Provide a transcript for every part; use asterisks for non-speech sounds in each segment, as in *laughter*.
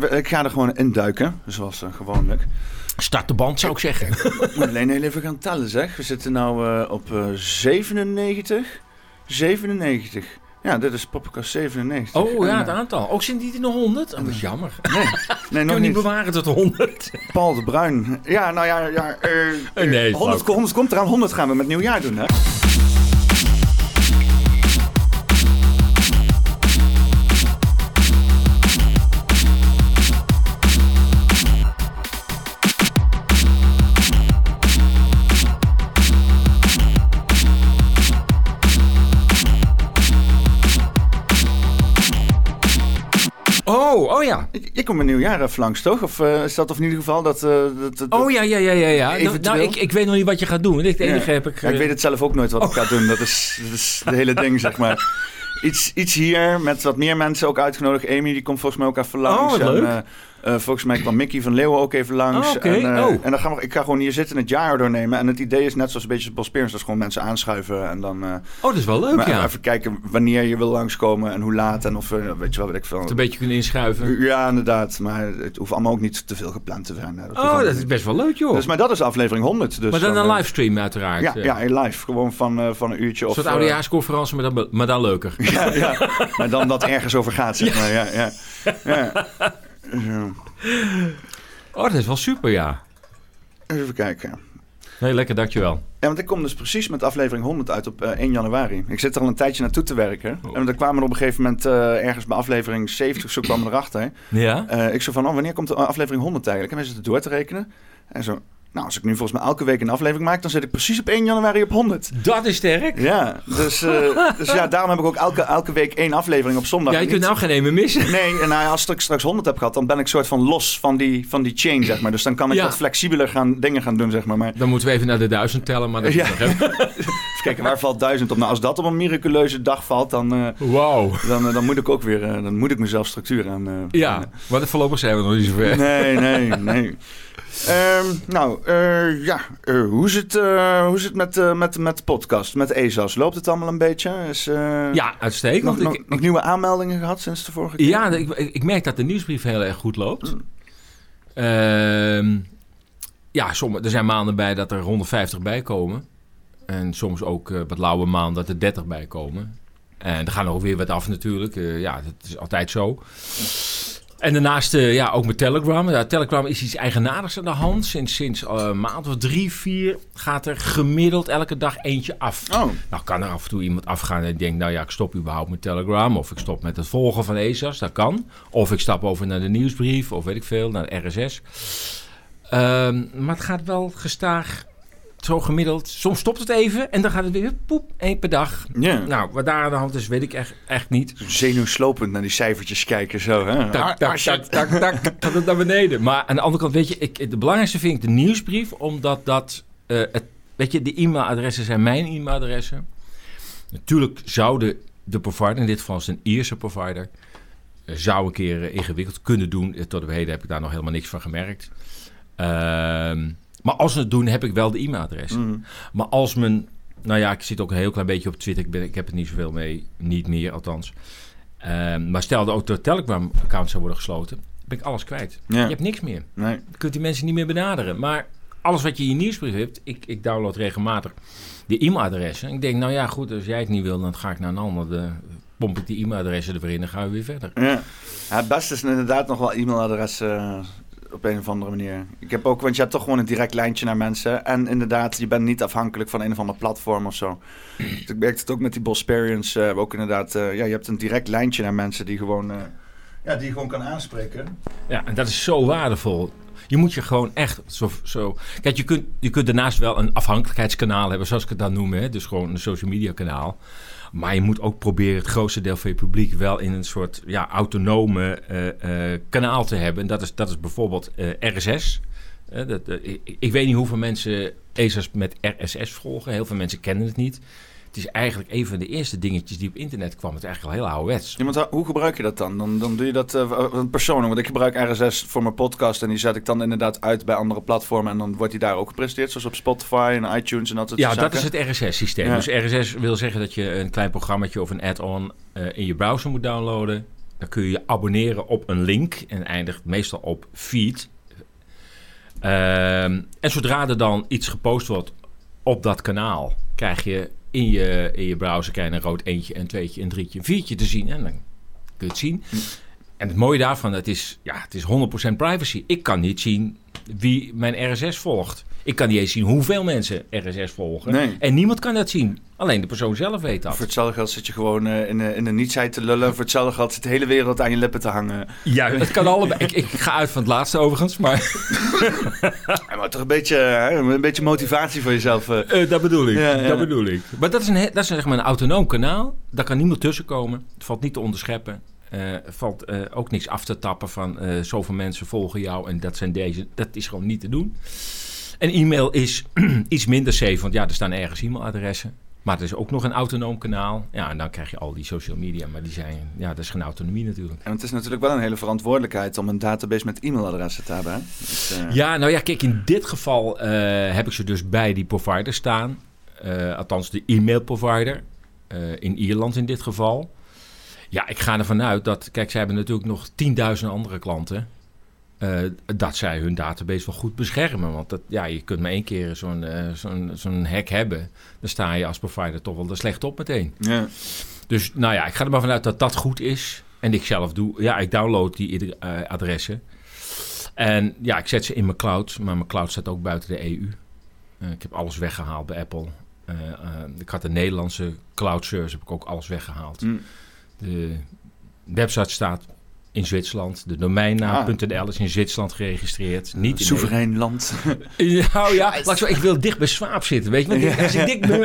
Ik ga er gewoon induiken, zoals uh, gewoonlijk. Start de band, zou ik zeggen. Ik moet alleen heel even gaan tellen, zeg. We zitten nu uh, op uh, 97. 97. Ja, dit is podcast 97. Oh ja, het aantal. Ook zijn die er nog 100? Oh, dat is jammer. Nee, nee *laughs* nog niet. niet bewaren tot 100. Paul de Bruin. Ja, nou ja, ja uh, *laughs* nee, 100, 100 komt eraan. 100 gaan we met nieuwjaar doen, hè? Oh, oh ja. Je komt een nieuwjaar even langs, toch? Of uh, is dat of in ieder geval dat... Uh, dat, dat oh ja, ja, ja, ja. ja. Nou, nou, ik, ik weet nog niet wat je gaat doen. Het enige ja. heb ik... Ja, ik weet het zelf ook nooit wat oh. ik ga doen. Dat is, dat is het hele ding, zeg maar. *laughs* Iets, iets hier met wat meer mensen ook uitgenodigd. Amy, die komt volgens mij ook even langs. Oh, leuk. En, uh, uh, volgens mij kwam Mickey van Leeuwen ook even langs. Oh, okay. En, uh, oh. en dan gaan we, ik ga gewoon hier zitten en het jaar doornemen. En het idee is net zoals een beetje Bosperians. Dat is gewoon mensen aanschuiven. En dan, uh, oh, dat is wel leuk, ja. Even kijken wanneer je wil langskomen en hoe laat. En of, weet je wel, wat ik veel. Het een beetje kunnen inschuiven. Ja, inderdaad. Maar het hoeft allemaal ook niet te veel gepland te zijn. Dat oh, dat is best wel leuk, joh. Dus, maar dat is aflevering 100. Dus maar dan een livestream uiteraard. Ja, ja, in live. Gewoon van, van een uurtje. Een soort oudejaarsconferentie, maar dan, maar dan leuker. *laughs* Ja, ja. maar dan dat ergens over gaat, zeg *laughs* maar. Ja, ja. ja. *laughs* Zo. Oh, dat is wel super, ja. Even kijken. Nee, lekker, dankjewel. Ja, want ik kom dus precies met aflevering 100 uit op uh, 1 januari. Ik zit er al een tijdje naartoe te werken. Oh. En dan kwamen we op een gegeven moment uh, ergens bij aflevering 70 zo kwamen we erachter. Ja? Uh, ik zo van, oh, wanneer komt de aflevering 100 eigenlijk? En wij zitten door te rekenen. En zo, nou, als ik nu volgens mij elke week een aflevering maak, dan zit ik precies op 1 januari op 100. Dat is sterk. Ja, dus, uh, *laughs* dus ja, daarom heb ik ook elke, elke week één aflevering op zondag. Ja, je kunt nou geen ene missen. Nee, en nou, als ik straks 100 heb gehad, dan ben ik soort van los van die, van die chain, zeg maar. Dus dan kan ik Ja. wat flexibeler gaan, dingen gaan doen, zeg maar. maar Dan moeten we even naar de duizend tellen, maar dat Ja. *laughs* even. kijken, waar valt duizend op? Nou, als dat op een miraculeuze dag valt, dan, uh, Wauw. dan, uh, dan moet ik ook weer, dan moet ik mezelf structuur aan... Ja, maar voorlopig zijn we nog niet zover. Nee, nee, nee. *laughs* Um, nou, uh, ja, uh, hoe is het, uh, hoe is het met, met, met de podcast, met ESAS? Loopt het allemaal een beetje? Is, Ja, uitstekend. nog, nog, Ik- nog nieuwe aanmeldingen gehad sinds de vorige keer? Ja, ik, ik merk dat de nieuwsbrief heel erg goed loopt. Ehm, ja, sommige, er zijn maanden bij dat er 150 bij komen. En soms ook eh, wat lauwe maanden dat er 30 bij komen. En er gaan er ook weer wat af natuurlijk. Eh, ja, dat is altijd zo. En daarnaast eh, ja, ook met Telegram. Ja, Telegram is iets eigenaardigs aan de hand. Sinds, sinds eh, een maand of drie, vier gaat er gemiddeld elke dag eentje af. Oh, Nou kan er af en toe iemand afgaan en denkt, nou ja, ik stop überhaupt met Telegram. Of ik stop met het volgen van ESA's, dat kan. Of ik stap over naar de nieuwsbrief, of weet ik veel, naar de RSS. Ehm, maar het gaat wel gestaag, zo gemiddeld. Soms stopt het even en dan gaat het weer poep, één per dag. ja. Nou, wat daar aan de hand is, weet ik echt, echt niet. Zenuwslopend naar die cijfertjes kijken, zo. Hè? Tak, tak, tak, tak, tak, gaat het naar beneden. Maar aan de andere kant, weet je, ik, de belangrijkste vind ik de nieuwsbrief, omdat dat, eh, het, weet je, de e-mailadressen zijn mijn e-mailadressen. Natuurlijk zouden de provider, in dit geval is het een Ierse provider, eh, zou een keer eh, ingewikkeld kunnen doen. Tot op heden heb ik daar nog helemaal niks van gemerkt. Ehm, maar als ze het doen, heb ik wel de e-mailadres. Mm. Maar als men... Nou ja, ik zit ook een heel klein beetje op Twitter. Ik, ben, ik heb er niet zoveel mee. Niet meer, althans. Ehm, maar stel dat ook de Telegram-account zou worden gesloten... ben ik alles kwijt. Ja. Je hebt niks meer. Nee. Je kunt die mensen niet meer benaderen. Maar alles wat je in je nieuwsbrief hebt... Ik, ik download regelmatig die e-mailadressen. Ik denk, nou ja, goed, als jij het niet wil... dan ga ik naar een ander. De, pomp ik die e-mailadressen erin en dan gaan we weer verder. Ja. ja, het beste is inderdaad nog wel e-mailadres eh, op een of andere manier. Ik heb ook, want je hebt toch gewoon een direct lijntje naar mensen. En inderdaad, je bent niet afhankelijk van een of ander platform of zo. Dus ik merkte het ook met die Bosperians. eh ook inderdaad, eh, ja, je hebt een direct lijntje naar mensen die gewoon, eh, ja, die gewoon kan aanspreken. Ja, en dat is zo waardevol. Je moet je gewoon echt zo... zo... Kijk, je kunt, je kunt daarnaast wel een afhankelijkheidskanaal hebben, zoals ik het dan noem. Hè? Dus gewoon een social media kanaal. Maar je moet ook proberen het grootste deel van je publiek wel in een soort ja, autonome eh, eh, kanaal te hebben. En dat is, dat is bijvoorbeeld eh, RSS. Dat, ik, ik weet niet hoeveel mensen ESA's met RSS volgen. Heel veel mensen kennen het niet. Het is eigenlijk een van de eerste dingetjes die op internet kwam. Het is eigenlijk al heel ouderwets. Ja, want hoe gebruik je dat dan? Dan, dan doe je dat eh, uh, persoonlijk. Want ik gebruik RSS voor mijn podcast en die zet ik dan inderdaad uit bij andere platformen. En dan wordt die daar ook gepresenteerd, zoals op Spotify en iTunes en dat soort Ja, dat is het RSS-systeem. Ja. Dus RSS wil zeggen dat je een klein programmaatje of een add-on eh, in je browser moet downloaden. Dan kun je je abonneren op een link en eindigt meestal op feed. Ehm, en zodra er dan iets gepost wordt op dat kanaal, krijg je in je, in je browser krijg je een rood eentje, een tweetje, een drietje, een viertje te zien. En dan kun je het zien. En het mooie daarvan, het is, ja, het is 100% privacy. Ik kan niet zien wie mijn RSS volgt. Ik kan niet eens zien hoeveel mensen RSS volgen. Nee. En niemand kan dat zien. Alleen de persoon zelf weet dat. Voor hetzelfde geld zit je gewoon eh, in, de, in de nietsheid te lullen. Voor hetzelfde geld zit de hele wereld aan je lippen te hangen. Ja, het kan allebei. Ik, ik ga uit van het laatste overigens, maar *laughs* Ja, maar toch een beetje, hè, een beetje motivatie voor jezelf. eh. eh, dat bedoel ik. Ja, ja. Dat bedoel ik. Maar dat is, een, dat is zeg maar een autonoom kanaal. Daar kan niemand tussen komen. Het valt niet te onderscheppen. Eh, Er valt eh, ook niks af te tappen van eh, zoveel mensen volgen jou en dat zijn deze. Dat is gewoon niet te doen. En e-mail is *clears throat* iets minder safe, want ja, er staan ergens e-mailadressen. Maar het is ook nog een autonoom kanaal. Ja, en dan krijg je al die social media, maar die zijn, ja, dat is geen autonomie natuurlijk. En het is natuurlijk wel een hele verantwoordelijkheid om een database met e-mailadressen te hebben. Dus, eh, Ja, nou ja, kijk, in dit geval eh, heb ik ze dus bij die provider staan. Eh, althans, de e-mail provider. in Ierland in dit geval. Ja, ik ga ervan uit dat, kijk, zij hebben natuurlijk nog 10.000 andere klanten. Eh, dat zij hun database wel goed beschermen. Want dat, ja, je kunt maar één keer zo'n eh, zo'n zo'n hack hebben. Dan sta je als provider toch wel er slecht op meteen. ja. Dus nou ja, ik ga er maar vanuit dat dat goed is. En ik zelf doe, ja, ik download die eh, adressen. En ja, ik zet ze in mijn cloud, maar mijn cloud staat ook buiten de EU. Ik heb alles weggehaald bij Apple. Ik had de Nederlandse cloud service, heb ik ook alles weggehaald. Hm. De website staat in Zwitserland. De domeinnaam.nl is in Zwitserland geregistreerd. Niet in Soeverein land. Nou *laughs* ja, laat ik, zo, ik wil dicht bij Swaap zitten, weet je. Want ik- als ik dik ben,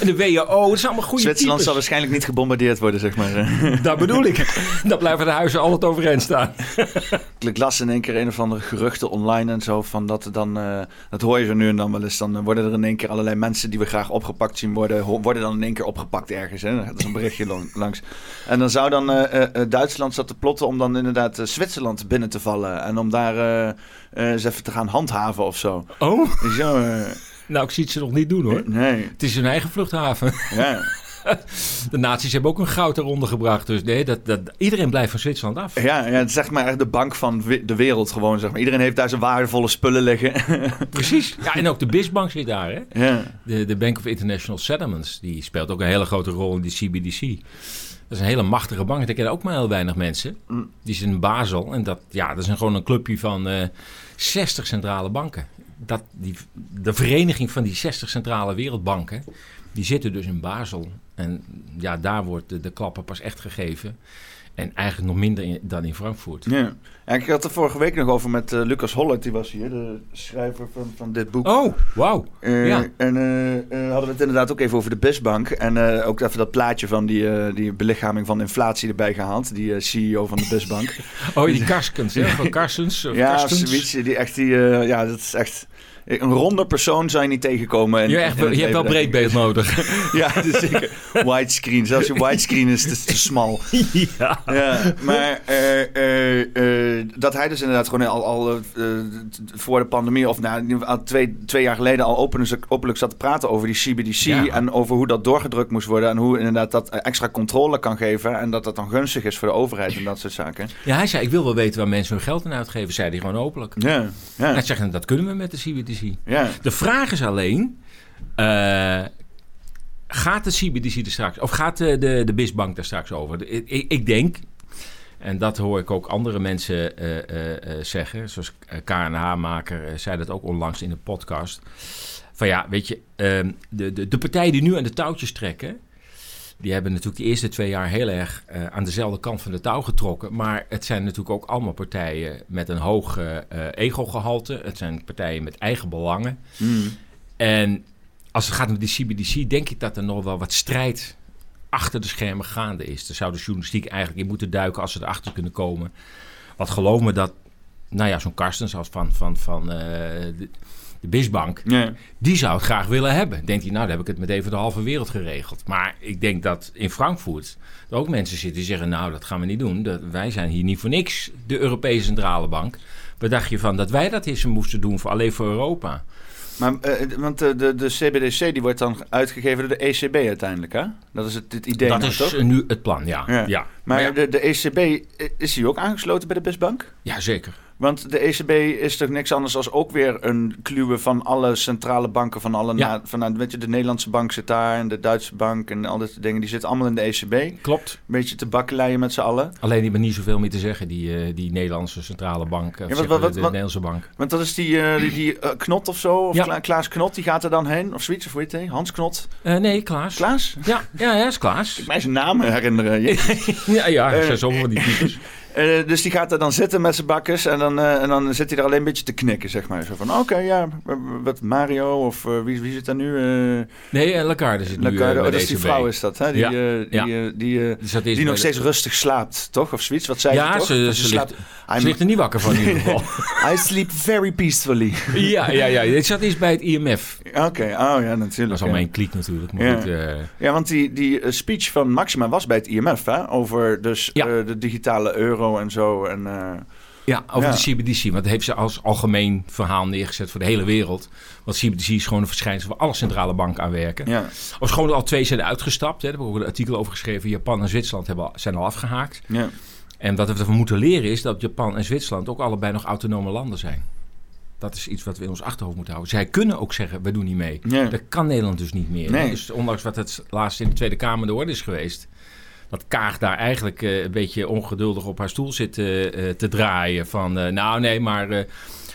en de WHO, het is allemaal goede Zwitserland types. zal waarschijnlijk niet gebombardeerd worden, zeg maar. *laughs* Dat bedoel ik. Dan blijven de huizen altijd overeind staan. *laughs* Ik las in één keer een of andere geruchten online en zo. Van dat er dan, eh, dat hoor je zo nu en dan wel eens. Dan worden er in één keer allerlei mensen die we graag opgepakt zien worden. worden dan in één keer opgepakt ergens. Hè? Dat is een berichtje lang- langs. En dan zou dan eh, eh, eh, Duitsland zat te plotten om dan inderdaad eh, Zwitserland binnen te vallen. En om daar eens even te gaan handhaven of zo. Oh? Zo, Nou, ik zie het ze nog niet doen hoor. nee, Het is hun eigen vluchthaven. ja. *laughs* De nazi's hebben ook een goud eronder gebracht. Dus nee, dat, dat, iedereen blijft van Zwitserland af. Ja, ja, het is zeg maar echt de bank van de wereld gewoon. Zeg maar. Iedereen heeft daar zijn waardevolle spullen liggen. *laughs* Precies. Ja, en ook de BISbank zit daar. Hè? ja. De, de Bank of International Settlements. Die speelt ook een hele grote rol in die CBDC. Dat is een hele machtige bank. Daar kennen ook maar heel weinig mensen. Mm. Die is in Basel. En dat, ja, dat is een, gewoon een clubje van eh 60 centrale banken. Dat, die, de vereniging van die 60 centrale wereldbanken... die zitten dus in Basel. En ja, daar wordt de, de klappen pas echt gegeven. En eigenlijk nog minder in- dan in Frankfurt. Ja. Ja, ik had het vorige week nog over met eh, Lucas Hollert, die was hier, de schrijver van, van dit boek. Oh, wauw. Eh, ja. En eh, hadden we het inderdaad ook even over de BISbank. En ook even dat plaatje van die, die belichaming van inflatie erbij gehaald. Die CEO van de BISbank. *laughs* Oh, die Karskens, hè? Van Karsens. Of ja, Karstens. zoiets. Die echt die, ja, dat is echt... Een ronde persoon zou je niet tegenkomen. in- Je, echt, in je hebt wel breedbeeld nodig. *laughs* Ja, dat is zeker. Widescreen. Zelfs je widescreen is te, te smal. *laughs* ja. Ja, maar eh, eh, eh, dat hij dus inderdaad gewoon al, al voor de pandemie, of nou, in twee, twee jaar geleden al openlijk, openlijk zat te praten over die CBDC Ja. en over hoe dat doorgedrukt moest worden en hoe inderdaad dat extra controle kan geven en dat dat dan gunstig is voor de overheid en dat soort zaken. Ja, hij zei, ik wil wel weten waar mensen hun geld aan uitgeven. Zei hij gewoon openlijk. Ja, En ja, hij zegt, dat kunnen we met de CBDC. Ja. De vraag is alleen, eh, gaat de CBDC er straks, of gaat de, de, de BISbank daar straks over? Ik, ik, denk, en dat hoor ik ook andere mensen eh, eh, zeggen, zoals KNH-maker zei dat ook onlangs in de podcast. Van ja, weet je, ehm, de, de, de partijen die nu aan de touwtjes trekken, die hebben natuurlijk de eerste twee jaar heel erg eh, aan dezelfde kant van de touw getrokken. Maar het zijn natuurlijk ook allemaal partijen met een hoog eh, eh, ego-gehalte. Het zijn partijen met eigen belangen. Mm. En als het gaat om die CBDC, denk ik dat er nog wel wat strijd achter de schermen gaande is. Daar zou de journalistiek eigenlijk in moeten duiken als ze erachter kunnen komen. Want geloof me dat, nou ja, zo'n Karstens als van, van, van eh, de, Bisbank, Ja. die zou het graag willen hebben. Denkt hij, nou, dan heb ik het met even de halve wereld geregeld. Maar ik denk dat in Frankfurt er ook mensen zitten die zeggen... nou, dat gaan we niet doen. Dat, wij zijn hier niet voor niks de Europese Centrale Bank. Wat dacht je van dat wij dat eens moesten doen, voor, alleen voor Europa? Maar, eh, want de, de, de CBDC die wordt dan uitgegeven door de ECB uiteindelijk, hè? Dat is het, het idee dat nou, is toch? eh, nu het plan, ja. Ja. ja. Maar ja, de, de ECB, is die ook aangesloten bij de Bestbank? ja, zeker. Want de ECB is toch niks anders dan ook weer een kluwe van alle centrale banken. Van alle Ja. van, weet je, de Nederlandse bank zit daar en de Duitse bank en al dit soort dingen. Die zitten allemaal in de ECB. Een Klopt. beetje te bakkeleien met z'n allen. Alleen die hebben niet zoveel meer te zeggen, die, eh, die Nederlandse centrale bank. Wat- zeg wat- de, Nederlandse bank. Want dat is die, eh, die, die eh, Knot of zo, of Ja. Kla- Klaas Knot, die gaat er dan heen. Of zoiets, of hoe heet hij? Hans Knot? Eh, nee, Klaas. Klaas? Ja, ja, ja, is Klaas. Ik mij zijn naam herinneren. *laughs* Ja, ja, er Eh, zijn zoveel van die types. *laughs* Eh, dus die gaat er dan zitten met zijn bakkers en dan, eh, en dan zit hij er alleen een beetje te knikken, zeg maar. Zo van, oké, ja, wat Mario of eh, wie, wie zit daar nu? Nee, en Lagarde zit nu eh, Lagarde, bij oh, de dat is die vrouw is dat, hè? Die, Ja, die, ja. die, eh, Die, nog de- steeds rustig slaapt, toch? Of zoiets? Wat zei Ja, ze toch? ze, Dat ze, slaapt- ligt, I'm- ze ligt er niet wakker van in ieder geval. *laughs* I sleep very peacefully. *laughs* ja, ja, ja. Ik zat eerst bij het IMF. Oké, oh ja, natuurlijk. Dat is al ja. mijn kliek natuurlijk. Maar Ja. goed, Ja, want die, die speech van Maxima was bij het IMF, hè? Over dus Ja. de digitale euro en zo. En, eh, Ja, over Ja. de CBDC. Want dat heeft ze als algemeen verhaal neergezet voor de hele wereld. Want CBDC is gewoon een verschijnsel waar alle centrale banken aan werken. ja. Of gewoon al twee zijn uitgestapt. Hè. Daar heb ik ook een artikel over geschreven. Japan en Zwitserland hebben al, zijn al afgehaakt. ja. En wat we ervan moeten leren is dat Japan en Zwitserland ook allebei nog autonome landen zijn. Dat is iets wat we in ons achterhoofd moeten houden. Zij kunnen ook zeggen, we doen niet mee. Ja. Dat kan Nederland dus niet meer. Nee. Dus ondanks wat het laatst in de Tweede Kamer de orde is geweest... dat Kaag daar eigenlijk eh, een beetje ongeduldig op haar stoel zit eh, eh, te draaien. Van, nou nee, maar...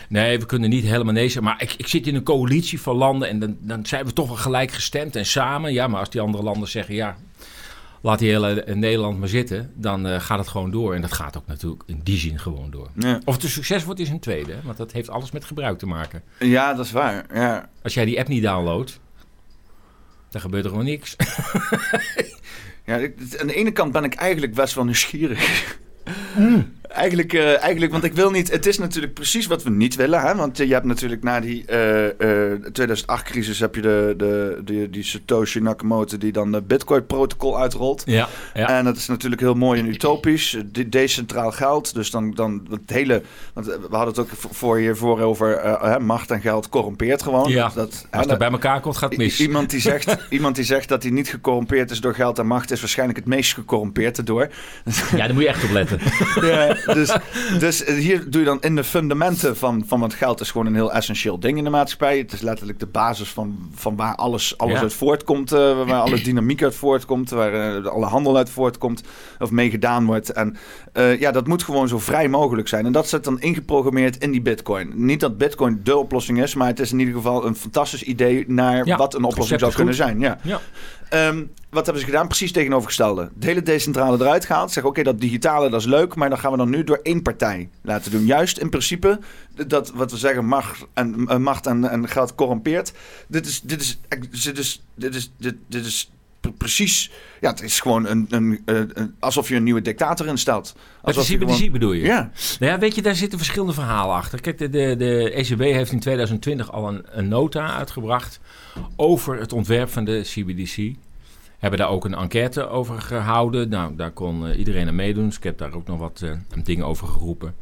Nee, we kunnen niet helemaal nee zeggen. Maar ik, ik zit in een coalitie van landen en dan, dan zijn we toch wel gelijk gestemd en samen. Ja, maar als die andere landen zeggen, ja, laat die hele Nederland maar zitten, dan gaat het gewoon door. En dat gaat ook natuurlijk in die zin gewoon door. Ja. Of het een succes wordt is een tweede, want dat heeft alles met gebruik te maken. ja, dat is waar. Ja. Als jij die app niet downloadt, dan gebeurt er gewoon niks. *laughs* Ja, aan de ene kant ben ik eigenlijk best wel nieuwsgierig. Mm. Eigenlijk, eh, eigenlijk, want ik wil niet. Het is natuurlijk precies wat we niet willen. Hè? Want eh, je hebt natuurlijk na die eh, eh, 2008-crisis heb je de, de, de, die Satoshi Nakamoto die dan de Bitcoin-protocol uitrolt. Ja, ja. En dat is natuurlijk heel mooi en utopisch. De, decentraal geld. Dus dan, dan het hele. Want eh, we hadden het ook voor- voor hiervoor over eh, macht en geld corrompeert gewoon. Ja. Dat, Als het dat- bij elkaar komt, gaat het mis. Iemand die, zegt, *laughs* iemand die zegt dat hij niet gecorrumpeerd is door geld en macht, is waarschijnlijk het meest gecorrumpeerd erdoor. Ja, daar moet je echt op letten. *laughs* Ja, dus, dus hier doe je dan in de fundamenten van, van want geld is gewoon een heel essentieel ding in de maatschappij. Het is letterlijk de basis van, van waar alles, alles Ja. uit voortkomt, eh, waar alle dynamiek uit voortkomt, waar eh, alle handel uit voortkomt of mee gedaan wordt. En eh, ja, dat moet gewoon zo vrij mogelijk zijn. En dat zit dan ingeprogrammeerd in die bitcoin. Niet dat bitcoin de oplossing is, maar het is in ieder geval een fantastisch idee naar Ja, wat een oplossing zou is kunnen zijn. Ja. Ja. Ehm, wat hebben ze gedaan? Precies tegenovergestelde. Het hele decentrale eruit gehaald. Zeg, oké, dat digitale, dat is leuk. Maar dan gaan we dan nu door één partij laten doen. Juist in principe, dat wat we zeggen, macht en, eh, macht en, en geld corrompeert. Dit is, dit is, dit is, dit is, dit, dit is precies... Ja, het is gewoon een, een, een- alsof je een nieuwe dictator instelt. Alsof je gewoon- bedoel je? Ja, Nou ja, weet je, daar zitten verschillende verhalen achter. Kijk, de, de, de ECB heeft in 2020 al een, een nota uitgebracht over het ontwerp van de CBDC. Hebben daar ook een enquête over gehouden. Nou, daar kon eh, iedereen aan meedoen. Dus ik heb daar ook nog wat eh, dingen over geroepen.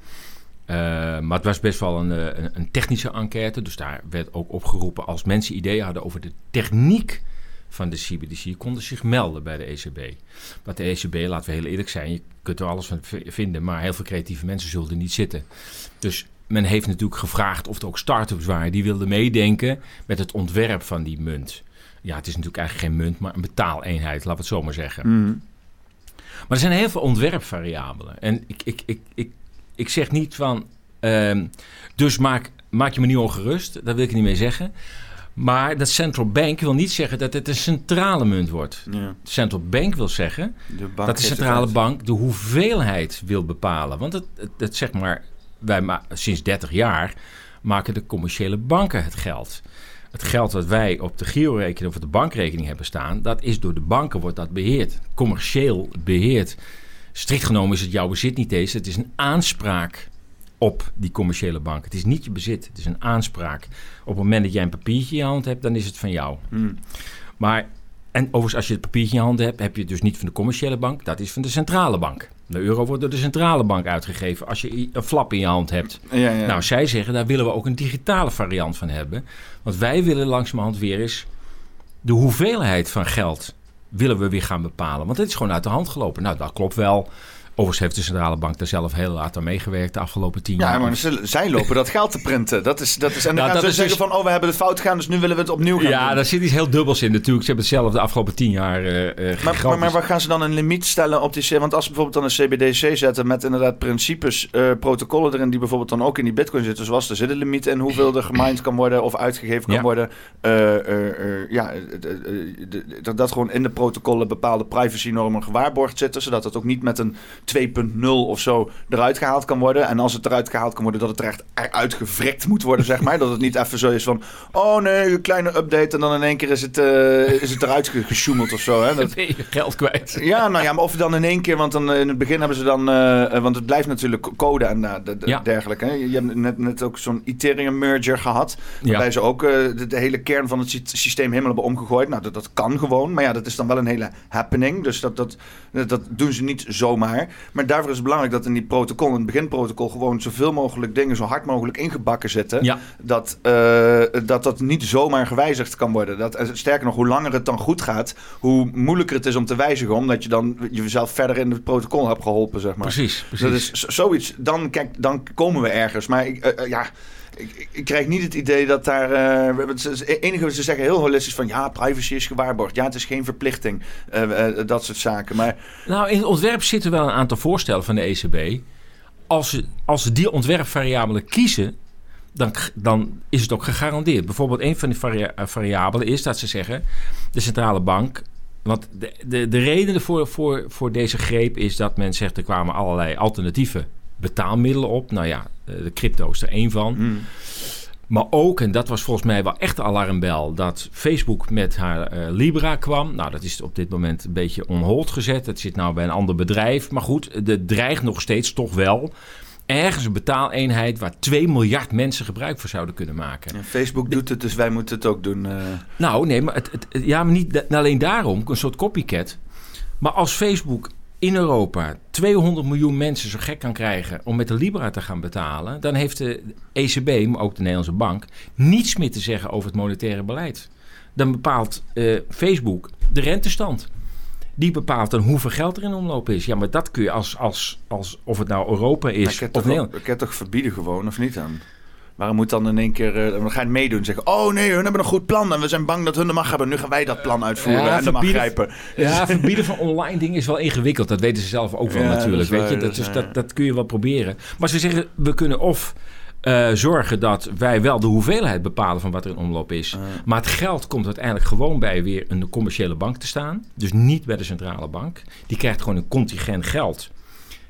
Eh, maar het was best wel een, een, een technische enquête. Dus daar werd ook opgeroepen als mensen ideeën hadden over de techniek van de CBDC, konden zich melden bij de ECB. Want de ECB, laten we heel eerlijk zijn, je kunt er alles van vinden, maar heel veel creatieve mensen zullen er niet zitten. Dus men heeft natuurlijk gevraagd of er ook start-ups waren die wilden meedenken met het ontwerp van die munt. Ja, het is natuurlijk eigenlijk geen munt, maar een betaaleenheid, laten we het zo maar zeggen. Mhm. Maar er zijn heel veel ontwerpvariabelen. En ik, ik, ik, ik, ik zeg niet van. ehm, dus maak, maak je me niet ongerust. Daar wil ik niet mee zeggen. Maar dat central bank wil niet zeggen dat het een centrale munt wordt. ja. De central bank wil zeggen De dat de centrale bank de hoeveelheid wil bepalen. Want het, het, het zeg maar, wij ma- sinds 30 jaar maken de commerciële banken het geld. Het geld dat wij op de girorekening of op de bankrekening hebben staan, dat is door de banken wordt dat beheerd. Commercieel beheerd. Strikt genomen is het jouw bezit niet eens. Het is een aanspraak op die commerciële bank. Het is niet je bezit, het is een aanspraak. Op het moment dat jij een papiertje in je hand hebt, dan is het van jou. Mhm. Maar, en overigens, als je het papiertje in je handen hebt, heb je het dus niet van de commerciële bank, dat is van de centrale bank. De euro wordt door de centrale bank uitgegeven als je een flap in je hand hebt. Ja, ja. Nou, zij zeggen daar willen we ook een digitale variant van hebben. Want wij willen langzamerhand weer eens de hoeveelheid van geld willen we weer gaan bepalen. Want het is gewoon uit de hand gelopen. Nou, dat klopt wel. Overigens heeft de centrale bank daar zelf heel laat aan meegewerkt de afgelopen tien jaar. Ja, maar ze, zij lopen dat geld te printen. Dat is, dat is, en dan Nou, gaan dat ze zeggen dus- van, oh, we hebben het fout gedaan, dus nu willen we het opnieuw gaan Ja, doen. daar zit iets heel dubbels in natuurlijk. Ze hebben het zelf de afgelopen tien jaar eh, Maar, maar, maar waar gaan ze dan een limiet stellen op die... C- Want als ze bijvoorbeeld dan een CBDC zetten met inderdaad principes, eh, protocollen erin die bijvoorbeeld dan ook in die bitcoin zitten, zoals er zit een limiet in hoeveel er gemined kan worden of uitgegeven kan Ja. worden. Ja, dat, dat gewoon in de protocollen bepaalde privacy-normen gewaarborgd zitten, zodat het ook niet met een 2.0 of zo eruit gehaald kan worden. En als het eruit gehaald kan worden, dat het er echt eruit gewrikt moet worden, zeg maar. Dat het niet even zo is van, oh nee, een kleine update en dan in één keer is het, eh, is het eruit ge- gesjoemeld of zo. Hè? *laughs* Dat, ben je geld kwijt. ja, nou ja, maar of dan in één keer, want dan eh, in het begin hebben ze dan, eh, want het blijft natuurlijk code en Ja. dergelijke. Hè? Je hebt net, net ook zo'n Ethereum merger gehad, waarbij Ja. ze ook de, de hele kern van het sy- systeem helemaal hebben omgegooid. Nou, dat, dat kan gewoon, maar ja, dat is dan wel een hele happening, dus dat, dat, dat doen ze niet zomaar. Maar daarvoor is het belangrijk dat in die protocol, in het beginprotocol, gewoon zoveel mogelijk dingen zo hard mogelijk ingebakken zitten Ja, dat, eh, dat dat niet zomaar gewijzigd kan worden. Dat, eh, sterker nog, hoe langer het dan goed gaat, hoe moeilijker het is om te wijzigen, omdat je dan jezelf verder in het protocol hebt geholpen, zeg maar. precies. precies. Dat is zoiets. Dan, kijk, dan komen we ergens. Maar ik, eh, ja, ik, ik- krijg niet het idee dat daar. eh, het enige wat ze zeggen heel holistisch van ja, privacy is gewaarborgd. Ja, het is geen verplichting. eh, eh, dat soort zaken. Maar Nou, in het ontwerp zitten wel een aantal voorstellen van de ECB. Als ze, als ze die ontwerpvariabelen kiezen, dan, dan is het ook gegarandeerd. Bijvoorbeeld een van die varia- eh, variabelen is dat ze zeggen... de centrale bank... Want de, de, de reden voor, voor, voor deze greep is dat men zegt... er kwamen allerlei alternatieve betaalmiddelen op. Nou ja, eh, de crypto is er één van. hmm, Maar ook, en dat was volgens mij wel echt de alarmbel, dat Facebook met haar eh, Libra kwam. Nou, dat is op dit moment een beetje on hold gezet. Het zit nou bij een ander bedrijf. Maar goed, er dreigt nog steeds toch wel ergens een betaaleenheid waar 2 miljard mensen gebruik van zouden kunnen maken. ja, Facebook doet het, dus wij moeten het ook doen. eh. Nou, nee, maar, het, het, ja, maar niet alleen daarom, een soort copycat. Maar als Facebook in Europa 200 miljoen mensen zo gek kan krijgen om met de Libra te gaan betalen, dan heeft de ECB, maar ook de Nederlandse bank, niets meer te zeggen over het monetaire beleid. Dan bepaalt eh, Facebook de rentestand. Die bepaalt dan hoeveel geld er in omloop is. Ja, maar dat kun je als, als, als of het nou Europa Maar is ik kan of toch, Nederland. ik kan toch verbieden gewoon, of niet dan? Waarom moet dan in één keer... eh, dan ga je het meedoen en zeggen... Oh nee, hun hebben een goed plan en we zijn bang dat hun de macht hebben. Nu gaan wij dat plan uitvoeren Ja, en de macht grijpen. Ja, verbieden van online dingen is wel ingewikkeld. Dat weten ze zelf ook wel Ja, natuurlijk. weet je? dat dus dat, dat kun je wel proberen. Maar ze zeggen, we kunnen of eh, zorgen dat wij wel de hoeveelheid bepalen van wat er in omloop is. Maar het geld komt uiteindelijk gewoon bij weer een commerciële bank te staan. Dus niet bij de centrale bank. Die krijgt gewoon een contingent geld.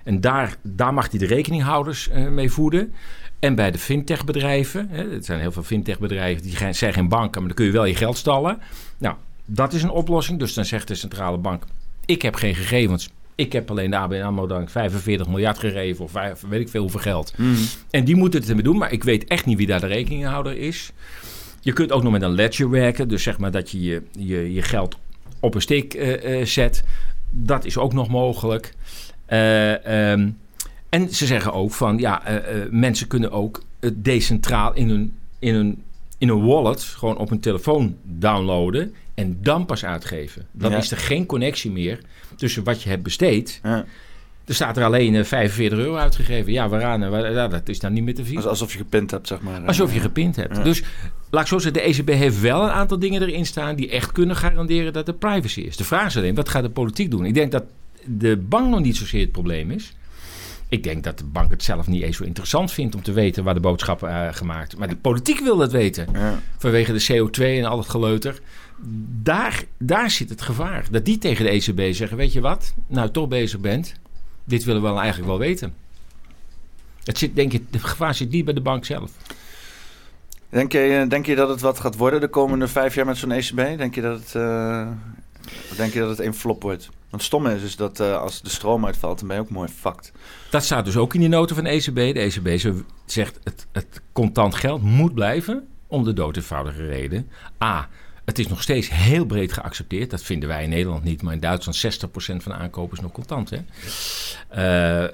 En daar, daar mag hij de rekeninghouders eh, mee voeden. En bij de fintech-bedrijven, hè, het zijn heel veel fintech-bedrijven, die zijn geen banken, maar dan kun je wel je geld stallen. Nou, dat is een oplossing. Dus dan zegt de centrale bank: Ik heb geen gegevens. Ik heb alleen de ABN AMRO Bank 45 miljard gegeven, of weet ik veel hoeveel geld. Hmm. En die moeten het ermee doen, maar ik weet echt niet wie daar de rekeninghouder is. Je kunt ook nog met een ledger werken, dus zeg maar dat je je, je, je geld op een stick eh, eh, zet. Dat is ook nog mogelijk. Eh, ehm, en ze zeggen ook van ja, eh, eh, mensen kunnen ook het decentraal in hun, in, hun, in hun wallet, gewoon op hun telefoon downloaden en dan pas uitgeven. Dan Ja. is er geen connectie meer tussen wat je hebt besteed. Ja. Er staat er alleen eh, 45 euro uitgegeven. Ja, waaraan? waar- ja, dat is dan niet meer te. Als- Alsof je gepint hebt, zeg maar. Alsof je gepind hebt. Ja. Dus laat ik zo zeggen, de ECB heeft wel een aantal dingen erin staan die echt kunnen garanderen dat er privacy is. De vraag is alleen, wat gaat de politiek doen? Ik denk dat de bank nog niet zozeer het probleem is. Ik denk dat de bank het zelf niet eens zo interessant vindt om te weten waar de boodschappen uh, gemaakt. Maar de politiek wil dat weten. Ja. Vanwege de CO2 en al het geleuter. Daar, daar zit het gevaar. Dat die tegen de ECB zeggen: Weet je wat, nou toch bezig bent. Dit willen we wel eigenlijk wel weten. Het zit, denk ik, het gevaar zit niet bij de bank zelf. Denk, je, denk je dat het wat gaat worden de komende vijf jaar met zo'n ECB? Denk je dat het, uh, denk je dat het een flop wordt? Want het stomme is dus dat uh, als de stroom uitvalt, dan ben je ook mooi fucked. Dat staat dus ook in die noten van de ECB. De ECB zegt het, het contant geld moet blijven om de dood eenvoudige reden. A, Het is nog steeds heel breed geaccepteerd. Dat vinden wij in Nederland niet. Maar in Duitsland 60% van de aankopen is nog contant. Hè?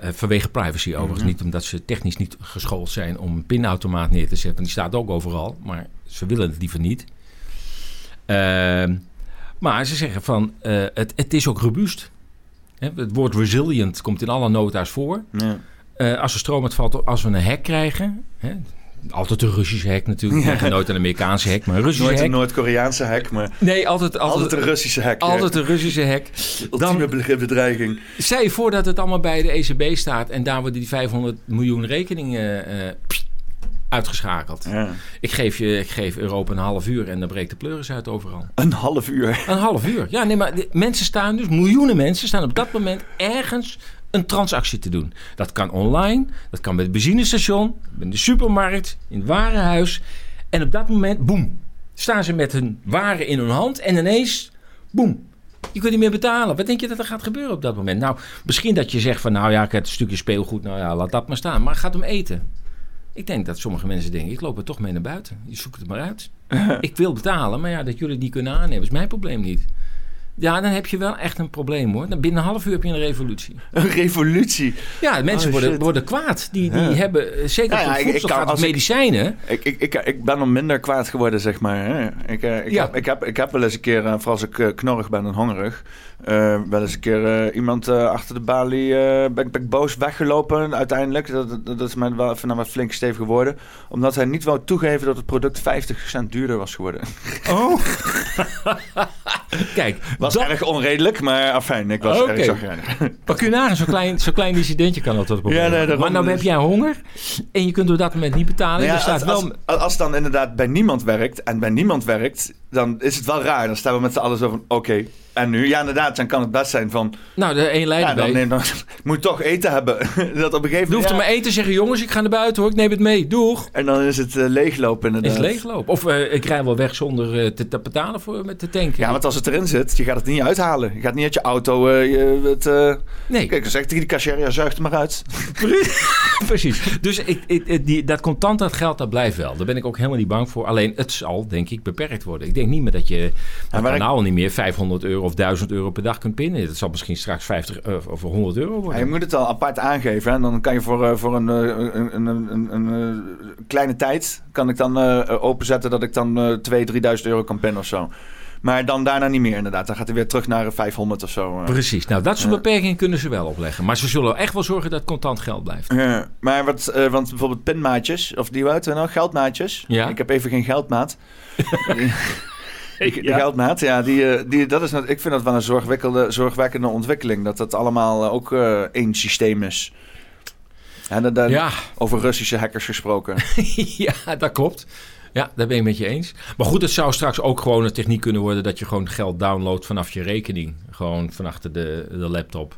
Uh, vanwege privacy overigens. Mhm. Niet omdat ze technisch niet geschoold zijn om een pinautomaat neer te zetten. Die staat ook overal. Maar ze willen het liever niet. Uh, maar ze zeggen van uh, het, het is ook robuust. Hè? Het woord resilient komt in alle nota's voor. Ja. Uh, als er stroom uitvalt, als we een hek krijgen. Hè? Altijd een Russische hek natuurlijk. Ja. Nooit een Amerikaanse hek, maar een Russische Nooit een Noord-Koreaanse hek, maar... Nee, altijd, altijd, altijd een Russische hek. Altijd een Russische hek. Dan, bedreiging. Stel je voor dat het allemaal bij de ECB staat... en daar worden die 500 miljoen rekeningen uh, uitgeschakeld. Ja. Ik, geef je, ik geef Europa een half uur en dan breekt de pleuris uit overal. Een half uur? Een half uur. Ja, nee, maar mensen staan dus, miljoenen mensen staan op dat moment ergens een transactie te doen. Dat kan online, dat kan bij het benzinestation, in de supermarkt, in het warenhuis. En op dat moment, boem, staan ze met hun waren in hun hand en ineens, boem, je kunt niet meer betalen. Wat denk je dat er gaat gebeuren op dat moment? Nou, misschien dat je zegt van, nou ja, ik heb een stukje speelgoed, nou ja, laat dat maar staan. Maar het gaat om eten. Ik denk dat sommige mensen denken, ik loop er toch mee naar buiten. Je zoekt het maar uit. *laughs* ik wil betalen, maar ja, dat jullie het niet kunnen aannemen, is mijn probleem niet. Ja, dan heb je wel echt een probleem hoor. Dan binnen een half uur heb je een revolutie. Een revolutie? Ja, mensen oh, worden, worden kwaad. Die, die hebben, eh, zeker nou ja, ik, ik kan, als medicijnen. Ik, ik, ik, ik ben nog minder kwaad geworden, zeg maar. Ik, eh, ik, ja. heb, ik, heb, ik heb wel eens een keer, eh, vooral als ik knorrig ben en hongerig... Uh, wel eens een keer uh, iemand uh, achter de balie ben, ben, ik boos weggelopen uiteindelijk. Dat, dat, dat is mij wel even wat flink stevig geworden. Omdat hij niet wou toegeven dat het product 50 cent duurder was geworden. Oh. *laughs* Kijk. Was dat... erg onredelijk, maar afijn, ik was okay. erg zagrijnig. *laughs* Pak je nagaan, zo'n klein, zo klein incidentje kan dat tot ja, nee, Maar nou heb jij honger en je kunt op dat moment niet betalen. Nou ja, staat als, wel... als, als, dan inderdaad bij niemand werkt en bij niemand werkt, dan is het wel raar. Dan staan we met z'n allen zo van, oké, en nu, ja, inderdaad, dan kan het best zijn van. Nou, de één leider. Ja, dan, neem, dan *laughs* moet toch eten hebben. *laughs* dat op een gegeven moment. Je hoeft ja. maar eten zeggen: jongens, ik ga naar buiten hoor, ik neem het mee, doeg. En dan is het uh, leeglopen, inderdaad. Is het leeglopen. Of uh, ik rij wel weg zonder uh, te, te, betalen voor met de tanken. Ja, want als het erin zit, je gaat het niet uithalen. Je gaat niet uit je auto. Je, het, nee. Kijk, dan zegt tegen die cashier: ja, zuigt er maar uit. *laughs* Precies. Dus ik, ik, die, dat contant dat geld, dat blijft wel. Daar ben ik ook helemaal niet bang voor. Alleen het zal, denk ik, beperkt worden. Ik denk niet meer dat je. Dat kanaal ik... niet meer 500 euro of 1000 euro per dag kunt pinnen. Dat zal misschien straks 50 uh, of 100 euro worden. Ja, je moet het al apart aangeven. En dan kan je voor, uh, voor een, een, een, een, een kleine tijd... kan ik dan openzetten dat ik dan 2.000, 3.000 euro kan pinnen of zo. Maar dan daarna niet meer inderdaad. Dan gaat hij weer terug naar 500 of zo. Precies. Nou, dat soort beperkingen kunnen ze wel opleggen. Maar ze zullen echt wel zorgen dat contant geld blijft. Ja, maar wat, uh, want bijvoorbeeld pinmaatjes, of die wat, nou, geldmaatjes. Ja. Ik heb even geen geldmaat. *laughs* De geldmaat, ja, die, eh, die, dat is, ik vind dat wel een zorgwekkende, zorgwekkende ontwikkeling. Dat dat allemaal eh, ook uh, één systeem is. En dan, dan ja. Over Russische hackers gesproken. *laughs* ja, dat klopt. Ja, daar ben ik met je eens. Maar goed, het zou straks ook gewoon een techniek kunnen worden dat je gewoon geld downloadt vanaf je rekening. Gewoon van achter de, de laptop.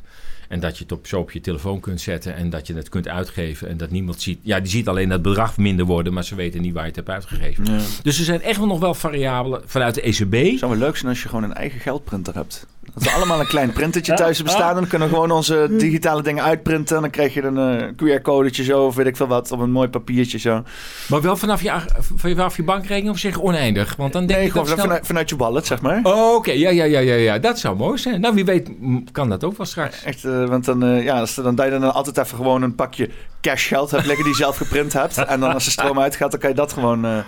En dat je het op, zo op je telefoon kunt zetten en dat je het kunt uitgeven. En dat niemand ziet. Ja, die ziet alleen dat bedrag minder worden, maar ze weten niet waar je het hebt uitgegeven. Dus er zijn echt wel nog wel variabelen vanuit de ECB. Zou wel leuk zijn als je gewoon een eigen geldprinter hebt. Dat we allemaal een klein printertje thuis hebben staan. Dan kunnen we gewoon onze digitale dingen uitprinten. En dan krijg je een uh, QR-codetje zo of weet ik veel wat. Op een mooi papiertje zo. Maar wel vanaf je, vanaf je bankrekening of zeg oneindig? Want dan denk nee, ik gewoon vanuit, vanuit, je wallet, zeg maar. Oh, oké. Ja, ja, ja, ja, ja. Dat zou mooi zijn. Nou, wie weet kan dat ook wel straks. Echt, uh, want dan, uh, ja, als, dan, dan, dan altijd even gewoon een pakje cashgeld hebt liggen die je zelf geprint hebt. En dan als de stroom uitgaat, dan kan je dat gewoon... Uh,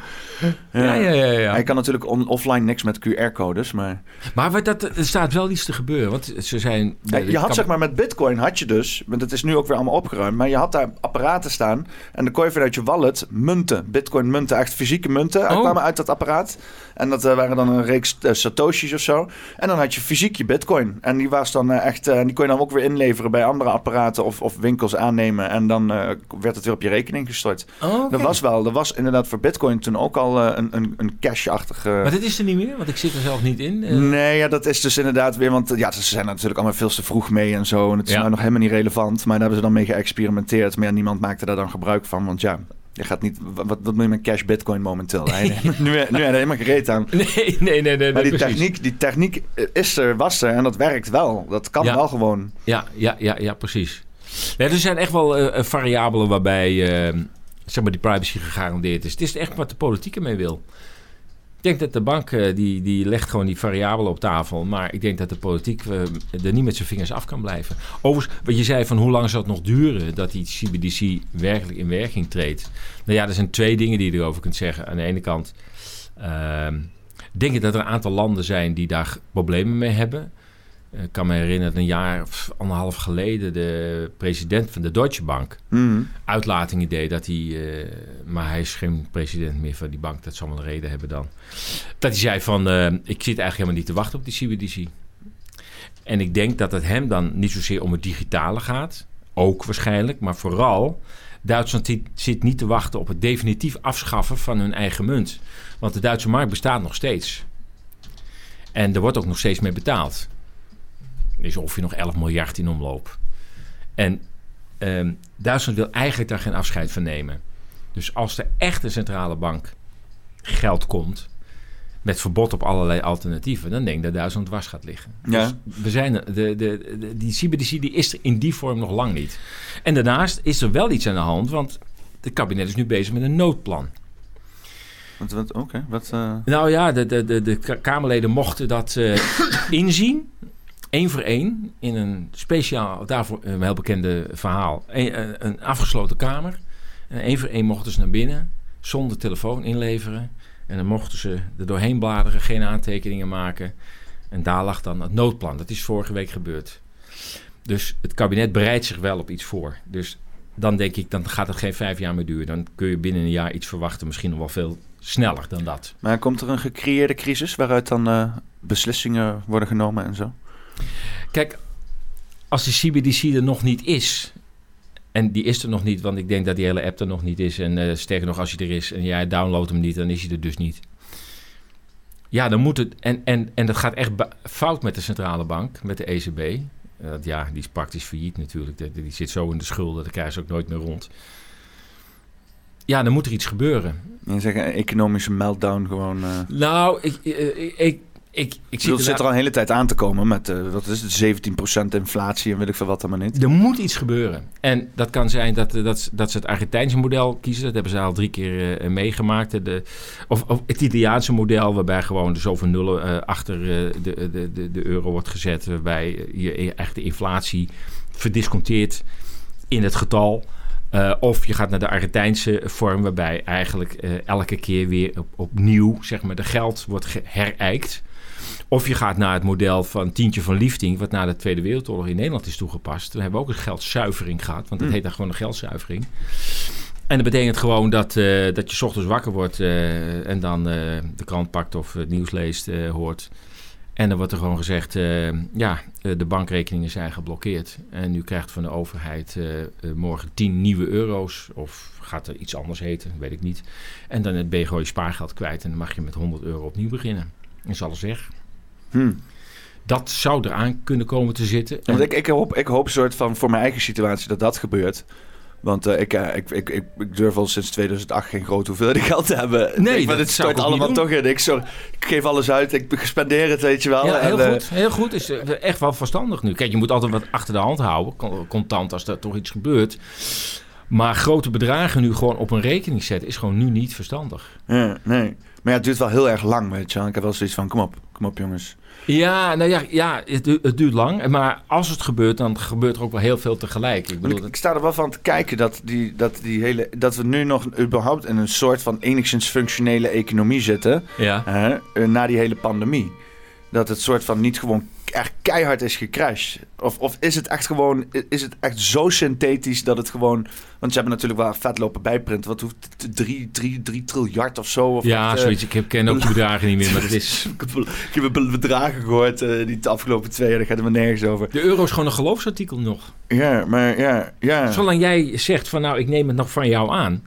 ja, ja, ja. ja, Je kan natuurlijk on, offline niks met QR-codes, maar... Maar dat, er staat wel iets te gebeuren, want ze zijn... Ja, je had zeg maar met bitcoin had je dus, want het is nu ook weer allemaal opgeruimd, maar je had daar apparaten staan en dan kon je vanuit je wallet munten, bitcoin munten, echt fysieke munten, oh. kwamen uit dat apparaat. En dat uh, waren dan een reeks uh, satoshis of zo. En dan had je fysiek je bitcoin. En die was dan echt, die kon je dan ook weer inleveren bij andere apparaten of, of winkels aannemen. En dan werd het weer op je rekening gestort. Oh, Dat was wel, er was inderdaad voor bitcoin toen ook al een, een, een cash-achtige... Maar dit is er niet meer, want ik zit er zelf niet in. Nee, ja, dat is dus inderdaad weer, want ja, ze zijn natuurlijk allemaal veel te vroeg mee en zo. En het is nou nog helemaal niet relevant. Maar daar hebben ze dan mee geëxperimenteerd. Maar ja, niemand maakte daar dan gebruik van, want ja... Je gaat niet, wat, wat moet je met cash bitcoin momenteel? *laughs* Nu, nu heb je helemaal gereed aan. Nee, nee, nee. nee maar die techniek, die techniek is er, was er en dat werkt wel. Dat kan wel gewoon. Ja, ja, ja, ja precies. Ja, er zijn echt wel uh, variabelen waarbij uh, zeg maar die privacy gegarandeerd is. Het is echt wat de politiek ermee wil. Ik denk dat de bank eh, die, die legt gewoon die variabelen op tafel. Maar ik denk dat de politiek eh, er niet met zijn vingers af kan blijven. Overigens, wat je zei van hoe lang zal het nog duren dat die CBDC werkelijk in werking treedt. Nou ja, er zijn twee dingen die je erover kunt zeggen. Aan de ene kant ehm, denk ik dat er een aantal landen zijn die daar problemen mee hebben. Eh, Ik kan me herinneren dat een jaar of anderhalf geleden de president van de Deutsche Bank Mhm. uitlatingen deed dat hij, eh, maar hij is geen president meer van die bank, dat zal wel een reden hebben dan. Dat hij zei van, eh, ik zit eigenlijk helemaal niet te wachten op die CBDC. En ik denk dat het hem dan niet zozeer om het digitale gaat, ook waarschijnlijk, maar vooral Duitsland zit, zit niet te wachten op het definitief afschaffen van hun eigen munt. Want de Duitse markt bestaat nog steeds. En er wordt ook nog steeds mee betaald. Is ongeveer nog 11 miljard in omloop. En ehm, Duitsland wil eigenlijk daar geen afscheid van nemen. Dus als er echt een centrale bank geld komt, met verbod op allerlei alternatieven, dan denk ik dat Duitsland dwars gaat liggen. Ja. Dus we zijn, de, de, de, die CBDC die is er in die vorm nog lang niet. En daarnaast is er wel iets aan de hand, want het kabinet is nu bezig met een noodplan. Wat, Oké, wat... eh, Nou ja, de, de, de, de Ka- Kamerleden mochten dat eh, *coughs* inzien. Één voor één. In een speciaal, daarvoor een heel bekende verhaal. Een, een- een afgesloten kamer. En één voor één mochten ze naar binnen. Zonder telefoon inleveren. En dan mochten ze er doorheen bladeren. Geen aantekeningen maken. En daar lag dan het noodplan. Dat is vorige week gebeurd. Dus het kabinet bereidt zich wel op iets voor. Dus dan denk ik, dan gaat het geen vijf jaar meer duren. Dan kun je binnen een jaar iets verwachten. Misschien nog wel veel sneller dan dat. Maar komt er een gecreëerde crisis waaruit dan eh, beslissingen worden genomen en zo? Kijk, als de CBDC er nog niet is. En die is er nog niet, want ik denk dat die hele app er nog niet is. En eh, sterker nog, als hij er is en jij downloadt hem niet, dan is hij er dus niet. Ja, dan moet het. En, en, en dat gaat echt fout met de centrale bank, met de ECB. Eh, ja, die is praktisch failliet natuurlijk. Die, die zit zo in de schulden, daar krijgen ze ook nooit meer rond. Ja, dan moet er iets gebeuren. Je zegt een economische meltdown gewoon... eh Nou, ik, ik, ik, ik, ik zie zit er al een hele tijd aan te komen met, eh, wat is het, 17% inflatie en weet ik veel wat allemaal niet. Er moet iets gebeuren. En dat kan zijn dat, eh, dat, dat ze het Argentijnse model kiezen. Dat hebben ze al drie keer eh, meegemaakt. De, of, of het Italiaanse model, waarbij gewoon de zoveel nullen achter de, de, de, de euro wordt gezet. Waarbij je eigenlijk de inflatie verdisconteert in het getal. Of je gaat naar de Argentijnse vorm, waarbij eigenlijk elke keer weer op, opnieuw zeg maar, de geld wordt herijkt. Of je gaat naar het model van Tientje van Liefding, wat na de Tweede Wereldoorlog in Nederland is toegepast. We hebben ook een geldzuivering gehad, want dat Hmm. heet dan gewoon een geldzuivering. En dat betekent gewoon dat, eh, dat je 's ochtends wakker wordt eh, en dan eh, de krant pakt of het nieuws leest, hoort. En dan wordt er gewoon gezegd, ja, de bankrekeningen zijn geblokkeerd. En u krijgt van de overheid morgen 10 nieuwe euro's. Of gaat er iets anders heten, weet ik niet. En dan ben je gewoon je spaargeld kwijt en dan mag je met 100 euro opnieuw beginnen. Is alles weg. Hm. Dat zou eraan kunnen komen te zitten. Want ik, ik, hoop, ik hoop soort van voor mijn eigen situatie dat dat gebeurt. Want eh, ik, eh, ik, ik, ik, ik durf al sinds 2008 geen grote hoeveelheid geld te hebben. Nee, ik, maar het stort allemaal toch in. Ik, zo, ik geef alles uit, ik spendeer het, weet je wel. Ja, heel En, eh, goed. Heel goed. Is echt wel verstandig nu. Kijk, je moet altijd wat achter de hand houden. con- Contant als er toch iets gebeurt. Maar grote bedragen nu gewoon op een rekening zetten is gewoon nu niet verstandig. ja, nee. Maar ja, het duurt wel heel erg lang, weet je wel. Ik heb wel zoiets van, kom op, kom op jongens. Ja, nou ja, ja het, du- het duurt lang. Maar als het gebeurt, dan gebeurt er ook wel heel veel tegelijk. Ik bedoel, ik, ik sta er wel van te kijken dat, die, dat, die hele, dat we nu nog überhaupt in een soort van enigszins functionele economie zitten. ja. hè, eh, na die hele pandemie. Dat het soort van niet gewoon echt keihard is gecrashed. Of, of is het echt gewoon, is het echt zo synthetisch dat het gewoon... Want ze hebben natuurlijk wel vet lopen bijprinten. Wat hoeft het, drie, drie, drie triljard of zo? Of ja, eh, zoiets. Ik heb, ken ook de bedragen niet meer, maar het is... *laughs* ik heb- bedragen gehoord eh, die de afgelopen twee jaar, daar gaat het maar nergens over. De euro is gewoon een geloofsartikel nog. Ja, maar ja, ja. Zolang jij zegt van nou, ik neem het nog van jou aan.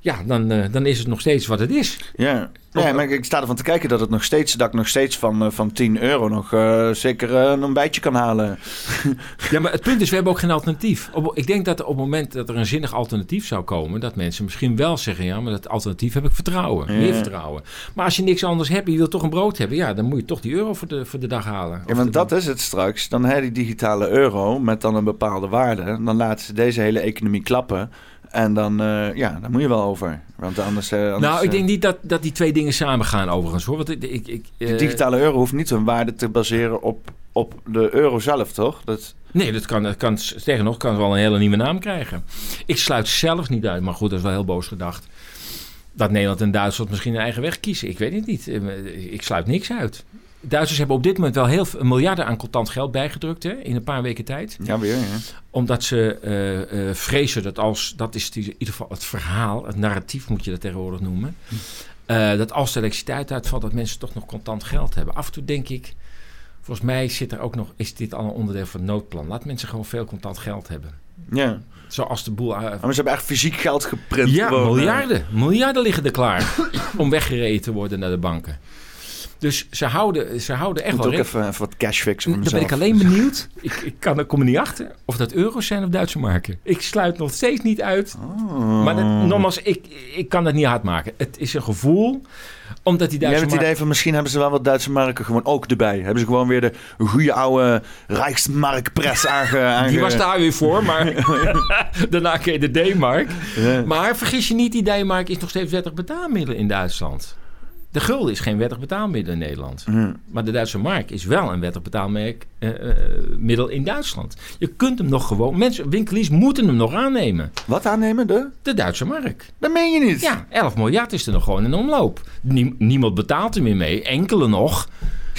Ja, dan, eh, dan is het nog steeds wat het is. Ja, nee, maar ik sta ervan te kijken dat het nog steeds, dat ik nog steeds van, eh, van 10 euro nog eh, zeker een bijtje kan halen. *laughs* Ja, maar het punt is, we hebben ook geen alternatief. Op, ik denk dat op het moment dat er een zinnig alternatief zou komen, dat mensen misschien wel zeggen, ja, maar dat alternatief heb ik vertrouwen, Ja. meer vertrouwen. Maar als je niks anders hebt je wil toch een brood hebben, ja, dan moet je toch die euro voor de, voor de dag halen. Ja, want dat is het straks. Dan heb je die digitale euro met dan een bepaalde waarde. Dan laten ze deze hele economie klappen. En dan, eh, ja, dan moet je wel over. Want anders... eh, anders nou, ik eh, denk niet dat, dat die twee dingen samen gaan overigens hoor. Want ik, ik, ik, de eh, digitale euro hoeft niet zijn waarde te baseren op, op de euro zelf, toch? Dat, Nee, dat kan, dat kan, sterker nog, kan wel een hele nieuwe naam krijgen. Ik sluit zelf niet uit, maar goed, dat is wel heel boos gedacht. Dat Nederland en Duitsland misschien een eigen weg kiezen. Ik weet het niet. Eh, Ik sluit niks uit. Duitsers hebben op dit moment wel heel veel miljarden aan contant geld bijgedrukt hè, in een paar weken tijd. ja, weer, ja. Omdat ze eh, eh, vrezen dat als, dat is in ieder geval het verhaal, het narratief moet je dat tegenwoordig noemen. eh, dat als de elektriciteit uitvalt, dat mensen toch nog contant geld hebben. Af en toe denk ik, volgens mij zit er ook nog, is dit al een onderdeel van het noodplan. Laat mensen gewoon veel contant geld hebben. ja. Zoals de boel. Maar ze hebben echt fysiek geld geprint. ja, miljarden. Miljarden liggen er klaar om weggereden te worden naar de banken. Dus ze houden, ze houden echt moet wel ook rekening. even, even wat cash fixen Dan ben ik alleen benieuwd. *laughs* Ik, ik, kan, ik kom er niet achter of dat euro's zijn of Duitse marken. Ik sluit nog steeds niet uit. Oh. Maar dat, nogmaals, ik, ik kan dat niet hard maken. Het is een gevoel, omdat die Jij Duitse hebt het idee van misschien hebben ze wel wat Duitse marken gewoon ook erbij. Hebben ze gewoon weer de goede oude Rijksmarkpres aange... *laughs* aange... Die was daar weer voor, maar *laughs* daarna kreeg je de D-mark. Ja. Maar vergis je niet, die D-mark is nog steeds wettig betaalmiddel in Duitsland. De gulden is geen wettig betaalmiddel in Nederland. Hm. Maar de Duitse mark is wel een wettig betaalmiddel in Duitsland. Je kunt hem nog gewoon... Mensen, winkeliers moeten hem nog aannemen. Wat aannemen? De? De Duitse mark. Dat meen je niet. Ja, 11 miljard is er nog gewoon in omloop. Nie- niemand betaalt er meer mee. Enkele nog.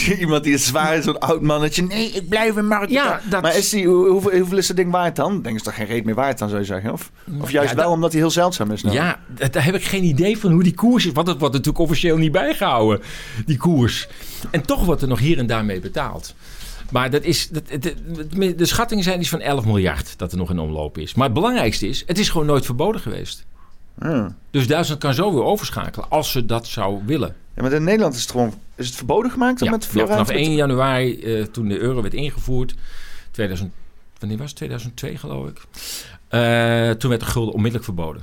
*laughs* Iemand die is zwaar is, zo'n oud mannetje. Nee, ik blijf in markt. Ja, dat- Maar is die, hoe- hoeveel, hoeveel is dat ding waard dan? Denk is toch geen reet meer waard dan, zou je zeggen? Of, of juist Ja, wel dat- omdat hij heel zeldzaam is? Nou? Ja, daar heb ik geen idee van hoe die koers is. Want dat wordt natuurlijk officieel niet bijgehouden, die koers. En toch wordt er nog hier en daar mee betaald. Maar dat is, dat, de, de, de schattingen zijn iets van 11 miljard dat er nog in omloop is. Maar het belangrijkste is, het is gewoon nooit verboden geweest. Ja. Dus Duitsland kan zo weer overschakelen als ze dat zou willen. Ja, maar in Nederland is het gewoon... Is het verboden gemaakt? Ja, met ja, vanaf 1 januari, eh, toen de euro werd ingevoerd, 2000, wanneer was het? 2002 geloof ik. Eh, toen werd de gulden onmiddellijk verboden.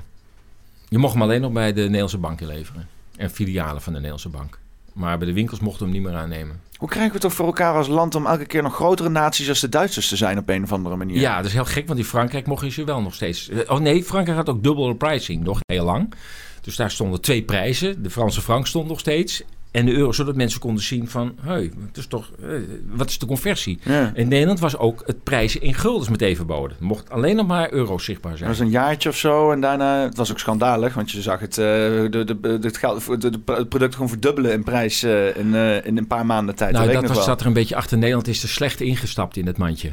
Je mocht hem alleen nog bij de Nederlandse bank inleveren. En filialen van de Nederlandse bank. Maar bij de winkels mochten we hem niet meer aannemen. Hoe krijgen we toch voor elkaar als land om elke keer nog grotere naties als de Duitsers te zijn op een of andere manier? Ja, dat is heel gek, want in Frankrijk mochten ze wel nog steeds... eh, Oh nee, Frankrijk had ook dubbele pricing, nog heel lang. Dus daar stonden twee prijzen. De Franse frank stond nog steeds. En de euro, zodat mensen konden zien van... Hey, het is toch, eh, wat is de conversie? Ja. In Nederland was ook het prijzen in guldens meteen verboden. Er mocht alleen nog maar euro's zichtbaar Dat zijn. was een jaartje of zo en daarna... Het was ook schandalig, want je zag het, eh, de, de, de, het, geld, de, product gewoon verdubbelen in prijs eh, in, in een paar maanden tijd. nou, dat dat was, zat er een beetje achter. Nederland is er slecht ingestapt in het mandje.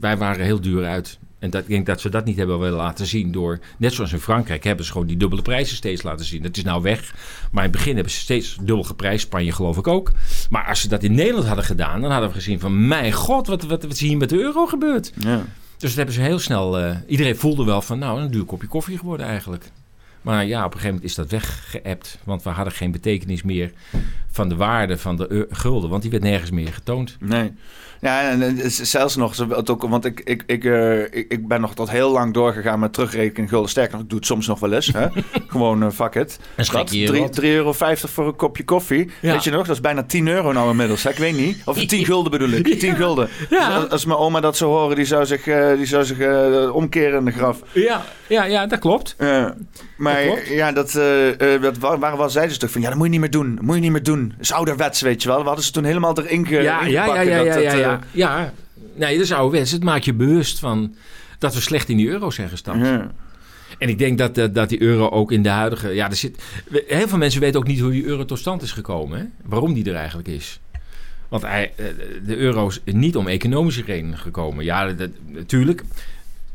Wij waren heel duur uit. En dat, ik denk dat ze dat niet hebben willen laten zien door... Net zoals in Frankrijk hebben ze gewoon die dubbele prijzen steeds laten zien. Dat is nou weg. Maar in het begin hebben ze steeds dubbel geprijsd. Spanje geloof ik ook. Maar als ze dat in Nederland hadden gedaan... dan hadden we gezien van... Mijn god, wat, wat, wat is hier met de euro gebeurd? Ja. Dus dat hebben ze heel snel... eh, iedereen voelde wel van... Nou, een duur kopje koffie geworden eigenlijk. Maar ja, op een gegeven moment is dat weggeëpt. Want we hadden geen betekenis meer van de waarde van de eu- gulden. Want die werd nergens meer getoond. Nee. Ja, en het is zelfs nog, ook, want ik, ik, ik, eh, ik, ik ben nog tot heel lang doorgegaan met terugrekenen gulden. Sterker nog, ik doe het soms nog wel eens. Hè? *laughs* Gewoon uh, fuck it. Dat, wat? 3,50 euro voor een kopje koffie. Ja. Weet je nog, dat is bijna 10 euro nou inmiddels. Hè? Ik weet niet. Of 10 *laughs* gulden bedoel ik. 10 gulden. Ja. Dus als, als mijn oma dat zou horen, die zou zich, eh, die zou zich omkeren in de graf. Ja, ja, ja dat klopt. Maar Dat ja, dat, eh, eh, dat wa- waren wel zeiden ze toch van... Ja, dat moet je niet meer doen. Dat moet je niet meer doen. Dat is ouderwets, weet je wel. We hadden ze toen helemaal erin ge, Ja, ja, ja, ja, dat ja, ja, eh, ja. Ja, nee, dat is ouderwets. Het maakt je bewust van dat we slecht in die euro zijn gestapt. ja. En ik denk dat, dat, die euro ook in de huidige... Ja, er zit, heel veel mensen weten ook niet hoe die euro tot stand is gekomen. Hè? Waarom die er eigenlijk is. Want hij, de euro is niet om economische redenen gekomen. Ja, dat, natuurlijk.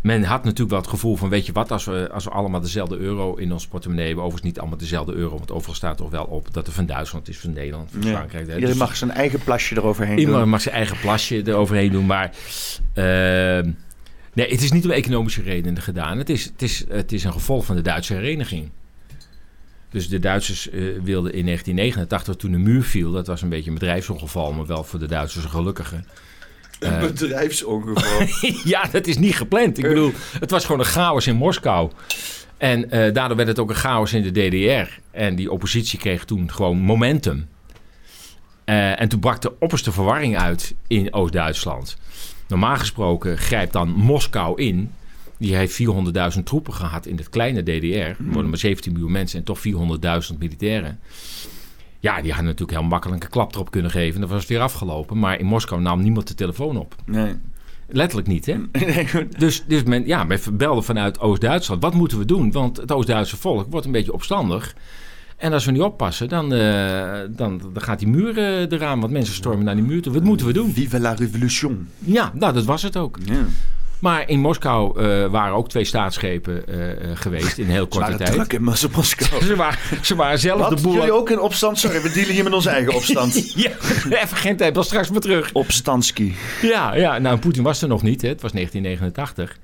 Men had natuurlijk wel het gevoel van... weet je wat, als we, als we allemaal dezelfde euro in ons portemonnee hebben... overigens niet allemaal dezelfde euro... want overal staat toch wel op dat er van Duitsland is, van Nederland, van. Frankrijk. Iedereen Dus- mag zijn eigen plasje eroverheen doen. mag zijn eigen plasje eroverheen doen, maar... ehm, nee, het is niet om economische redenen gedaan. Het is, het is, het is een gevolg van de Duitse hereniging. Dus de Duitsers eh, wilden in 1989, toen de muur viel... dat was een beetje een bedrijfsongeval, maar wel voor de Duitsers een gelukkige. Een Eh, bedrijfsongeval. *laughs* ja, dat is niet gepland. Ik bedoel, het was gewoon een chaos in Moskou. En eh, daardoor werd het ook een chaos in de DDR. En die oppositie kreeg toen gewoon momentum. Eh, en toen brak de opperste verwarring uit in Oost-Duitsland. Normaal gesproken grijpt dan Moskou in. Die heeft 400.000 troepen gehad in het kleine DDR. Er worden maar 17 miljoen mensen en toch 400.000 militairen. Ja, die hadden natuurlijk heel makkelijk een klap erop kunnen geven. Dan was het weer afgelopen. Maar in Moskou nam niemand de telefoon op. Nee. Letterlijk niet, hè? *laughs* Nee. Dus, dus men, ja, men belden vanuit Oost-Duitsland. Wat moeten we doen? Want het Oost-Duitse volk wordt een beetje opstandig. En als we niet oppassen, dan, eh, dan, dan gaat die muur eh, eraan. Want mensen stormen naar die muur toe. Wat moeten we doen? Vive la révolution. Ja, nou, dat was het ook. Ja. Maar in Moskou eh, waren ook twee staatsschepen eh, eh, geweest in heel Ze korte waren tijd. druk in Mos- Moskou. *laughs* Ze waren, ze waren zelf Wat? de boel. Jullie ook in opstand? Sorry, we dealen hier met onze eigen opstand. *laughs* Ja, even geen tijd, wel straks maar terug. Opstandski. Ja, ja nou, Poetin was er nog niet, hè. het was 1989.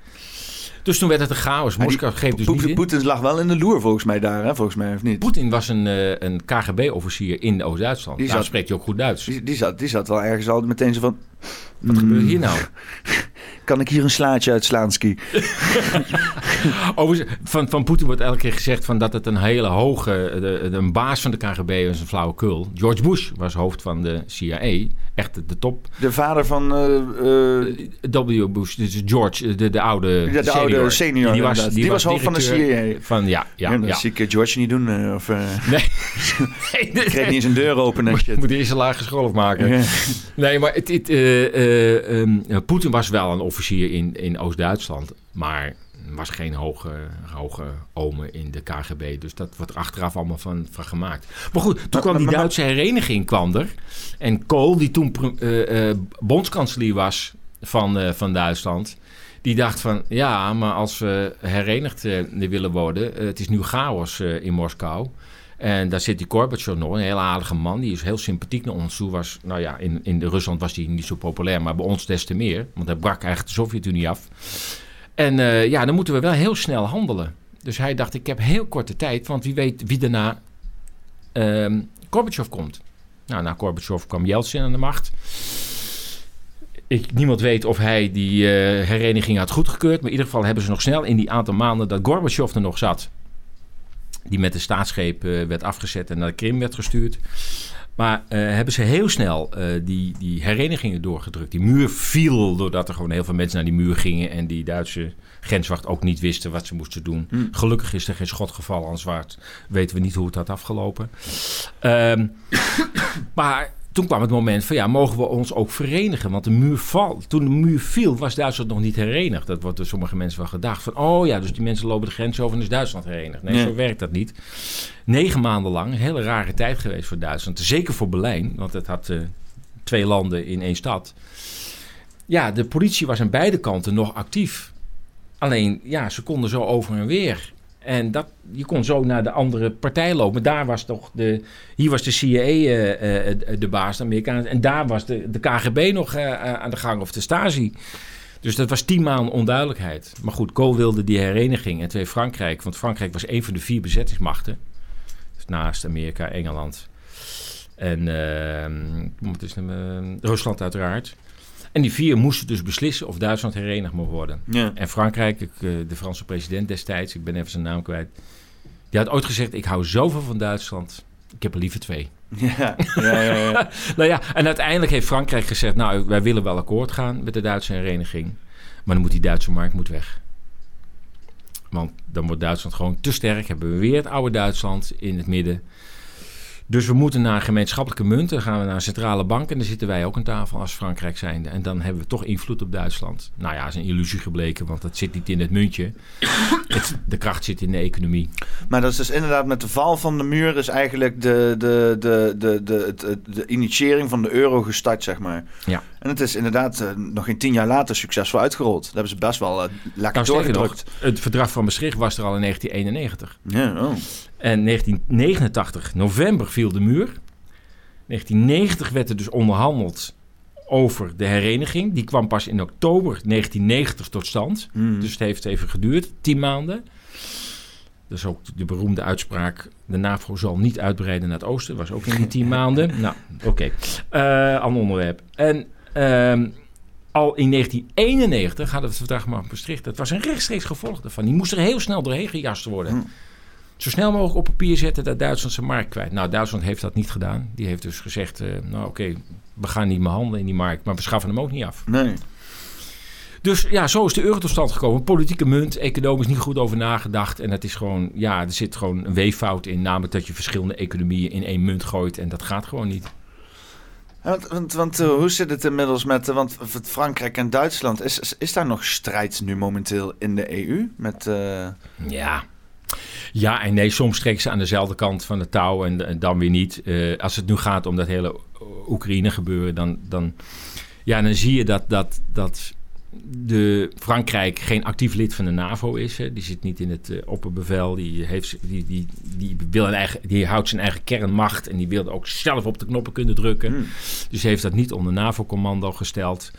Dus toen werd het een chaos. Moskou greep dus niet in. Poetin lag wel in de loer volgens mij daar, hè? volgens mij, of niet? Poetin was een, een KGB-officier in Oost-Duitsland. Die Daar zat- spreekt hij ook goed Duits. Die, die, zat, die zat wel ergens al meteen zo van... Wat gebeurt hier nou? *laughs* Kan ik hier een slaatje uitslaan, ski? *laughs* Overigens, van, van Poetin wordt elke keer gezegd van dat het een hele hoge... De, de- een baas van de KGB was een flauwekul. George Bush was hoofd van de CIA. Echt de, top. De vader van... eh, eh, W. Bush, dus George, de, de oude Ja, de senior. oude senior, Die was, die Die was was hoofd van de CIA. Van, ja, ja, ja, ja. dat zie ik eh, George niet doen. eh, of eh *laughs* Nee. nee, *laughs* kreeg niet eens een deur open en shit. Moet eerst een lage school afmaken. Ja. Nee, maar het, het, eh, eh, ehm, eh, Poetin was wel een officier in, in Oost-Duitsland. Maar was geen hoge, hoge ome in de KGB. Dus dat wordt er achteraf allemaal van, van gemaakt. Maar goed, toen Maar- kwam die maar- Duitse hereniging kwam er. En Kool, die toen eh, eh, bondskanselier was van, eh, van Duitsland... Die dacht van, ja, maar als we herenigd willen worden... het is nu chaos in Moskou... En daar zit die Gorbachev nog, een hele aardige man. Die is heel sympathiek naar ons toe. Was, nou ja, in, in Rusland was hij niet zo populair, maar bij ons des te meer. Want hij brak eigenlijk de Sovjet-Unie af. En eh, ja, dan moeten we wel heel snel handelen. Dus hij dacht, ik heb heel korte tijd, want wie weet wie daarna ehm Gorbachev komt. Nou, na Gorbachev kwam Yeltsin aan de macht. Ik, niemand weet of hij die eh, hereniging had goedgekeurd. Maar in ieder geval hebben ze nog snel in die aantal maanden dat Gorbachev er nog zat die met de staatsgreep eh, werd afgezet en naar de Krim werd gestuurd. Maar eh, hebben ze heel snel eh, die, die herenigingen doorgedrukt. Die muur viel doordat er gewoon heel veel mensen naar die muur gingen... en die Duitse grenswacht ook niet wisten wat ze moesten doen. Hm. Gelukkig is er geen schot gevallen, anders weten we niet hoe het had afgelopen. Ehm, *coughs* maar toen kwam het moment van ja, mogen we ons ook verenigen? Want de muur valt. Toen de muur viel, was Duitsland nog niet herenigd. Dat wordt door sommige mensen wel gedacht. Van oh ja, dus die mensen lopen de grens over en is Duitsland herenigd. Nee, Nee. zo werkt dat niet. Negen maanden lang, een hele rare tijd geweest voor Duitsland. Zeker voor Berlijn, want het had eh, twee landen in één stad. Ja, de politie was aan beide kanten nog actief. Alleen, ja, ze konden zo over en weer. En dat, je kon zo naar de andere partij lopen. Daar was toch de, hier was de CIA eh, eh, de baas, de Amerikanen. En daar was de, de KGB nog eh, aan de gang, of de Stasi. Dus dat was tien maanden onduidelijkheid. Maar goed, Kool wilde die hereniging en twee Frankrijk. Want Frankrijk was een van de vier bezettingsmachten. Dus naast Amerika, Engeland en ehm, nou, eh, Rusland uiteraard. En die vier moesten dus beslissen of Duitsland herenigd mocht worden. Ja. En Frankrijk, ik, eh, de Franse president destijds, ik ben even zijn naam kwijt. Die had ooit gezegd: Ik hou zoveel van Duitsland. Ik heb er liever twee. Ja, ja, ja, ja. *laughs* Nou ja, en uiteindelijk heeft Frankrijk gezegd: Nou, wij willen wel akkoord gaan met de Duitse hereniging. Maar dan moet die Duitse markt moet weg. Want dan wordt Duitsland gewoon te sterk. Hebben we weer het oude Duitsland in het midden. Dus we moeten naar gemeenschappelijke munten. Dan gaan we naar een centrale bank. En dan zitten wij ook aan tafel als Frankrijk zijnde. En dan hebben we toch invloed op Duitsland. Nou ja, is een illusie gebleken. Want dat zit niet in het muntje. *coughs* Het- de kracht zit in de economie. Maar dat is dus inderdaad met de val van de muur is eigenlijk de, de, de, de, de, het- het- de initiëring van de euro gestart, zeg maar. Ja. En het is inderdaad eh, nog geen tien jaar later succesvol uitgerold. Dat hebben ze best wel uh, lekker Nou, nog, doorgedrukt. het verdrag van Maastricht was er al in 1991. Ja, oh. En 1989, november, viel de muur. 1990 werd er dus onderhandeld over de hereniging. Die kwam pas in oktober 1990 tot stand. Hmm. Dus het heeft even geduurd, tien maanden. Is ook de beroemde uitspraak... de NAVO zal niet uitbreiden naar het oosten. was ook in die tien *laughs* maanden. Nou, oké. Eh ander onderwerp. En ehm, al in 1991 hadden we het verdrag van Maastricht... dat was een rechtstreeks gevolg daarvan. Die moest er heel snel doorheen gejast worden. Hm. Zo snel mogelijk op papier zetten dat Duitsland zijn markt kwijt. Nou, Duitsland heeft dat niet gedaan. Die heeft dus gezegd... eh, nou oké, we gaan niet meer handelen in die markt... maar we schaffen hem ook niet af. Nee. Dus ja, zo is de euro tot stand gekomen. Politieke munt, economisch niet goed over nagedacht. En het is gewoon, ja, er zit gewoon een weeffout in. Namelijk dat je verschillende economieën in één munt gooit. En dat gaat gewoon niet. Want, want, uh, hoe zit het inmiddels met uh, want Frankrijk en Duitsland? Is, is, daar nog strijd nu momenteel in de EU? Met, uh... Ja. Ja en nee, soms trekken ze aan dezelfde kant van het touw en, en dan weer niet. als het nu gaat om dat hele Oekraïne gebeuren, dan, dan, ja, dan zie je dat, dat, dat de Frankrijk geen actief lid van de NAVO is. Hè. Die zit niet in het uh, opperbevel. Die, heeft, die, die, die, wil een eigen, die houdt zijn eigen kernmacht. En die wil ook zelf op de knoppen kunnen drukken. Hmm. Dus heeft dat niet onder NAVO-commando gesteld.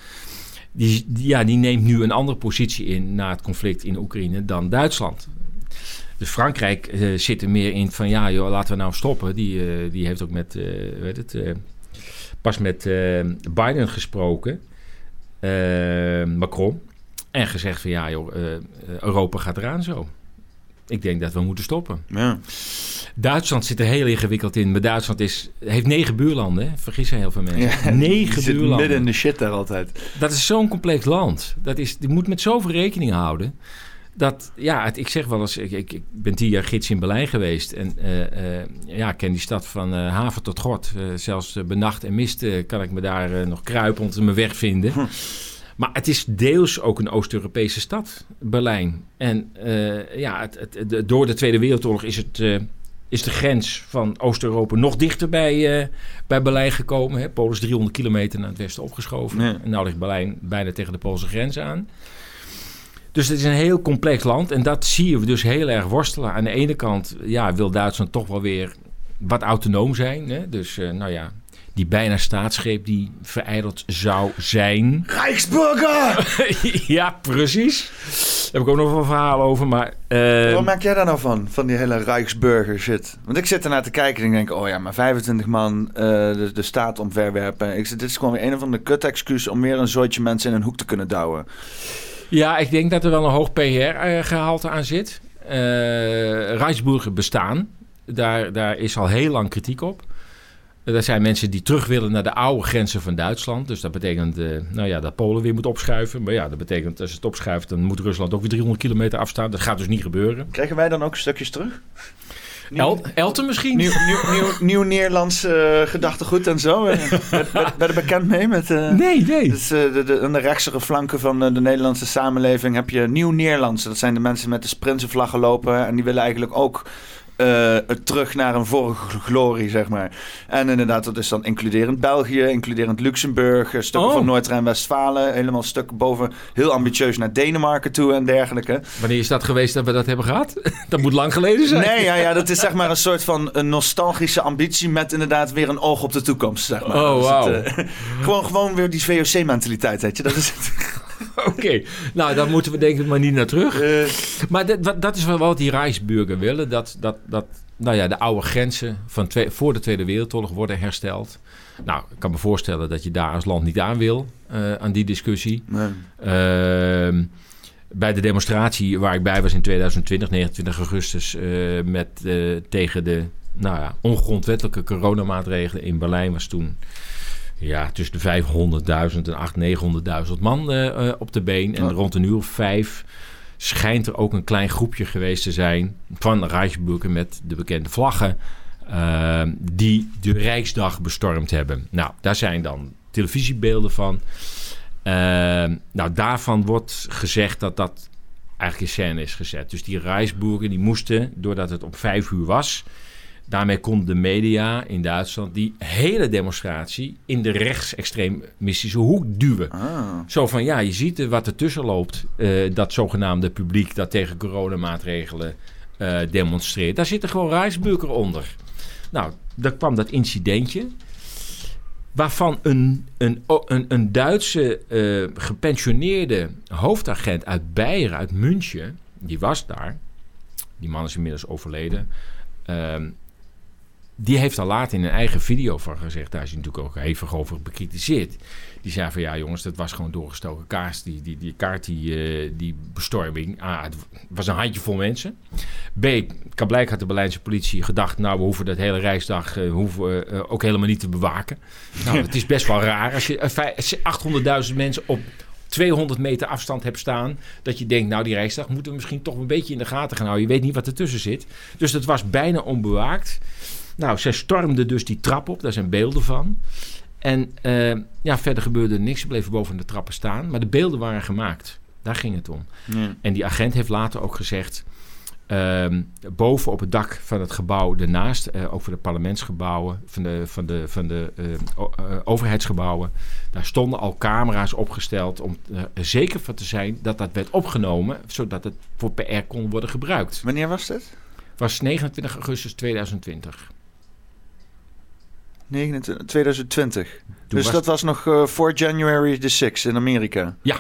Die, die, ja, die neemt nu een andere positie in na het conflict in Oekraïne dan Duitsland. Dus Frankrijk uh, zit er meer in van ja, joh, laten we nou stoppen. Die, uh, die heeft ook met, weet het, pas met Biden gesproken. Eh, Macron. En gezegd van ja joh, eh, Europa gaat eraan zo. Ik denk dat we moeten stoppen. Ja. Duitsland zit er heel ingewikkeld in. Maar Duitsland is, heeft negen buurlanden. Hè? Vergissen heel veel mensen. Ja, negen zit buurlanden. midden in de shit daar altijd. Dat is zo'n complex land. Dat is, je moet met zoveel rekening houden. Dat, ja, het, ik zeg wel eens, ik, ik, ik, ben tien jaar gids in Berlijn geweest. En uh, uh, ja, ik ken die stad van uh, haven tot god. zelfs benacht en mist kan ik me daar nog kruipen om te me weg vinden. Hm. Maar het is deels ook een Oost-Europese stad, Berlijn. En ja, het, het, door de Tweede Wereldoorlog is, het, is de grens van Oost-Europa nog dichter bij, bij Berlijn gekomen. Hè. Polen is 300 kilometer naar het westen opgeschoven. En nu ligt Berlijn bijna tegen de Poolse grens aan. Dus het is een heel complex land en dat zie je dus heel erg worstelen. Aan de ene kant ja, wil Duitsland toch wel weer wat autonoom zijn. Hè? Dus uh, nou ja, die bijna staatsgreep die vereideld zou zijn. Rijksburger! *laughs* ja, precies. Daar heb ik ook nog wel een verhaal over. Maar, uh... Wat maak jij daar nou van? Van die hele Rijksburger shit. Want ik zit ernaar te kijken en ik denk... Oh ja, maar 25 man uh, de, de staat omverwerpen. Ik zeg, dit is gewoon weer een of andere kut-excuus... om meer een soortje mensen in een hoek te kunnen douwen. Ja, ik denk dat er wel een hoog PR-gehalte aan zit. Uh, bestaan. Daar, daar is al heel lang kritiek op. Er zijn mensen die terug willen naar de oude grenzen van Duitsland. Dus dat betekent nou ja, dat Polen weer moet opschuiven. Maar ja, dat betekent als het opschuift, dan moet Rusland ook weer 300 kilometer afstaan. Dat gaat dus niet gebeuren. Krijgen wij dan ook stukjes terug? El Elten misschien? Nieuw, nieuw, nieuw, nieuw Nederlands uh, gedachtegoed en zo. *laughs* Ben je er bekend mee? Met, uh, nee, nee. Dus, uh, de, de, aan de rechtsere flanken van de, de Nederlandse samenleving heb je Nieuw Nederlands. Dat zijn de mensen met de Sprinzenvlaggen lopen. En die willen eigenlijk ook uh, terug naar een vorige glorie, zeg maar. En inderdaad, dat is dan includerend België, includerend Luxemburg, stukken oh. van Noord-Rijn-Westfalen, helemaal stukken boven, heel ambitieus naar Denemarken toe en dergelijke. Wanneer is dat geweest dat we dat hebben gehad? *laughs* dat moet lang geleden zijn. Nee, ja, ja, dat is zeg maar een soort van een nostalgische ambitie met inderdaad weer een oog op de toekomst, zeg maar. Oh, wow. Het, uh, *laughs* gewoon, gewoon weer die VOC-mentaliteit, weet je. Dat is het. *laughs* Oké, nou dan moeten we denk ik maar niet naar terug. Uh, maar dat, dat is wel wat die Rijksburger willen. Dat, dat, dat nou ja, de oude grenzen van twee, voor de Tweede Wereldoorlog worden hersteld. Nou, ik kan me voorstellen dat je daar als land niet aan wil, uh, aan die discussie. Nee. Uh, bij de demonstratie waar ik bij was in 2020, 29 augustus, uh, met, tegen de nou ja, ongrondwettelijke coronamaatregelen in Berlijn was toen ja, tussen de 500.000 en 800.000, 900.000 man uh, op de been. En rond een uur of vijf schijnt er ook een klein groepje geweest te zijn van Rijksburger met de bekende vlaggen. Uh, die de Rijksdag bestormd hebben. Nou, daar zijn dan televisiebeelden van. Uh, nou, daarvan wordt gezegd dat dat eigenlijk in scène is gezet. Dus die Rijksburger die moesten, doordat het op vijf uur was, Daarmee kon de media in Duitsland die hele demonstratie in de rechtsextremistische hoek duwen. Ah. Zo van ja, je ziet wat er tussen loopt. Uh, dat zogenaamde publiek dat tegen coronamaatregelen uh, demonstreert. Daar zit er gewoon Rijsburger onder. Nou, daar kwam dat incidentje. Waarvan een, een, een, een Duitse uh, gepensioneerde hoofdagent uit Beieren, uit München, die was daar. Die man is inmiddels overleden. Uh, die heeft al later in een eigen video van gezegd. Daar is hij natuurlijk ook hevig over bekritiseerd. Die zei van ja jongens, dat was gewoon doorgestoken kaart. Die, die, die kaart, die, uh, die bestorming. Ah, het was een handjevol mensen. B, kan blijken had de Berlijnse politie gedacht... nou, we hoeven dat hele reisdag uh, hoeven, uh, ook helemaal niet te bewaken. Nou, het is best wel raar als je 800.000 mensen op 200 meter afstand hebt staan. Dat je denkt, nou die Rijksdag moeten we misschien toch een beetje in de gaten gaan houden. Je weet niet wat ertussen zit. Dus dat was bijna onbewaakt. Nou, zij stormde dus die trap op. Daar zijn beelden van. En uh, ja, verder gebeurde niks. Ze bleven boven de trappen staan. Maar de beelden waren gemaakt. Daar ging het om. Ja. En die agent heeft later ook gezegd... ehm, boven op het dak van het gebouw ernaast... eh, ook voor de parlementsgebouwen... van de, van de, van de eh, eh, overheidsgebouwen... daar stonden al camera's opgesteld... om eh, er zeker van te zijn dat dat werd opgenomen... zodat het voor PR kon worden gebruikt. Wanneer was dit? was 29 augustus 2020. 29, 2020. Toen dus was- dat was nog eh, voor January the 6th in Amerika. Ja.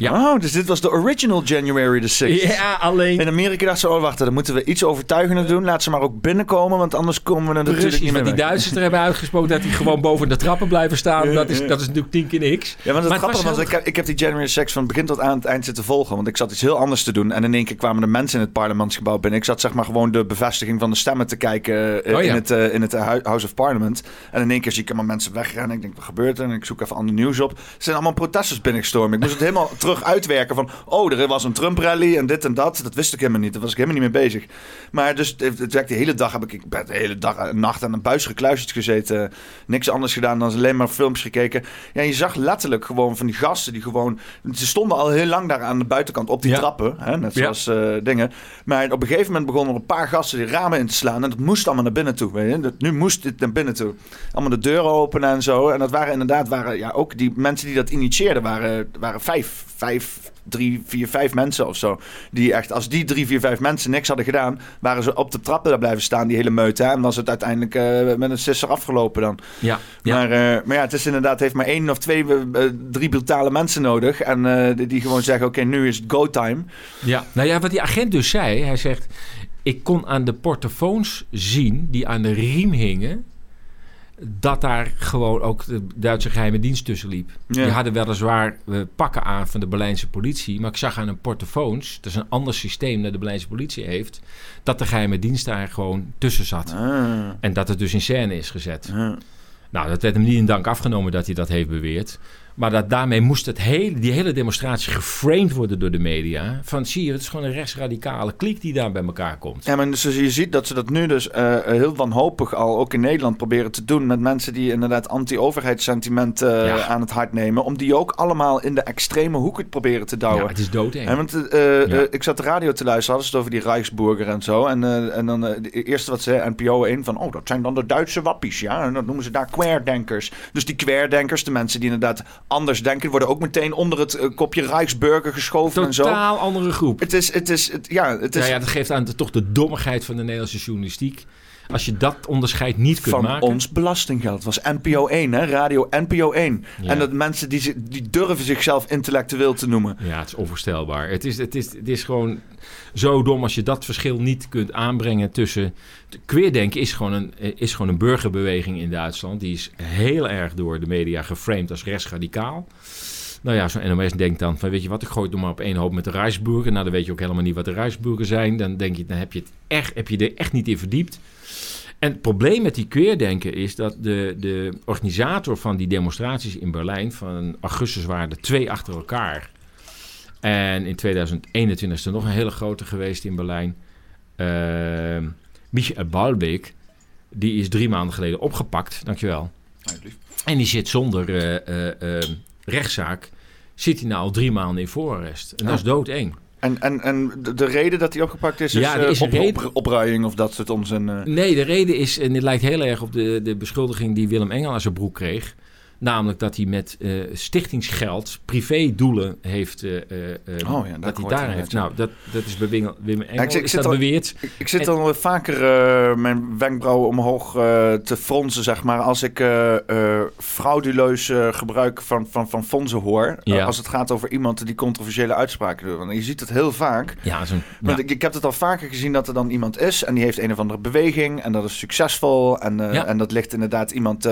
Ja. Oh, dus dit was de original January the 6th. Ja, alleen... In Amerika dachten ze, oh wacht, dan moeten we iets overtuigender doen. Laat ze maar ook binnenkomen, want anders komen we er natuurlijk niet meer die. Duitsers er hebben uitgesproken dat die gewoon boven de trappen blijven staan. Dat is, dat is natuurlijk tien keer niks. Ja, want het grappige was ik, heb, ik heb die January 6 van begin tot aan het eind zitten volgen. Want ik zat iets heel anders te doen. En in één keer kwamen de mensen in het parlementsgebouw binnen. Ik zat zeg maar gewoon de bevestiging van de stemmen te kijken eh, Oh ja. in het, eh, in het eh, House of Parliament. En in één keer zie ik allemaal mensen wegrennen. Ik denk, wat gebeurt er? En ik zoek even ander nieuws op. Er zijn allemaal protesters binnengestormd. Ik moest het helemaal terug uitwerken van... Oh, er was een Trump-rally en dit en dat. Dat wist ik helemaal niet. Daar was ik helemaal niet mee bezig. Maar dus het, het de hele dag heb ik, ik ben de hele dag en nacht aan een buis gekluisterd gezeten. Niks anders gedaan dan alleen maar films gekeken. Ja, je zag letterlijk gewoon van die gasten die gewoon... Ze stonden al heel lang daar aan de buitenkant op die Ja. trappen. Hè, net Ja. zoals eh, dingen. Maar op een gegeven moment begonnen er een paar gasten die ramen in te slaan. En dat moest allemaal naar binnen toe. Weet je? Dat, nu moest dit naar binnen toe. Allemaal de deuren openen en zo. En dat waren inderdaad, waren, ja, ook die mensen die dat initieerden, waren, waren vijf, vijf, drie, vier, vijf mensen of zo. Die echt, als die drie, vier, vijf mensen niks hadden gedaan, waren ze op de trappen daar blijven staan, die hele meute. hè. En was het uiteindelijk eh, met een sisser afgelopen dan. Ja, ja. Maar, eh, maar ja, het is inderdaad, heeft maar één of twee, eh, drie brutale mensen nodig. En die, die gewoon zeggen, oké, nu is het go time. ja. Nou ja, wat die agent dus zei, hij zegt... Ik kon aan de portofoons zien die aan de riem hingen... dat daar gewoon ook de Duitse geheime dienst tussen liep. Ja. Die hadden weliswaar pakken aan van de Berlijnse politie... maar ik zag aan hun portofoons, dat is een ander systeem dat de Berlijnse politie heeft... dat de geheime dienst daar gewoon tussen zat. Ah, En dat het dus in scène is gezet. ah. Nou, dat werd hem niet in dank afgenomen dat hij dat heeft beweerd. Maar dat daarmee moest het hele, die hele demonstratie geframed worden door de media. Van zie je, het is gewoon een rechtsradicale kliek die daar bij elkaar komt. Ja, maar dus je ziet dat ze dat nu dus eh, heel wanhopig al ook in Nederland proberen te doen met mensen die inderdaad anti-overheidssentiment Ja. aan het hart nemen. Om die ook allemaal in de extreme hoek proberen te Ja, douwen. het is doodeng. Hè, want eh, Ja. ik zat de radio te luisteren, hadden ze het over die Rijksburger en zo. En, en dan de eerste wat ze NPO 1 van, oh, dat zijn dan de Duitse wappies, ja. En dat noemen ze daar querdenkers. Dus die querdenkers, de mensen die inderdaad anders denken, worden ook meteen onder het eh, kopje Rijksburger geschoven en zo. Totaal andere groep. Het is, het is, het, ja, het is Ja, ja, dat geeft aan de, toch de dommigheid van de Nederlandse journalistiek. Als je dat onderscheid niet kunt van maken. ons belastinggeld. Het was NPO 1, hè? Radio NPO 1. Ja. En dat mensen die, die durven zichzelf intellectueel te noemen. Ja, het is onvoorstelbaar. Het is, het, is, het is gewoon zo dom als je dat verschil niet kunt aanbrengen tussen... Queerdenken is gewoon, een, is gewoon een burgerbeweging in Duitsland. Die is heel erg door de media geframed als rechtsradicaal. Nou ja, zo'n NOS denkt dan van, weet je wat, ik gooi het nog maar op één hoop met de Rijksburger. Nou, dan weet je ook helemaal niet wat de Rijksburger zijn. Dan denk je, dan heb je, het echt, heb je er echt niet in verdiept. En het probleem met die queerdenken is dat de, de organisator van die demonstraties in Berlijn... van augustus waren er twee achter elkaar... En in 2021 is er nog een hele grote geweest in Berlijn. Uh, Michael Balbeek, die is drie maanden geleden opgepakt, dankjewel. En die zit zonder eh, eh, eh, rechtszaak, zit hij nou al drie maanden in voorarrest. En dat is doodeng. En, en, en de, de reden dat hij opgepakt is, is, Ja, eh, is een op, opruiing of dat soort onzin. eh. Nee, de reden is, en dit lijkt heel erg op de, de beschuldiging die Willem Engel aan zijn broek kreeg. Namelijk dat hij met eh, stichtingsgeld privédoelen heeft. eh, Oh ja, dat hij daar heeft. Nou, dat, dat is bij Engel. ik zit- is dat al- beweerd. Ik, ik zit En- al vaker mijn wenkbrauwen omhoog te fronsen, zeg maar, als ik frauduleus gebruik van, van, van fondsen hoor. Ja. Als het gaat over iemand die controversiële uitspraken doet. Want je ziet het heel vaak. Ja, een, Want ik, ik heb het al vaker gezien dat er dan iemand is en die heeft een of andere beweging en dat is succesvol. En, en dat ligt inderdaad iemand,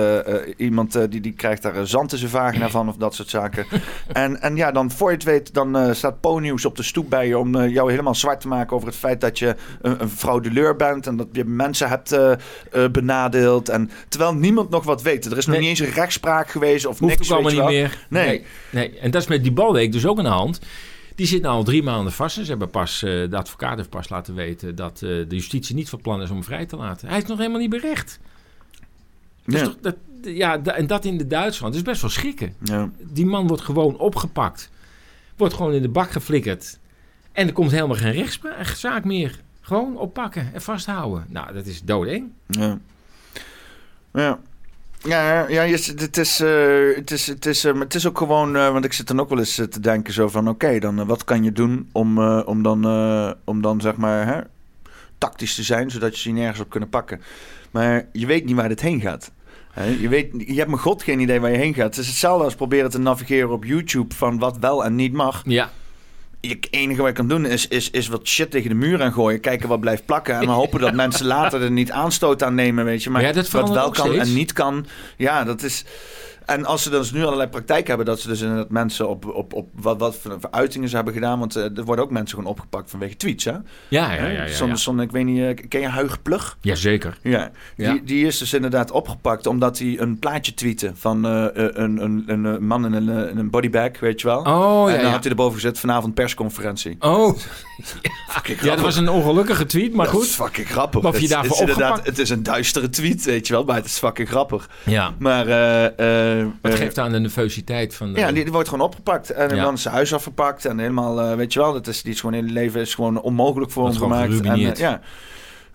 iemand die, die krijgt krijgt daar zand in zijn vagina van of dat soort zaken. *laughs* en, en ja, dan voor je het weet, dan eh, staat Po-nieuws op de stoep bij je om eh, jou helemaal zwart te maken over het feit dat je een, een frauduleur bent en dat je mensen hebt eh, benadeeld. En terwijl niemand nog wat weet. Er is nog Nee. niet eens een rechtspraak geweest of Hoeft niks. ook allemaal niet meer. Nee. nee. En dat is met die balweek dus ook aan de hand. Die zit nou al drie maanden vast. En ze hebben pas, de advocaat heeft pas laten weten dat de justitie niet van plan is om hem vrij te laten. Hij is nog helemaal niet berecht. Dus Ja. toch, dat, ja, en dat in de Duitsland. Is best wel schrikken. Ja. Die man wordt gewoon opgepakt. Wordt gewoon in de bak geflikkerd. En er komt helemaal geen rechtszaak meer. Gewoon oppakken en vasthouden. Nou, dat is doodeng. Ja. Ja. Ja, ja je, het, is, eh, het, is, het, is, eh, maar het is ook gewoon, eh, want ik zit dan ook wel eens eh, te denken zo van, oké, dan eh, wat kan je doen om, eh, om, dan, eh, om dan zeg maar hè, tactisch te zijn, zodat je ze nergens op kunnen pakken. Maar je weet niet waar dit heen gaat. Je, weet, je hebt met god geen idee waar je heen gaat. Het is hetzelfde als proberen te navigeren op YouTube van wat wel en niet mag. Ja, Je enige wat je kan doen is, is, is wat shit tegen de muur aan gooien. Kijken wat blijft plakken. En maar *laughs* hopen dat mensen later er niet aanstoot aan nemen, weet je. Maar Ja, dat wat wel kan steeds. en niet kan. Ja, dat is... En als ze dus nu allerlei praktijk hebben... dat ze dus inderdaad mensen op, op, op wat, wat voor voor uitingen ze hebben gedaan... want eh, er worden ook mensen gewoon opgepakt vanwege tweets, hè? ja, ja, ja. ja, ja. zo'n, ik weet niet, eh, ken je Huig Plug? Jazeker. Ja, Ja. Die, die is dus inderdaad opgepakt omdat hij een plaatje tweette van eh, een, een, een, man in een, in een bodybag, weet je wel. Oh, en ja, dan ja. had hij erboven gezet vanavond persconferentie. Oh, *laughs* ja, dat was een ongelukkige tweet, maar Dat is goed. fucking grappig. Of je Het is- daarvoor het is inderdaad, opgepakt- Het is een duistere tweet, weet je wel. Maar het is fucking grappig. Ja, Maar eh, eh, het eh, geeft aan de nervositeit van de... ja, die, die wordt gewoon opgepakt. En dan is zijn huis afgepakt. En helemaal, eh, weet je wel. Dat is, die is gewoon in het leven is gewoon onmogelijk voor Dat hem gemaakt. En, ja.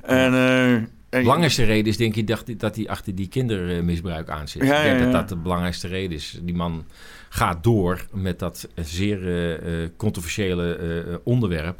En, en- belangrijkste reden is denk ik dat, dat hij achter die kindermisbruik aan zit. Ja, ik denk ja, ja. dat dat de belangrijkste reden is. Die man gaat door met dat zeer eh, controversiële onderwerp.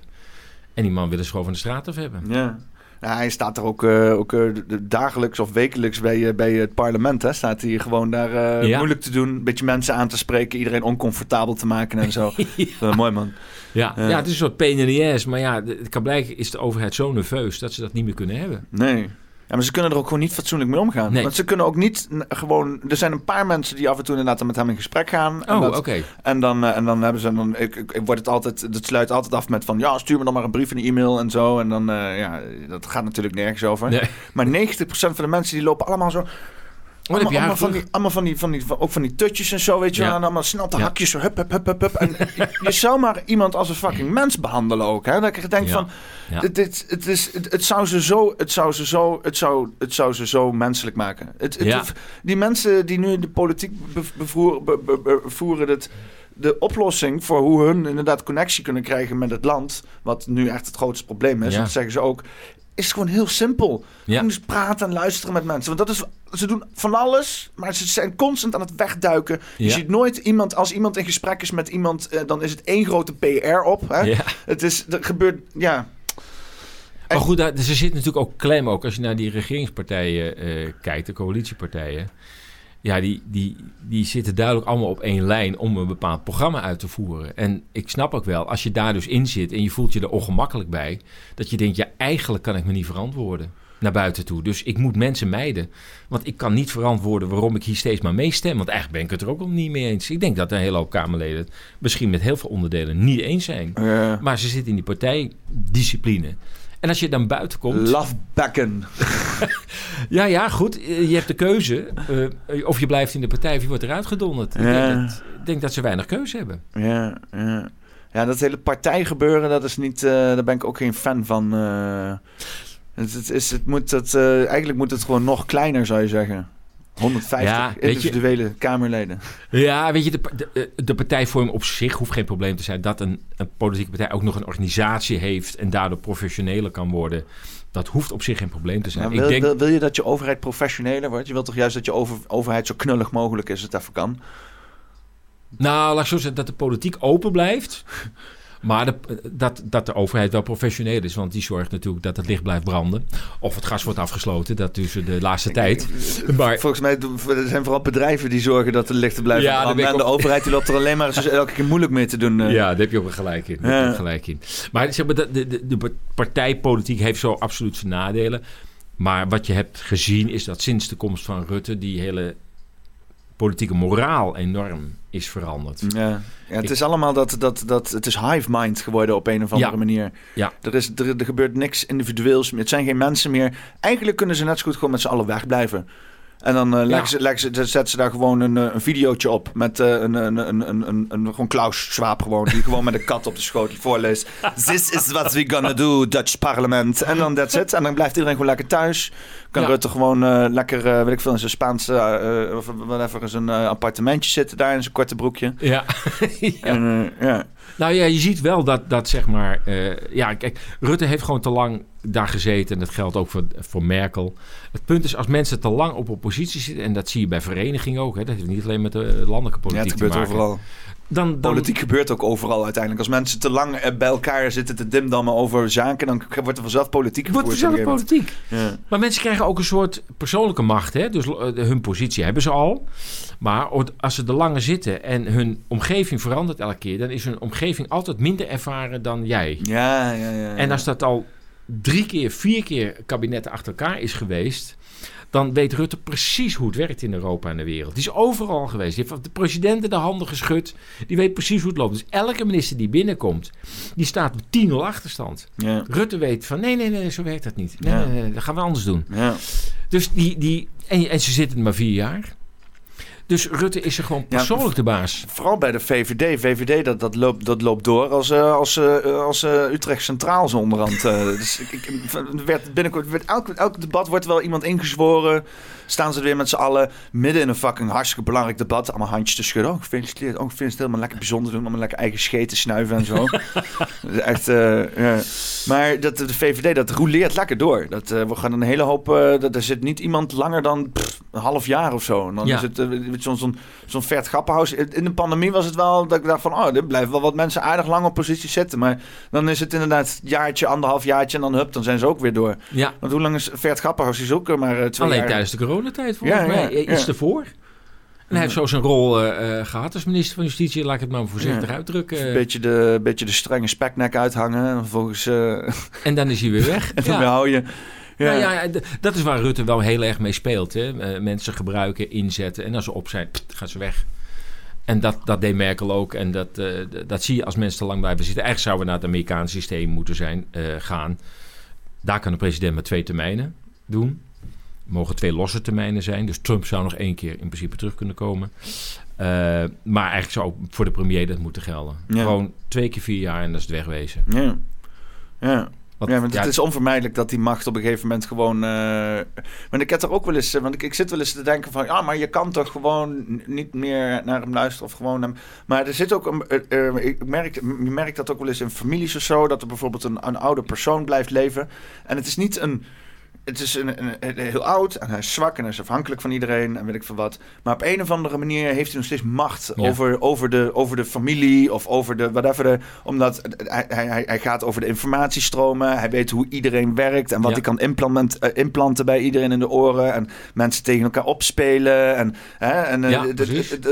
En die man wil ze gewoon van de straat af hebben. Ja. Ja, hij staat er ook, eh, ook eh, dagelijks of wekelijks bij, eh, bij het parlement. Hè? Staat hij gewoon daar Ja. moeilijk te doen. Een beetje mensen aan te spreken. Iedereen oncomfortabel te maken en zo. *laughs* Mooi man. Ja, Ja. het is een soort pain in the ass. Maar ja, de- kan blijken is de overheid zo nerveus dat ze dat niet meer kunnen hebben. Nee. Ja, maar ze kunnen er ook gewoon niet fatsoenlijk mee omgaan. Nee. Want ze kunnen ook niet gewoon... Er zijn een paar mensen die af en toe inderdaad met hem in gesprek gaan. En, Oh, oké. en, dan, eh, en dan hebben ze... Dan, ik, ik, word het altijd... Het sluit altijd af met van... Ja, stuur me dan maar een brief en een e-mail en zo. En dan... eh, ja, dat gaat natuurlijk nergens over. Nee. Maar 90% van de mensen die lopen allemaal zo... Heb allemaal, van die, allemaal van die, van die, van- ook van die tutjes en zo, weet je wel. En allemaal snel te hakjes, zo hup, hup, hup, hup, hup. En je, *laughs* zou maar iemand als een fucking mens behandelen ook, hè. Dat ik denk van, dit, dit, het, is, het, het zou ze zo, het zou ze zo, het zou, het zou ze zo menselijk maken. Het. Die mensen die nu de politiek be- bevoer- be- be- be- bevoeren, dat de oplossing voor hoe hun inderdaad connectie kunnen krijgen met het land, wat nu echt het grootste probleem is, Ja. dat zeggen ze ook, is gewoon heel simpel. Ja. Gewoon praten en luisteren met mensen. Want dat is, ze doen van alles, maar ze zijn constant aan het wegduiken. Je Ja. ziet nooit iemand, als iemand in gesprek is met iemand, eh, dan is het één grote PR op. Hè? Ja. Het is, er gebeurt, ja. Maar goed, daar, ze zit natuurlijk ook klem ook als je naar die regeringspartijen eh, kijkt, de coalitiepartijen. Ja, die, die, die zitten duidelijk allemaal op één lijn om een bepaald programma uit te voeren. En ik snap ook wel, als je daar dus in zit en je voelt je er ongemakkelijk bij, dat je denkt, ja, eigenlijk kan ik me niet verantwoorden naar buiten toe. Dus ik moet mensen mijden. Want ik kan niet verantwoorden waarom ik hier steeds maar meestem. Want eigenlijk ben ik het er ook al niet mee eens. Ik denk dat een hele hoop Kamerleden het misschien met heel veel onderdelen niet eens zijn. Maar ze zitten in die partijdiscipline. En als je dan buiten komt. Lafbekken. *laughs* Ja, ja, goed. eh, Je hebt de keuze. eh, of je blijft in de partij of je wordt eruit gedonderd. Ik, denk dat, ik denk dat ze weinig keuze hebben. Ja, ja. Ja, dat hele partijgebeuren, dat is niet, eh, daar ben ik ook geen fan van. het, het, is, het moet het, eigenlijk moet het gewoon nog kleiner, zou je zeggen. 150 Ja, weet je- individuele Kamerleden. Ja, weet je, de, de, de partijvorm op zich hoeft geen probleem te zijn. Dat een, een politieke partij ook nog een organisatie heeft en daardoor professioneler kan worden. Dat hoeft op zich geen probleem te zijn. Maar ik wil, denk, wil, wil je dat je overheid professioneler wordt? Je wilt toch juist dat je over, overheid zo knullig mogelijk is het even kan? Nou, laat ik zo zeggen dat de politiek open blijft. Maar de, dat, dat de overheid wel professioneel is. Want die zorgt natuurlijk dat het licht blijft branden. Of het gas wordt afgesloten. Dat dus de laatste tijd. Maar Volgens mij er zijn vooral bedrijven die zorgen dat de lichten blijven Ja, branden. En de overheid die loopt er alleen maar elke keer moeilijk mee te doen. eh. ja, daar heb je ook gelijk in. Ja. gelijk in. Maar zeg maar, de, de, de partijpolitiek heeft zo absoluut zijn nadelen. Maar wat je hebt gezien is dat sinds de komst van Rutte... die hele politieke moraal enorm is veranderd. Ja, ja het Ik- is allemaal dat, dat, dat... Het is hive mind geworden op een of andere Ja. manier. Ja. Er, is, er, er gebeurt niks individueels. Het zijn geen mensen meer. Eigenlijk kunnen ze net zo goed gewoon met z'n allen wegblijven. En dan leggen ze, leggen ze, zetten ze daar gewoon een, eh, een videootje op. Met eh, een, een, een, een, een, een, gewoon Klaus Schwab gewoon. Die gewoon met een kat op de schoot voorleest. *laughs* This is what we gonna do, Dutch parlement. En dan that's it. En dan blijft iedereen gewoon lekker thuis. Kan Ja. Rutte gewoon lekker, weet ik veel, in zijn Spaanse... of whatever, in zijn appartementje zitten daar in zijn korte broekje. Ja. ja. En, ja. Nou ja, je ziet wel dat, dat zeg maar... eh, ja, kijk, Rutte heeft gewoon te lang daar gezeten. En dat geldt ook voor, voor Merkel. Het punt is, als mensen te lang op oppositie zitten... en dat zie je bij verenigingen ook... Hè, dat heeft niet alleen met de landelijke ja, politiek het te gebeurt maken. overal. Dan, dan, Politiek gebeurt ook overal uiteindelijk. Als mensen te lang eh, bij elkaar zitten te dimdammen over zaken... dan wordt er vanzelf politiek wordt gevoerd. er zelf op een gegeven politiek. moment. Maar mensen krijgen ook een soort persoonlijke macht. Hè? Dus eh, hun positie hebben ze al. Maar als ze er langer zitten en hun omgeving verandert elke keer... dan is hun omgeving altijd minder ervaren dan jij. Ja, ja, ja. ja. En als dat al drie keer, vier keer kabinetten achter elkaar is geweest... dan weet Rutte precies hoe het werkt in Europa en de wereld. Die is overal geweest. Die heeft de presidenten de handen geschud. Die weet precies hoe het loopt. Dus elke minister die binnenkomt, die staat met 10-0 achterstand. Ja, Rutte weet van nee, nee, nee, zo werkt dat niet. Nee, Ja. nee, nee, dat gaan we anders doen. ja. Dus die, die en, en ze zitten maar vier jaar. Dus Rutte is er gewoon Ja, persoonlijk de baas. Vooral bij de VVD. VVD dat, dat, loopt, dat loopt door als, eh, als, eh, als eh, Utrecht Centraal zo onderhand. *laughs* dus ik, ik, er werd binnenkort, werd elk, elk debat wordt wel iemand ingezworen. Staan ze er weer met z'n allen midden in een fucking hartstikke belangrijk debat. Allemaal handjes te schudden. Oh, gefeliciteerd. Oh, vind het helemaal lekker bijzonder doen. Allemaal lekker eigen scheten snuiven en zo. *laughs* Echt. Maar dat, de VVD, dat roleert lekker door. Dat, we gaan een hele hoop... dat, er zit niet iemand langer dan pff, een half jaar of zo. En dan Ja. is het zo'n zo'n zo'n Vert Grappenhuis. In de pandemie was het wel dat ik dacht van... Oh, er blijven wel wat mensen aardig lang op positie zitten. Maar dan is het inderdaad jaartje, anderhalf jaartje... en dan hup, dan zijn ze ook weer door. Ja, Want hoe lang is Vert Grappenhuis? Is ook maar eh, twee alleen jaar. tijdens de coronatijd volgens Ja, ja, mij. eh, Iets ja. ervoor. En hij heeft zo zijn rol eh, eh, gehad als minister van Justitie. Laat ik het maar voorzichtig Ja. uitdrukken. Een beetje de, beetje de strenge speknek uithangen. En vervolgens En dan is hij weer weg. *laughs* en dan Ja. hou je. Ja. Nou ja, d- dat is waar Rutte wel heel erg mee speelt. Hè? Eh, mensen gebruiken, inzetten. En als ze op zijn, pst, gaan ze weg. En dat, dat deed Merkel ook. En dat, eh, dat zie je als mensen te lang blijven zitten. Eigenlijk zouden we naar het Amerikaanse systeem moeten zijn, eh, gaan. Daar kan de president met twee termijnen doen. Mogen twee losse termijnen zijn. Dus Trump zou nog één keer in principe terug kunnen komen. Maar eigenlijk zou ook voor de premier dat moeten gelden. Ja. Gewoon twee keer vier jaar en dat is het wegwezen. Ja. Ja. Ja, want ja, het is onvermijdelijk dat die macht op een gegeven moment gewoon... eh want ik heb er ook wel eens... eh, Want ik, ik zit wel eens te denken van... Ja, maar je kan toch gewoon niet meer naar hem luisteren of gewoon hem... Maar er zit ook... Een, eh, eh, ik merk, je merkt dat ook wel eens in families of zo... Dat er bijvoorbeeld een, een oude persoon blijft leven. En het is niet een... Het is een, een, een- heel oud en hij is zwak en hij is afhankelijk van iedereen en weet ik veel wat. Maar op een of andere manier heeft hij nog steeds macht Ja. over, over, de, over de familie of over de whatever. De, omdat hij, hij, hij- gaat over de informatiestromen. Hij weet hoe iedereen werkt en wat Ja. hij kan implement, eh, implanten bij iedereen in de oren. En mensen tegen elkaar opspelen. En, hè, en eh, Ja,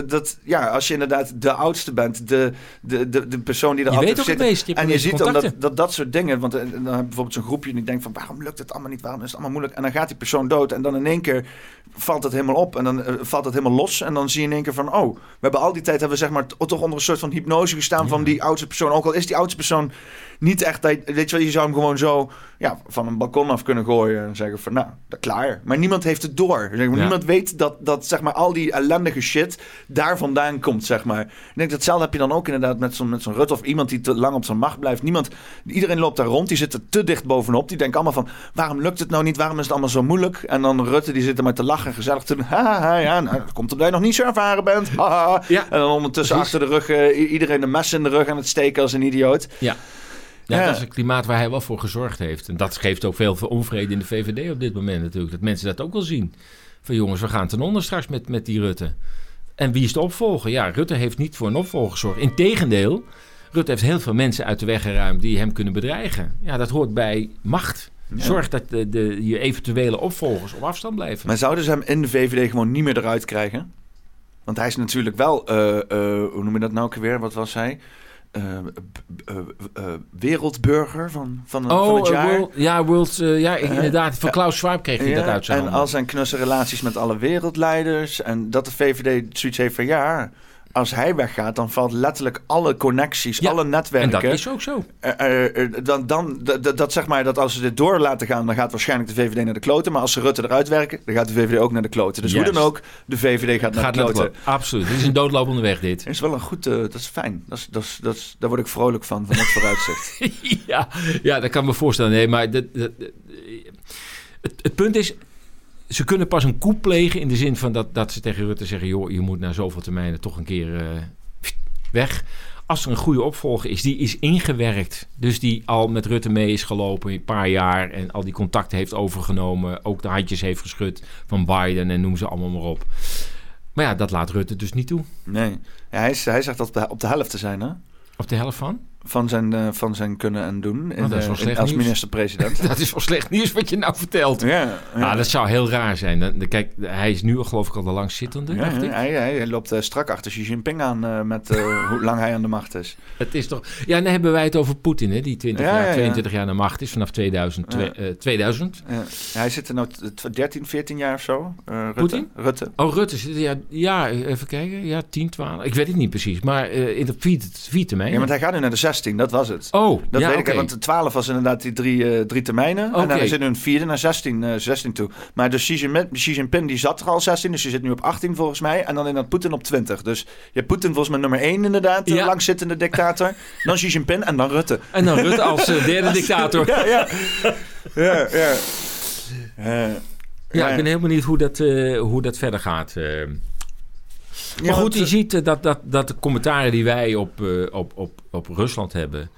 dat- ja, als je inderdaad de oudste bent, de, de, de, de persoon die er altijd zit. En je ziet dan dat, dat dat soort dingen, want eh, dan heb je bijvoorbeeld zo'n groepje die denkt van waarom lukt het allemaal niet, waarom is het allemaal moeilijk? En dan gaat die persoon dood en dan in één keer valt het helemaal op en dan eh, valt het helemaal los en dan zie je in één keer van oh, we hebben al die tijd hebben we zeg maar toch onder een soort van hypnose gestaan van die oudste persoon. Ook al is die oudste persoon niet echt, dat- weet je wel, je zou hem gewoon zo ja, van een balkon af kunnen gooien en zeggen van nou, dat klaar. Maar niemand heeft het door. Zeg maar, Ja. Niemand weet dat, dat zeg maar al die ellendige shit daar vandaan komt, zeg maar. Ik denk dat hetzelfde heb je dan ook inderdaad met zo'n met zo'n Rutte of iemand die te lang op zijn macht blijft. Niemand, iedereen loopt daar rond, die zit er te dicht bovenop. Die denken allemaal van, waarom lukt het nou niet? Waarom is het allemaal zo moeilijk? En dan Rutte, die zit er maar te lachen en gezellig te doen. Ha, ha, ha, ja, nou, dat komt omdat je nog niet zo ervaren bent. Ha, ha. Ja, En dan ondertussen precies. achter de rug eh, iedereen een mes in de rug aan het steken als een idioot. Ja. Ja, Ja. dat is een klimaat waar hij wel voor gezorgd heeft. En dat geeft ook veel onvrede in de VVD op dit moment natuurlijk. Dat mensen dat ook wel zien. Van jongens, we gaan ten onder straks met, met die Rutte. En wie is de opvolger? Ja, Rutte heeft niet voor een opvolger gezorgd. Integendeel, Rutte heeft heel veel mensen uit de weg geruimd die hem kunnen bedreigen. Ja, dat hoort bij macht. Ja. Zorg dat de, de, je eventuele opvolgers op afstand blijven. Maar zouden ze hem in de VVD gewoon niet meer eruit krijgen? Want hij is natuurlijk wel, eh, eh, hoe noem je dat nou ook weer? Wat was hij? Eh, eh, eh, wereldburger van, van, van Oh, het eh, jaar. World, ja, World, ja, inderdaad. Van. Klaus Schwab kreeg hij dat uit zijn en handen. al zijn knusse relaties met alle wereldleiders. En dat de VVD zoiets heeft van ja, als hij weggaat, dan valt letterlijk alle connecties, Ja, alle En netwerken. dat is ook zo. Eh, eh, eh, dan, dan, dat, zeg maar dat als ze dit door laten gaan, dan gaat waarschijnlijk de VVD naar de kloten. Maar als ze Rutte eruit werken, dan gaat de VVD ook naar de kloten. Dus hoe dan ook, de VVD gaat naar Gaat de naar de kloten. Absoluut. Dit is een doodlopende weg, dit. is wel een goed, dat is fijn. Dat is, dat is, dat is, daar word ik vrolijk van, van het *laughs* vooruitzicht. ja, ja, dat kan ik me voorstellen. Nee, maar dat, dat- dat- het, het punt is, ze kunnen pas een coup plegen in de zin van dat, dat ze tegen Rutte zeggen: joh, je moet na zoveel termijnen toch een keer eh, weg. Als er een goede opvolger is, die is ingewerkt. Dus die al met Rutte mee is gelopen een paar jaar en al die contacten heeft overgenomen. Ook de handjes heeft geschud van Biden en noem ze allemaal maar op. Maar ja, dat laat Rutte dus niet toe. Nee, ja, hij, is, hij zegt dat op de, op de helft te zijn, hè? Op de helft van? Van zijn, eh, van zijn kunnen en doen in, Oh, eh, in- als minister-president. *laughs* Dat is wel slecht nieuws wat je nou vertelt. ja, ja. Ja, dat zou heel raar zijn. Dan, kijk, hij is nu geloof ik al de langzittende, Ja, dacht ik. hij, hij, loopt eh, strak achter Xi Jinping aan met *laughs* hoe lang hij aan de macht is. Het is toch... Ja, dan hebben wij het over Poetin, hè, die 20 Ja, jaar, ja, ja. 22 jaar aan de macht is, vanaf 2000. Ja. twee- eh, 2000. Ja. hij zit er nou t- 13, 14 jaar of zo. Rutte. Poetin? Rutte. Oh, Rutte zit ja, ja, even kijken. Ja, 10, 12. Ik weet het niet precies, maar in de vier, vier termijnen. Ja, want hij gaat nu naar de 16, dat was het. Oh, Dat ja, weet ik, want de 12 was inderdaad die drie, eh, drie termijnen. En dan zit nu een vierde naar 16, eh, 16 toe. Maar dus Xi Jinping, Xi Jinping die zat er al 16, dus je zit nu op 18 volgens mij. En dan inderdaad Poetin op 20. Dus je hebt Poetin volgens mij nummer 1 inderdaad, de Ja. langzittende dictator. *laughs* dan Xi Jinping en dan Rutte. En dan Rutte als eh, derde *laughs* dictator. Ja, ja. ja, ja. Eh, Ja, ik ben heel benieuwd hoe dat, eh, hoe dat verder gaat. Ja, maar goed, je eh, ziet eh, dat, dat, dat de commentaren die wij op, eh, op, op, op Rusland hebben...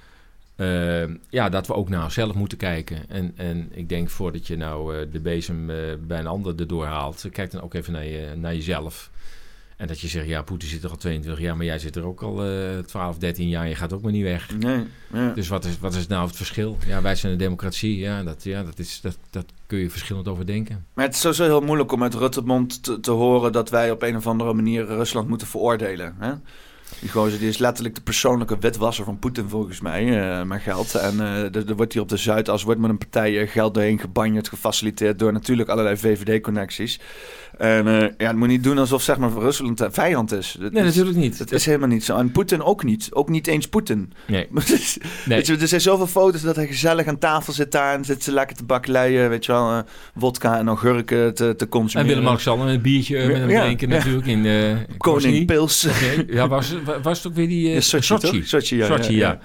ja, dat we ook naar onszelf moeten kijken. En, en ik denk voordat je nou de bezem bij een ander erdoor haalt... kijk dan ook even naar, je, naar jezelf. En dat je zegt, ja, Poetin zit er al 22 jaar... maar jij zit er ook al eh 12, 13 jaar... je gaat ook maar niet weg. Nee, ja. Dus wat is, wat is nou het verschil? Ja, wij zijn een democratie. Ja, dat, ja, dat, is, dat, dat kun je verschillend over denken. Maar het is sowieso heel moeilijk om uit Rutte mond te, te horen dat wij op een of andere manier Rusland moeten veroordelen. Hè? Die gozer die is letterlijk de persoonlijke witwasser van Poetin volgens mij, eh maar geld. En eh, er, wordt hier op de Zuidas wordt met een partij eh, geld doorheen gebanjerd, gefaciliteerd door natuurlijk allerlei VVD-connecties. En ja, het moet niet doen alsof zeg maar Rusland een vijand is. Dat Nee, is, natuurlijk niet. Dat is helemaal niet zo. En Poetin ook niet. Ook niet eens Poetin. Nee, Maar het is- nee. Weet je, er zijn zoveel foto's dat hij gezellig aan tafel zit daar en zit ze lekker te bakkeleien, weet je wel, eh, wodka en augurken te, te En consumeren. Willem-Alexander een biertje met Ja, drinken ja. natuurlijk in Koning. Pils. Ja, was, wa- was het ook weer die... eh Ja, Sochi, Sochi. ja, Sochi, ja, ja.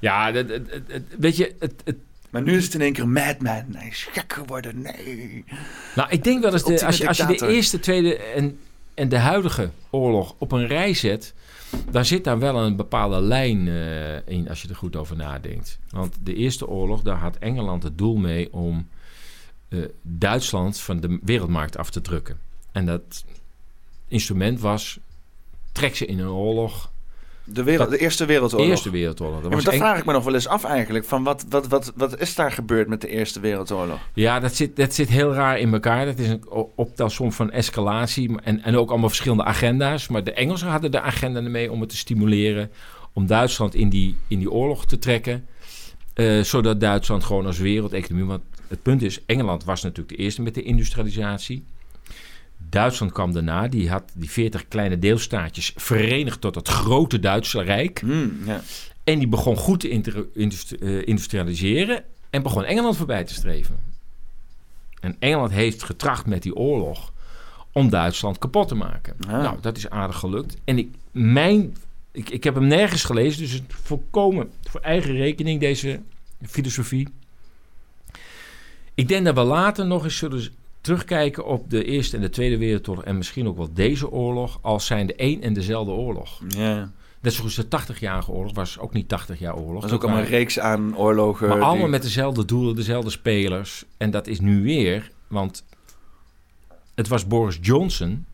Ja, dat- dat- dat- dat- weet je, het, het, Maar nu is het in één keer madman. Hij is gek geworden. Nee. nou, ik denk wel eens, de, als, je, als je de eerste, tweede en, en de huidige oorlog op een rij zet, dan zit daar wel een bepaalde lijn eh, in als je er goed over nadenkt. Want de eerste oorlog, daar had Engeland het doel mee om eh, Duitsland van de wereldmarkt af te drukken. En dat instrument was, trek ze in een oorlog, De, wereld, de Eerste Wereldoorlog. Eerste Wereldoorlog. Dat Ja, dat vraag ik me nog wel eens af eigenlijk. Van wat, wat, wat, wat is daar gebeurd met de Eerste Wereldoorlog? Ja, dat zit, dat zit heel raar in elkaar. Dat is een optelsom van escalatie en, en ook allemaal verschillende agenda's. Maar de Engelsen hadden de agenda ermee om het te stimuleren... om Duitsland in die, in die oorlog te trekken... eh, zodat Duitsland gewoon als wereldeconomie... want het punt is, Engeland was natuurlijk de eerste met de industrialisatie... Duitsland kwam daarna, die had die 40 kleine deelstaatjes verenigd tot het grote Duitse Rijk. Hmm, ja. En die begon goed te industri- eh, industrialiseren en begon Engeland voorbij te streven. En Engeland heeft getracht met die oorlog om Duitsland kapot te maken. Ah. Nou, dat is aardig gelukt. En ik, mijn, ik, ik heb hem nergens gelezen, dus het volkomen voor eigen rekening, deze filosofie. Ik denk dat we later nog eens zullen terugkijken op de Eerste en de Tweede Wereldoorlog en misschien ook wel deze oorlog als zijn de één en dezelfde oorlog. ja. Net zoals de 80-jarige oorlog was ook niet 80 jaar oorlog. Dat is ook allemaal een reeks aan oorlogen. Maar die- allemaal met dezelfde doelen, dezelfde spelers. En dat is nu weer, want het was Boris Johnson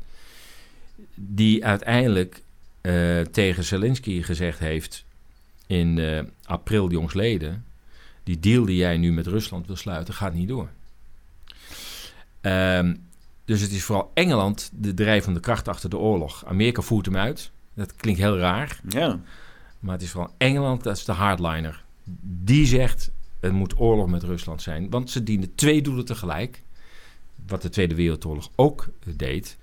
die uiteindelijk eh, tegen Zelensky gezegd heeft in eh, april jongsleden: die deal die jij nu met Rusland wil sluiten, gaat niet door. Ehm, dus het is vooral Engeland de drijvende kracht achter de oorlog. Amerika voert hem uit. Dat klinkt heel raar. Ja. Maar het is vooral Engeland, dat is de hardliner. Die zegt, het moet oorlog met Rusland zijn. Want ze dienen twee doelen tegelijk. Wat de Tweede Wereldoorlog ook deed.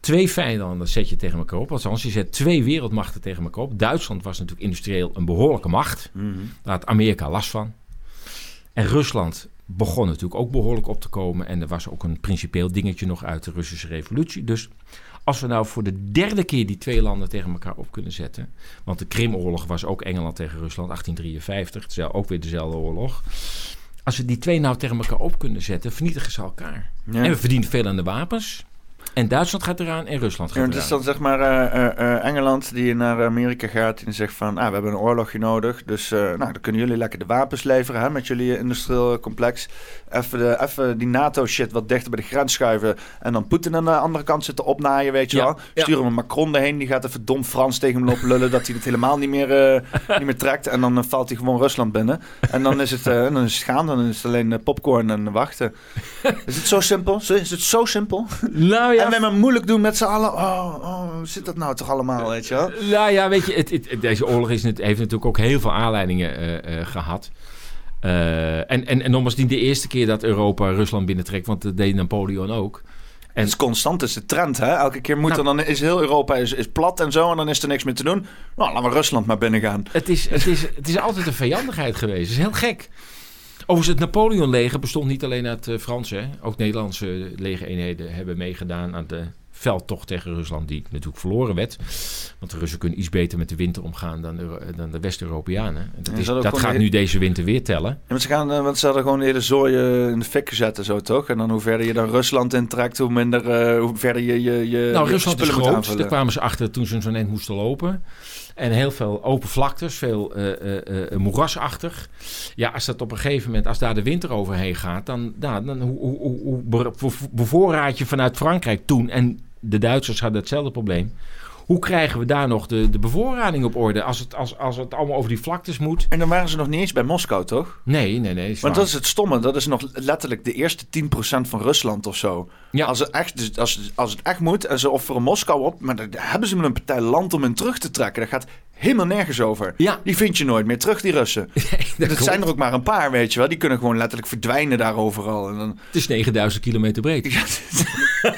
Twee vijanden zet je tegen elkaar op. Althans, je zet twee wereldmachten tegen elkaar op. Duitsland was natuurlijk industrieel een behoorlijke macht. Daar had Amerika last van. En Rusland begon natuurlijk ook behoorlijk op te komen. En er was ook een principieel dingetje nog uit de Russische revolutie. Dus als we nou voor de derde keer die twee landen tegen elkaar op kunnen zetten. Want de Krimoorlog was ook Engeland tegen Rusland, 1853. Het is ook weer dezelfde oorlog. Als we die twee nou tegen elkaar op kunnen zetten, vernietigen ze elkaar. Ja. En we verdienen veel aan de wapens. En Duitsland gaat eraan en Rusland gaat Ja, eraan. het is dan zeg maar eh, eh, eh, Engeland die naar Amerika gaat en zegt van... Ah, we hebben een oorlogje nodig, dus nou, dan kunnen jullie lekker de wapens leveren hè, met jullie industrieel complex. Even, de, even die NATO-shit wat dichter bij de grens schuiven en dan Poetin aan de andere kant zitten opnaaien, weet je Ja, wel. ja. Sturen we Macron erheen, die gaat even dom Frans tegen hem lopen lullen dat hij het helemaal niet meer, eh, niet meer trekt. En dan eh, valt hij gewoon Rusland binnen. En dan is het, eh, dan is het gaan, dan is het alleen popcorn en wachten. Is het zo simpel? Is het zo simpel? Nou En wij maar moeilijk doen met z'n allen. Oh, oh, hoe zit dat nou toch allemaal, weet je wel? Nou ja, weet je, het, het- deze oorlog is, net- heeft natuurlijk ook heel veel aanleidingen eh, eh, gehad. Eh, en, en, en nogmaals, niet de eerste keer dat Europa Rusland binnentrekt, want dat deed Napoleon ook. En het is constant, het is de trend, hè? Elke keer moet Nou. er, dan is heel Europa is, is plat en zo, en dan is er niks meer te doen. Nou, laten we Rusland maar binnen gaan. het, is, het, is, het is altijd een vijandigheid geweest. Het is heel gek. Overigens, het Napoleon-leger bestond niet alleen uit uh, Franse. Ook Nederlandse legereenheden hebben meegedaan aan de veldtocht tegen Rusland, die natuurlijk verloren werd. Want de Russen kunnen iets beter met de winter omgaan dan de, dan de West-Europeanen. En Dat, is, dat gaat gewoon nu deze winter weer tellen. Ja, maar ze gaan, eh, want ze hadden gewoon de hele zooi eh, in de fik gezet en zo, toch? En dan hoe verder je dan Rusland intrekt, hoe minder, eh, hoe verder je je, je Nou, je Rusland is groot. Daar kwamen ze achter toen ze zo'n eind moesten lopen. En heel veel open vlaktes, veel eh, eh, eh, moerasachtig. Ja, als dat op een gegeven moment, als daar de winter overheen gaat, dan, nou, dan hoe, hoe, hoe, hoe be- be- bevoorraad je vanuit Frankrijk toen, en de Duitsers hadden hetzelfde probleem. Hoe krijgen we daar nog de, de bevoorrading op orde als het, als, als het allemaal over die vlaktes moet? En dan waren ze nog niet eens bij Moskou, toch? Nee, nee, nee. Want dat is het stomme. Dat is nog letterlijk de eerste 10% van Rusland of zo. Ja. Als, het echt, dus als, als het echt moet en ze offeren Moskou op... maar dan hebben ze met een partij land om hen terug te trekken. Dat gaat helemaal nergens over. Ja. Die vind je nooit meer terug, die Russen. *laughs* dat klopt. zijn er ook maar een paar, weet je wel. Die kunnen gewoon letterlijk verdwijnen daar overal. En dan, Het is 9000 kilometer breed. *laughs* ja,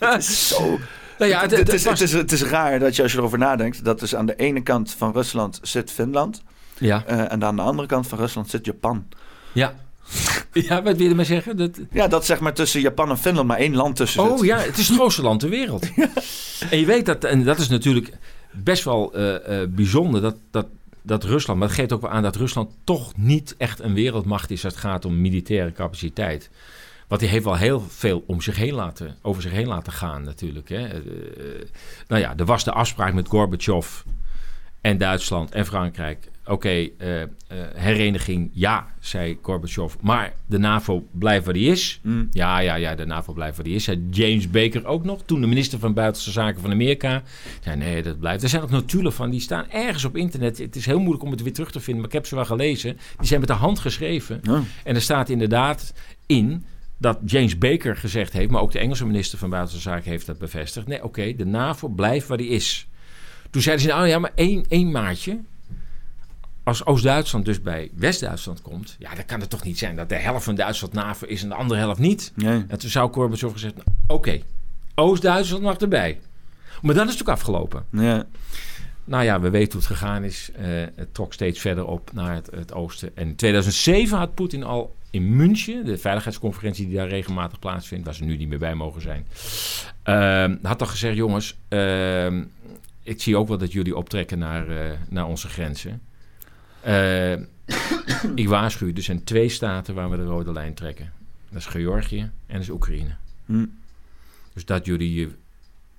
het, is zo... Nou ja, het, is, het, is, het is raar dat je als je erover nadenkt... dat dus aan de ene kant van Rusland zit Finland... ja, eh, en aan de andere kant van Rusland zit Japan. ja. *laughs* Ja, wat wil je maar zeggen? Dat, Ja, dat zeg maar tussen Japan en Finland maar één land tussen zit. Oh ja, het is het grootste land ter wereld. *laughs* En je weet dat, en dat is natuurlijk best wel eh, eh, bijzonder, dat, dat, dat Rusland, maar het geeft ook wel aan dat Rusland toch niet echt een wereldmacht is als het gaat om militaire capaciteit. Want die heeft wel heel veel om zich heen laten, over zich heen laten gaan natuurlijk. Hè. Eh, nou ja, er was de afspraak met Gorbachev en Duitsland en Frankrijk. Oké, eh, eh, hereniging, ja, zei Gorbachev. Maar de NAVO blijft waar die is. Mm. Ja, ja, ja, de NAVO blijft waar die is. Zei James Baker ook nog, toen de minister van Buitenlandse Zaken van Amerika. Zei nee, dat blijft. Er zijn ook notulen van, die staan ergens op internet. Het is heel moeilijk om het weer terug te vinden, maar ik heb ze wel gelezen. Die zijn met de hand geschreven. Ja. En er staat inderdaad in dat James Baker gezegd heeft, maar ook de Engelse minister van Buitenlandse Zaken heeft dat bevestigd. Nee, oké, de NAVO blijft waar die is. Toen zeiden ze, nou ja, maar één, één maatje. Als Oost-Duitsland dus bij West-Duitsland komt, ja, dan kan het toch niet zijn dat de helft van Duitsland NAVO is en de andere helft niet. Nee. En toen zou Gorbachev gezegd, nou, oké, Oost-Duitsland mag erbij. Maar dan is het ook afgelopen. Ja. Nou ja, we weten hoe het gegaan is. Eh, het trok steeds verder op naar het, het oosten. En in 2007 had Poetin al in München, de veiligheidsconferentie die daar regelmatig plaatsvindt, waar ze nu niet meer bij mogen zijn, ehm, had al gezegd: jongens, ehm, ik zie ook wel dat jullie optrekken naar, eh, naar onze grenzen. Eh, ik waarschuw, er zijn twee staten waar we de rode lijn trekken. Dat is Georgië en dat is Oekraïne. Hm. Dus dat jullie je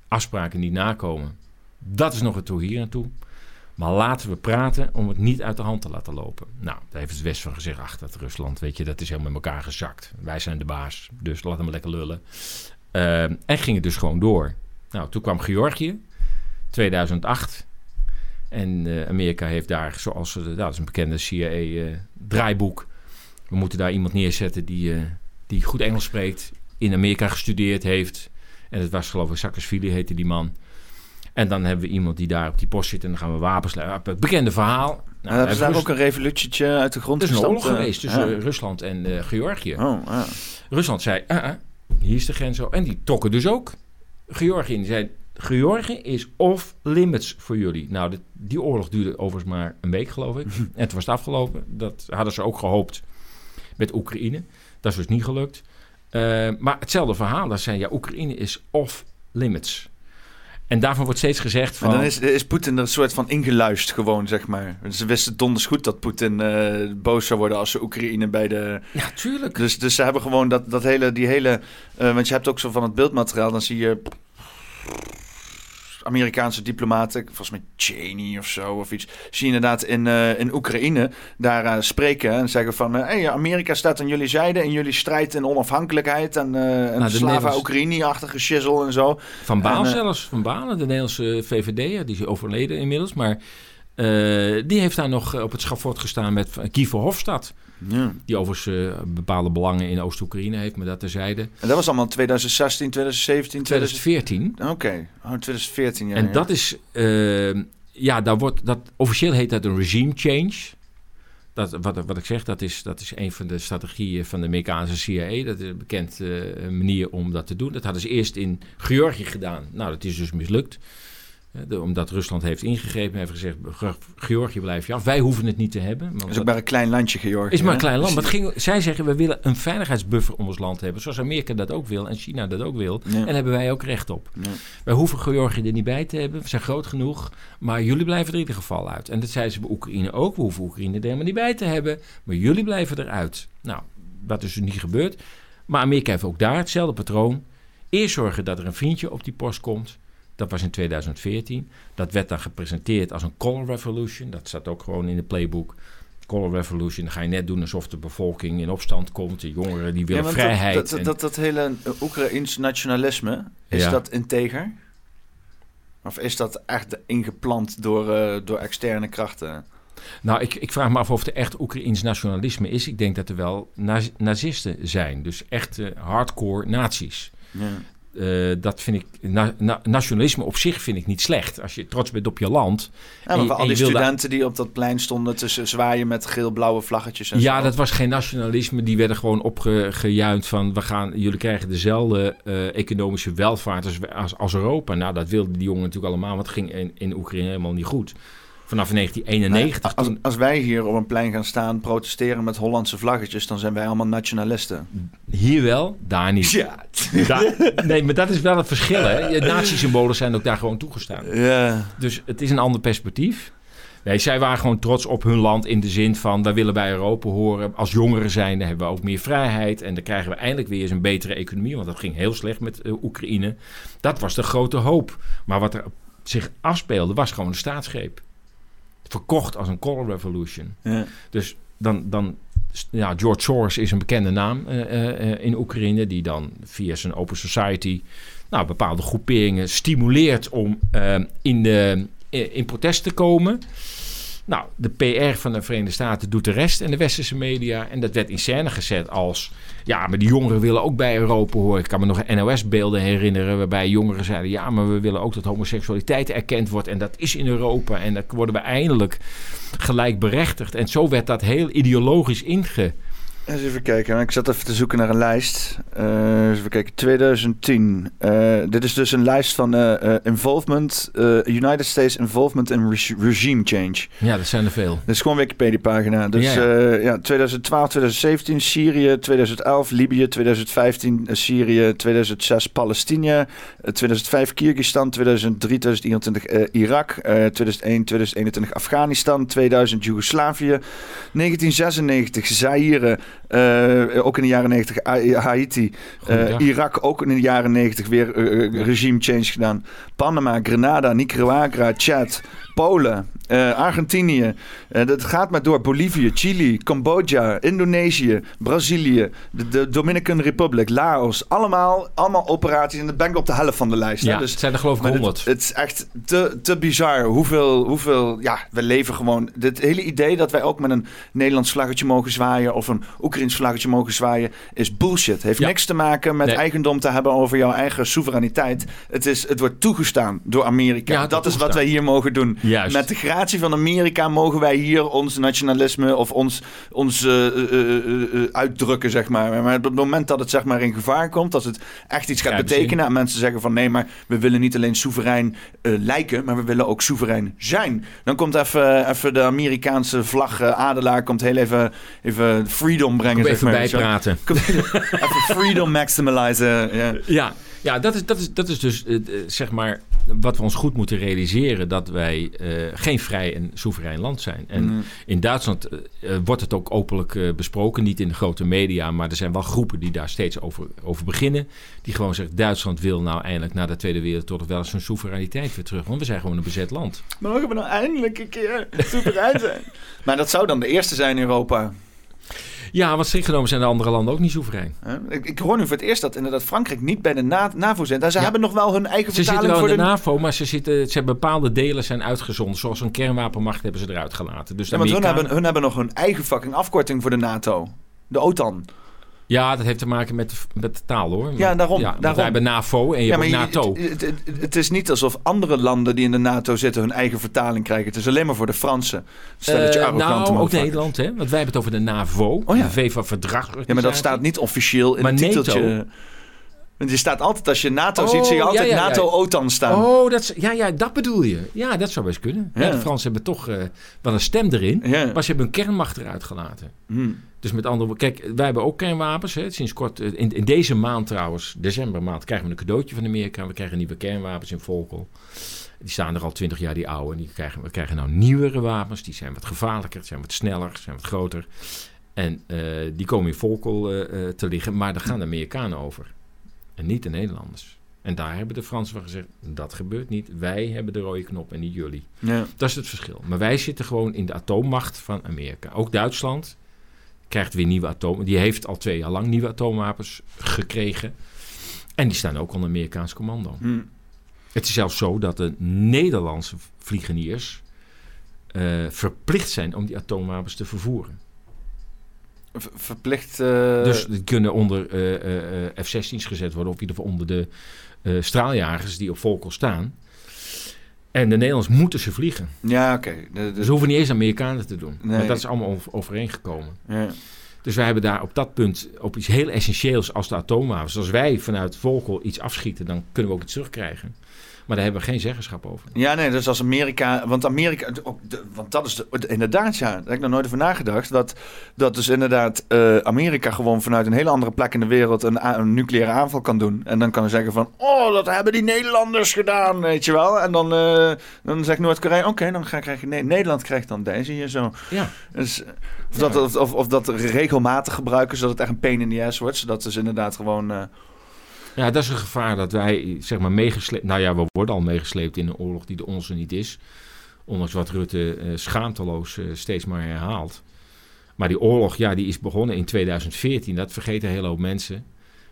afspraken niet nakomen, dat is nog het toe hier en toe. Maar laten we praten om het niet uit de hand te laten lopen. Nou, daar heeft het West van gezegd, ach, dat Rusland, weet je, dat is helemaal met elkaar gezakt. Wij zijn de baas, dus laat hem lekker lullen. Eh, en ging het dus gewoon door. Nou, toen kwam Georgië, 2008. En eh, Amerika heeft daar, zoals nou, dat is een bekende CIA-draaiboek. we moeten daar iemand neerzetten die, die goed Engels spreekt, in Amerika gestudeerd heeft. En het was geloof ik Saakashvili heette die man. En dan hebben we iemand die daar op die post zit en dan gaan we wapens. Het bekende verhaal. Nou, hebben ze daar ook een revolutietje uit de grond Er is een gestampt, oorlog eh? geweest tussen ja. Rusland en eh, Georgië. Oh, ja. Rusland zei, ah, hier is de grens. En die trokken dus ook Georgië in. Die zei, Georgië is off limits voor jullie. Nou, dit- die oorlog duurde overigens maar een week, geloof ik. *laughs* en toen was het afgelopen. Dat hadden ze ook gehoopt met Oekraïne. Dat is dus niet gelukt. Eh, maar hetzelfde verhaal. Dat zei, ja, Oekraïne is off limits. En daarvan wordt steeds gezegd van... Maar dan is, is Poetin er een soort van ingeluist gewoon, zeg maar. Ze wisten donders goed dat Poetin eh, boos zou worden als ze Oekraïne bij de... Ja, tuurlijk. Dus, dus ze hebben gewoon dat, dat hele, die hele... eh, want je hebt ook zo van het beeldmateriaal, dan zie je... Amerikaanse diplomaten, volgens mij Cheney of zo of iets, zie je inderdaad in, eh, in Oekraïne daar eh, spreken en zeggen van, hey, Amerika staat aan jullie zijde in jullie strijd en onafhankelijkheid en, eh en Nou, Nederlands- Oekraïne-achtige shizzle en zo. Van Baal En, eh, zelfs, Van Balen, de Nederlandse VVD'er, die is overleden inmiddels. Maar eh, die heeft daar nog eh, op het schafot gestaan met Guy Verhofstadt. Ja. Die overigens eh, bepaalde belangen in Oost-Oekraïne heeft, maar dat terzijde. En dat was allemaal 2016, 2017, 2014. 2014. Oké, oh, 2014. Ja, en ja. dat is, ja, daar wordt, dat, officieel heet dat een regime change. Dat, wat, wat ik zeg, dat is, dat is een van de strategieën van de Amerikaanse CIA. Dat is een bekend manier om dat te doen. Dat hadden ze eerst in Georgië gedaan. Nou, dat is dus mislukt. Eh, de- omdat Rusland heeft ingegrepen en heeft gezegd... "Ge- Georgië blijf je af. Wij hoeven het niet te hebben. Dat is dat- ook maar een klein landje, Georgië. is maar een klein land. Maar het ging, zij zeggen, we willen een veiligheidsbuffer om ons land hebben. Zoals Amerika dat ook wil en China dat ook wil. Ja. En daar hebben wij ook recht op. Ja. Wij hoeven Georgië er niet bij te hebben. We zijn groot genoeg. Maar jullie blijven er in ieder geval uit. En dat zeiden ze bij Oekraïne ook. We hoeven Oekraïne er helemaal niet bij te hebben. Maar jullie blijven eruit. Nou, dat is dus niet gebeurd. Maar Amerika heeft ook daar hetzelfde patroon. Eerst zorgen dat er een vriendje op die post komt. Dat was in 2014. Dat werd dan gepresenteerd als een color revolution. Dat staat ook gewoon in de playbook. Color revolution. Dan ga je net doen alsof de bevolking in opstand komt. De jongeren die willen Ja, vrijheid. Dat, dat, en- dat, dat hele Oekraïns nationalisme, is Ja. dat integer? Of is dat echt ingeplant door, eh, door externe krachten? Nou, ik, ik vraag me af of er echt Oekraïns nationalisme is. Ik denk dat er wel naz- nazisten zijn. Dus echte hardcore nazi's. Ja. Eh, dat vind ik... na- na- nationalisme op zich vind ik niet slecht. Als je trots bent op je land. Ja, En maar voor al en die studenten die op dat plein stonden z- zwaaien met geel-blauwe vlaggetjes en Ja, zo. dat was geen nationalisme. Die werden gewoon opgejuind van... We gaan, jullie krijgen dezelfde eh, economische welvaart als, als, als Europa. Nou, dat wilden die jongen natuurlijk allemaal. Want het ging in, in Oekraïne helemaal niet goed. Vanaf 1991. Nee, als, als wij hier op een plein gaan staan protesteren met Hollandse vlaggetjes, dan zijn wij allemaal nationalisten. hier wel, daar niet. Ja. *laughs* Nee, maar dat is wel het verschil. Hè? Nazi-symbolen zijn ook daar gewoon toegestaan. ja. Dus het is een ander perspectief. Nee, zij waren gewoon trots op hun land in de zin van... wij willen bij Europa horen. Als jongeren zijn, dan hebben we ook meer vrijheid. En dan krijgen we eindelijk weer eens een betere economie. Want dat ging heel slecht met eh, Oekraïne. Dat was de grote hoop. Maar wat er zich afspeelde, was gewoon een staatsgreep. Verkocht als een color revolution. ja. Dus dan, dan ja, George Soros is een bekende naam eh, eh, eh, in Oekraïne, die dan via zijn Open Society nou, bepaalde groeperingen stimuleert om in, de, in protest te komen. Nou, de PR van de Verenigde Staten doet de rest en de westerse media. En dat werd in scène gezet als... Ja, maar die jongeren willen ook bij Europa horen. Ik kan me nog NOS-beelden herinneren waarbij jongeren zeiden... Ja, maar we willen ook dat homoseksualiteit erkend wordt. En dat is in Europa. En dat worden we eindelijk gelijkberechtigd. En zo werd dat heel ideologisch inge... Eens even kijken. Ik zat even te zoeken naar een lijst. Eens even kijken. 2010. Eh, dit is dus een lijst van eh, involvement, United States involvement in re- regime change. Ja, dat zijn er veel. Dit is gewoon een Wikipedia-pagina. Dus Ja, ja, ja. ja, 2012, 2017 Syrië, 2011 Libië, 2015 eh, Syrië, 2006 Palestina, eh, 2005 Kyrgyzstan, 2003, 2021 eh, Irak, eh, 2001, 2021 Afghanistan, 2000 Joegoslavië, 1996 Zaire, eh, ook in de jaren 90 Ha- Haiti, eh. Irak ook in de jaren 90 weer eh, regime change gedaan. Panama, Grenada, Nicaragua, Chad, Polen, eh, Argentinië. Eh, dat gaat maar door. Bolivie, Chili, Cambodja, Indonesië, Brazilië, de, de Dominican Republic, Laos. Allemaal, allemaal operaties. En dat ben ik op de helft van de lijst. hè. Ja, Dus het zijn er geloof ik honderd. Het, het is echt te, te bizar hoeveel, hoeveel... Ja, we leven gewoon... Dit hele idee dat wij ook met een Nederlands vlaggetje mogen zwaaien... of een Oekraïns vlaggetje mogen zwaaien... is bullshit. Heeft Ja. niks te maken met Nee. eigendom te hebben... over jouw eigen soevereiniteit. Het, is, het wordt toegestaan door Amerika. Ja, dat is wat wij hier mogen doen. Juist. Met de gratie van Amerika mogen wij hier ons nationalisme... of ons, ons eh, eh, eh, uitdrukken, zeg maar. Maar op het moment dat het zeg maar in gevaar komt... als het echt iets gaat betekenen... en mensen zeggen van... nee, maar we willen niet alleen soeverein lijken... maar we willen ook soeverein zijn. Dan komt even, even de Amerikaanse vlag... adelaar komt heel even, even freedom brengen, zeg even maar. bijpraten. Even freedom maximalizen. Ja, ja dat, is, dat, is, dat is dus eh, eh, zeg maar wat we ons goed moeten realiseren: dat wij eh, geen vrij en soeverein land zijn. En Mm. in Duitsland wordt het ook openlijk besproken, niet in de grote media, maar er zijn wel groepen die daar steeds over, over beginnen. Die gewoon zeggen: Duitsland wil nou eindelijk na de Tweede Wereldoorlog wel eens zijn soevereiniteit weer terug. Want we zijn gewoon een bezet land. Mogen we nou eindelijk een keer soeverein zijn? *laughs* maar dat zou dan de eerste zijn in Europa. Ja, want strikt genomen zijn de andere landen ook niet soeverein. Ik, ik hoor nu voor het eerst dat inderdaad Frankrijk niet bij de Na- NAVO zit. Ze Ja. hebben nog wel hun eigen Ze zitten wel voor in de... de NAVO, maar ze, zitten, ze hebben bepaalde delen zijn uitgezonden. Zoals een kernwapenmacht hebben ze eruit gelaten. Dus Ja, want hun hebben, hun hebben nog hun eigen fucking afkorting voor de NATO. De OTAN. Ja, dat heeft te maken met de, met de taal hoor. Ja, daarom, Ja, daarom. Wij hebben NAVO en je ja, hebt NATO. het, het, het- het is niet alsof andere landen die in de NATO zitten hun eigen vertaling krijgen. Het is alleen maar voor de Fransen. Stel dat je Eh, nou, ook. Nederland, hè? Want wij hebben het over de NAVO, Oh ja. de V van Verdrag. Ja, maar dat staat niet officieel in Maar het NATO? titeltje. Want je staat altijd, als je NATO Oh, ziet, zie je altijd ja, ja, ja. NATO-OTAN staan. Oh, dat, is- ja, ja, dat bedoel je. Ja, dat zou best kunnen. De Fransen hebben toch eh, wel een stem erin. Maar ze hebben hun kernmacht eruit gelaten. Hm. Dus met andere woorden, kijk, wij hebben ook kernwapens. Hè, sinds kort, eh, in, in deze maand trouwens, decembermaand, krijgen we een cadeautje van Amerika. We krijgen nieuwe kernwapens in Volkel. Die staan er al twintig jaar, die oude. En die krijgen, we krijgen nou nieuwere wapens. Die zijn wat gevaarlijker, zijn wat sneller, zijn wat groter. En eh, die komen in Volkel eh, te liggen. Maar daar gaan de Amerikanen over. En niet de Nederlanders. En daar hebben de Fransen van gezegd, dat gebeurt niet. Wij hebben de rode knop en niet jullie. Ja. Dat is het verschil. Maar wij zitten gewoon in de atoommacht van Amerika. Ook Duitsland krijgt weer nieuwe atoom. Die heeft al twee jaar lang nieuwe atoomwapens gekregen. En die staan ook onder Amerikaans commando. Hm. Het is zelfs zo dat de Nederlandse vliegeniers eh, verplicht zijn om die atoomwapens te vervoeren. Ver- Verplicht. eh, dus die kunnen onder eh, eh, eh, F-16's gezet worden, of in ieder geval onder de straaljagers die op Volkel staan. En de Nederlanders moeten ze vliegen. Ja, oké. De- de- Ze hoeven niet eens Amerikanen te doen. Nee. Want dat is allemaal over- overeengekomen. ja. Dus wij hebben daar op dat punt op iets heel essentieels als de atoomwapens. Als wij vanuit Volkel iets afschieten, dan kunnen we ook iets terugkrijgen. Maar daar hebben we geen zeggenschap over. Ja, nee, dus als Amerika. Want Amerika. want dat is de, de- inderdaad, ja. Daar heb ik nog nooit over nagedacht. Dat, dat dus inderdaad eh, Amerika gewoon vanuit een hele andere plek in de wereld een, een nucleaire aanval kan doen. En dan kan hij zeggen van. Oh, dat hebben die Nederlanders gedaan, weet je wel. En dan, eh, dan zegt Noord-Korea. Oké, dan ga, krijg je. Nee, Nederland krijgt dan deze hier zo. Ja, Dus, of, dat, of, of, of dat regelmatig gebruiken, zodat het echt een pain in the ass wordt. Zodat dus inderdaad gewoon. eh, ja dat is een gevaar dat wij, zeg maar, meegesleept... Nou ja, we worden al meegesleept in een oorlog die de onze niet is. Ondanks wat Rutte eh, schaamteloos eh, steeds maar herhaalt. Maar die oorlog, ja, die is begonnen in 2014. Dat vergeten een hele hoop mensen.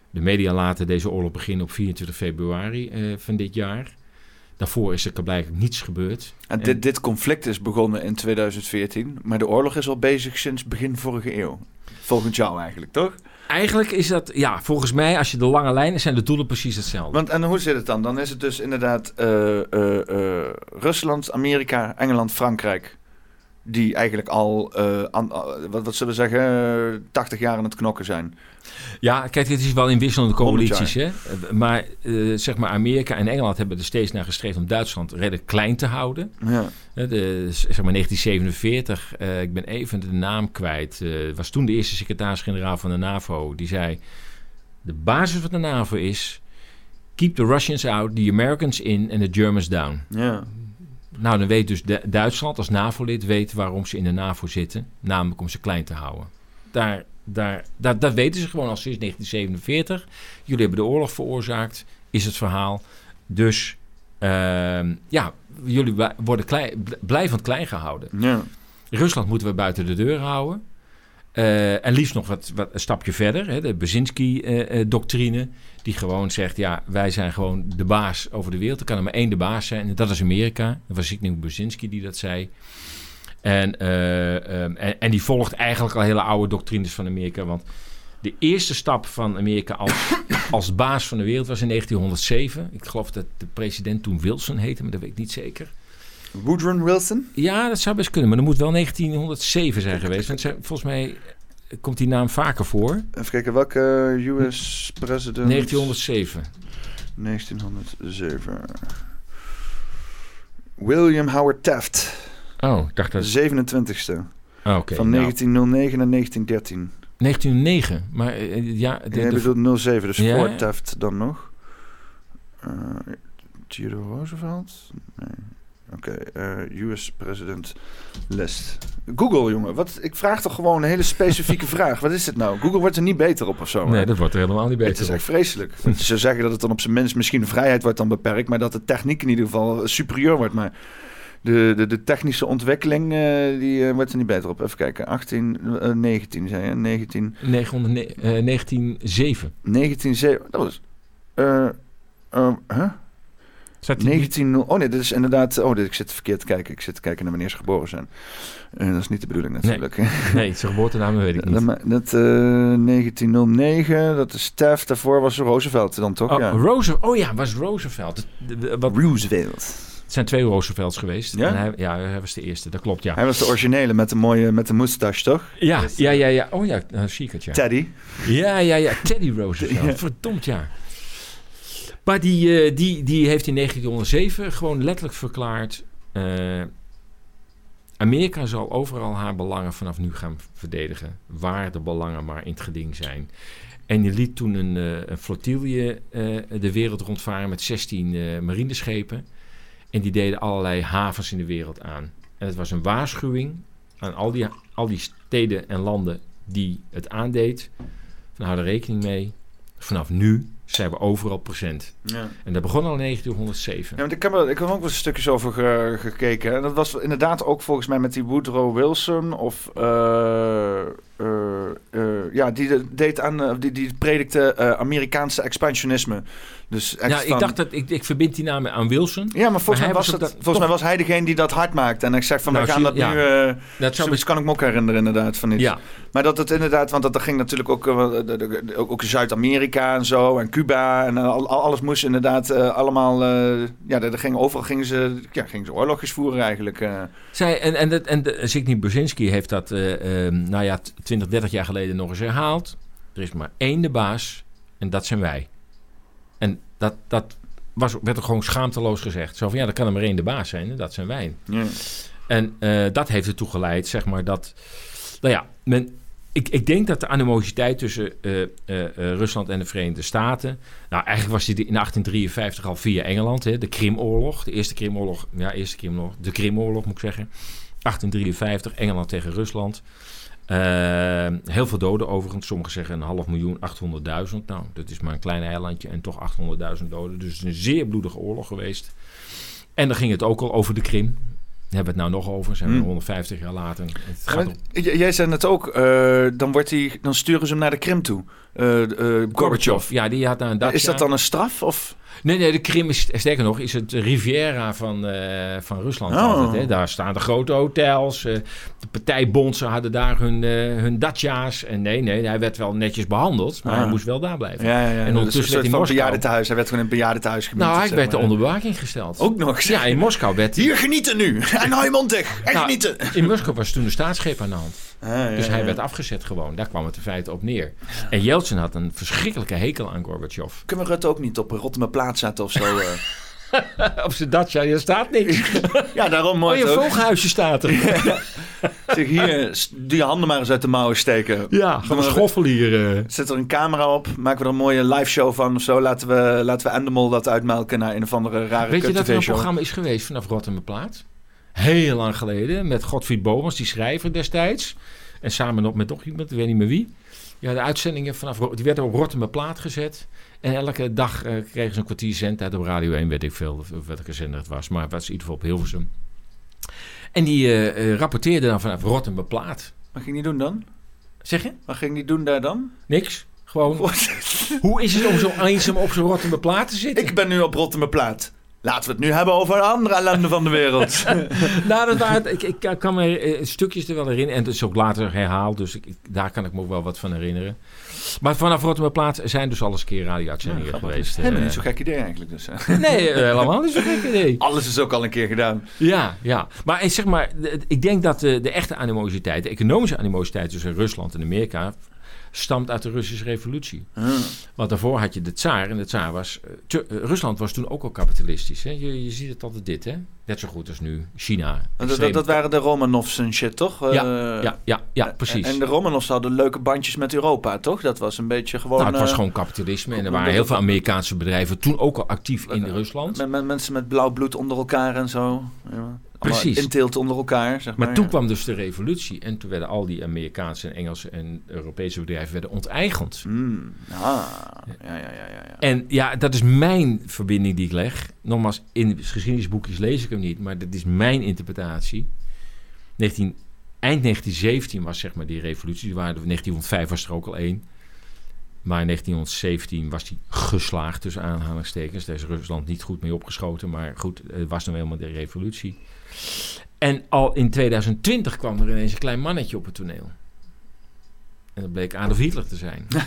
De media laten deze oorlog beginnen op 24 februari eh, van dit jaar. Daarvoor is er blijkbaar niets gebeurd. En dit, dit conflict is begonnen in 2014, maar de oorlog is al bezig sinds begin vorige eeuw. Volgend jou eigenlijk, toch? Eigenlijk is dat, ja, volgens mij, als je de lange lijnen zijn de doelen precies hetzelfde. Want en hoe zit het dan? Dan is het dus inderdaad eh, eh, eh, Rusland, Amerika, Engeland, Frankrijk. Die eigenlijk al, eh, aan- eh, wat, wat zullen we zeggen, eh, 80 jaar aan het knokken zijn. Ja, kijk, het is wel in wisselende 100 coalities, hè. Eh, Maar eh, zeg maar, Amerika en Engeland hebben er steeds naar gestreefd om Duitsland redelijk klein te houden. Ja. De, zeg maar 1947, eh, ik ben even de naam kwijt, eh, was toen de eerste secretaris-generaal van de NAVO. Die zei, de basis van de NAVO is, keep the Russians out, the Americans in and the Germans down. ja. Nou, dan weet dus Du- Duitsland als NAVO-lid weet waarom ze in de NAVO zitten. Namelijk om ze klein te houden. Daar, daar, daar, dat weten ze gewoon al sinds 1947. Jullie hebben de oorlog veroorzaakt, is het verhaal. Dus ehm, ja, jullie worden klein, bl- blijvend klein gehouden. Ja. Rusland moeten we buiten de deur houden. Eh, en liefst nog wat, een stapje verder. Hè, de Brzezinski-doctrine. die gewoon zegt: ja, wij zijn gewoon de baas over de wereld. Er kan er maar één de baas zijn. En dat is Amerika. Dat was Zygmunt Brzezinski die dat zei. En, eh, ehm, en, en die volgt eigenlijk al hele oude doctrines van Amerika. Want de eerste stap van Amerika als, *coughs* als baas van de wereld was in 1907. Ik geloof dat de president toen Wilson heette, maar dat weet ik niet zeker. Woodrow Wilson? Ja, dat zou best kunnen, maar dat moet wel 1907 zijn geweest. Want ze- volgens mij komt die naam vaker voor. Even kijken, welke US president? 1907. 1907. William Howard Taft. Oh, ik dacht dat... De 27ste. Oh, Oké. van nou, 1909 naar 1913. 1909. Maar eh, ja... De, Jij bedoelt 07, dus Ja, voor. Taft dan nog. Eh Theodore Roosevelt? Nee. Oké, eh, US President List. Google, jongen. Wat, ik vraag toch gewoon een hele specifieke *laughs* vraag. Wat is dit nou? Google wordt er niet beter op of zo. hè? nee, dat wordt er helemaal niet Het beter is op. echt vreselijk. *laughs* Ze zeggen dat het dan op zijn minst misschien de vrijheid wordt dan beperkt, maar dat de techniek in ieder geval superieur wordt. Maar de, de, de technische ontwikkeling eh, die eh, wordt er niet beter op. Even kijken. 18, eh, 19 zei je? 19, 900 ne- eh, 1907. 1907. Dat was. huh? Staat die niet- 19. Oh nee, dit is inderdaad. Oh, dit, ik zit verkeerd te kijken. Ik zit te kijken naar wanneer ze geboren zijn. Eh, dat is niet de bedoeling natuurlijk. *laughs* Nee, zijn geboortenaam weet ik niet. Dat, dat, eh, 1909, dat is Taft. Daarvoor was Roosevelt dan toch? Oh, ja. Roosevelt. Oh ja, was Roosevelt. Wat, Roosevelt. het zijn twee Roosevelts geweest. Ja? En hij, ja, hij was de eerste. Dat klopt, ja. Hij was de originele met de mooie met de moustache, toch? Ja, ja, ja, ja. Oh ja, het, ja. Teddy. Ja, ja, ja. Teddy Roosevelt. *laughs* Ja. Verdomd, ja. Maar die, eh, die, die heeft in 1907 gewoon letterlijk verklaard... eh, Amerika zal overal haar belangen vanaf nu gaan verdedigen. Waar de belangen maar in het geding zijn. En die liet toen een, eh, een flotille eh, de wereld rondvaren met 16 eh marineschepen. En die deden allerlei havens in de wereld aan. En het was een waarschuwing aan al die, al die steden en landen die het aandeed. Van hou er rekening mee. Vanaf nu zijn we overal present. Ja. En dat begon al in 1907. Ja, want ik heb, er, ik heb ook wel stukjes over ge- gekeken. En dat was inderdaad ook volgens mij met die Woodrow Wilson. Of eh, ja, die de- deed aan, eh, die, die predikte eh, Amerikaanse expansionisme. Dus Ja, ik dacht dat ik, ik verbind die namen aan Wilson. Ja, maar volgens, Maar mij was, het, dat- volgens mij was hij degene die dat hard maakte. En ik zeg van, Nou, we gaan zie- dat ja. nu... eh Dat zou zoiets kan ik me ook herinneren inderdaad. Van iets. Ja, Maar dat het inderdaad, want dat er ging natuurlijk ook, eh, ook, ook Zuid-Amerika en zo en Cuba en eh, al, al- alles moest inderdaad eh, allemaal, eh, ja, er ging, overal gingen ze, ja, gingen ze oorlogjes voeren eigenlijk. eh. Zij, en, en, en Zygmunt Brzezinski heeft dat, eh, eh, nou ja, 20, 30 jaar geleden nog eens herhaald. Er is maar één de baas en dat zijn wij. En dat, dat was, werd er gewoon schaamteloos gezegd. Zo van, ja, er kan er maar één de baas zijn en dat zijn wij. Ja. En eh, dat heeft ertoe geleid, zeg maar, dat... Nou ja, men, ik, ik denk dat de animositeit tussen eh, eh, Rusland en de Verenigde Staten... Nou, eigenlijk was die in 1853 al via Engeland, hè, de Krimoorlog. De eerste Krimoorlog, ja, eerste Krimoorlog, de Krimoorlog moet ik zeggen. 1853, Engeland tegen Rusland. Eh, heel veel doden overigens. Sommigen zeggen een half miljoen, 800.000. Nou, dat is maar een klein eilandje en toch 800.000 doden. Dus het is een zeer bloedige oorlog geweest. En dan ging het ook al over de Krim. Daar hebben we het nou nog over. Zijn we Hmm. 150 jaar later. Het gaat om, jij zei het ook, eh, dan, wordt die, dan sturen ze hem naar de Krim toe, eh, Gorbachev. Ja, die had daar een Dacia. Is dat dan een straf? Of? Nee, nee, de Krim is, sterker nog, is het Riviera van, eh, van Rusland Oh. altijd. Hè? Daar staan de grote hotels. eh, de partijbondsen hadden daar hun, eh, hun Dacia's. En nee, nee, hij werd wel netjes behandeld, maar Ah. hij moest wel daar blijven. Ja, ja, ja. En Dus ondertussen een soort werd in van Moskou... bejaardentehuis. Hij werd gewoon in een bejaardentehuis gemeten. Nou, hij werd maar. onder bewaking gesteld. Ook nog. Ja, in Moskou werd... Hier genieten nu. *laughs* En hou je mond dicht. En Nou, genieten. In Moskou was toen een staatsgreep aan de hand. Ah, ja, Dus hij werd afgezet gewoon. Daar kwam het in feite op neer. En Yeltsin had een verschrikkelijke hekel aan Gorbachev. Kunnen we Rutte ook niet op een Rotterdam plaats zetten of zo? eh? Op zijn Dacia, er staat niks. *laughs* ja, daarom Oh, mooi je toch? vogelhuisje staat er. *laughs* Zeg, hier, doe je handen maar eens uit de mouwen steken. Ja, gewoon schoffel hier. eh. Zet er een camera op, maken we er een mooie live show van of zo. Laten we, laten we Endemol dat uitmelken naar een of andere rare Weet je dat er een programma is geweest vanaf Rotterdamplaat? Heel lang geleden. Met Godfried Bomans, die schrijver destijds. En samen nog met nog iemand, ik weet niet meer wie. Ja, de uitzendingen vanaf... Die werden op Rotterdamplaat gezet. En elke dag eh, kregen ze een kwartier zendtijd op Radio 1, weet ik veel welke zender het was. Maar het was in ieder geval op Hilversum. En die eh, eh, rapporteerde dan vanaf Rotterdam Plaat. Wat ging die doen dan? Zeg je? Wat ging die doen daar dan? Niks. Gewoon. *laughs* Hoe is het om zo eenzaam op zo'n Rotterdam Plaat te zitten? Ik ben nu op Rotterdam Plaat. Laten we het nu hebben over andere landen van de wereld. *laughs* nou, dat ik, ik kan me stukjes er wel herinneren. En het is ook later herhaald, dus ik, ik, daar kan ik me ook wel wat van herinneren. Maar vanaf Rotterdam Plaats zijn dus alles keer radio-uitzendingen Ja, geweest. Helemaal eh. niet zo'n gek idee eigenlijk. Dus. Nee, eh, helemaal niet zo'n gek idee. *laughs* Alles is ook al een keer gedaan. Ja, ja. Maar eh, zeg maar, ik denk dat de, de echte animositeit, de economische animositeit tussen Rusland en Amerika, stamt uit de Russische revolutie. Want daarvoor had je de tsaar en de tsaar was... eh, eh, Rusland was toen ook al kapitalistisch. Hè? Je, je ziet het altijd dit, hè? Net zo goed als nu China. Dat, dat, waren de Romanovs en shit, toch? Eh, ja, ja, ja, precies. En de Romanovs hadden leuke bandjes met Europa, toch? Dat was een beetje gewoon... nou, het was gewoon kapitalisme. En er waren heel veel Amerikaanse bedrijven toen ook al actief in Rusland. Met, met mensen met blauw bloed onder elkaar en zo. Ja. Precies. Inteelt onder elkaar, zeg maar. Maar toen ja. kwam dus de revolutie. En toen werden al die Amerikaanse en Engelse en Europese bedrijven werden onteigend. Mm, ah, ja, ja, ja, ja. ja. En ja, dat is mijn verbinding die ik leg. Nogmaals, in geschiedenisboekjes lees ik hem niet, maar dat is mijn interpretatie. 19, eind 1917 was zeg maar die revolutie. Die waren, 1905 was er ook al één. Maar in 1917 was die geslaagd tussen aanhalingstekens. Daar is Rusland niet goed mee opgeschoten. Maar goed, het was nou helemaal de revolutie. En al in 2020 kwam er ineens een klein mannetje op het toneel. En dat bleek Adolf Hitler te zijn. *laughs*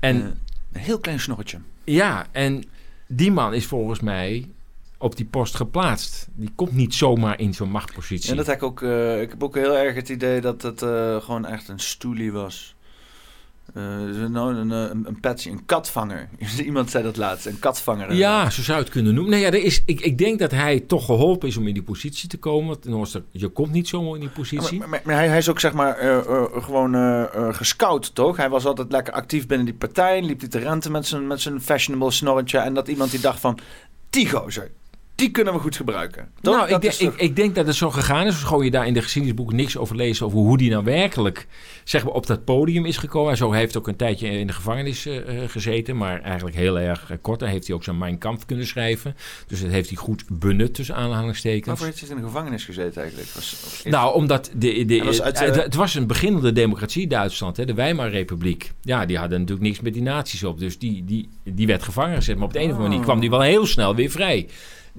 en Eh, een heel klein snorretje. ja, en die man is volgens mij op die post geplaatst. Die komt niet zomaar in zo'n machtpositie. En dat heb ik ook. eh, ik heb ook heel erg het idee dat het eh, gewoon echt een stoelie was. Eh, dus een, een, een, een patsy, een katvanger. *laughs* Iemand zei dat laatst, een katvanger. Ja, zo zou je het kunnen noemen. Nee, ja, er is, ik, ik denk dat hij toch geholpen is om in die positie te komen. Want je komt niet zomaar in die positie. Maar, maar- maar hij, hij is ook zeg maar eh, eh, gewoon eh, eh, gescout, toch? Hij was altijd lekker actief binnen die partij. Liep hij te renten met zijn, met zijn fashionable snorretje. En dat iemand die dacht van, die gozer, die kunnen we goed gebruiken. Toch? Nou, ik, toch- ik, ik denk dat het zo gegaan is. Gewoon je daar in de geschiedenisboeken niks over lezen over hoe die nou werkelijk zeg maar, op dat podium is gekomen. En zo heeft ook een tijdje in de gevangenis eh, eh, gezeten, maar eigenlijk heel erg kort. Daar heeft hij ook zijn Mein Kampf kunnen schrijven. Dus dat heeft hij goed benut tussen aanhalingstekens. Waarvoor heeft hij in de gevangenis gezeten eigenlijk? Was, Nou, omdat de, de, Hij was uit, het, het was een beginnende democratie, Duitsland, hè, de Weimarrepubliek. Ja, die hadden natuurlijk niks met die naties op. Dus die, die, die werd gevangen gezet. Maar op de een of andere manier Oh. kwam die wel heel snel weer vrij.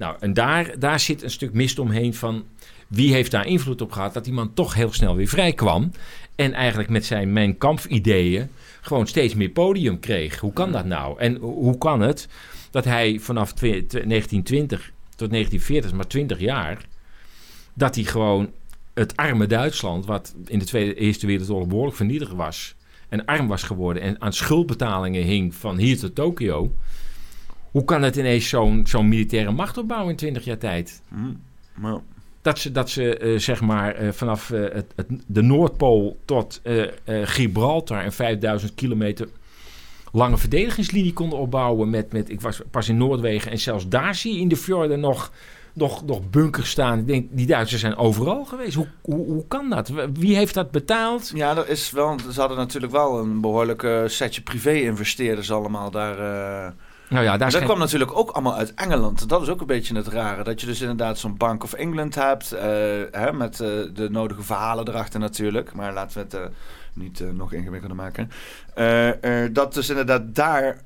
Nou, en daar, daar zit een stuk mist omheen van... wie heeft daar invloed op gehad dat die man toch heel snel weer vrij kwam... en eigenlijk met zijn Mijn Kampf-ideeën gewoon steeds meer podium kreeg. Hoe kan dat nou? En ho- hoe kan het dat hij vanaf twe- twe- 1920 tot 1940, maar 20 jaar... dat hij gewoon het arme Duitsland, wat in de Tweede Eerste Wereldoorlog behoorlijk vernietigd was, en arm was geworden en aan schuldbetalingen hing van hier tot Tokio. Hoe kan het ineens zo'n zo'n militaire macht opbouwen in 20 jaar tijd? Nou, Dat ze, dat ze eh, zeg maar eh, vanaf eh, het, het, de Noordpool tot Gibraltar een 5000 kilometer lange verdedigingslinie konden opbouwen. Met, met, ik was pas in Noordwegen en zelfs daar zie je in de fjorden nog, nog, nog bunkers staan. Ik denk, die Duitsers zijn overal geweest. Hoe, hoe, hoe kan dat? Wie heeft dat betaald? Ja, dat is wel. Ze hadden natuurlijk wel een behoorlijk eh, setje privé-investeerders allemaal daar. Nou ja, daar dat kwam natuurlijk ook allemaal uit Engeland. Dat is ook een beetje het rare. Dat je dus inderdaad zo'n Bank of England hebt. eh, hè, met eh, de nodige verhalen erachter natuurlijk. Maar laten we het eh, niet nog ingewikkelder maken. Dat dus inderdaad daar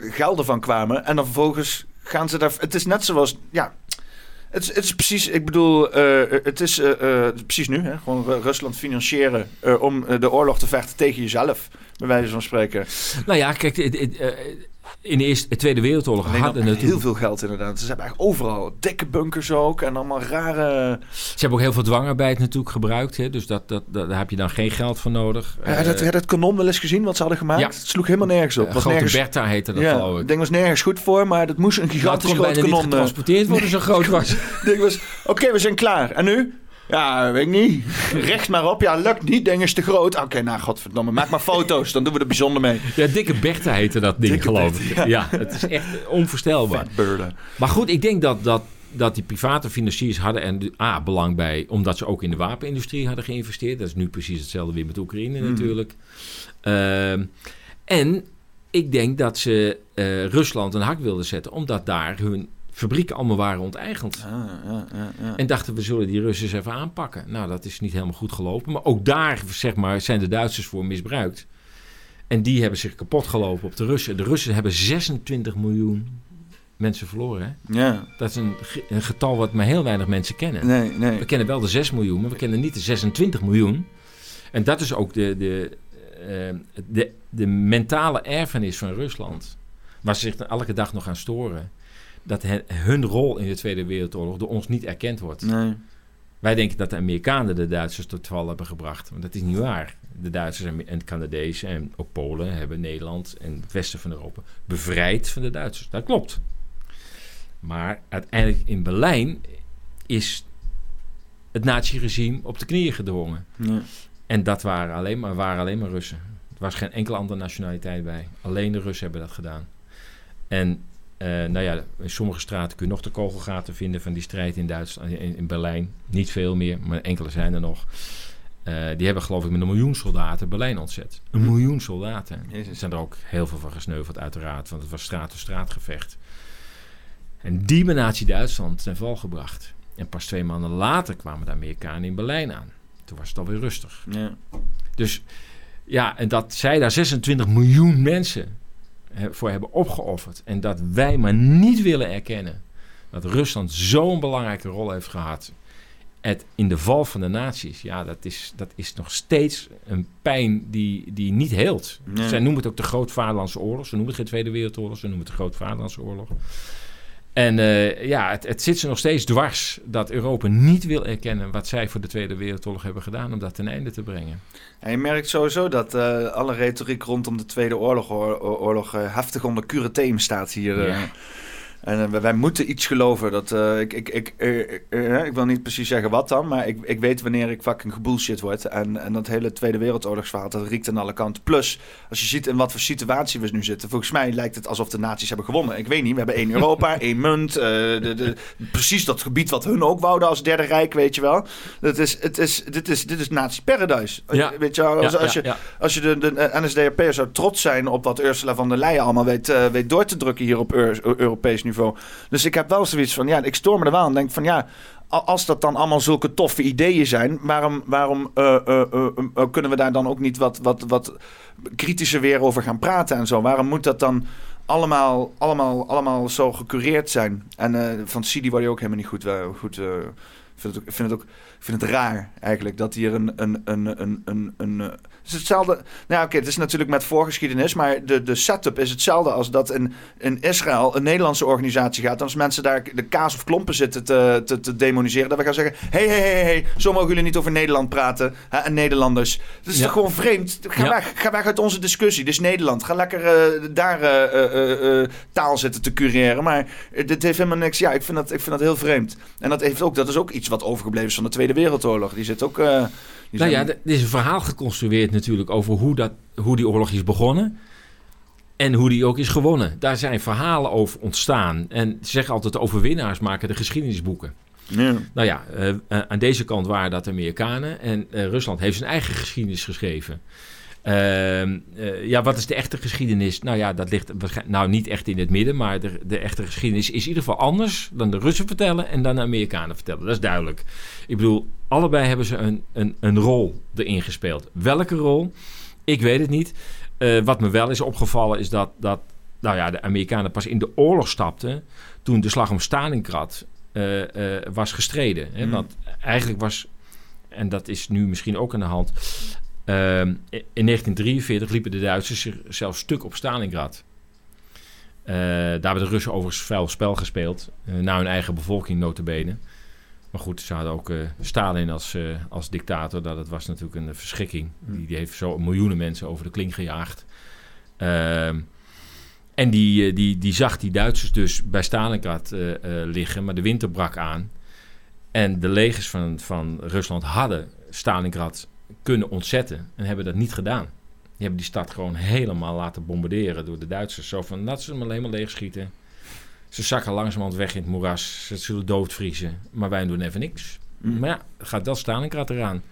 gelden van kwamen. En dan vervolgens gaan ze daar. Het is net zoals. Ja, het is, het is precies, ik bedoel, het is precies nu, hè? gewoon Ru- Rusland financieren om de oorlog te vechten tegen jezelf, bij wijze van spreken. Nou ja, kijk, in de Eerste, Tweede Wereldoorlog Alleen hadden natuurlijk... heel veel geld inderdaad. Ze hebben eigenlijk overal dikke bunkers ook en allemaal rare... Ze hebben ook heel veel dwangarbeid natuurlijk gebruikt. Hè? Dus dat, dat, dat, daar heb je dan geen geld voor nodig. Ja, je dat, dat kanon wel eens gezien wat ze hadden gemaakt? ja. Het sloeg helemaal nergens op. Eh, was Grote nergens, Bertha heette dat ja, geloof ik. het ding was nergens goed voor, maar dat moest een gigantisch kon groot kanon. eh. getransporteerd worden, zo *laughs* groot was ding was, oké, we zijn klaar. En nu? Ja, weet ik niet. *laughs* Recht maar op. Ja, lukt niet. Ding is te groot. Oké, nou, godverdomme. Maak maar foto's. Dan doen we er bijzonder mee. Ja, Dikke Bertha heette dat ding, Dikke geloof Bertha, ik. Ja. het is echt onvoorstelbaar. Maar goed, ik denk dat, dat, dat die private financiers hadden en A, belang bij, omdat ze ook in de wapenindustrie hadden geïnvesteerd. Dat is nu precies hetzelfde weer met Oekraïne Mhm. natuurlijk. Ehm, en ik denk dat ze eh, Rusland een hak wilden zetten, omdat daar hun fabrieken allemaal waren onteigend. Ah, ja, ja, ja. En dachten we zullen die Russen eens even aanpakken. Nou, dat is niet helemaal goed gelopen. Maar ook daar zeg maar, zijn de Duitsers voor misbruikt. En die hebben zich kapot gelopen op de Russen. De Russen hebben 26 miljoen mensen verloren. Hè? ja. Dat is een, een getal wat maar heel weinig mensen kennen. Nee, nee. We kennen wel de 6 miljoen, maar we kennen niet de 26 miljoen. En dat is ook de, de, eh, de, de mentale erfenis van Rusland. Waar ze zich elke dag nog aan storen. Dat hun rol in de Tweede Wereldoorlog door ons niet erkend wordt. Nee. Wij denken dat de Amerikanen de Duitsers tot val hebben gebracht. Maar dat is niet waar. De Duitsers en en Canadezen en ook Polen hebben Nederland en het westen van Europa bevrijd van de Duitsers. Dat klopt. Maar uiteindelijk in Berlijn is het nazi-regime op de knieën gedwongen. Ja. En dat waren alleen maar, waren alleen maar Russen. Er was geen enkele andere nationaliteit bij. Alleen de Russen hebben dat gedaan. En eh, nou ja, in sommige straten kun je nog de kogelgaten vinden van die strijd in Duitsland, in, in Berlijn. Niet veel meer, maar enkele zijn er nog. Eh, die hebben geloof ik met een miljoen soldaten Berlijn ontzet. Een Hm. miljoen soldaten. Jezus. Er zijn er ook heel veel van gesneuveld uiteraard, want het was straat-to-straat gevecht. En die hebben Nazi-Duitsland ten val gebracht. En pas twee maanden later kwamen de Amerikanen in Berlijn aan. Toen was het alweer rustig. Ja. Dus ja, en dat zij daar 26 miljoen mensen voor hebben opgeofferd. En dat wij maar niet willen erkennen dat Rusland zo'n belangrijke rol heeft gehad. Het, in de val van de naties, ja, dat is, dat is nog steeds een pijn die, die niet heelt. Nee. Zij noemen het ook de Groot Vaderlandse Oorlog. Ze noemen het geen Tweede Wereldoorlog, ze noemen het de Groot Vaderlandse Oorlog. En eh, ja, het, het zit ze nog steeds dwars dat Europa niet wil erkennen wat zij voor de Tweede Wereldoorlog hebben gedaan om dat ten einde te brengen. En je merkt sowieso dat eh, alle retoriek rondom de Tweede Oorlog, oor- oorlog eh, heftig onder cureteem staat hier. Ja. En eh, wij- moeten iets geloven. Dat, eh, ik, ik, ik, eh, ik wil niet precies zeggen wat dan, maar ik, ik weet wanneer ik fucking gebullshit word. En, en dat hele Tweede Wereldoorlogsverhaal, dat riekt aan alle kanten. Plus, als je ziet in wat voor situatie we nu zitten, volgens mij lijkt het alsof de nazi's hebben gewonnen. Ik weet niet, we hebben één Europa, *laughs* één munt, de, de, precies dat gebied wat hun ook wouden als derde rijk, weet je wel. Dat is, het is, dit is, dit is nazi paradise. Ja. Weet je wel, als, Ja, als je, ja. als je de, de NSDAP zou trots zijn op wat Ursula von der Leyen allemaal weet, weet door te drukken hier op Eur- Europees Dus ik heb wel zoiets van, ja, ik stoor me er wel aan. Denk van, ja, als dat dan allemaal zulke toffe ideeën zijn, waarom, waarom eh, eh, eh, kunnen we daar dan ook niet wat, wat, wat kritischer weer over gaan praten en zo? Waarom moet dat dan allemaal, allemaal, allemaal zo gecureerd zijn? En van Sidi word je ook helemaal niet goed. goed vind het ook, vind het ook ik vind het raar eigenlijk dat hier een. een, een, een, een, een eh, het is hetzelfde. Nou, ja, oké, het is natuurlijk met voorgeschiedenis, maar de, de setup is hetzelfde als dat in, in Israël een Nederlandse organisatie gaat. Als mensen daar de kaas of klompen zitten te, te, te demoniseren, dat we gaan zeggen: hé, hé, hé, hé, zo mogen jullie niet over Nederland praten hè, en Nederlanders. Dat is Ja. toch gewoon vreemd? Ga, Ja. weg, ga weg uit onze discussie. Dit is Nederland. Ga lekker eh, daar eh, taal zitten te cureren. Maar dit heeft helemaal niks. Ja, ik vind dat, ik vind dat heel vreemd. En dat, heeft ook, dat is ook iets wat overgebleven is van de Tweede Wereldoorlog. Die zit ook. die Nou ja, er is een verhaal geconstrueerd natuurlijk over hoe, dat, hoe die oorlog is begonnen. En hoe die ook is gewonnen. Daar zijn verhalen over ontstaan. En ze zeggen altijd, de overwinnaars maken de geschiedenisboeken. Ja. Nou ja, eh, eh, aan deze kant waren dat de Amerikanen. En Rusland heeft zijn eigen geschiedenis geschreven. Ehm, eh, ja, wat is de echte geschiedenis? Nou ja, dat ligt nou niet echt in het midden. Maar de, de echte geschiedenis is in ieder geval anders dan de Russen vertellen en dan de Amerikanen vertellen. Dat is duidelijk. Ik bedoel, allebei hebben ze een, een, een rol erin gespeeld. Welke rol? Ik weet het niet. Eh, wat me wel is opgevallen is dat, dat nou ja, de Amerikanen pas in de oorlog stapten toen de slag om Stalingrad eh, was gestreden. Hè? Mm. Want eigenlijk was, en dat is nu misschien ook aan de hand, in 1943 liepen de Duitsers zich zelfs stuk op Stalingrad. Eh, daar hebben de Russen overigens vuil spel gespeeld, eh, naar hun eigen bevolking notabene. Maar goed, ze hadden ook eh, Stalin als, als dictator. Dat, dat was natuurlijk een verschrikking. Die, die heeft zo miljoenen mensen over de kling gejaagd. Ehm, en die, die, die zag die Duitsers dus bij Stalingrad liggen, maar de winter brak aan. En de legers van, van Rusland hadden Stalingrad kunnen ontzetten en hebben dat niet gedaan. Die hebben die stad gewoon helemaal laten bombarderen door de Duitsers. Zo van, laten ze hem alleen maar leegschieten. Ze zakken langzamerhand weg in het moeras. Ze zullen doodvriezen. Maar wij doen even niks. Mm. Maar ja, gaat wel Stalingrad eraan.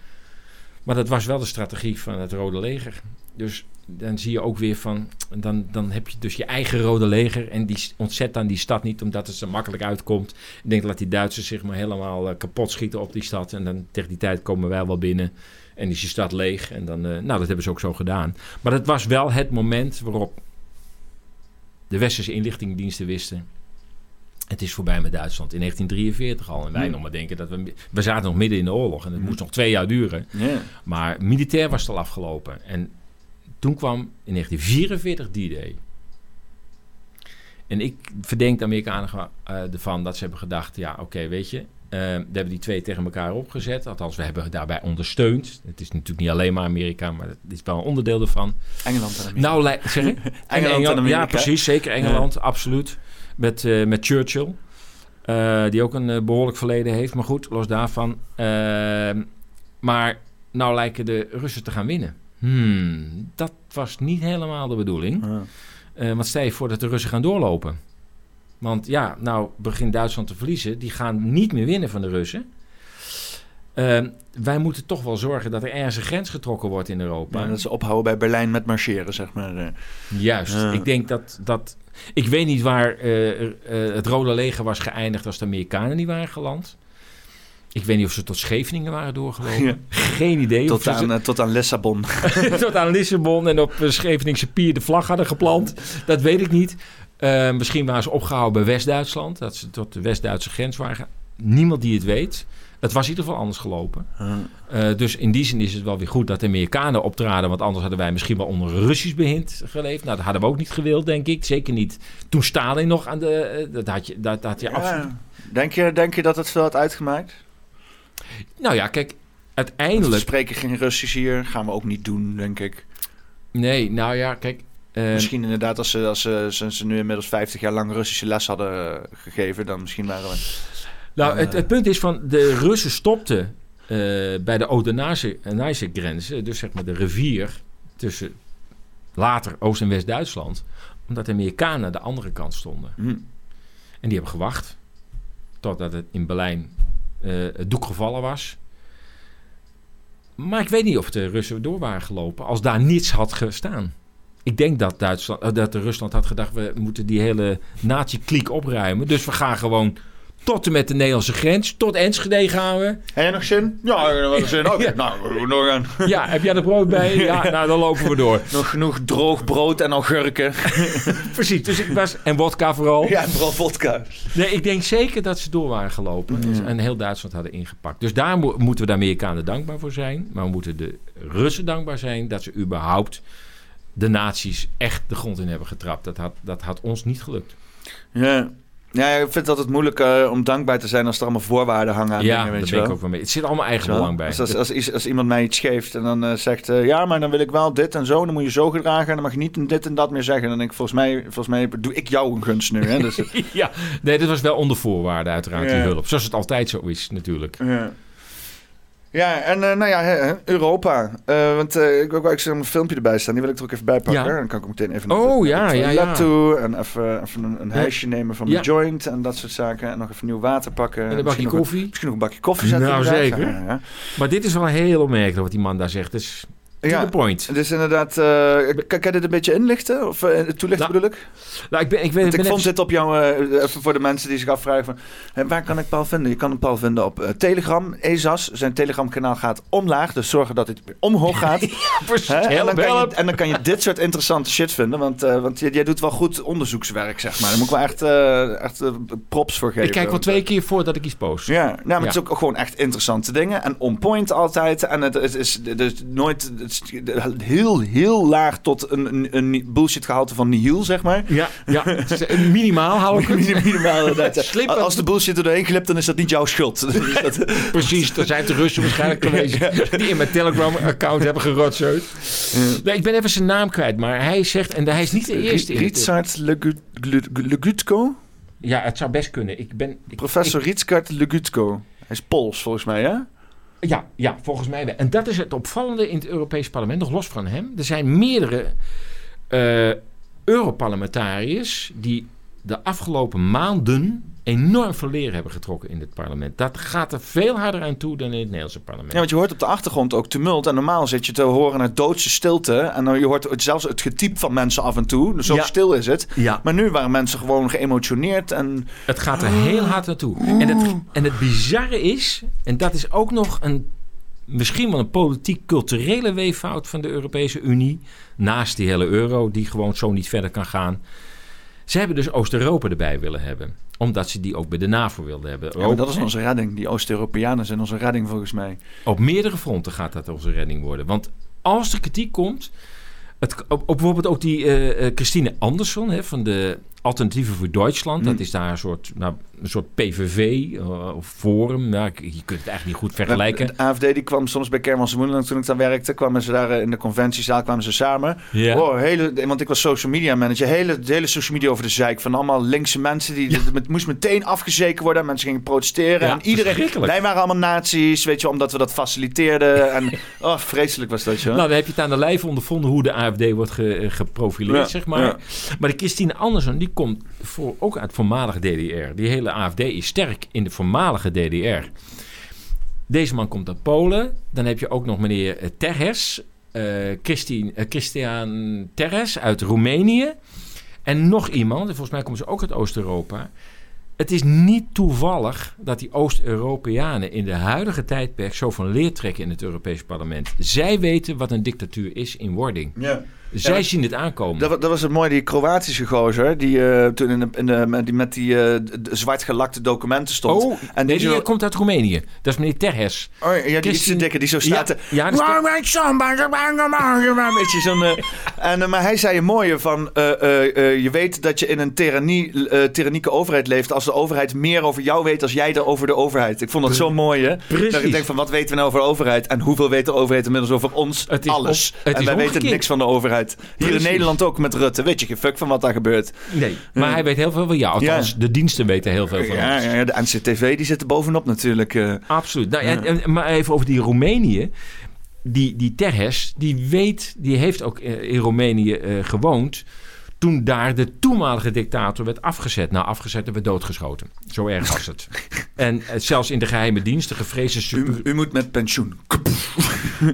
Maar dat was wel de strategie van het Rode Leger. Dus dan zie je ook weer van... Dan, dan heb je dus je eigen rode leger... en die ontzet dan die stad niet omdat het zo makkelijk uitkomt. Ik denk dat die Duitsers zich maar helemaal eh, kapot schieten op die stad... en dan tegen die tijd komen wij wel binnen... En is je stad leeg. En dan, eh, nou, dat hebben ze ook zo gedaan. Maar het was wel het moment waarop de westerse inlichtingendiensten wisten. Het is voorbij met Duitsland. In 1943 al. En wij Hmm. nog maar denken dat we... We zaten nog midden in de oorlog. En het moest nog twee jaar duren. Ja. Maar militair was het al afgelopen. En toen kwam in 1944 D-Day. En ik verdenk de Amerikanen eh, ervan dat ze hebben gedacht... Ja, oké, weet je... we hebben die twee tegen elkaar opgezet. Althans, we hebben daarbij ondersteund. Het is natuurlijk niet alleen maar Amerika, maar het is wel een onderdeel ervan. Engeland en Amerika. Nou, zeg ik? *laughs* Engeland en Amerika. Ja, precies. Zeker Engeland, absoluut. Met, eh, met Churchill. eh, die ook een eh, behoorlijk verleden heeft. Maar goed, los daarvan. Ehm, maar nou lijken de Russen te gaan winnen. Hmm, dat was niet helemaal de bedoeling. Ja. Want stel je voor dat de Russen gaan doorlopen. Want ja, nou begint Duitsland te verliezen. Die gaan niet meer winnen van de Russen. Ehm, wij moeten toch wel zorgen dat er ergens een grens getrokken wordt in Europa. Maar dat ze ophouden bij Berlijn met marcheren, zeg maar. eh. Juist. Ik denk dat, dat... Ik weet niet waar eh, eh, het Rode Leger was geëindigd als de Amerikanen niet waren geland. Ik weet niet of ze tot Scheveningen waren doorgelopen. Ja. Geen idee. Tot, ze- aan, tot aan Lissabon. *laughs* tot aan Lissabon en op Scheveningse pier de vlag hadden geplant. Dat weet ik niet. Eh, misschien waren ze opgehouden bij West-Duitsland. Dat ze tot de West-Duitse grens waren. Niemand die het weet. Het was in ieder geval anders gelopen. Eh, dus in die zin is het wel weer goed dat de Amerikanen optraden. Want anders hadden wij misschien wel onder Russisch behind geleefd. Nou, dat hadden we ook niet gewild, denk ik. Zeker niet toen Stalin nog aan de... eh, dat had je, dat, dat had je absoluut... Ja. Denk, je, denk je dat het veel had uitgemaakt? Nou ja, kijk, We uiteindelijk... spreken geen Russisch hier. Gaan we ook niet doen, denk ik. Nee, nou ja, kijk... eh, misschien inderdaad, als, ze, als ze, ze, ze nu inmiddels 50 jaar lang Russische les hadden gegeven, dan misschien waren we. Nou, Eh. het, het punt is van de Russen stopten eh, bij de Oder-Neisse grenzen, dus zeg maar de rivier tussen later Oost- en West-Duitsland, omdat de Amerikanen aan de andere kant stonden. Hm. En die hebben gewacht totdat het in Berlijn het doek gevallen was. Maar ik weet niet of de Russen door waren gelopen als daar niets had gestaan. Ik denk dat, Duitsland, eh, dat Rusland had gedacht, we moeten die hele nazi-kliek opruimen. Dus we gaan gewoon tot en met de Nederlandse grens, tot Enschede gaan we. Heb je nog zin? Ja, ik heb nog wel zin. *laughs* Oké, Ja. nou, we doen nog aan. Ja, heb jij er brood bij? *laughs* Ja, nou dan lopen we door. Nog genoeg droog brood en augurken. *laughs* Precies, dus ik was, en wodka vooral. Ja, en vooral vodka. Nee, ik denk zeker dat ze door waren gelopen en heel Duitsland hadden ingepakt. Dus daar mo- moeten we de Amerikanen dankbaar voor zijn. Maar we moeten de Russen dankbaar zijn dat ze überhaupt de nazi's echt de grond in hebben getrapt. Dat had, dat had ons niet gelukt. Ja. ja, ik vind het altijd moeilijk eh, om dankbaar te zijn als er allemaal voorwaarden hangen aan ja, dingen, daar ben ik ook wel mee. Het zit allemaal eigen belang bij. Dus als, als, als, als iemand mij iets geeft en dan eh, zegt... eh, ja, maar dan wil ik wel dit en zo. Dan moet je zo gedragen. En dan mag je niet dit en dat meer zeggen. Dan denk ik, volgens mij, volgens mij doe ik jou een gunst nu. Hè? *laughs* Dus, ja, nee, dat was wel onder voorwaarden uiteraard, die Ja. hulp. Zoals het altijd zo is natuurlijk. ja. Ja, en eh, nou ja, Europa. Eh, want eh, ik wil ook een filmpje erbij staan. Die wil ik er ook even bij pakken. Ja. Dan kan ik ook meteen even Oh, naar ja, ja, toe. En even, even een, een hijsje nemen van Ja. joint en dat soort zaken. En nog even nieuw water pakken. En een bakje koffie. Misschien nog een bakje koffie zetten. Nou, zeker. Ja. Maar dit is wel heel opmerkelijk wat die man daar zegt. Dus Ja. the point. Dus inderdaad, eh, kan, je dit een beetje inlichten? Of eh, toelichten Nou, bedoel ik? Nou, ik ben, ik ben, ik vond dit op jouw, eh, even voor de mensen die zich afvragen van, waar kan ik Paul vinden? Je kan Paul vinden op Telegram, ESAS. Zijn Telegram kanaal gaat omlaag, dus zorgen dat het omhoog *laughs* gaat. Hè? En, dan kan je, en dan kan je dit soort interessante shit vinden, want, want jij, jij doet wel goed onderzoekswerk, zeg maar. Daar moet ik wel echt, echt props voor geven. Ik kijk wel twee keer voordat ik iets post. ja, nou, maar het is Ja. ook gewoon echt interessante dingen. En on point altijd. En het, het is, is nooit heel, heel laag tot een, een, een bullshit gehalte van nihil, zeg maar. Ja, ja. minimaal hou ik het. *laughs* Minimaal inderdaad. Als de bullshit er doorheen glipt, dan is dat niet jouw schuld. *laughs* Dus dat- *laughs* Precies, er zijn de Russen waarschijnlijk geweest die in mijn Telegram-account hebben gerotzeut. Nee, ik ben even zijn naam kwijt, maar hij zegt, en hij is niet de eerste. Ritsart Legutko? Ja, het zou best kunnen. Ik ben, Professor Ritsart Legutko. Hij is Pools, volgens mij, hè? Ja, ja, volgens mij wel. En dat is het opvallende in het Europees Parlement, nog los van hem. Er zijn meerdere eh Europarlementariërs die de afgelopen maanden enorm veel leren hebben getrokken in dit parlement. Dat gaat er veel harder aan toe dan in het Nederlandse parlement. Ja, want je hoort op de achtergrond ook tumult. En normaal zit je te horen naar doodse stilte. En dan je hoort zelfs het getiep van mensen af en toe. Zo Ja. stil is het. Ja. Maar nu waren mensen gewoon geëmotioneerd. En Het gaat er heel hard naartoe. En het, en het bizarre is, en dat is ook nog een, misschien wel een politiek-culturele weeffout van de Europese Unie, naast die hele euro, die gewoon zo niet verder kan gaan. Ze hebben dus Oost-Europa erbij willen hebben, omdat ze die ook bij de NAVO wilden hebben. ja, maar dat is onze redding. Die Oost-Europeanen zijn onze redding volgens mij. Op meerdere fronten gaat dat onze redding worden. Want als er kritiek komt, het, op, op bijvoorbeeld ook die eh, eh, Christine Andersson hè, van de Alternatieven voor Duitsland. Dat Mm. is daar een soort, nou, een soort PVV eh, of forum. Nou, je kunt het eigenlijk niet goed vergelijken. De AFD die kwam soms bij Kermans Moedeland toen ik daar werkte. Kwamen ze daar eh, in de conventiezaal kwamen ze samen. Ja. Oh, hele, want ik was social media manager. Hele, de hele social media over de zeik. Van allemaal linkse mensen. Die, Het moest meteen afgezeken worden. Mensen gingen protesteren. Ja, en iedereen. Wij waren allemaal nazi's. Weet je, omdat we dat faciliteerden. En *laughs* oh, vreselijk was dat, joh. Nou, dan heb je het aan de lijf ondervonden hoe de AFD wordt ge- eh, geprofileerd, zeg maar. Maar de Christine Andersen, die komt voor, ook uit voormalige DDR. Die hele AFD is sterk in de voormalige DDR. Deze man komt uit Polen. Dan heb je ook nog meneer eh, Terhes, eh, Christine, eh, Christian Terhes uit Roemenië. En nog iemand, en volgens mij komen ze ook uit Oost-Europa. Het is niet toevallig dat die Oost-Europeanen in de huidige tijdperk zo van leer trekken in het Europese parlement. Zij weten wat een dictatuur is in wording. Ja. Zij Ja. zien het aankomen. Dat, dat was het mooie, die Kroatische gozer. Die eh, toen in de, in de, met die, met die eh, d- zwart gelakte documenten stond. Oh, en nee, die zo- komt uit Roemenië. Dat is meneer Terhes. Oh, ja, die Christine- dikke, die zo staat Ja, te... Waarom ik zo'n eh, en, eh, maar hij zei een mooie van... eh, eh, eh, je weet dat je in een tyrannie, eh, tyrannieke overheid leeft... als de overheid meer over jou weet als jij er over de overheid. Ik vond dat zo mooi, hè? Precies. Dat ik denk van, wat weten we nou over de overheid? En hoeveel weet de overheid inmiddels over ons? Het is Alles. op- het en wij weten niks van de overheid. Hier in. Nederland ook met Rutte. Weet je geen fuck van wat daar gebeurt. Nee, maar hij weet heel veel van jou. Althans, Ja. de diensten weten heel veel van Ja, ons. ja, ja, de NCTV die zit er bovenop natuurlijk. eh. Absoluut. Nou, Ja. en, en- maar even over die Roemenië. Die, die Terhes, die weet, die heeft ook eh, in Roemenië eh, gewoond. Toen daar de toenmalige dictator werd afgezet. Nou, afgezet en werd doodgeschoten. Zo erg was het. *laughs* en eh, zelfs in de geheime dienst, de gevreesde super... U, u moet met pensioen. *laughs*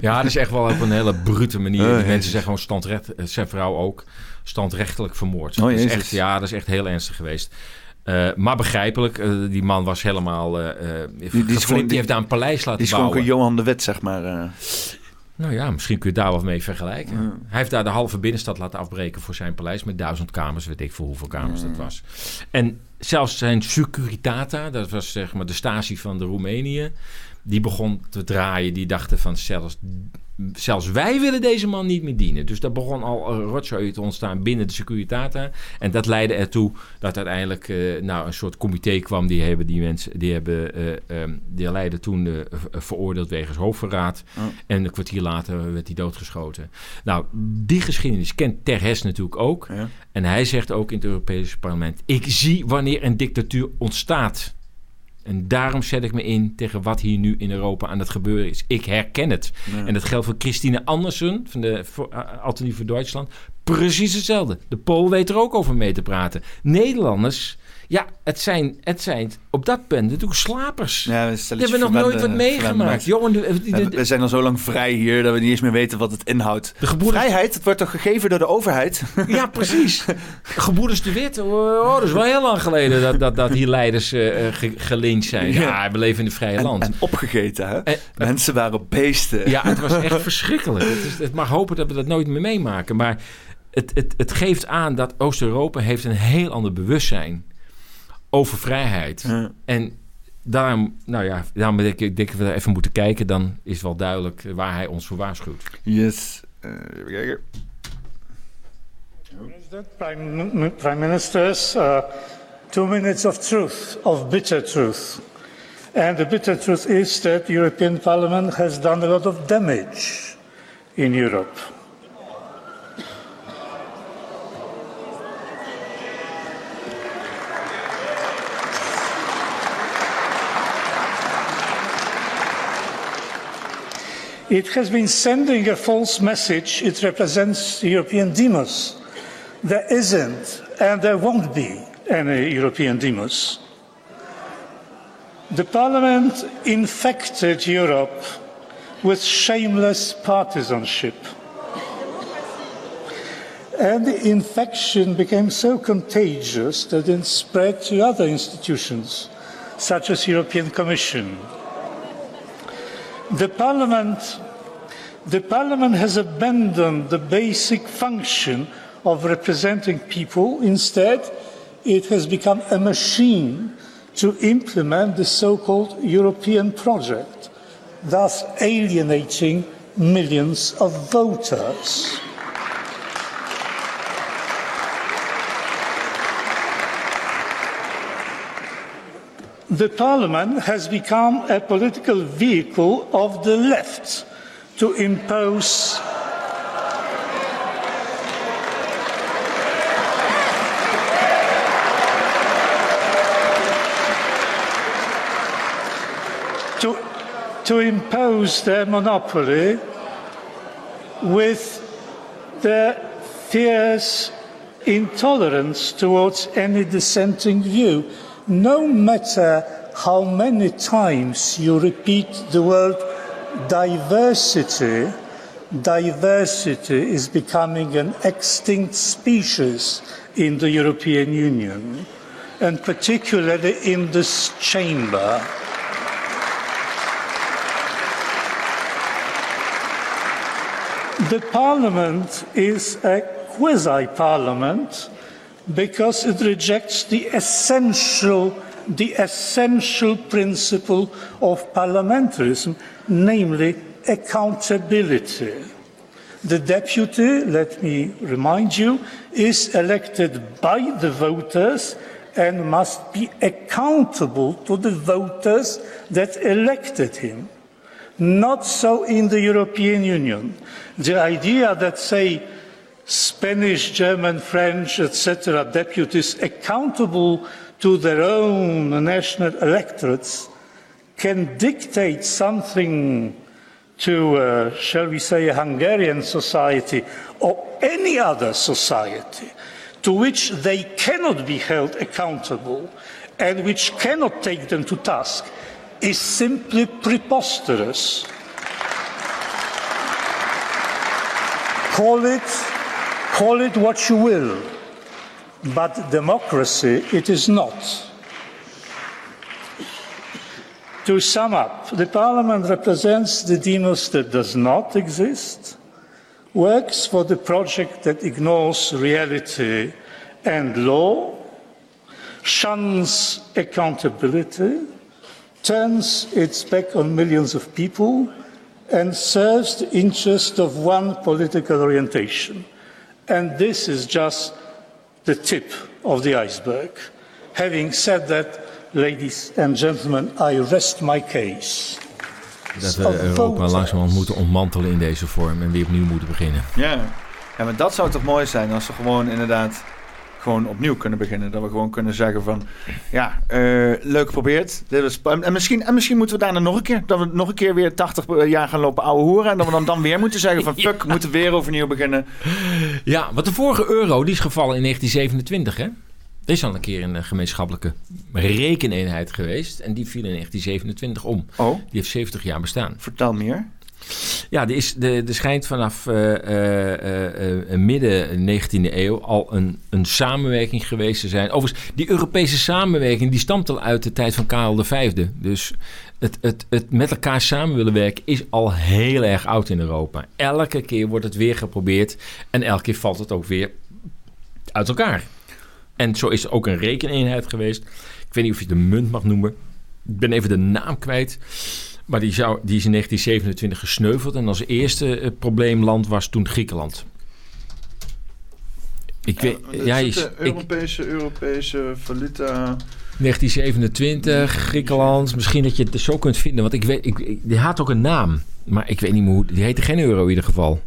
Ja, dat is echt wel op een hele brute manier. Oh, die mensen zijn gewoon standrecht, eh, zijn vrouw ook, standrechtelijk vermoord. Oh, dat is echt, ja, dat is echt heel ernstig geweest. Eh, maar begrijpelijk, die man was helemaal. die die, die- heeft daar een paleis laten Die bouwen. Johan de Wit, zeg maar. Nou ja, misschien kun je daar wat mee vergelijken. Ja. Hij heeft daar de halve binnenstad laten afbreken voor zijn paleis met duizend kamers, weet ik voor hoeveel kamers dat was. En zelfs zijn Securitata, dat was zeg maar de Stasi van de Roemenië, die begon te draaien. Die dachten van zelfs, zelfs wij willen deze man niet meer dienen. Dus daar begon al een rotzooi te ontstaan binnen de Securitata. En dat leidde ertoe dat uiteindelijk eh, nou, een soort comité kwam. Die hebben die mensen, die hebben, eh, ehm, die leidde toen v- veroordeeld wegens hoofdverraad. Oh. En een kwartier later werd hij doodgeschoten. Nou, die geschiedenis kent Terhes natuurlijk ook. Ja. En hij zegt ook in het Europese parlement: Ik zie wanneer een dictatuur ontstaat. En daarom zet ik me in tegen wat hier nu in Europa aan het gebeuren is. Ik herken het. Ja. En dat geldt voor Christine Andersen van de uh, Alternatief voor Duitsland. Precies hetzelfde. De Pool weet er ook over mee te praten. Nederlanders, ja, het zijn, het zijn op dat punt natuurlijk slapers. Ja, we Die hebben nog nooit wat meegemaakt. De, de, We, de, we zijn al zo lang vrij hier dat we niet eens meer weten wat het inhoudt. de Vrijheid, het wordt toch gegeven door de overheid? Ja, precies. *laughs* Gebroeders de Wit. Oh, dat is wel heel lang geleden dat, dat, dat hier leiders eh, ge, gelyncht zijn. Ja, Ja. we leven in een vrije En, land. en opgegeten, hè? En- Mensen waren beesten. ja, het was echt verschrikkelijk. Het, is, het mag hopen dat we dat nooit meer meemaken. Maar het, het, het geeft aan dat Oost-Europa heeft een heel ander bewustzijn over vrijheid. Ja. En daarom, nou ja, daarom denk ik, denk ik dat we even moeten kijken. Dan is wel duidelijk waar hij ons voor waarschuwt. Yes. Eh, even kijken. President, Prime, Prime Ministers, uh, two minutes of truth, of bitter truth. And the bitter truth is that the European Parliament has done a lot of damage in Europe. It has been sending a false message. It represents European demos. There isn't, and there won't be any European demos. The Parliament infected Europe with shameless partisanship. And the infection became so contagious that it spread to other institutions, such as the European Commission. The Parliament, the Parliament has abandoned the basic function of representing people. Instead, it has become a machine to implement the so-called European project, thus alienating millions of voters. The Parliament has become a political vehicle of the left to impose to, to impose their monopoly with their fierce intolerance towards any dissenting view. No matter how many times you repeat the word diversity, diversity is becoming an extinct species in the European Union, and particularly in this chamber. The Parliament is a quasi Parliament because it rejects the essential, the essential principle of parliamentarism, namely accountability. The deputy, let me remind you, is elected by the voters and must be accountable to the voters that elected him. Not so in the European Union. The idea that, say, Spanish, German, French, etc., deputies accountable to their own national electorates can dictate something to, uh, shall we say, a Hungarian society or any other society to which they cannot be held accountable and which cannot take them to task is simply preposterous. Call it, call it what you will, but democracy it is not. To sum up, the Parliament represents the demos that does not exist, works for the project that ignores reality and law, shuns accountability, turns its back on millions of people, and serves the interest of one political orientation. And this is just the tip of the iceberg. Having said that, ladies and gentlemen, I rest my case. Dat we Europa langzamerhand moeten ontmantelen in deze vorm en weer opnieuw moeten beginnen. Ja. ja, maar dat zou toch mooi zijn als we gewoon inderdaad gewoon opnieuw kunnen beginnen. Dat we gewoon kunnen zeggen van, ja, uh, leuk geprobeerd. Dit was, en, misschien, en misschien moeten we daarna nog een keer, dat we nog een keer weer 80 jaar gaan lopen ouwe hoeren. En dat we dan, dan weer moeten zeggen van, *laughs* fuck, moeten weer overnieuw beginnen. Ja, want de vorige euro, die is gevallen in 1927, hè? Er is al een keer een gemeenschappelijke rekeneenheid geweest. En die viel in 1927 om. Oh. Die heeft 70 jaar bestaan. Vertel meer. Ja, er, is, de, er schijnt vanaf uh, uh, midden 19e eeuw al een, een samenwerking geweest te zijn. Overigens, die Europese samenwerking die stamt al uit de tijd van Karel V. Dus het, het, het met elkaar samen willen werken is al heel erg oud in Europa. Elke keer wordt het weer geprobeerd en elke keer valt het ook weer uit elkaar. En zo is er ook een rekeneenheid geweest. Ik weet niet of je de munt mag noemen. Ik ben even de naam kwijt. Maar die, zou, die is in 1927 gesneuveld. En als eerste uh, probleemland was toen Griekenland. Ik weet, ja, is de Europese, ik, Europese valuta. 1927, Griekenland. Misschien dat je het zo kunt vinden. Want ik weet, ik, ik, die had ook een naam. Maar ik weet niet meer hoe. Die heette geen euro in ieder geval.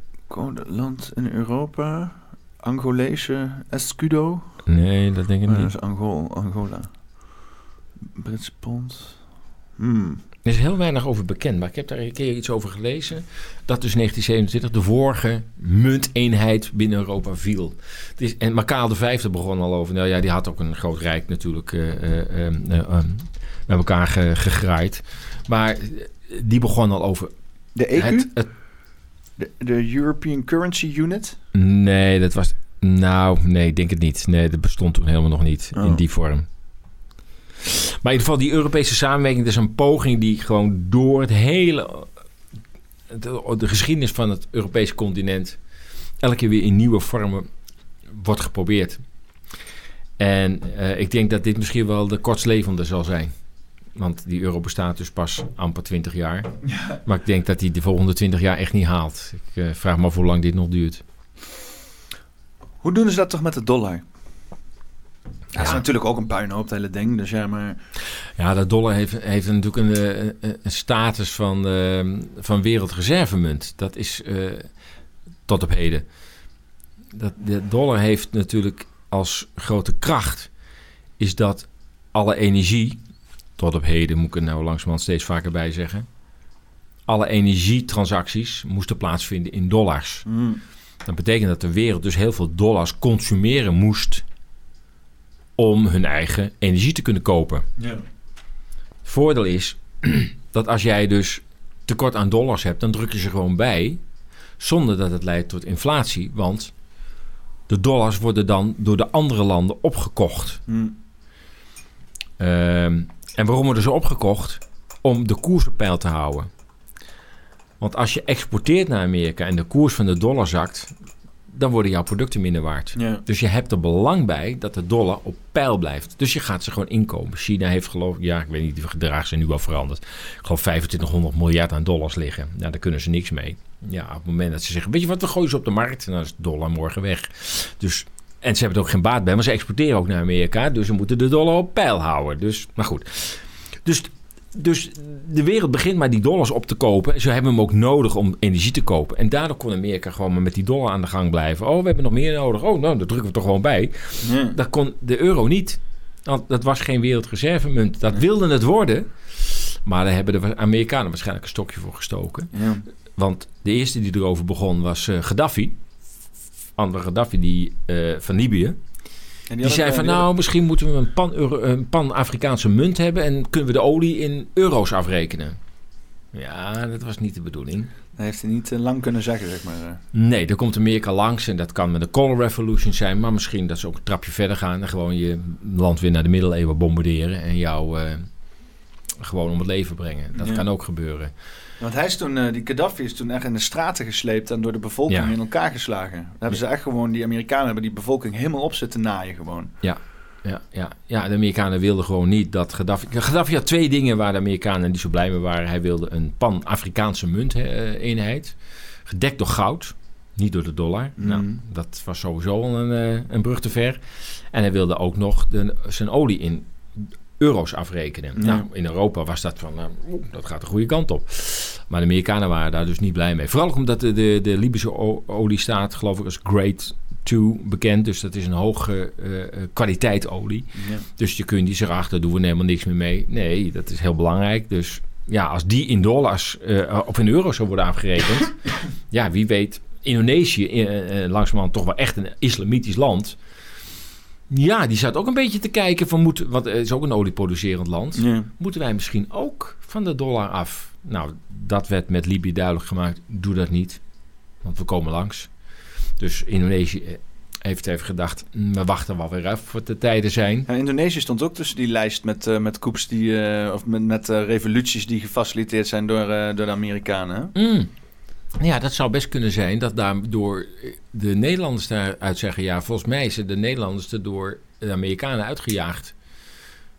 Land in Europa. Angolese escudo. Nee, dat denk ik niet. dat is Angol, Angola. Britse pond. Hmm. Er is heel weinig over bekend, maar ik heb daar een keer iets over gelezen. Dat dus 1927 de vorige munteenheid binnen Europa viel. Het is, en maar Karel V begon al over. Nou ja, die had ook een groot rijk natuurlijk. Uh, uh, uh, met elkaar ge, gegraaid. Maar die begon al over De EU? het, het de, de European Currency Unit? Nee, dat was. Nou, nee, ik denk het niet. Nee, dat bestond toen helemaal nog niet in Oh. die vorm. Maar in ieder geval, die Europese samenwerking, dat is een poging die gewoon door het hele. De, de geschiedenis van het Europese continent. elke keer weer in nieuwe vormen wordt geprobeerd. En eh, ik denk dat dit misschien wel de kortstlevende zal zijn. Want die euro bestaat dus pas amper 20 jaar. Maar ik denk dat hij de volgende 20 jaar echt niet haalt. Ik eh, vraag me af hoe lang dit nog duurt. Hoe doen ze dat toch met de dollar? Dat is Ja. natuurlijk ook een puinhoop, het hele ding. Dus ja, maar... Ja, de dollar heeft, heeft natuurlijk een, eh, een, status van, eh, van wereldreservemunt. Dat is eh, tot op heden. Dat, de dollar heeft natuurlijk als grote kracht... is dat alle energie... tot op heden moet ik er nou langzamerhand steeds vaker bij zeggen... alle energietransacties moesten plaatsvinden in dollars. Mm. Dat betekent dat de wereld dus heel veel dollars consumeren moest... om hun eigen energie te kunnen kopen. Ja. Voordeel is *clears throat* dat als jij dus tekort aan dollars hebt, dan druk je ze gewoon bij. Zonder dat het leidt tot inflatie. Want de dollars worden dan door de andere landen opgekocht. Mm. Ehm, en waarom worden ze opgekocht? Om de koers op peil te houden. Want als je exporteert naar Amerika en de koers van de dollar zakt, dan worden jouw producten minder waard. Ja. Dus je hebt er belang bij dat de dollar op peil blijft. Dus je gaat ze gewoon inkomen. China heeft geloof ik, ja, ik weet niet, die gedrag zijn nu wel veranderd. Ik geloof 2500 miljard aan dollars liggen. Ja, daar kunnen ze niks mee. Ja, op het moment dat ze zeggen, weet je wat, we gooien ze op de markt. En dan is de dollar morgen weg. Dus, en ze hebben er ook geen baat bij, maar ze exporteren ook naar Amerika. Dus ze moeten de dollar op peil houden. Dus, maar goed. Dus, dus de wereld begint maar die dollars op te kopen. Ze hebben hem ook nodig om energie te kopen. En daardoor kon Amerika gewoon maar met die dollar aan de gang blijven. Oh, we hebben nog meer nodig. Oh, nou, daar drukken we toch gewoon bij. Ja. Dat kon de euro niet. Want dat was geen wereldreservemunt. Dat wilde het worden. Maar daar hebben de Amerikanen waarschijnlijk een stokje voor gestoken. Ja. Want de eerste die erover begon was eh, Gaddafi. Andere Gaddafi die, eh, van Libië. En Die, zei van die nou, misschien moeten we een pan- een pan-Afrikaanse munt hebben... en kunnen we de olie in euro's afrekenen. Ja, dat was niet de bedoeling. Dat heeft hij niet eh, lang kunnen zeggen, zeg maar. eh. Nee, er komt Amerika langs en dat kan met de Color Revolution zijn... maar misschien dat ze ook een trapje verder gaan... en gewoon je land weer naar de middeleeuwen bombarderen... en jou eh, gewoon om het leven brengen. Dat Ja. kan ook gebeuren. Want hij is toen, eh, die Gaddafi is toen echt in de straten gesleept en door de bevolking Ja. in elkaar geslagen. Daar hebben ze echt gewoon, die Amerikanen hebben die bevolking helemaal op zitten naaien gewoon. Ja, ja. ja, de Amerikanen wilden gewoon niet dat Gaddafi... Gaddafi had twee dingen waar de Amerikanen niet zo blij mee waren. Hij wilde een pan-Afrikaanse munteenheid, gedekt door goud, niet door de dollar. Mhm. Nou, dat was sowieso al een, eh, een brug te ver. En hij wilde ook nog de, zijn olie in euro's afrekenen. Ja. Nou, in Europa was dat van, nou, dat gaat de goede kant op. Maar de Amerikanen waren daar dus niet blij mee. Vooral omdat de, de, de Libische olie staat, geloof ik, als Grade 2 bekend. Dus dat is een hoge eh, eh, kwaliteit olie. Ja. Dus je kunt die zeggen, ach, daar doen we helemaal niks meer mee. Nee, dat is heel belangrijk. Dus ja, als die in dollars eh, of in euro's zou worden afgerekend... *laughs* ja, wie weet, Indonesië, eh, langzamerhand toch wel echt een islamitisch land... Ja, die zat ook een beetje te kijken van... Moet, want het is ook een olieproducerend land. Ja. Moeten wij misschien ook van de dollar af? Nou, dat werd met Libië duidelijk gemaakt. Doe dat niet, want we komen langs. Dus Indonesië eh, heeft even gedacht... "Mm, we wachten wel weer af voor de tijden zijn. Ja, Indonesië stond ook tussen die lijst met, eh met coups die, eh, of met, met revoluties die gefaciliteerd zijn door, door de Amerikanen. Mm. Ja, dat zou best kunnen zijn dat daardoor de Nederlanders daaruit zeggen... ja, volgens mij zijn de Nederlanders er door de Amerikanen uitgejaagd.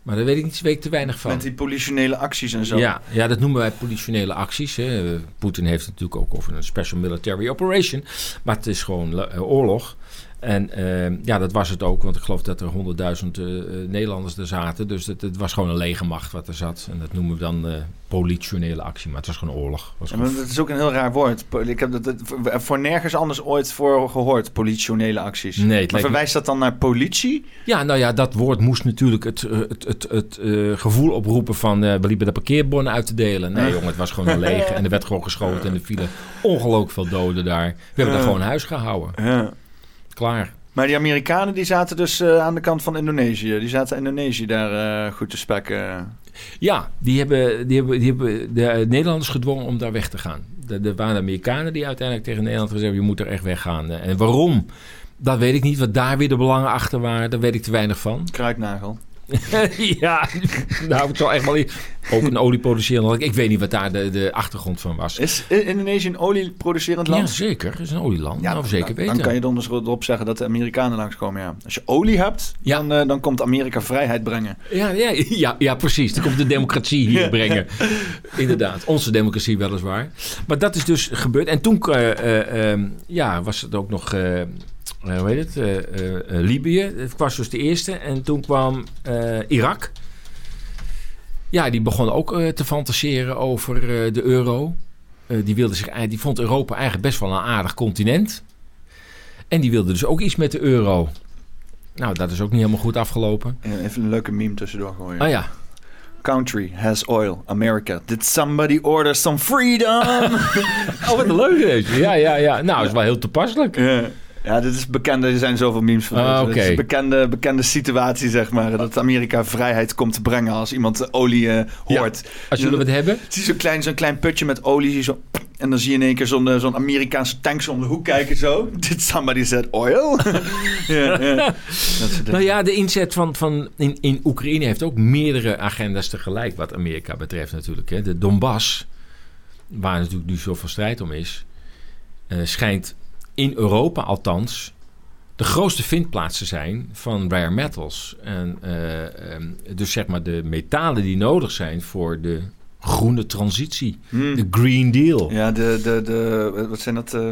Maar daar weet ik niet, weet ik te weinig van. Met die politionele acties en zo. Ja, ja, dat noemen wij politionele acties. hè. Poetin heeft het natuurlijk ook over een special military operation. Maar het is gewoon eh, oorlog. En eh, ja, dat was het ook. Want ik geloof dat er 100.000 eh, eh, Nederlanders er zaten. Dus het, het was gewoon een legermacht wat er zat. En dat noemen we dan eh politionele actie. Maar het was gewoon oorlog. Was Ja, gewoon maar dat is ook een heel raar woord. Ik heb dat, dat voor- nergens anders ooit voor gehoord, politionele acties. Nee, maar me- verwijst dat dan naar politie? Ja, nou ja, dat woord moest natuurlijk het, het, het, het gevoel oproepen van we liepen de parkeerbonnen uit te delen. Nee, jongen, het was gewoon een leger *laughs* en er werd gewoon geschoten en er vielen ongelooflijk veel doden daar. We hebben er gewoon huis gehouden. Ja. Klaar. Maar die Amerikanen die zaten dus eh, aan de kant van Indonesië. Die zaten Indonesië daar eh, goed te spekken. Ja, die hebben, die hebben, die hebben de Nederlanders gedwongen om daar weg te gaan. Er waren Amerikanen die uiteindelijk tegen Nederland gezegd hebben... je moet er echt weggaan. En waarom? Dat weet ik niet. Wat daar weer de belangen achter waren, daar weet ik te weinig van. Kruidnagel. *laughs* ja, nou, het zal echt wel... Ook een olieproducerend land. Ik weet niet wat daar de, de achtergrond van was. Is Indonesië een olieproducerend land? Ja, zeker. Het is een olieland. Ja, nou, zeker dan, weten. Dan kan je dan dus erop zeggen dat de Amerikanen langskomen, ja. Als je olie hebt, ja. dan, uh, dan komt Amerika vrijheid brengen. Ja, ja, ja, ja, precies. Dan komt de democratie hier *laughs* brengen. Inderdaad. Onze democratie weliswaar. Maar dat is dus gebeurd. En toen uh, uh, ja, was het ook nog... Uh, hoe heet het? Uh, uh, Libië. Het was dus de eerste. En toen kwam Irak. Ja, die begon ook te fantaseren over de euro. die, wilde zich, die vond Europa eigenlijk best wel een aardig continent. En die wilde dus ook iets met de euro. Nou, dat is ook niet helemaal goed afgelopen. Even een leuke meme tussendoor gooien. Ah ja. Country has oil. America. Did somebody order some freedom? *laughs* oh, wat een leuke. Ja, ja, ja. Nou, is wel heel toepasselijk. Ja. Ja, dit is bekende, er zijn zoveel memes van. Ah, Dit is een bekende, bekende situatie, zeg maar. Dat Amerika vrijheid komt te brengen als iemand olie uh, hoort. Ja, als jullie wat hebben. Zie zo'n klein, zo'n klein putje met olie. Zo, en dan zie je in één keer zo'n zo'n Amerikaanse tank om de hoek kijken zo. *laughs* Did somebody said oil? *laughs* ja, ja. nou ja, de inzet van, van in, in Oekraïne heeft ook meerdere agenda's tegelijk wat Amerika betreft natuurlijk. Hè. De Donbass, waar natuurlijk nu zoveel strijd om is, uh, schijnt in Europa althans de grootste vindplaatsen zijn van rare metals. En uh, um, dus zeg maar de metalen die nodig zijn voor de groene transitie. Hmm. De Green Deal. Ja, de, de, de wat zijn dat? Uh...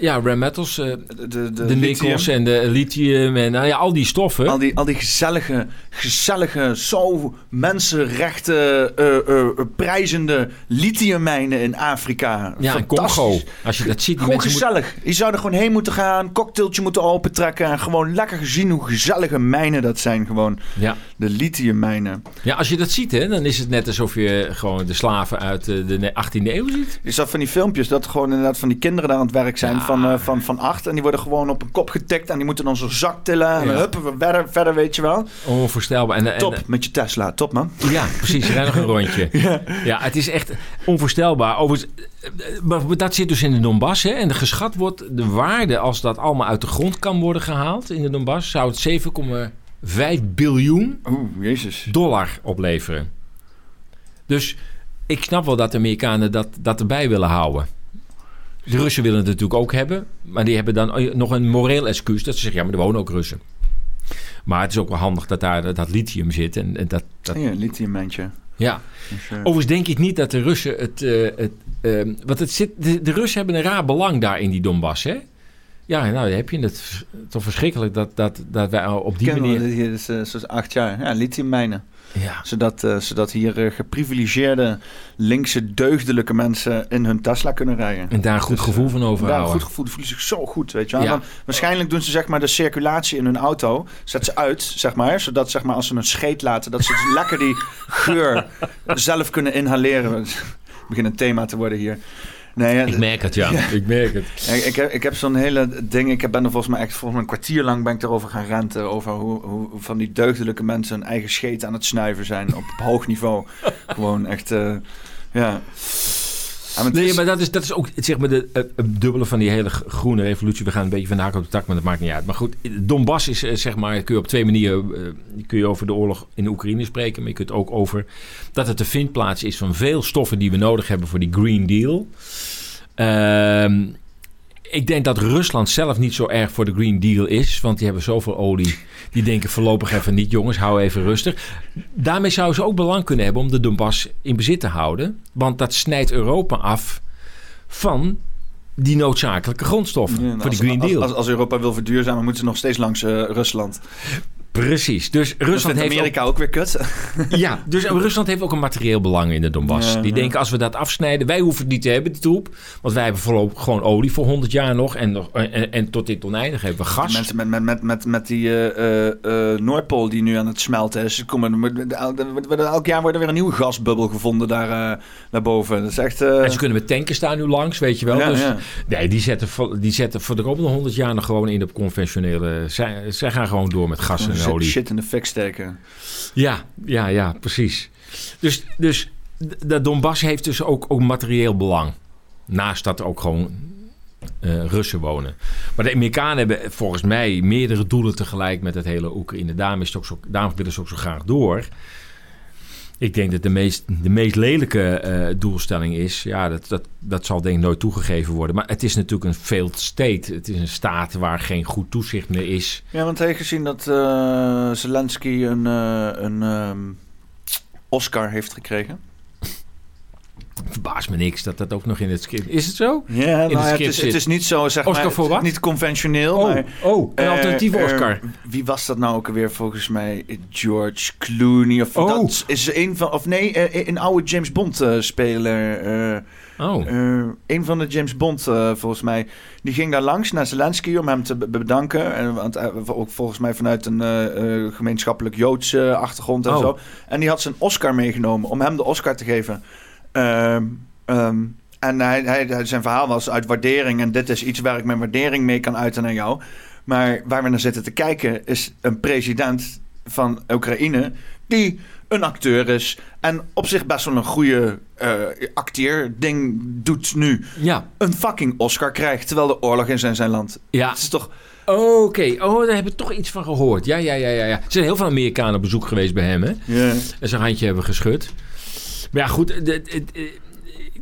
Ja, rare metals. Uh, de, de, de, nikkels en de lithium en nou ja, al die stoffen. Al die, al die gezellige, gezellige, zo mensenrechten uh, uh, prijzende lithiummijnen in Afrika. Ja, in Congo. Als je dat ziet. Gewoon gezellig. Moet... Je zou er gewoon heen moeten gaan, cocktailtje moeten opentrekken en gewoon lekker gezien hoe gezellige mijnen dat zijn. Gewoon ja. de lithiummijnen. Ja, als je dat ziet, hè, dan is het net alsof je gewoon de slaven uit de 18e eeuw ziet. Je zag van die filmpjes dat gewoon inderdaad van die kinderen daar aan het werk zijn. Ja. Van, uh, van, van acht. En die worden gewoon op een kop getikt. En die moeten dan zo'n zak tillen. En huppen we verder, verder, weet je wel. Onvoorstelbaar. En, en, top, met je Tesla. Top, man. Ja, precies. Rij nog een rondje. *laughs* ja. ja, het is echt onvoorstelbaar. Over, maar dat zit dus in de Donbass. Hè? En de geschat wordt de waarde, als dat allemaal uit de grond kan worden gehaald in de Donbass, zou het 7,5 biljoen Oeh, Jezus. dollar opleveren. Dus ik snap wel dat de Amerikanen dat, dat erbij willen houden. De Russen willen het natuurlijk ook hebben. Maar die hebben dan nog een moreel excuus. Dat ze zeggen, ja, maar er wonen ook Russen. Maar het is ook wel handig dat daar dat lithium zit. En, en dat, dat... Ja, een lithiummandje. Ja. Dus, uh... Overigens denk ik niet dat de Russen het... Uh, het uh, want het zit, de, de, Russen hebben een raar belang daar in die Donbass, hè? Ja, nou heb je het toch verschrikkelijk dat, dat, dat wij op die Kennen manier... Hier is zoals acht jaar. Ja, lithiummijnen. Ja. Zodat, uh, zodat hier uh, geprivilegeerde, linkse, deugdelijke mensen in hun Tesla kunnen rijden. En daar een goed dus, gevoel van overhouden. Daar een goed gevoel, voelen zich zo goed, weet je wel. Ja. Dan, waarschijnlijk doen ze zeg maar de circulatie in hun auto, zet ze uit, zeg maar. Zodat zeg maar als ze een scheet laten, dat ze dus *laughs* lekker die geur zelf kunnen inhaleren. *laughs* Het begint een thema te worden hier. Nee, *laughs* ja, ik merk het, ja. ja. Ik merk het. Ik, ik heb, ik heb zo'n hele ding. Ik ben er volgens mij echt volgens mij een kwartier lang ben ik erover gaan renten. Over hoe, hoe van die deugdelijke mensen hun eigen scheet aan het snuiven zijn. op, op *laughs* hoog niveau. Gewoon echt, uh, ja. Ja, maar nee, is... maar dat is, dat is ook zeg maar de uh, dubbele van die hele groene revolutie. We gaan een beetje van de haak op de tak, maar dat maakt niet uit. Maar goed, Donbass is uh, zeg maar, kun je op twee manieren uh, kun je over de oorlog in de Oekraïne spreken. Maar je kunt ook over dat het de vindplaats is van veel stoffen die we nodig hebben voor die Green Deal. Uh, ik denk dat Rusland zelf niet zo erg voor de Green Deal is. Want die hebben zoveel olie. Die denken voorlopig even niet, jongens, hou even rustig. Daarmee zouden ze ook belang kunnen hebben om de Donbass in bezit te houden. Want dat snijdt Europa af van die noodzakelijke grondstoffen ja, voor die Green Deal. Als, als, als, Europa wil verduurzamen, moeten ze nog steeds langs uh, Rusland. Precies. Dus Rusland heeft Amerika ook, ook, weer kut. *laughs* ja, dus Rusland heeft ook een materieel belang in de Donbass. Ja, die ja. denken als we dat afsnijden, wij hoeven het niet te hebben, die troep. Want wij hebben voorlopig gewoon olie voor 100 jaar nog. En, nog, en, en tot dit oneindig hebben we gas. Mensen met, met, met, met, met die uh, uh, Noordpool die nu aan het smelten is. Komen, elk jaar wordt er weer een nieuwe gasbubbel gevonden daar, uh, daarboven. Dat is echt, En ze kunnen met tanken staan nu langs, weet je wel. Ja, dus, Nee, die zetten, die zetten voor de komende 100 jaar nog gewoon in op conventionele... Zij, zij gaan gewoon door met gas en olie. shit in de fik steken. Ja, ja, ja, precies. Dus, dus de Donbass heeft dus ook, ook materieel belang. Naast dat er ook gewoon eh, Russen wonen. Maar de Amerikanen hebben volgens mij meerdere doelen tegelijk met het hele Oekraïne. Daarom, is het ook zo, daarom willen ze ook zo graag door. Ik denk dat de meest, de meest lelijke eh, doelstelling is... ja, dat, dat, dat zal denk ik nooit toegegeven worden. Maar het is natuurlijk een failed state. Het is een staat waar geen goed toezicht meer is. Ja, want je gezien dat eh, Zelensky een, eh, een ehm, Oscar heeft gekregen? Verbaast me niks dat dat ook nog in het script... Is het zo? Ja, het nou ja, het, script is, het is niet zo, zeg Oscar maar, voor wat? niet conventioneel, Oh, maar... oh een eh, alternatieve eh, Oscar. wie was dat nou ook alweer volgens mij? George Clooney of Oh. dat is een van of nee, eh, een oude James Bond speler. eh, Oh, een van de James Bond volgens mij. Die ging daar langs naar Zelensky om hem te be- bedanken. En, want ook volgens mij vanuit een gemeenschappelijk Joodse achtergrond en Oh. zo. En die had zijn Oscar meegenomen om hem de Oscar te geven. Ehm, ehm, en hij, zijn verhaal was uit waardering. En dit is iets waar ik mijn waardering mee kan uiten naar jou. Maar waar we naar zitten te kijken is een president van Oekraïne die een acteur is en op zich best wel een goede eh acteer ding doet nu. ja. Een fucking Oscar krijgt terwijl de oorlog is in zijn land. Ja, Het is toch... oké. Oh, daar heb ik toch iets van gehoord. Ja, ja, ja, ja. ja. Er zijn heel veel Amerikanen op bezoek geweest bij hem, hè? Ja. En zijn handje hebben geschud. Maar ja, goed.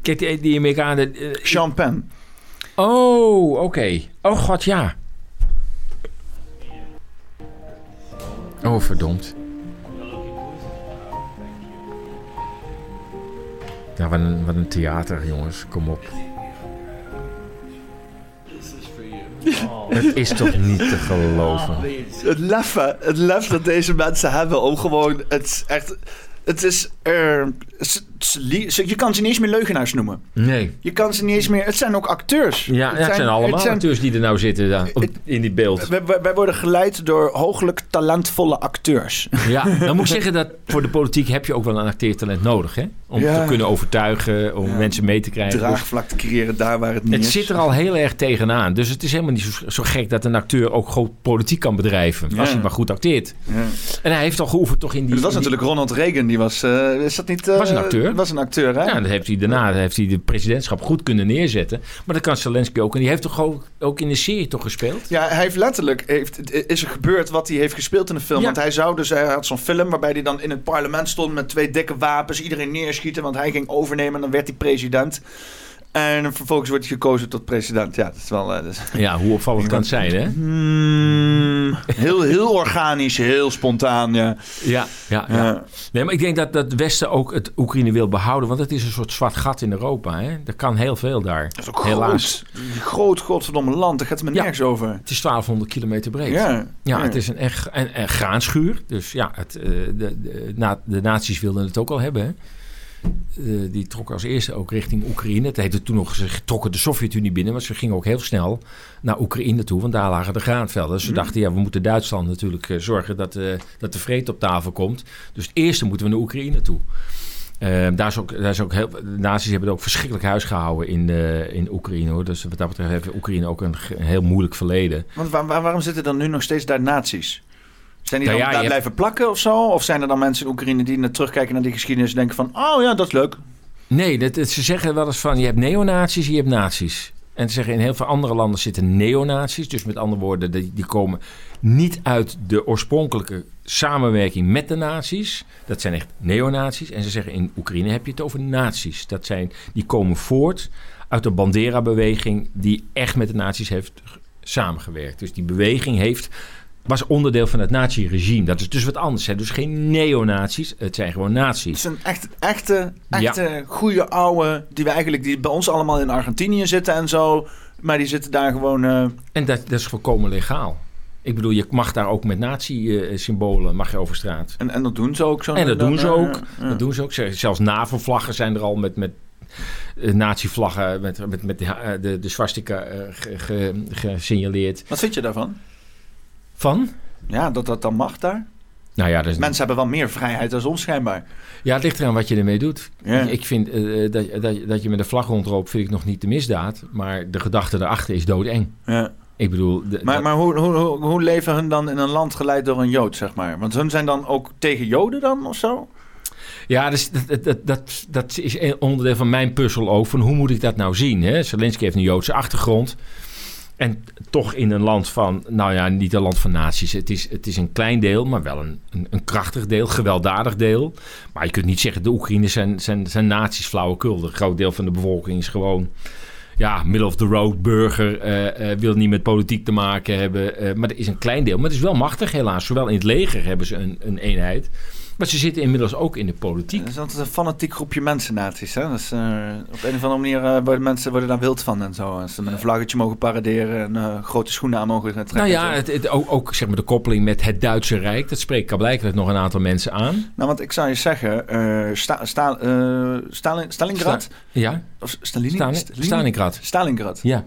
kijk, die, die Amerikanen... eh, Sean Penn. oh, oké. Oh, god, ja. Oh, verdomd. Ja, wat een, wat een theater, jongens. Kom op. Het is toch niet te geloven. Het lef, het lef dat deze mensen hebben om gewoon... Het is echt... Het is... eh, li- ze- je kan ze niet eens meer leugenaars noemen. Nee. Je kan ze niet eens meer... Het zijn ook acteurs. Ja, ja, het zijn allemaal het zijn- acteurs die er nou zitten daar, in die beeld. Wij, wij- worden geleid door hooglijk talentvolle acteurs. Ja, *laughs* dan moet ik zeggen dat voor de politiek heb je ook wel een acteertalent nodig, hè? Om Ja. te kunnen overtuigen, om Ja. mensen mee te krijgen. Draagvlak te creëren daar waar het niet het is. zit er al heel erg tegenaan. Dus het is helemaal niet zo, zo gek dat een acteur ook gewoon politiek kan bedrijven. Als hij maar goed acteert. Ja. En hij heeft al geoefend toch in die... Dat was die- natuurlijk Ronald Reagan. Die was... eh, is dat niet... eh, Was een acteur. Was een acteur, hè? Ja, dan heeft hij daarna heeft hij de presidentschap goed kunnen neerzetten. Maar dat kan Zelensky ook. En die heeft toch ook, ook in de serie toch gespeeld? Ja, hij heeft letterlijk... Heeft, is er gebeurd wat hij heeft gespeeld in de film. Ja. Want hij zou dus... Hij had zo'n film waarbij hij dan in het parlement stond... met twee dikke wapens. Iedereen neerschieten. Want hij ging overnemen. En dan werd hij president. En vervolgens wordt hij gekozen tot president. Ja, dat is wel... eh, dat is- Ja, hoe opvallend kan het zijn, hè? Hmm, heel, heel organisch. Heel spontaan, ja. Ja, ja, ja. Ja. Nee, maar ik denk dat dat het Westen ook het Oekraïne wil behouden. Want het is een soort zwart gat in Europa. Hè? Er kan heel veel daar. Dat is ook Helaas. groot. Groot, godverdomme land. Daar gaat het me Ja. nergens over. Het is 1200 kilometer breed. Ja, Ja, het is een echt een, een graanschuur. Dus ja, het, eh, de, de, na, de nazi's wilden het ook al hebben. Hè? Eh, die trokken als eerste ook richting Oekraïne. Het heette toen nog, ze trokken de Sovjet-Unie binnen. Maar ze gingen ook heel snel naar Oekraïne toe. Want daar lagen de graanvelden. Dus ze dachten, ja, we moeten Duitsland natuurlijk eh, zorgen dat, eh, dat de vrede op tafel komt. Dus het eerste moeten we naar Oekraïne toe. Eh, daar is ook, daar is ook heel, de nazi's hebben er ook verschrikkelijk huis gehouden in, in Oekraïne. Hoor. Dus wat dat betreft heeft Oekraïne ook een, heel moeilijk verleden. Want waar- waar- waarom zitten dan nu nog steeds daar nazi's? Zijn die Nou dan ja, daar blijven plakken of zo? Of zijn er dan mensen in Oekraïne die naar terugkijken naar die geschiedenis en denken van... Oh ja, dat is leuk. Nee, dat, dat- ze zeggen wel eens van je hebt neonazies, je hebt nazi's. En ze zeggen in heel veel andere landen zitten neonazies. Dus met andere woorden, die, die komen niet uit de oorspronkelijke samenwerking met de nazi's. Dat zijn echt neonazies. En ze zeggen in Oekraïne heb je het over nazi's. Dat zijn, die komen voort uit de Bandera-beweging die echt met de nazi's heeft samengewerkt. Dus die beweging heeft, was onderdeel van het nazi-regime. Dat is dus wat anders. Hè? Dus geen neonazies, het zijn gewoon Het nazi's. zijn echt, echte, echte goede oude... die we eigenlijk die bij ons allemaal in Argentinië zitten en zo. Maar die zitten daar gewoon... eh, En dat, dat is volkomen legaal. Ik bedoel, je mag daar ook met nazi-symbolen mag je over straat. en, en dat doen ze ook zo. En dat doen ze eh, ook. Dat doen ze ook. Zelfs NAVO-vlaggen zijn er al met, met eh, nazi-vlaggen, met, met, met de, de, swastika ge- ge- gesignaleerd. Wat vind je daarvan? Van? Ja, dat dat dan mag daar. Nou ja, is, Mensen hebben wel meer vrijheid dan ons schijnbaar. ja, het ligt eraan wat je ermee doet. Ja. Ik, ik vind eh, dat, dat, dat je met een vlag rondloopt, vind ik nog niet de misdaad. Maar de gedachte erachter is doodeng. Ja. Ik bedoel... de- Maar, dat- maar hoe, hoe, hoe, hoe leven hun dan in een land geleid door een Jood, zeg maar? Want hun zijn dan ook tegen Joden dan, of zo? Ja, dus dat, dat, dat, is onderdeel van mijn puzzel ook. Van hoe moet ik dat nou zien? Hè? Zelensky heeft een Joodse achtergrond. En toch in een land van, nou ja, niet een land van naties. Het is, het is een klein deel, maar wel een, een, een krachtig deel, gewelddadig deel. Maar je kunt niet zeggen, de Oekraïners zijn, zijn, zijn naties flauwekul. Een groot deel van de bevolking is gewoon, ja, middle of the road burger. eh, eh, wil niet met politiek te maken hebben. eh, maar er is een klein deel, maar het is wel machtig helaas. Zowel in het leger hebben ze een, een eenheid. Maar ze zitten inmiddels ook in de politiek. Dat is altijd een fanatiek groepje mensen, nazi's. Hè? Dus, eh, op een of andere manier eh, worden mensen worden daar wild van en zo. Als ze met een vlaggetje mogen paraderen en eh, grote schoenen aan mogen trekken. Nou ja, het, het- ook, ook zeg maar de koppeling met het Duitse Rijk. Dat spreekt blijkbaar nog een aantal mensen aan. Nou, want ik zou je zeggen, Sta, Sta, Stalin, Stalingrad? Ja, Of Stalin, Stalin- Stalingrad. Stalingrad. Ja.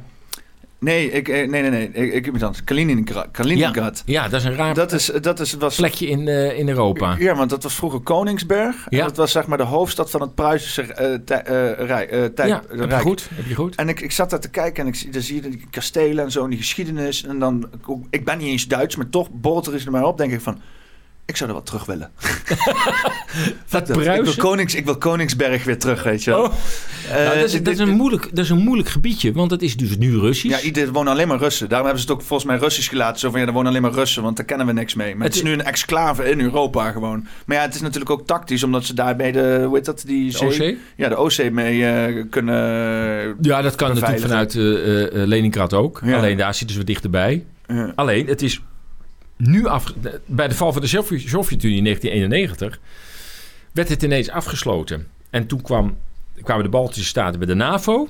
Nee, ik, eh, nee, nee, nee. Ik, ik heb het anders. Kaliningrad. Kaliningrad. ja, dat is een raar Dat is, dat is, was plekje in, eh, in Europa. Ja, want dat was vroeger Koningsberg. En Ja. dat was zeg maar de hoofdstad van het Pruisische eh, tij- rij- tijd- Ja, heb rijk. goed? Heb je goed? En ik, ik zat daar te kijken en ik zie, dan zie je die kastelen en zo en die geschiedenis. En dan, ik ben niet eens Duits, maar toch borrelt er er maar op, denk ik van... Ik zou er wat terug willen. *laughs* Dat ik, wil? Konings, ik wil Koningsberg weer terug, weet je wel. Oh. Eh, Nou, dat, is, dit- dat, is een moeilijk, dat is een moeilijk gebiedje, want het is dus nu Russisch. Ja, er wonen alleen maar Russen. Daarom hebben ze het ook volgens mij Russisch gelaten. Zo van, ja, er wonen alleen maar Russen, want daar kennen we niks mee. Maar het, Het is nu een exclave in Europa gewoon. Maar ja, het is natuurlijk ook tactisch, omdat ze daar bij de, hoe heet dat, die De zee- OC? Ja, de OC mee eh, kunnen... Ja, dat kan natuurlijk vanuit eh, Leningrad ook. Ja. Alleen daar zitten ze dichterbij. Ja. Alleen, het is nu af... Bij de val van de Sovjet- Sovjet-Unie in 1991 werd het ineens afgesloten. En toen kwam, kwamen de Baltische Staten bij de NAVO.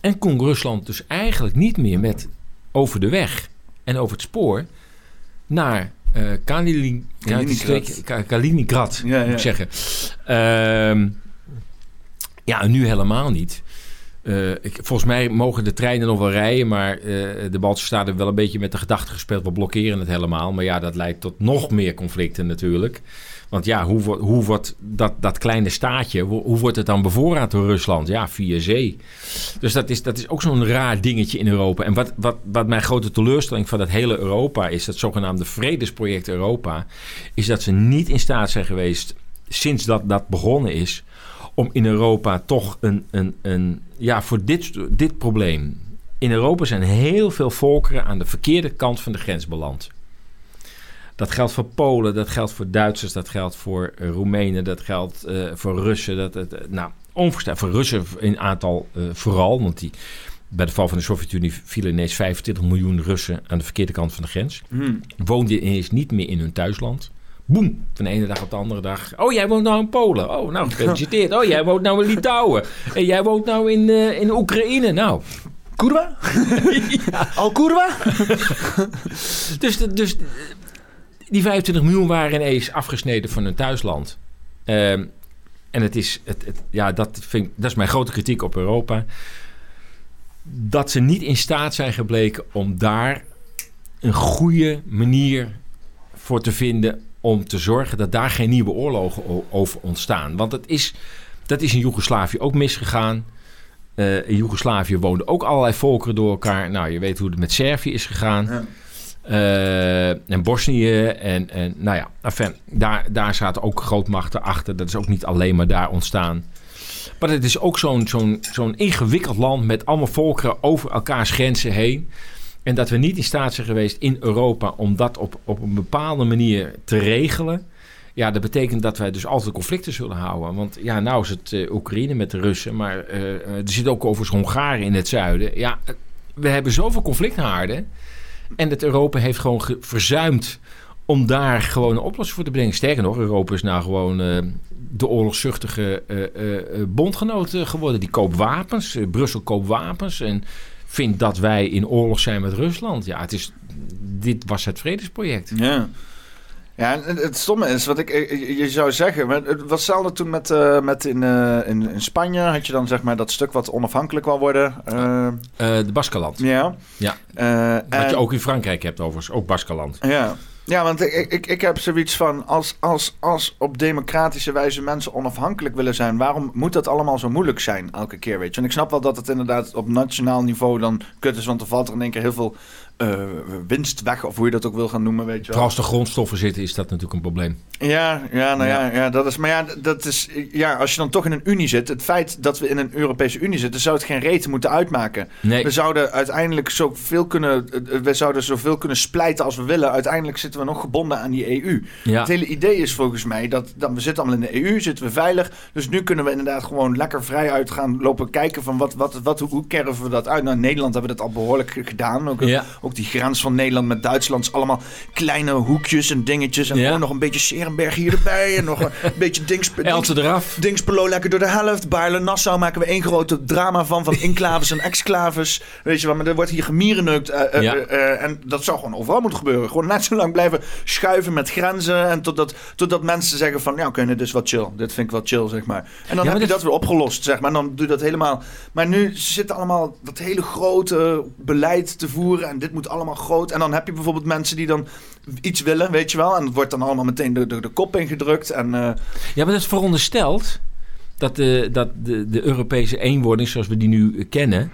En kon Rusland dus eigenlijk niet meer met over de weg en over het spoor naar eh Kalinin, Kaliningrad. Ja, moet ja. ik zeggen. Ehm, ja, nu helemaal niet. Eh, ik, volgens mij mogen de treinen nog wel rijden, maar eh, de Baltische Staten wel een beetje met de gedachte gespeeld, we blokkeren het helemaal. Maar ja, dat leidt tot nog meer conflicten natuurlijk. Want ja, hoe, wordt- hoe wordt dat, dat kleine staatje, hoe, hoe wordt het dan bevoorraad door Rusland? Ja, via zee. Dus dat is, dat is ook zo'n raar dingetje in Europa. En wat, wat, wat mijn grote teleurstelling van dat hele Europa is, dat zogenaamde vredesproject Europa, is dat ze niet in staat zijn geweest, sinds dat dat begonnen is, om in Europa toch een, een, een ja, voor dit, dit probleem. In Europa zijn heel veel volkeren aan de verkeerde kant van de grens beland. Dat geldt voor Polen, dat geldt voor Duitsers, dat geldt voor eh, Roemenen, dat geldt eh, voor Russen. Dat, eh, nou, onvoorstelbaar. Voor Russen in aantal vooral, want die, bij de val van de Sovjet-Unie vielen ineens 25 miljoen Russen aan de verkeerde kant van de grens. Hmm. Woonden ineens niet meer in hun thuisland. Boem, van de ene dag op de andere dag. Oh, jij woont nou in Polen. Oh, nou, gefeliciteerd. Oh, jij woont nou in Litouwen. En jij woont nou in, eh, in Oekraïne. Nou, Kurwa? *laughs* Al kurwa? *laughs* Dus, dus die 25 miljoen waren ineens afgesneden van hun thuisland. Ehm, en het is, het, het- ja, dat, vind, ik- dat is mijn grote kritiek op Europa. Dat ze niet in staat zijn gebleken om daar een goede manier voor te vinden om te zorgen dat daar geen nieuwe oorlogen over ontstaan. Want het is, dat is in Joegoslavië ook misgegaan. Eh, in Joegoslavië woonden ook allerlei volkeren door elkaar. Nou, je weet hoe het met Servië is gegaan. Ja. Eh, en Bosnië. En, en nou ja, enfin, daar, daar zaten ook grootmachten achter. Dat is ook niet alleen maar daar ontstaan. Maar het is ook zo'n zo'n zo'n ingewikkeld land met allemaal volkeren over elkaars grenzen heen. En dat we niet in staat zijn geweest in Europa om dat op, op een bepaalde manier te regelen. Ja, dat betekent dat wij dus altijd conflicten zullen houden. Want ja, nou is het eh, Oekraïne met de Russen, maar eh, er zit ook overigens Hongaren in het zuiden. Ja, eh, we hebben zoveel conflicthaarden. En het Europa heeft gewoon ge- verzuimd om daar gewoon een oplossing voor te brengen. Sterker nog, Europa is nou gewoon de oorlogszuchtige bondgenoot geworden. Die koopt wapens, Brussel koopt wapens en vindt dat wij in oorlog zijn met Rusland. Ja, het is, dit was het vredesproject. Ja. Ja, en het, stomme is, wat ik, je je zou zeggen, het was hetzelfde toen met, eh, met in, eh, in, in Spanje, had je dan zeg maar dat stuk wat onafhankelijk wil worden. eh, Eh, de Baskeland. ja. Ja. Eh, Wat en- je ook in Frankrijk hebt overigens, ook Baskeland. Ja. Ja, want ik, ik, ik heb zoiets van, als, als, als op democratische wijze mensen onafhankelijk willen zijn, waarom moet dat allemaal zo moeilijk zijn elke keer, weet je? En ik snap wel dat het inderdaad op nationaal niveau dan kut is, want er valt er in één keer heel veel uh, winst weg, of hoe je dat ook wil gaan noemen, weet je wel. Als er grondstoffen zitten, is dat natuurlijk een probleem. Ja, ja, nou ja, ja, dat is, maar ja, dat is, ja, als je dan toch in een unie zit, het feit dat we in een Europese Unie zitten, zou het geen reden moeten uitmaken. Nee. We zouden uiteindelijk zoveel kunnen, we zouden zoveel kunnen splijten als we willen. Uiteindelijk zitten we nog gebonden aan die EU. Ja. Het hele idee is volgens mij dat, we zitten allemaal in de EU, zitten we veilig. Dus nu kunnen we inderdaad gewoon lekker vrij uit gaan lopen kijken van wat, wat, wat, hoe, hoe kerven we dat uit. Nou, in Nederland hebben we dat al behoorlijk gedaan. Ook, Ja. ook die grens van Nederland met Duitsland is allemaal kleine hoekjes en dingetjes. En Ja. nog een beetje Serenberg hier erbij. En nog een *laughs* beetje dings, eraf. Dingspelo lekker door de helft. Baarle-Nassau maken we één grote drama van. Van enclaves en exclaves. Weet je wel, maar er wordt hier gemierenneukt. Ja. eh, en dat zou gewoon overal moeten gebeuren. Gewoon net zo lang blijven schuiven met grenzen. En totdat, totdat mensen zeggen van... Ja, oké, dit is wat chill. Dit vind ik wel chill, zeg maar. En dan heb je dat- dat weer opgelost, zeg maar. En dan doe je dat helemaal... Maar nu zitten allemaal dat hele grote beleid te voeren. En dit moet allemaal groot. En dan heb je bijvoorbeeld mensen die dan iets willen, weet je wel. En dat wordt dan allemaal meteen de, de, de kop ingedrukt. En... eh, Ja, maar dat is verondersteld dat de, dat de, de Europese eenwording zoals we die nu kennen,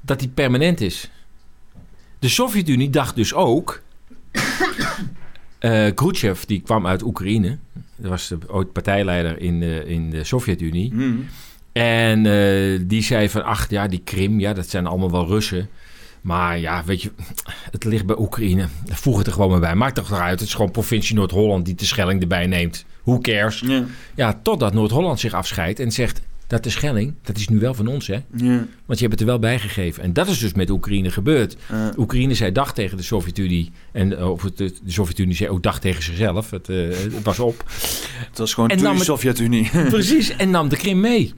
dat die permanent is. De Sovjet-Unie dacht dus ook. *coughs* eh Khrushchev, die kwam uit Oekraïne. Dat was de, ooit partijleider in de, in de Sovjet-Unie. hmm. En eh, die zei van, ach ja, die Krim, ja, dat zijn allemaal wel Russen. Maar ja, weet je, het ligt bij Oekraïne. Voeg het er gewoon maar bij. Maakt toch eruit. Het is gewoon provincie Noord-Holland die de Schelling erbij neemt. Who cares? Ja. Ja, totdat Noord-Holland zich afscheidt en zegt... dat de Schelling, dat is nu wel van ons, hè? Ja. Want je hebt het er wel bijgegeven. En dat is dus met Oekraïne gebeurd. Oekraïne zei dag tegen de Sovjet-Unie. En eh, of het, de Sovjet-Unie zei ook dag tegen zichzelf. Het, eh, het was op. het was gewoon En de Sovjet-Unie. *laughs* Precies, en nam de Krim mee.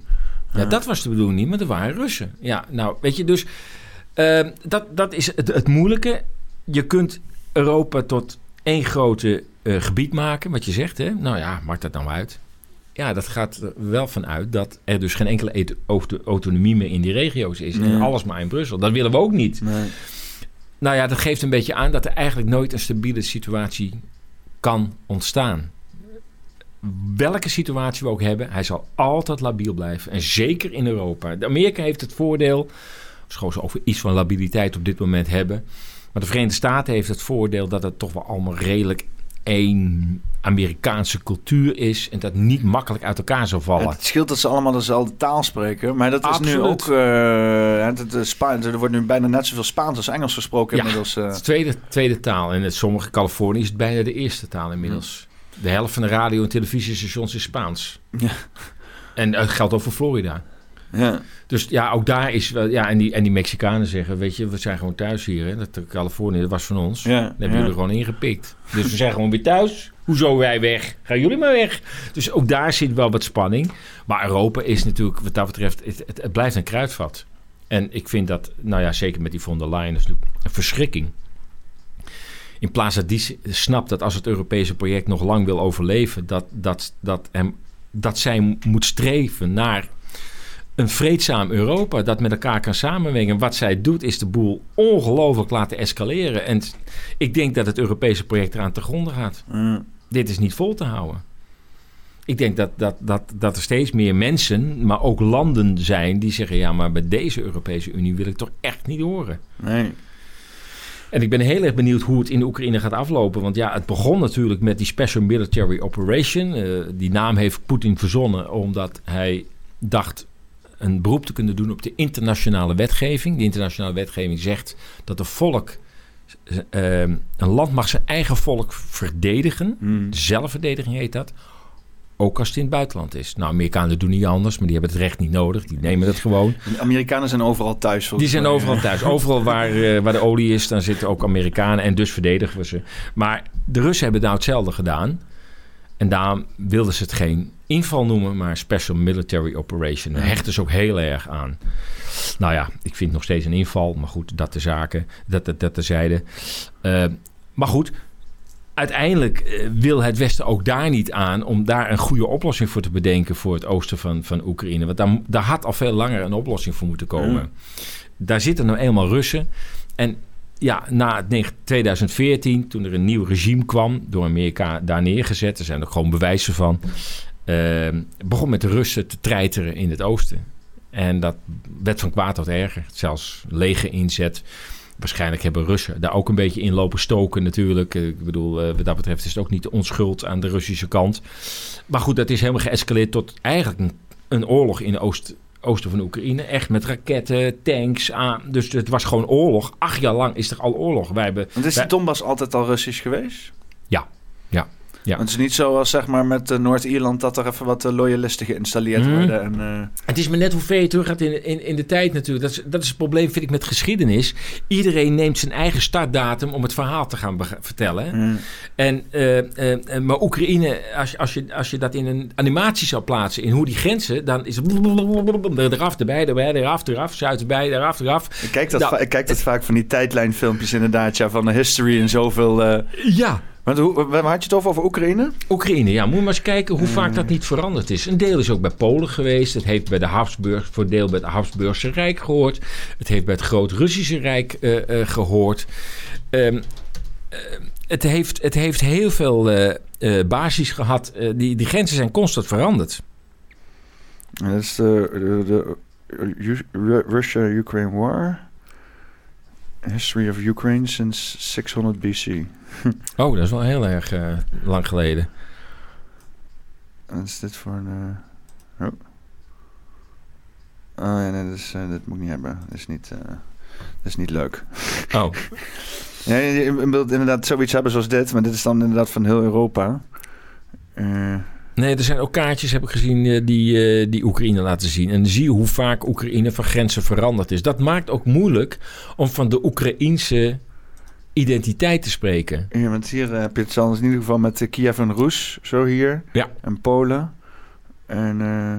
Ja, Ja. dat was de bedoeling niet, maar er waren Russen. Ja, nou, weet je, dus eh, dat, dat is het, het moeilijke. Je kunt Europa tot één grote eh, gebied maken, wat je zegt, hè? Nou ja, maakt dat nou uit? Ja, dat gaat er wel vanuit dat er dus geen enkele autonomie meer in die regio's is. En alles maar in Brussel. Dat willen we ook niet. Nee. Nou ja, dat geeft een beetje aan dat er eigenlijk nooit een stabiele situatie kan ontstaan. Welke situatie we ook hebben, hij zal altijd labiel blijven. En zeker in Europa. Amerika heeft het voordeel, schoon ze over iets van labiliteit op dit moment hebben. Maar de Verenigde Staten heeft het voordeel dat het toch wel allemaal redelijk één Amerikaanse cultuur is. En dat niet makkelijk uit elkaar zal vallen. Het scheelt dat ze allemaal dezelfde taal spreken. Maar dat is nu ook... eh, het, het, is Spa- er wordt nu bijna net zoveel Spaans als Engels gesproken Ja. inmiddels. eh. Het tweede, tweede taal. En in sommige Californië is het bijna de eerste taal inmiddels. De helft van de radio- en televisiestations is Spaans. Ja. En dat geldt ook voor Florida. Ja. Dus ja, ook daar is wel... Ja, en die, en die Mexicanen zeggen, weet je, we zijn gewoon thuis hier. Hè? Dat Californië, dat was van ons. Ja, Dat hebben jullie gewoon ingepikt. Dus we zijn gewoon weer thuis. Hoezo wij weg? Gaan jullie maar weg. Dus ook daar zit wel wat spanning. Maar Europa is natuurlijk, wat dat betreft, het, het, het blijft een kruidvat. En ik vind dat, nou ja, zeker met die von der Leyen, is natuurlijk een verschrikking. In plaats dat die snapt dat als het Europese project nog lang wil overleven, dat, dat, dat, hem, dat zij moet streven naar een vreedzaam Europa dat met elkaar kan samenwerken. Wat zij doet is de boel ongelooflijk laten escaleren. En ik denk dat het Europese project eraan te gronden gaat. Ja. Dit is niet vol te houden. Ik denk dat, dat, dat, dat er steeds meer mensen, maar ook landen zijn die zeggen: ja, maar bij deze Europese Unie wil ik toch echt niet horen. Nee. En ik ben heel erg benieuwd hoe het in de Oekraïne gaat aflopen. Want ja, het begon natuurlijk met die Special Military Operation. Eh, die naam heeft Poetin verzonnen omdat hij dacht een beroep te kunnen doen op de internationale wetgeving. Die internationale wetgeving zegt dat een volk, eh, een land mag zijn eigen volk verdedigen. Hmm. Zelfverdediging heet dat. Ook als het in het buitenland is. Nou, Amerikanen doen niet anders, maar die hebben het recht niet nodig. Die nemen het gewoon. De Amerikanen zijn overal thuis. Die zijn overal thuis. Overal waar, eh, waar de olie is, dan zitten ook Amerikanen. En dus verdedigen we ze. Maar de Russen hebben nou hetzelfde gedaan. En daarom wilden ze het geen inval noemen, maar Special Military Operation. Daar hechten ze ook heel erg aan. Nou ja, ik vind nog steeds een inval. Maar goed, dat de zaken, dat, dat, dat terzijde. Eh maar goed, uiteindelijk eh, wil het Westen ook daar niet aan... om daar een goede oplossing voor te bedenken... voor het oosten van, van Oekraïne. Want daar, daar had al veel langer een oplossing voor moeten komen. Daar zitten nou eenmaal Russen. En ja, na 2014, toen er een nieuw regime kwam, door Amerika daar neergezet, er zijn er gewoon bewijzen van, uh, begon met de Russen te treiteren in het oosten. En dat werd van kwaad tot erger. Zelfs leger inzet. Waarschijnlijk hebben Russen daar ook een beetje in lopen stoken natuurlijk. Ik bedoel, wat dat betreft is het ook niet onschuld aan de Russische kant. Maar goed, dat is helemaal geëscaleerd tot eigenlijk een, een oorlog in de oost, oosten van Oekraïne. Echt met raketten, tanks aan. Dus het was gewoon oorlog. Acht jaar lang is er al oorlog. Wij hebben, Want is de Donbass altijd al Russisch geweest? Ja, ja. Ja. Want het is niet zoals zeg maar, met uh, Noord-Ierland dat er even wat uh, loyalisten geïnstalleerd mm. worden. En, uh... Het is maar net hoe ver je terug gaat in, in, in de tijd natuurlijk. Dat is, dat is het probleem, vind ik, met geschiedenis. Iedereen neemt zijn eigen startdatum om het verhaal te gaan vertellen. Mm. En, maar Oekraïne, als, als, je, als je dat in een animatie zou plaatsen, in hoe die grenzen, dan is het *laughs* eraf, erbij, erbij, eraf, eraf, zuid erbij, eraf, eraf. Ik kijk dat, nou, ik kijk dat vaak van die tijdlijnfilmpjes inderdaad, ja, van de history en zoveel... Ja, want hoe, waar had je het over, over Oekraïne? Oekraïne, ja. Moet je maar eens kijken hoe vaak dat niet veranderd is. Een deel is ook bij Polen geweest. Het heeft bij de Habsburg, voor deel bij het Habsburgse Rijk gehoord. Het heeft bij het Groot-Russische Rijk uh, uh, gehoord. Um, uh, het, heeft, het heeft heel veel basis gehad. die, die grenzen zijn constant veranderd. Dat is de Russia-Ukraine War. History of Ukraine since 600 BC. *laughs* oh, dat is wel heel erg uh, lang geleden. Wat is dit voor een... Uh... Oh. oh ja, nee, dat, is, uh, dat moet ik niet hebben. Dat is niet, dat is niet leuk. *laughs* Oh. *laughs* ja, je wilt inderdaad zoiets hebben zoals dit, maar dit is dan inderdaad van heel Europa. Nee, er zijn ook kaartjes, heb ik gezien, die, die Oekraïne laten zien. En zie hoe vaak Oekraïne van grenzen veranderd is. Dat maakt ook moeilijk om van de Oekraïense identiteit te spreken. Ja, want hier heb je het anders in ieder geval met Kiev en Roes, zo hier. Ja. En Polen. En uh,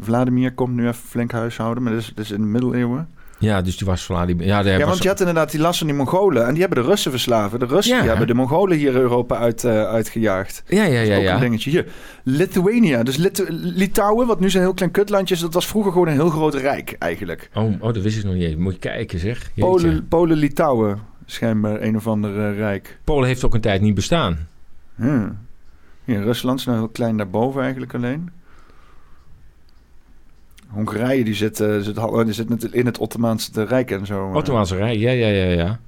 Vladimir komt nu even flink huishouden, maar dat is, dat is in de middeleeuwen. Ja, dus die was Vladimir. Ja, ja want je had inderdaad die last van die Mongolen. En die hebben de Russen verslaven. De Russen die hebben de Mongolen hier Europa uit, uh, uitgejaagd. Ja, ja, ja. ook ja. een dingetje. Hier, Lithuania. Dus Lit Litouwen, wat nu zo'n heel klein kutlandje is... dat was vroeger gewoon een heel groot rijk eigenlijk. Oh, oh dat wist ik nog niet eens. Moet je kijken zeg. Polen, Polen, Litouwen. Schijnbaar een of ander uh, rijk. Polen heeft ook een tijd niet bestaan. Hier, Rusland is nou heel klein daarboven eigenlijk alleen. Hongarije die zit, uh, zit, die zit in het Ottomaanse Rijk en zo. Ottomaanse Rijk, ja, ja, ja, ja.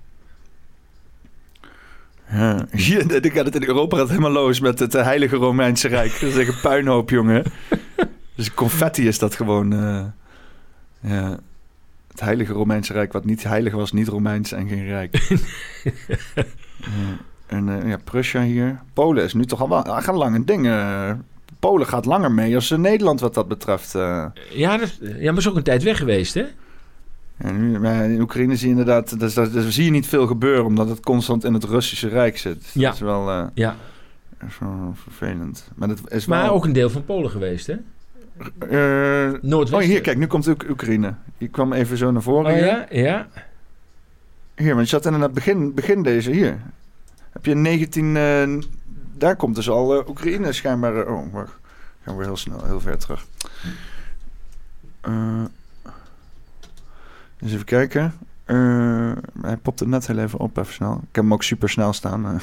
Ja, *laughs* hier ik gaat het in Europa gaat helemaal los met het Heilige Romeinse Rijk. Dat is echt een puinhoop, jongen. *laughs* dus confetti is dat gewoon. Uh, ja. Het Heilige Romeinse Rijk, wat niet heilig was, niet Romeins en geen Rijk. ja. *laughs* En uh, ja, Prussia hier. Polen is nu toch al wel gaan lange dingen. Polen gaat langer mee als Nederland wat dat betreft. Ja, dat, ja, maar is ook een tijd weg geweest, hè? Ja, nu, in Oekraïne zie je inderdaad, dat, dat, dat, zie je niet veel gebeuren, omdat het constant in het Russische Rijk zit. Ja. Dat is wel, ja. Is wel vervelend. Maar, dat is maar wel... ook een deel van Polen geweest, hè? Uh, Noordwesten. Oh, hier, kijk, nu komt ook Oekraïne. Die kwam even zo naar voren. Oh hier. ja, ja. Hier, want je zat inderdaad begin, begin deze hier. Heb je 19... Uh, daar komt dus al uh, Oekraïne schijnbaar... oh, wacht. Gaan we heel snel, heel ver terug. Uh, eens even kijken. Uh, hij popte net heel even op, even snel. Ik heb hem ook super snel staan. Uh,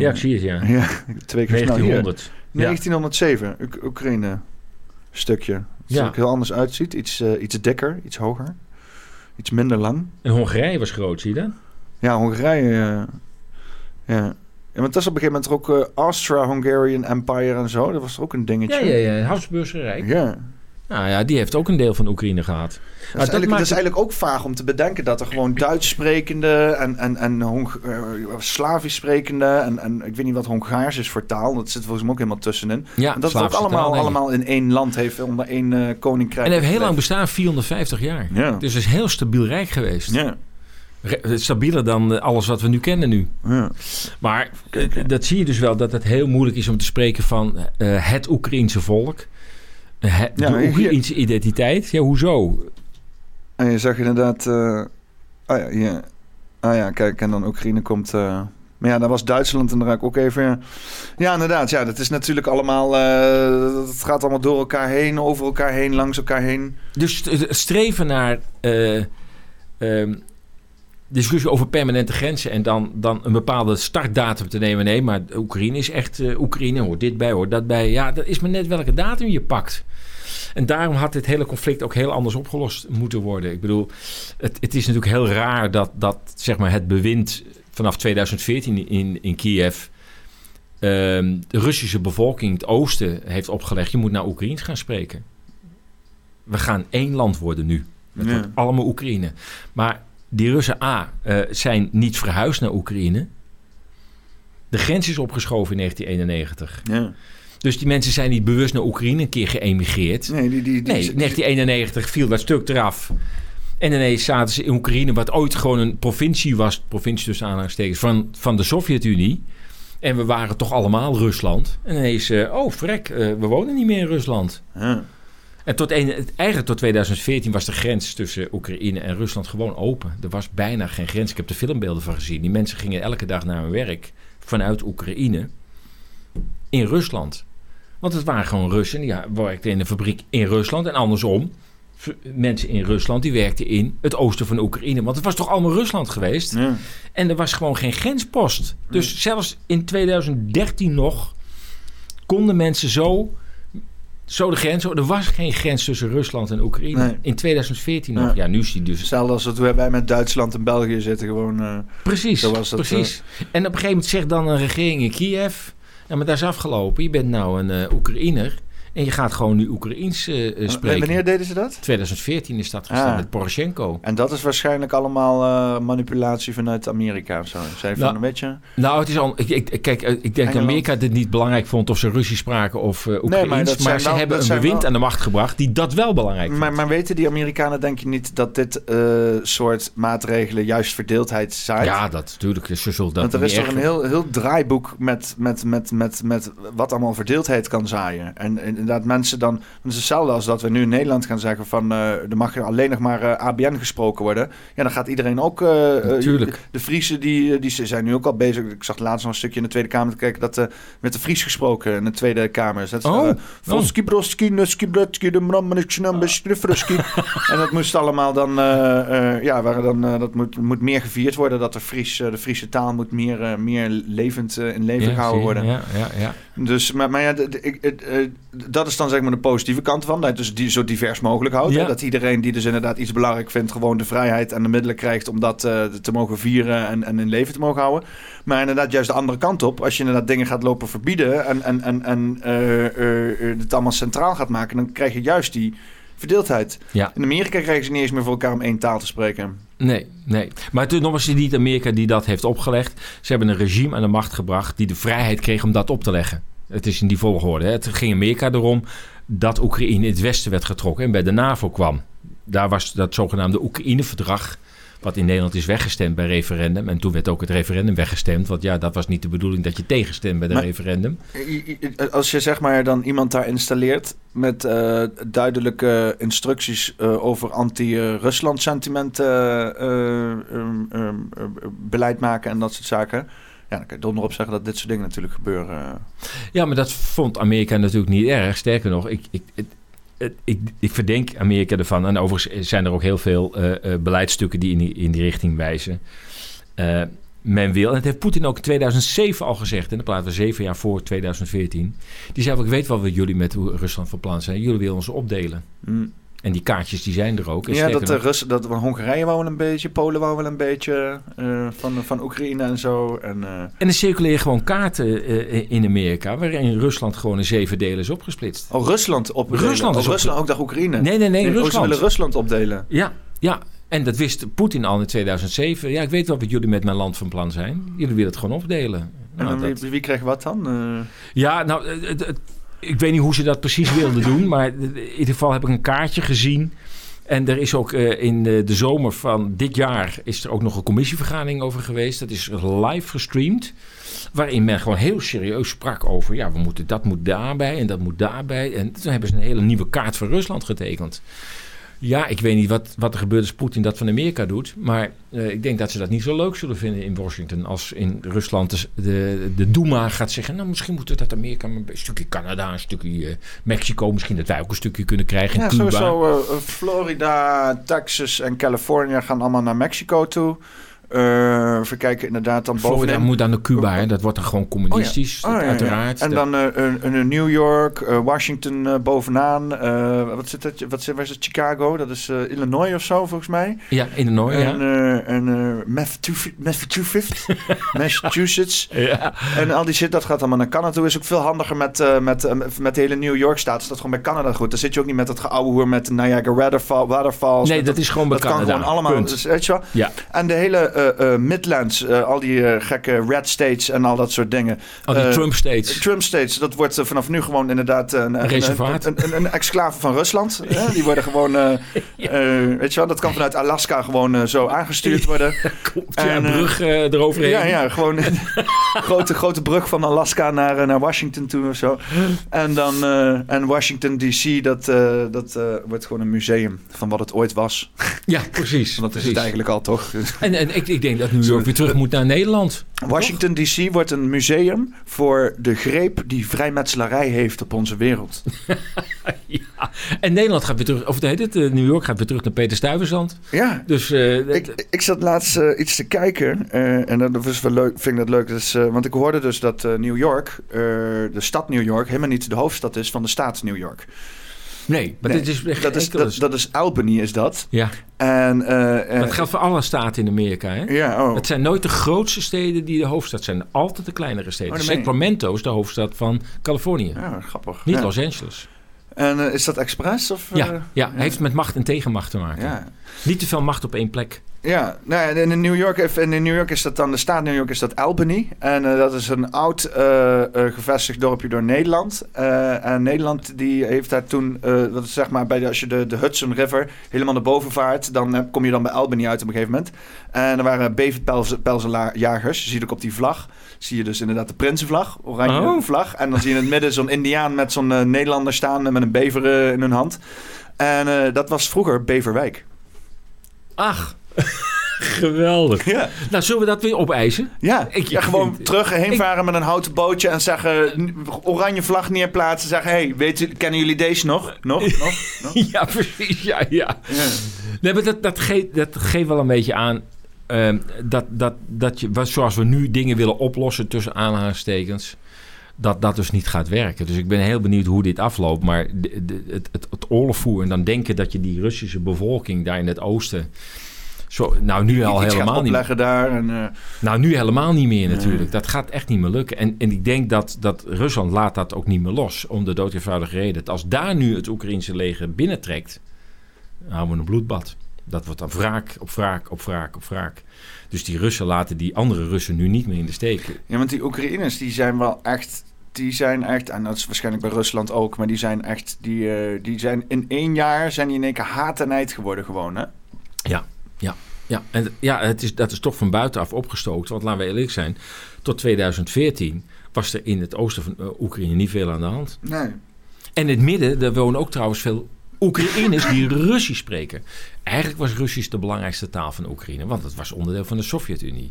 ja, ik zie het, ja. ja twee keer 1900. snel. Hier. 1907, U Oekraïne stukje. Dat ja. er ook heel anders uitziet. Iets, uh, iets dikker, iets hoger. Iets minder lang. En Hongarije was groot, zie je dat? Ja, Hongarije. ja. Ja, want dat is op een gegeven moment ook uh, Austro-Hungarian Empire en zo. Dat was ook een dingetje. Ja, ja, ja. Habsburgse Rijk. Ja. Nou ja, die heeft ook een deel van Oekraïne gehad. Dat, is, dat, eigenlijk, dat is eigenlijk ook vaag om te bedenken dat er gewoon Duits sprekende en, en, en Hong uh, Slavisch sprekende en, en ik weet niet wat Hongaars is voor taal. Dat zit volgens mij ook helemaal tussenin. Ja, en dat het ook allemaal, taal, allemaal in één land heeft, onder één uh, koninkrijk. En heeft heel lang bestaan, 450 jaar. Ja. Dus het is heel stabiel rijk geweest. Ja. Stabieler dan alles wat we nu kennen nu. Ja. Maar dat zie je dus wel, dat het heel moeilijk is om te spreken van uh, het Oekraïense volk. Ja, hier- Oekraïense identiteit. Ja, hoezo? En je zag inderdaad... eh ah ja. Ah ja, kijk, en dan Oekraïne komt... eh, maar ja, daar was Duitsland inderdaad ook even... Ja, ja inderdaad. Ja, dat is natuurlijk allemaal... eh, het gaat allemaal door elkaar heen, over elkaar heen, langs elkaar heen. Dus streven naar eh, ehm, discussie over permanente grenzen en dan, dan een bepaalde startdatum te nemen. Nee, maar Oekraïne is echt uh, Oekraïne, hoort dit bij, hoort dat bij. Ja, dat is maar net welke datum je pakt. En daarom had dit hele conflict ook heel anders opgelost moeten worden. Ik bedoel, het, het is natuurlijk heel raar dat, dat zeg maar, het bewind vanaf 2014 in, in Kiev... Ehm, de Russische bevolking, het oosten, heeft opgelegd... je moet naar Oekraïens gaan spreken. We gaan één land worden nu. Het wordt allemaal Oekraïne. Maar die Russen, A, uh, zijn niet verhuisd naar Oekraïne. De grens is opgeschoven in 1991. Ja. Dus die mensen zijn niet bewust naar Oekraïne een keer geëmigreerd. Nee, die, die, die, nee 1991 viel dat stuk eraf. En ineens zaten ze in Oekraïne, wat ooit gewoon een provincie was, provincie tussen aanhalingstekens, van, van de Sovjet-Unie. En we waren toch allemaal Rusland. En ineens, uh, oh vrek, uh, we wonen niet meer in Rusland. Ja. En tot een, eigenlijk tot 2014 was de grens tussen Oekraïne en Rusland gewoon open. Er was bijna geen grens. Ik heb er filmbeelden van gezien. Die mensen gingen elke dag naar hun werk vanuit Oekraïne in Rusland. Want het waren gewoon Russen. Die werkten in een fabriek in Rusland en andersom. Mensen in Rusland die werkten in het oosten van Oekraïne. Want het was toch allemaal Rusland geweest? Ja. En er was gewoon geen grenspost. Dus zelfs in 2013 nog konden mensen zo zo de grens. Er was geen grens tussen Rusland en Oekraïne. In 2014 nog. Ja. nu is die dus. Hetzelfde als dat wij met Duitsland en België zitten. Gewoon, uh, precies. Dat, precies. Uh, en op een gegeven moment zegt dan een regering in Kiev. Ja, maar daar is afgelopen. Je bent nou een uh, Oekraïner. En je gaat gewoon nu Oekraïens uh, spreken. En wanneer deden ze dat? 2014 is dat gestaan ah. met Poroshenko. En dat is waarschijnlijk allemaal uh, manipulatie vanuit Amerika of zo. Zij nou, een beetje... Nou, het is al... Ik, ik, kijk, ik denk Amerika dit niet belangrijk vond of ze Russisch spraken of uh, Oekraïens. Nee, maar, maar ze hebben een bewind aan de macht gebracht die dat wel belangrijk maar, maar, weten die Amerikanen denk je niet dat dit soort maatregelen juist verdeeldheid zijn? Ja, dat natuurlijk. Ze zullen dat Want er is toch een heel, heel draaiboek met, met, met, met, met wat allemaal verdeeldheid kan zaaien. En, en dat mensen dan... Het is hetzelfde als dat we nu in Nederland gaan zeggen van... Uh, er mag alleen nog maar uh, eh, ABN gesproken worden. Ja, dan gaat iedereen ook... Uh, Natuurlijk. De Friese die, die zijn nu ook al bezig. Ik zag laatst nog een stukje in de Tweede Kamer te kijken... dat met de Fries gesproken in de Tweede Kamer. Dat oh. Volski, broski, nuski, de *laughs* En dat moest allemaal dan... ja, waren dan, dat moet, moet meer gevierd worden. Dat de, Fries, de Friese taal moet meer, meer levend in leven gehouden worden. Ja, ja, ja. Dus, maar, maar ja, dat is dan zeg maar de positieve kant van. Dat dus die zo divers mogelijk houdt. Dat iedereen die dus inderdaad iets belangrijk vindt... gewoon de vrijheid en de middelen krijgt om dat uh, te mogen vieren en, en in leven te mogen houden. Maar inderdaad juist de andere kant op. Als je inderdaad dingen gaat lopen verbieden... en, en, en, en uh, uh, het allemaal centraal gaat maken... dan krijg je juist die verdeeldheid. Ja. In Amerika krijgen ze niet eens meer voor elkaar om één taal te spreken. Nee, nee. Maar het is nogmaals niet Amerika die dat heeft opgelegd. Ze hebben een regime aan de macht gebracht... die de vrijheid kreeg om dat op te leggen. Het is in die volgorde. Hè. Het ging Amerika erom dat Oekraïne in het westen werd getrokken en bij de NAVO kwam. Daar was dat zogenaamde Oekraïne-verdrag, wat in Nederland is weggestemd bij referendum. En toen werd ook het referendum weggestemd, want ja, dat was niet de bedoeling dat je tegenstemt bij de referendum. Als je zeg maar dan iemand daar installeert met uh, duidelijke instructies uh, over anti-Rusland sentiment uh, beleid maken en dat soort zaken ja, dan kan je donderop zeggen dat dit soort dingen natuurlijk gebeuren. Ja, maar dat vond Amerika natuurlijk niet erg. Sterker nog, ik, ik, ik, ik verdenk Amerika ervan. En overigens zijn er ook heel veel uh, uh, beleidsstukken die in die, in die richting wijzen. Uh, men wil, en dat heeft Poetin ook in 2007 al gezegd, en dan praten we zeven jaar voor 2014. Die zei: Ik weet wel wat jullie met Rusland van plan zijn. Jullie willen ons opdelen. Mm. En die kaartjes die zijn er ook. ja, dat, de Russen, dat Hongarije wou wel een beetje, Polen wou wel een beetje, uh, van, van Oekraïne en zo. En, uh... en er circuleren gewoon kaarten uh, in Amerika, waarin Rusland gewoon in zeven delen is opgesplitst. Oh, Rusland opdelen? Rusland, oh, Rusland ook dacht Oekraïne? Nee, nee, nee, nee Rusland. ze willen Rusland opdelen? Ja, ja. En dat wist Poetin al in 2007. Ja, ik weet wel wat jullie met mijn land van plan zijn. Jullie willen het gewoon opdelen. Nou, en wie, wie, kreeg wat dan? Ja, nou, het, het ik weet niet hoe ze dat precies wilden doen. Maar in ieder geval heb ik een kaartje gezien. En er is ook uh, in de, de, zomer van dit jaar is er ook nog een commissievergadering over geweest. Dat is live gestreamd. Waarin men gewoon heel serieus sprak over... ja, we moeten, dat moet daarbij en dat moet daarbij. En toen hebben ze een hele nieuwe kaart voor Rusland getekend. Ja, ik weet niet wat, wat er gebeurt als Poetin dat van Amerika doet. Maar uh, ik denk dat ze dat niet zo leuk zullen vinden in Washington. Als in Rusland de, de, de Duma gaat zeggen... nou, misschien moeten we dat Amerika... een stukje Canada, een stukje uh, Mexico... misschien dat wij ook een stukje kunnen krijgen in ja, Cuba. sowieso uh, Florida, Texas en Californië gaan allemaal naar Mexico toe. Eh even kijken, inderdaad, dan Florida bovenin. moet dan naar Cuba, hè? dat wordt dan gewoon communistisch, Oh ja, ja. uiteraard. En dan een- een New York, eh, Washington bovenaan. Wat zit dat? Wat zit, waar is het? Chicago? Dat is Illinois of zo, volgens mij. ja, Illinois, En, ja. en Massachusetts, *laughs* Massachusetts, ja. En al die shit, dat gaat allemaal naar Canada toe. Is ook veel handiger met, met, met de hele New York staat. Is dat gewoon bij Canada goed. Dan zit je ook niet met het geouwe hoer met de Niagara Waterfall, Waterfalls. Nee, dat is gewoon bij dat kan Canada. gewoon allemaal. Dus, weet je wel? Ja. En de hele Midlands, eh, al die eh, gekke red states en al dat soort dingen. Al die Eh, Trump states. Trump states, dat wordt eh, vanaf nu gewoon inderdaad een, een, reservaat. een, een, een exclave van Rusland. *laughs* Die worden gewoon, eh, eh, weet je wel, dat kan vanuit Alaska gewoon eh, zo aangestuurd worden. Ja, en, een eh, brug eh, eroverheen. Ja, ja, gewoon een *laughs* grote, grote brug van Alaska naar, eh, naar Washington toe of zo. En dan, eh, en Washington DC, dat, eh, dat eh, wordt gewoon een museum van wat het ooit was. Ja, precies. *laughs* Want dat is het eigenlijk al, toch? En, en ik, ik denk dat New York weer terug moet naar Nederland. Washington DC wordt een museum voor de greep die vrijmetselarij heeft op onze wereld. *laughs* Ja. En Nederland gaat weer terug, of heet het, eh, New York gaat weer terug naar Peter Stuyvesant. Ja, Dus eh, Ik, ik zat laatst eh, iets te kijken en dat was wel leuk, vind ik dat leuk. Dus, want ik hoorde dus dat New York, de stad New York, helemaal niet de hoofdstad is van de staat New York. Nee, maar Nee, dit is echt Dat is, dat, dat is Albany, is dat. Ja, En, eh, eh, dat geldt voor alle staten in Amerika. Hè? Ja, oh. Het zijn nooit de grootste steden die de hoofdstad zijn. Altijd de kleinere steden. Oh. Sacramento is de hoofdstad van Californië. Ja, grappig. Niet ja. Los Angeles. En eh, is dat expres? Of, eh, Ja, ja, heeft met macht en tegenmacht te maken. ja. Niet te veel macht op één plek. Ja, nou ja, in New York, in New York is dat dan, de staat New York is dat Albany. En eh, dat is een oud eh, eh, gevestigd dorpje door Nederland. Eh, en Nederland die heeft daar toen, eh, dat is zeg maar bij de, als je de, de Hudson River helemaal naar boven vaart, dan eh, kom je dan bij Albany uit op een gegeven moment. En er waren beverpelzenjagers. Je ziet ook op die vlag, zie je dus inderdaad de Prinsenvlag, oranje Oh. vlag. En dan zie je in het midden zo'n Indiaan met zo'n eh, Nederlander staan eh, met een bever eh, in hun hand. En eh, dat was vroeger Beverwijk. Ach, *laughs* geweldig. Ja. Nou, zullen we dat weer opeisen? Ja, Ik- ja gewoon terug heen varen met een houten bootje en zeggen, oranje vlag neerplaatsen. Zeggen, hey, weet u, kennen jullie deze nog? Nog? *laughs* Nog? nog? Ja, precies. Ja, ja. Ja. Nee, maar dat, dat, geeft, dat geeft wel een beetje aan ehm, dat, dat, dat je, zoals we nu dingen willen oplossen tussen aanhalingstekens, dat dat dus niet gaat werken. Dus ik ben heel benieuwd hoe dit afloopt. Maar de, de, het, het, het oorlogvoer en dan denken dat je die Russische bevolking daar in het oosten. Zo, nou, nu al helemaal niet meer. opleggen daar. En, eh, Nou, nu helemaal niet meer natuurlijk. Dat gaat echt niet meer lukken. En, en ik denk dat, dat Rusland laat dat ook niet meer los. Om de dood eenvoudige reden. Dat als daar nu het Oekraïnse leger binnentrekt... dan houden we een bloedbad. Dat wordt dan wraak op wraak op wraak op wraak. Dus die Russen laten die andere Russen nu niet meer in de steek. ja, want die Oekraïners die zijn wel echt... Die zijn echt, en dat is waarschijnlijk bij Rusland ook, maar die zijn echt, die, eh, die zijn in één jaar zijn die in één keer haat en geworden gewoon, hè? Ja, en ja, het is, dat is toch van buitenaf opgestookt. Want laten we eerlijk zijn, tot 2014 was er in het oosten van eh, Oekraïne niet veel aan de hand. Nee. En in het midden, daar wonen ook trouwens veel Oekraïners die Russisch spreken. Eigenlijk was Russisch de belangrijkste taal van Oekraïne, want het was onderdeel van de Sovjet-Unie.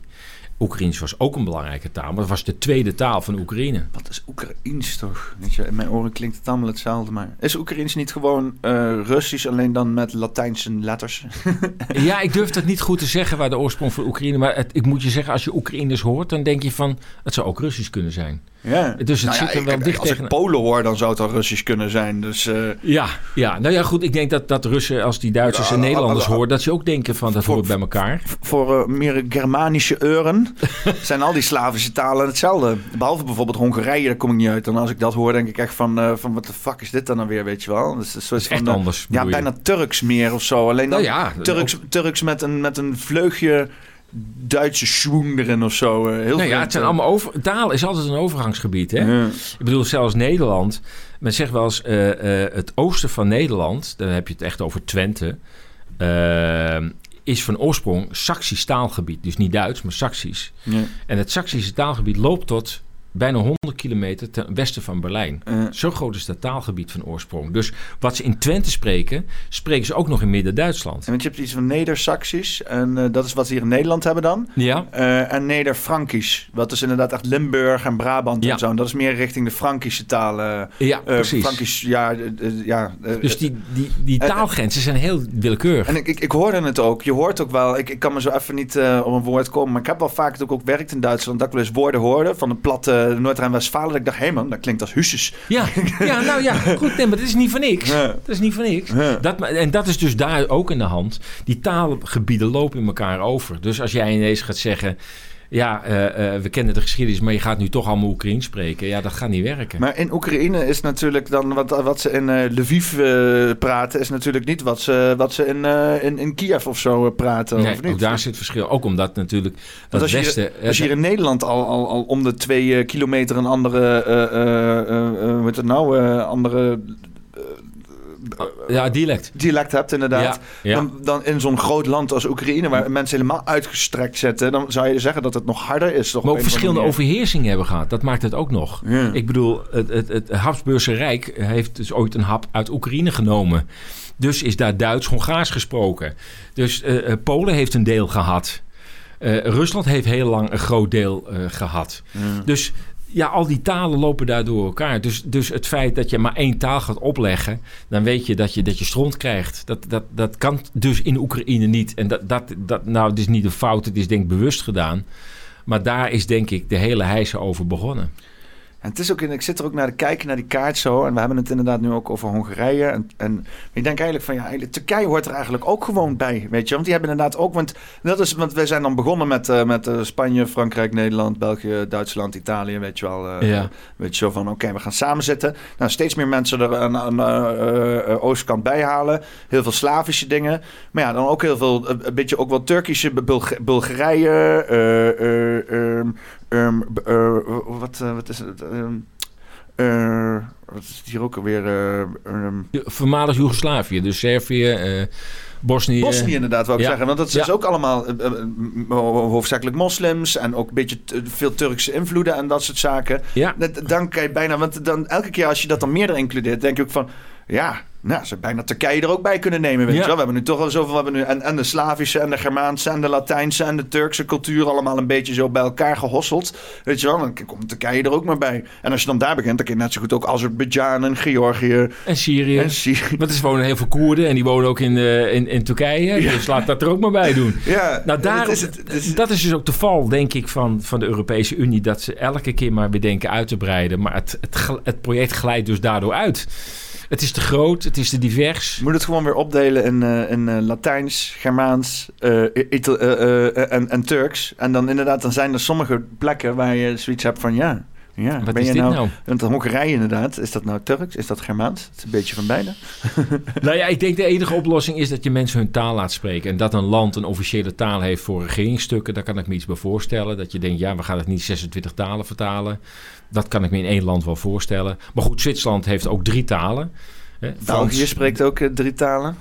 Oekraïens was ook een belangrijke taal, maar het was de tweede taal van Oekraïne. Wat is Oekraïens toch? Weet je, in mijn oren klinkt het allemaal hetzelfde, maar... Is Oekraïens niet gewoon eh, Russisch, alleen dan met Latijnse letters? *laughs* Ja, ik durf dat niet goed te zeggen waar de oorsprong van Oekraïne, maar het, ik moet je zeggen, als je Oekraïners hoort, dan denk je van, het zou ook Russisch kunnen zijn. Ja. Dus het zit er ik- wel dicht Als tegen- ik Polen hoor, dan zou het al Russisch kunnen zijn. Dus eh, Ja, ja, nou ja, goed, ik denk dat, dat Russen, als die Duitsers en Nederlanders horen, dat ze ook denken van, dat voor- hoort bij elkaar. voor eh, meer Germanische euren *laughs* zijn al die Slavische talen hetzelfde. Behalve bijvoorbeeld Hongarije, daar kom ik niet uit. En als ik dat hoor, denk ik echt van, eh, van wat de fuck is dit dan nou weer, weet je wel? Dus is echt van, anders, Ja, bijna Turks meer of zo. Alleen dan Nou ja, Turks, Turks met, een, met een vleugje Duitse schwung erin of zo. eh, heel Nou ja, vreemd, het zijn eh. allemaal over, taal is altijd een overgangsgebied, hè? Ja. Ik bedoel, zelfs Nederland. Men zegt wel eens, eh, het oosten van Nederland, dan heb je het echt over Twente, is van oorsprong Saxisch taalgebied. Dus niet Duits, maar Saxisch. Ja. En het Saksische taalgebied loopt tot bijna 100 kilometer ten westen van Berlijn. Eh, Zo groot is dat taalgebied van oorsprong. Dus wat ze in Twente spreken, spreken ze ook nog in Midden-Duitsland. en want je hebt iets van Neder-Saxisch. En eh, dat is wat ze hier in Nederland hebben dan. Ja, Eh, en Neder-Frankisch. Dat is inderdaad echt Limburg en Brabant Ja. en zo. En dat is meer richting de Frankische talen. ja precies. Frankisch, ja. ja Dus die, die, die taalgrenzen zijn heel willekeurig. En ik, ik, ik hoorde het ook. Je hoort ook wel. Ik, ik kan me zo even niet op een woord komen. Maar ik heb wel vaak ook, ook werkt in Duitsland. Dat ik wel eens woorden hoorde van de platte Noord-Rijn-Westfalen. Dat ik dacht, hé man, dat klinkt als Husses. Ja, ja, nou ja, *laughs* goed. Nee, maar dat is niet voor niks. Ja. Dat is niet voor niks. Ja. Dat, en dat is dus daar ook in de hand. Die taalgebieden lopen in elkaar over. Dus als jij ineens gaat zeggen... Ja, eh, eh, we kennen de geschiedenis, maar je gaat nu toch allemaal Oekraïens spreken. Ja, dat gaat niet werken. Maar in Oekraïne is natuurlijk dan wat, wat ze in eh, Lviv praten, is natuurlijk niet wat ze, wat ze in, in, in Kiev of zo praten. nee, of niet? ook daar zit verschil. Ook omdat natuurlijk dat als je, westen... als je hier in Nederland al, al, al om de twee kilometer een andere, hoe heet het nou, andere ja, dialect. dialect hebt inderdaad. Ja, ja. Dan, dan in zo'n groot land als Oekraïne, waar mensen helemaal uitgestrekt zitten, dan zou je zeggen dat het nog harder is. Toch, Maar ook verschillende overheersingen hebben gehad. Dat maakt het ook nog. Ja. Ik bedoel, het, het, het Habsburgse Rijk heeft dus ooit een hap uit Oekraïne genomen. Dus is daar Duits-Hongaars gesproken. Dus eh, eh, Polen heeft een deel gehad. Eh, Rusland heeft heel lang een groot deel eh, gehad. Ja. Dus ja, al die talen lopen daar door elkaar. Dus, dus het feit dat je maar één taal gaat opleggen, dan weet je dat je, dat je stront krijgt. Dat, dat, dat kan dus in Oekraïne niet. En dat, dat, dat, nou, het is niet een fout, het is denk ik bewust gedaan. Maar daar is denk ik de hele heisa over begonnen. En het is ook in, ik zit er ook naar te kijken, naar die kaart zo. En we hebben het inderdaad nu ook over Hongarije. En, en ik denk eigenlijk van ja, eigenlijk, Turkije hoort er eigenlijk ook gewoon bij. Weet je, want die hebben inderdaad ook. Want, dat is, want wij zijn dan begonnen met, eh, met eh, Spanje, Frankrijk, Nederland, België, Duitsland, Italië. Weet je wel. eh, Ja. Weet je zo van oké, we gaan samen zitten. Nou, steeds meer mensen er aan, aan oostkant bij halen. Heel veel Slavische dingen. Maar ja, dan ook heel veel, een, een beetje ook wel Turkische, Bulg- Bulgarije. Eh, eh, ehm, eh, wat, eh, wat is het? Eh, wat is het hier ook alweer? ehm, Voormalig Joegoslavië, dus Servië, Bosnië. Bosnië inderdaad, wou ik Ja. zeggen. Want dat is Ja. dus ook allemaal hoofdzakelijk moslims. En ook een beetje veel Turkse invloeden en dat soort zaken. Ja, Dan kan je bijna, want dan elke keer als je dat dan meerdere includeert, denk je ook van, ja, nou, ze bijna Turkije er ook bij kunnen nemen. Weet Ja. je wel? We hebben nu toch al zoveel, we hebben nu en, en de Slavische en de Germaanse en de Latijnse en de Turkse cultuur allemaal een beetje zo bij elkaar gehosseld. Weet je wel, dan komt Turkije er ook maar bij. En als je dan daar begint, dan kun je net zo goed ook Azerbeidzjan en Georgië en Syrië. en Syrië. *laughs* Want er wonen heel veel Koerden en die wonen ook in, eh, in, in Turkije. Ja. Dus laat dat er ook maar bij doen. *laughs* Ja, Nou, daar, dat is het. is- dat is dus ook de val, denk ik, van, van de Europese Unie. Dat ze elke keer maar weer denken uit te breiden. Maar het, het, het project glijdt dus daardoor uit. Het is te groot, het is te divers. Moet het gewoon weer opdelen in, eh, eh, Latijns, Germaans eh, en, en Turks. En dan inderdaad, dan zijn er sommige plekken waar je zoiets hebt van ja. Ja, Wat ben is je dit nou, nou? Want Hongarije inderdaad, is dat nou Turks? Is dat Germaans? Het is een beetje van beide. *laughs* Nou ja, ik denk de enige oplossing is dat je mensen hun taal laat spreken. En dat een land een officiële taal heeft voor regeringsstukken, daar kan ik me iets bij voorstellen. Dat je denkt, ja, we gaan het niet 26 talen vertalen. Dat kan ik me in één land wel voorstellen. Maar goed, Zwitserland heeft ook drie talen. Hè, Frans- België spreekt ook eh, drie talen.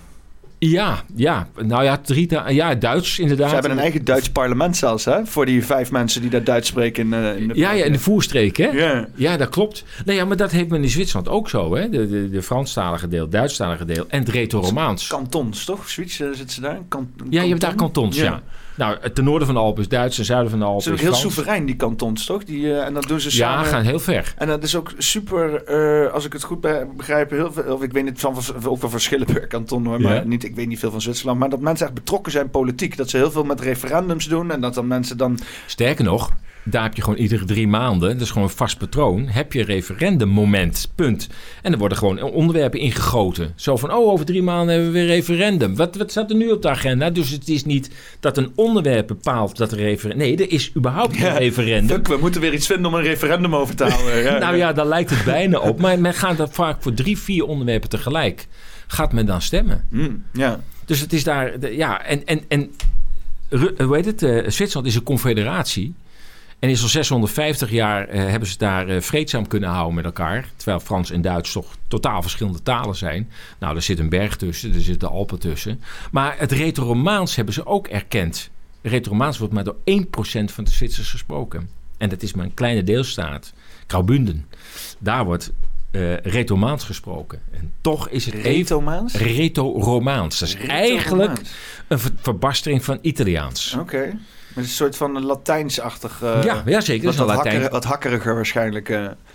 Ja, ja. Nou ja, drie. Ja, Duits inderdaad. Ze hebben een eigen Duits parlement zelfs, hè? Voor die vijf mensen die daar Duits spreken in, eh, in de Ja, ja, in de voerstreek, hè? Ja. Ja, dat klopt. Nee, ja, maar dat heeft men in Zwitserland ook zo, hè? De, de, de Franstalige deel, Duitsstalige deel en het Retoromaans. Kantons, toch? Zoiets eh, zitten ze daar? Kan, Ja, je hebt daar kanton? kantons, ja. Nou, ten noorden van de Alpen is Duits, ten zuiden van de Ze Alpen zijn ook heel Frans. soeverein, die kantons, toch? Die, eh, en dat doen ze Ja, samen. gaan heel ver. En dat is ook super, eh, als ik het goed be- begrijp, heel veel, of ik weet niet van ook wel verschillen per kanton hoor, maar Ja. niet, ik weet niet veel van Zwitserland, maar dat mensen echt betrokken zijn politiek, dat ze heel veel met referendums doen en dat dan mensen dan, Sterker nog, daar heb je gewoon iedere drie maanden, dat is gewoon een vast patroon, heb je referendummoment, punt. En er worden gewoon onderwerpen ingegoten. Zo van, oh, over drie maanden hebben we weer referendum. Wat, wat staat er nu op de agenda? Dus het is niet dat een onderwerp bepaalt dat er referendum... Nee, er is überhaupt Ja, een referendum. fuck, we moeten weer iets vinden om een referendum over te houden. Ja, *laughs* Nou ja, daar lijkt het *laughs* bijna op. Maar men gaat er vaak voor drie, vier onderwerpen tegelijk. Gaat men dan stemmen? Hm, ja. Dus het is daar, ja, en, en, en hoe heet het? eh, Zwitserland is een confederatie. En is al 650 jaar eh, hebben ze daar eh, vreedzaam kunnen houden met elkaar. Terwijl Frans en Duits toch totaal verschillende talen zijn. Nou, er zit een berg tussen, er zitten Alpen tussen. Maar het Retoromaans hebben ze ook erkend. Retoromaans wordt maar door 1% van de Zwitsers gesproken. En dat is maar een kleine deelstaat, Graubünden. Daar wordt uh, Reto-Maans gesproken. En toch is het Reto-Maans? Reto-Romaans. Dat is eigenlijk een ver verbastering van Italiaans. Oké. Met een soort van Latijnsachtig. Uh, ja, ja, zeker. Wat, wat, hakkeriger, wat hakkeriger waarschijnlijk.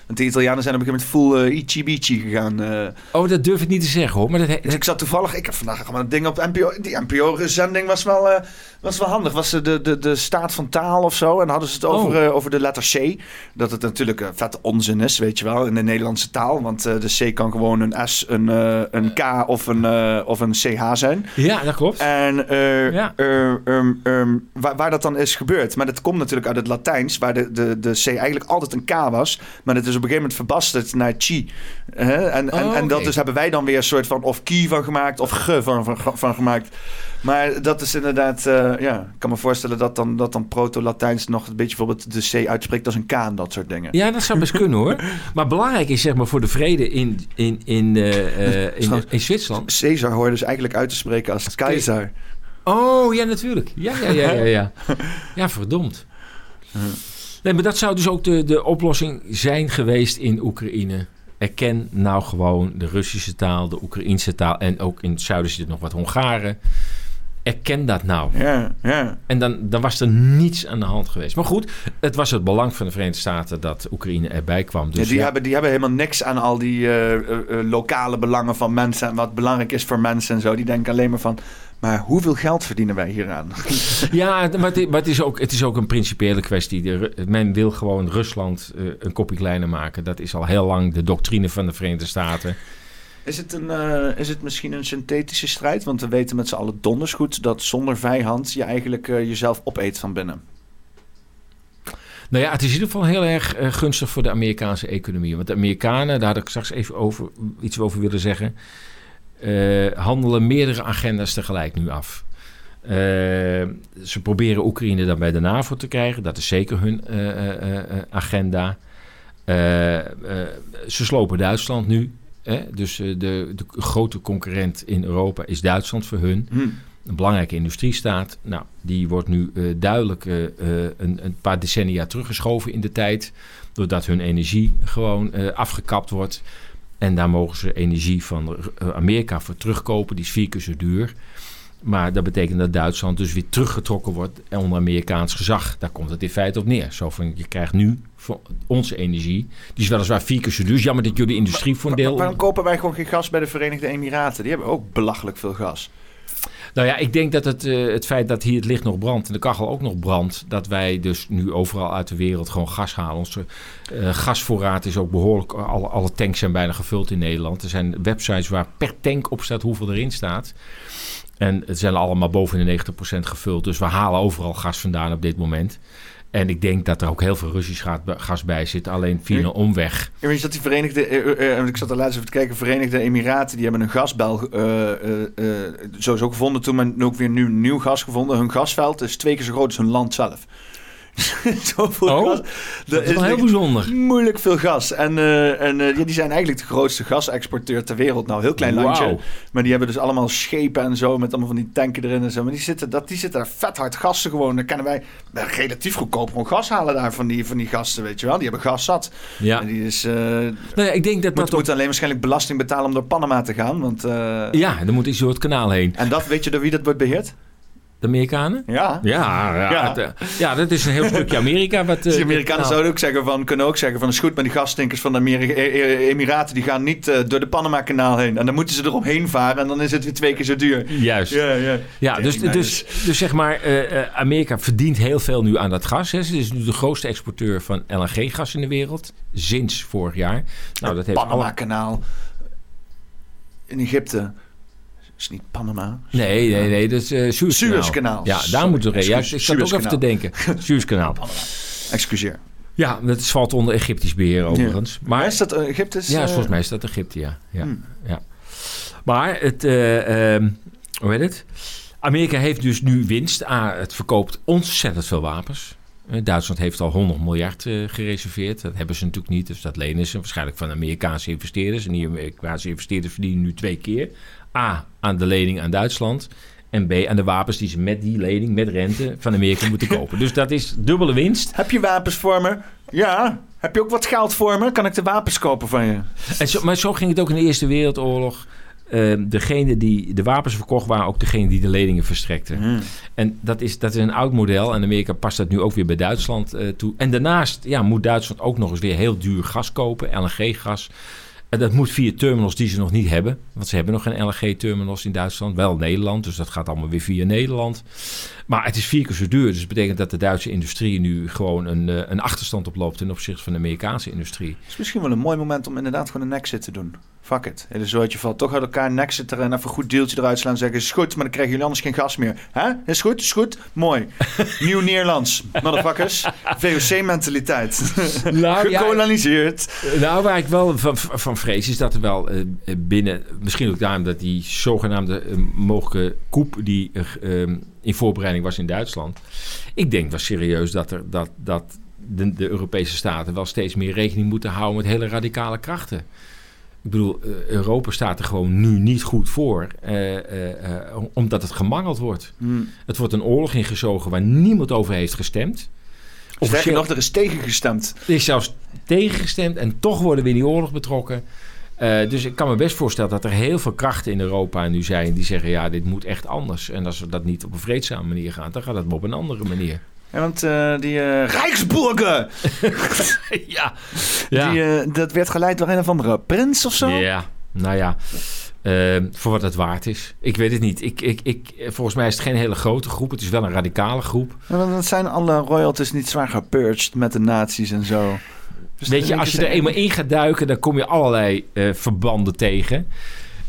Want de Italianen zijn op een gegeven moment full uh, ichi-bichi gegaan. Uh. Oh, dat durf ik niet te zeggen hoor. Maar dat, dus ik zat toevallig... Ik heb vandaag gewoon een ding op de NPO. Die NPO-zending was wel, was wel handig. Was de, de, de staat van taal of zo. En dan hadden ze het over, oh. over de letter C. Dat het natuurlijk vet onzin is, weet je wel. In de Nederlandse taal. Want de C kan gewoon een S, een, een K of een, of een CH zijn. Ja, dat klopt. En ja. um, um, waar, waar dat dan is gebeurd. Maar dat komt natuurlijk uit het Latijns, waar de, de, de C eigenlijk altijd een K was. Maar het is op een gegeven moment verbasterd naar chi. Hè? En, en, oh, en dat dus hebben wij dan weer een soort van of ki van gemaakt of ge van, van, van gemaakt. Maar dat is inderdaad, uh, ja, ik kan me voorstellen dat dan, dat dan proto-Latijns nog een beetje bijvoorbeeld de C uitspreekt als een K en dat soort dingen. Ja, dat zou best kunnen hoor. *laughs* Maar belangrijk is zeg maar voor de vrede in, in, in, uh, uh, in, in Zwitserland. Caesar hoorde dus eigenlijk uit te spreken als keizer. Oh, ja, natuurlijk. Ja, ja, ja, ja. Ja, *laughs* ja verdomd. Nee, maar dat zou dus ook de, de oplossing zijn geweest in Oekraïne. Erken nou gewoon de Russische taal, de Oekraïnse taal en ook in het zuiden zitten nog wat Hongaren. Erken dat nou. Ja, ja. En dan, dan was er niets aan de hand geweest. Maar goed, het was het belang van de Verenigde Staten dat Oekraïne erbij kwam. Dus ja, die, Hebben, die hebben helemaal niks aan al die uh, uh, lokale belangen van mensen en wat belangrijk is voor mensen en zo. Die denken alleen maar van maar hoeveel geld verdienen wij hieraan? *laughs* Ja, maar, het, maar het, is, ook, het is ook een principiële kwestie. De, men wil gewoon Rusland uh, een kopje kleiner maken. Dat is al heel lang de doctrine van de Verenigde Staten. Is het, een, uh, is het misschien een synthetische strijd? Want we weten met z'n allen donders goed dat zonder vijand je eigenlijk uh, jezelf opeet van binnen. Nou ja, het is in ieder geval heel erg uh, gunstig voor de Amerikaanse economie. Want de Amerikanen, daar had ik straks even over, iets over willen zeggen uh, handelen meerdere agenda's tegelijk nu af. Uh, ze proberen Oekraïne dan bij de NAVO te krijgen. Dat is zeker hun uh, agenda. ze slopen Duitsland nu. Hè? Dus de, de, grote concurrent in Europa is Duitsland voor hun. Hm. Een belangrijke industriestaat. Nou, die wordt nu duidelijk een, een, paar decennia teruggeschoven in de tijd. Doordat hun energie gewoon afgekapt wordt. En daar mogen ze energie van eh, Amerika voor terugkopen. Die is vier keer zo duur. Maar dat betekent dat Duitsland dus weer teruggetrokken wordt onder Amerikaans gezag. Daar komt het in feite op neer. Zo van, je krijgt nu onze energie. Die is weliswaar vier keer zo duur. Jammer dat jullie industrie voor een deel... waarom kopen wij gewoon geen gas bij de Verenigde Emiraten? Die hebben ook belachelijk veel gas. Nou ja, ik denk dat het, uh, het feit dat hier het licht nog brandt en de kachel ook nog brandt, dat wij dus nu overal uit de wereld gewoon gas halen. Onze uh, gasvoorraad is ook behoorlijk, alle, alle tanks zijn bijna gevuld in Nederland. Er zijn websites waar per tank op staat hoeveel erin staat. En het zijn allemaal boven de 90% gevuld. Dus we halen overal gas vandaan op dit moment. En ik denk dat er ook heel veel Russisch gas bij zit, alleen via een omweg. Ja, je dat die Verenigde, uh, uh, ik zat er laatst even te kijken, Verenigde Emiraten, die hebben een gasbel uh, sowieso gevonden toen, maar ook weer nu nieuw gas gevonden. Hun gasveld is twee keer zo groot als hun land zelf. *laughs* Zoveel oh, gas. Dat, is wel heel bijzonder. Moeilijk veel gas. En, uh, en uh, ja, die zijn eigenlijk de grootste gasexporteur ter wereld. Nou, heel klein landje. Maar die hebben dus allemaal schepen en zo. Met allemaal van die tanken erin en zo. Maar die zitten, dat, die zitten daar vet hard gassen gewoon. Dan kunnen wij relatief goedkoop gewoon gas halen daar van die, van die gasten, weet je wel. Die hebben gas zat. Ja. En die is... Uh, nou ja, ik denk dat moet, moet alleen waarschijnlijk belasting betalen om door Panama te gaan. Want, ja, dan moet zo het kanaal heen. En dat, weet je door wie dat wordt beheerd? De Amerikanen? Ja. Ja, ja, ja. Het, eh, ja dat is een heel stukje Amerika. Wat, de Amerikanen zouden ook zeggen van, kunnen ook zeggen van... is goed, maar die gasstinkers van de Amerika e- e- Emiraten... die gaan niet uh, door de Panama-kanaal heen. En dan moeten ze eromheen varen... en dan is het weer twee keer zo duur. Juist. Ja, ja. ja dus, dus, dus zeg maar... Uh, Amerika verdient heel veel nu aan dat gas. Hè. Ze is nu de grootste exporteur van LNG-gas in de wereld. Sinds vorig jaar. Nou, dat heeft Panama-kanaal in Egypte is niet Panama. Nee, nee, nee. Dat is uh, Suezkanaal. Ja, daar moeten we... Ja, ik zat ook even te denken. *laughs* Suezkanaal. Excuseer. Ja, dat valt onder Egyptisch beheer overigens. Maar, is dat Egyptisch? Ja, volgens mij is dat Egypte, ja. ja, hmm. ja. Maar het... Uh, um, hoe heet het? Amerika heeft dus nu winst. Ah, het verkoopt ontzettend veel wapens. Duitsland heeft al 100 miljard uh, gereserveerd. Dat hebben ze natuurlijk niet. Dus dat lenen ze waarschijnlijk van Amerikaanse investeerders. En die Amerikaanse investeerders verdienen nu twee keer. A, aan de lening aan Duitsland. En B, aan de wapens die ze met die lening, met rente van Amerika moeten *laughs* kopen. Dus dat is dubbele winst. Heb je wapens voor me? Ja. Heb je ook wat geld voor me? Kan ik de wapens kopen van je? En zo, maar zo ging het ook in de Eerste Wereldoorlog. Uh, degene die de wapens verkocht waren ook degene die de leningen verstrekte. Hmm. En dat is, dat is een oud model. En Amerika past dat nu ook weer bij Duitsland uh, toe. En daarnaast ja, moet Duitsland ook nog eens weer heel duur gas kopen, LNG-gas. En dat moet via terminals die ze nog niet hebben. Want ze hebben nog geen LNG-terminals in Duitsland. Wel Nederland, dus dat gaat allemaal weer via Nederland. Maar het is vier keer zo duur. Dus dat betekent dat de Duitse industrie nu gewoon een, uh, een achterstand oploopt ten opzichte van de Amerikaanse industrie. Het is misschien wel een mooi moment om inderdaad gewoon een exit te doen. Fuck it. Hele zootje valt toch uit elkaar, een exit er en even een goed deeltje eruit slaan en zeggen: is goed, maar dan krijgen jullie anders geen gas meer. Hè? Is goed, is goed, mooi. *laughs* Nieuw Nederlands, motherfuckers. VOC-mentaliteit. *laughs* Nou, Gekoloniseerd. Ja, nou, waar ik wel van, van vrees is dat er wel uh, binnen, misschien ook daarom dat die zogenaamde uh, mogelijke koep die uh, in voorbereiding was in Duitsland. Ik denk wel serieus dat, er, dat, dat de, de Europese staten wel steeds meer rekening moeten houden met hele radicale krachten. Ik bedoel, Europa staat er gewoon nu niet goed voor, uh, uh, uh, omdat het gemangeld wordt. Hmm. Het wordt een oorlog ingezogen waar niemand over heeft gestemd. Sterker nog, er is tegengestemd. Er is zelfs tegengestemd en toch worden we in die oorlog betrokken. Uh, dus ik kan me best voorstellen dat er heel veel krachten in Europa nu zijn die zeggen: ja, dit moet echt anders. En als we dat niet op een vreedzame manier gaan, dan gaat het op een andere manier. Ja, want uh, die uh, Rijksburger, *laughs* ja, ja. Die, dat werd geleid door een of andere prins of zo. Ja, nou ja. voor wat het waard is. Ik weet het niet. Ik, ik, ik, volgens mij is het geen hele grote groep. Het is wel een radicale groep. Ja, dan zijn alle royalties niet zwaar gepurged met de nazi's en zo. Dus Weet je, als je er eenmaal in gaat duiken, dan kom je allerlei verbanden tegen.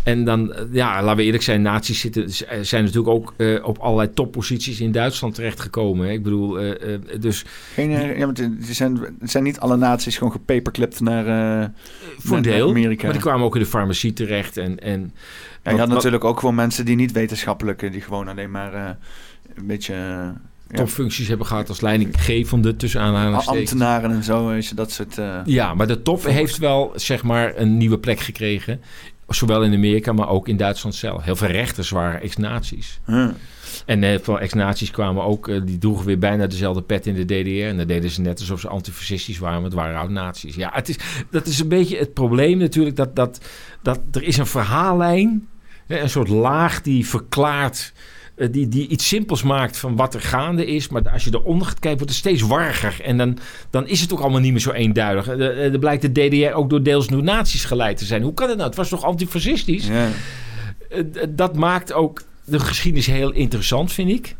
En dan, ja, laten we eerlijk zijn, nazi's zitten, zijn natuurlijk ook uh, op allerlei topposities in Duitsland terechtgekomen. Hè? Ik bedoel, uh, dus... Geen, ja, maar het zijn, zijn niet alle nazi's gewoon gepaperclipt naar, voor naar, deel, Amerika. Maar die kwamen ook in de farmacie terecht. En, en ja, je had natuurlijk ook gewoon mensen die niet wetenschappelijke, die gewoon alleen maar een beetje topfuncties hebben gehad als leidinggevende tussen aanhalingstekens. Ambtenaren en zo, dat soort... Uh, ja, maar de top heeft wel zeg maar een nieuwe plek gekregen. Zowel in Amerika, maar ook in Duitsland zelf. Heel veel rechters waren ex-nazi's. Huh. En heel veel ex-nazi's kwamen ook... Uh, die droegen weer bijna dezelfde pet in de DDR. En dan deden ze net alsof ze antifascistisch waren. Maar het waren oud-nazi's. Ja, het is, dat is een beetje het probleem natuurlijk. Dat, dat, dat er is een verhaallijn. Een soort laag die verklaart die, die iets simpels maakt van wat er gaande is. Maar als je eronder gaat kijken, wordt het steeds warriger. En dan, dan is het ook allemaal niet meer zo eenduidig. Er blijkt de DDR ook door deels door nazi's geleid te zijn. Hoe kan het nou? Het was toch antifascistisch? Ja. Dat maakt ook de geschiedenis heel interessant, vind ik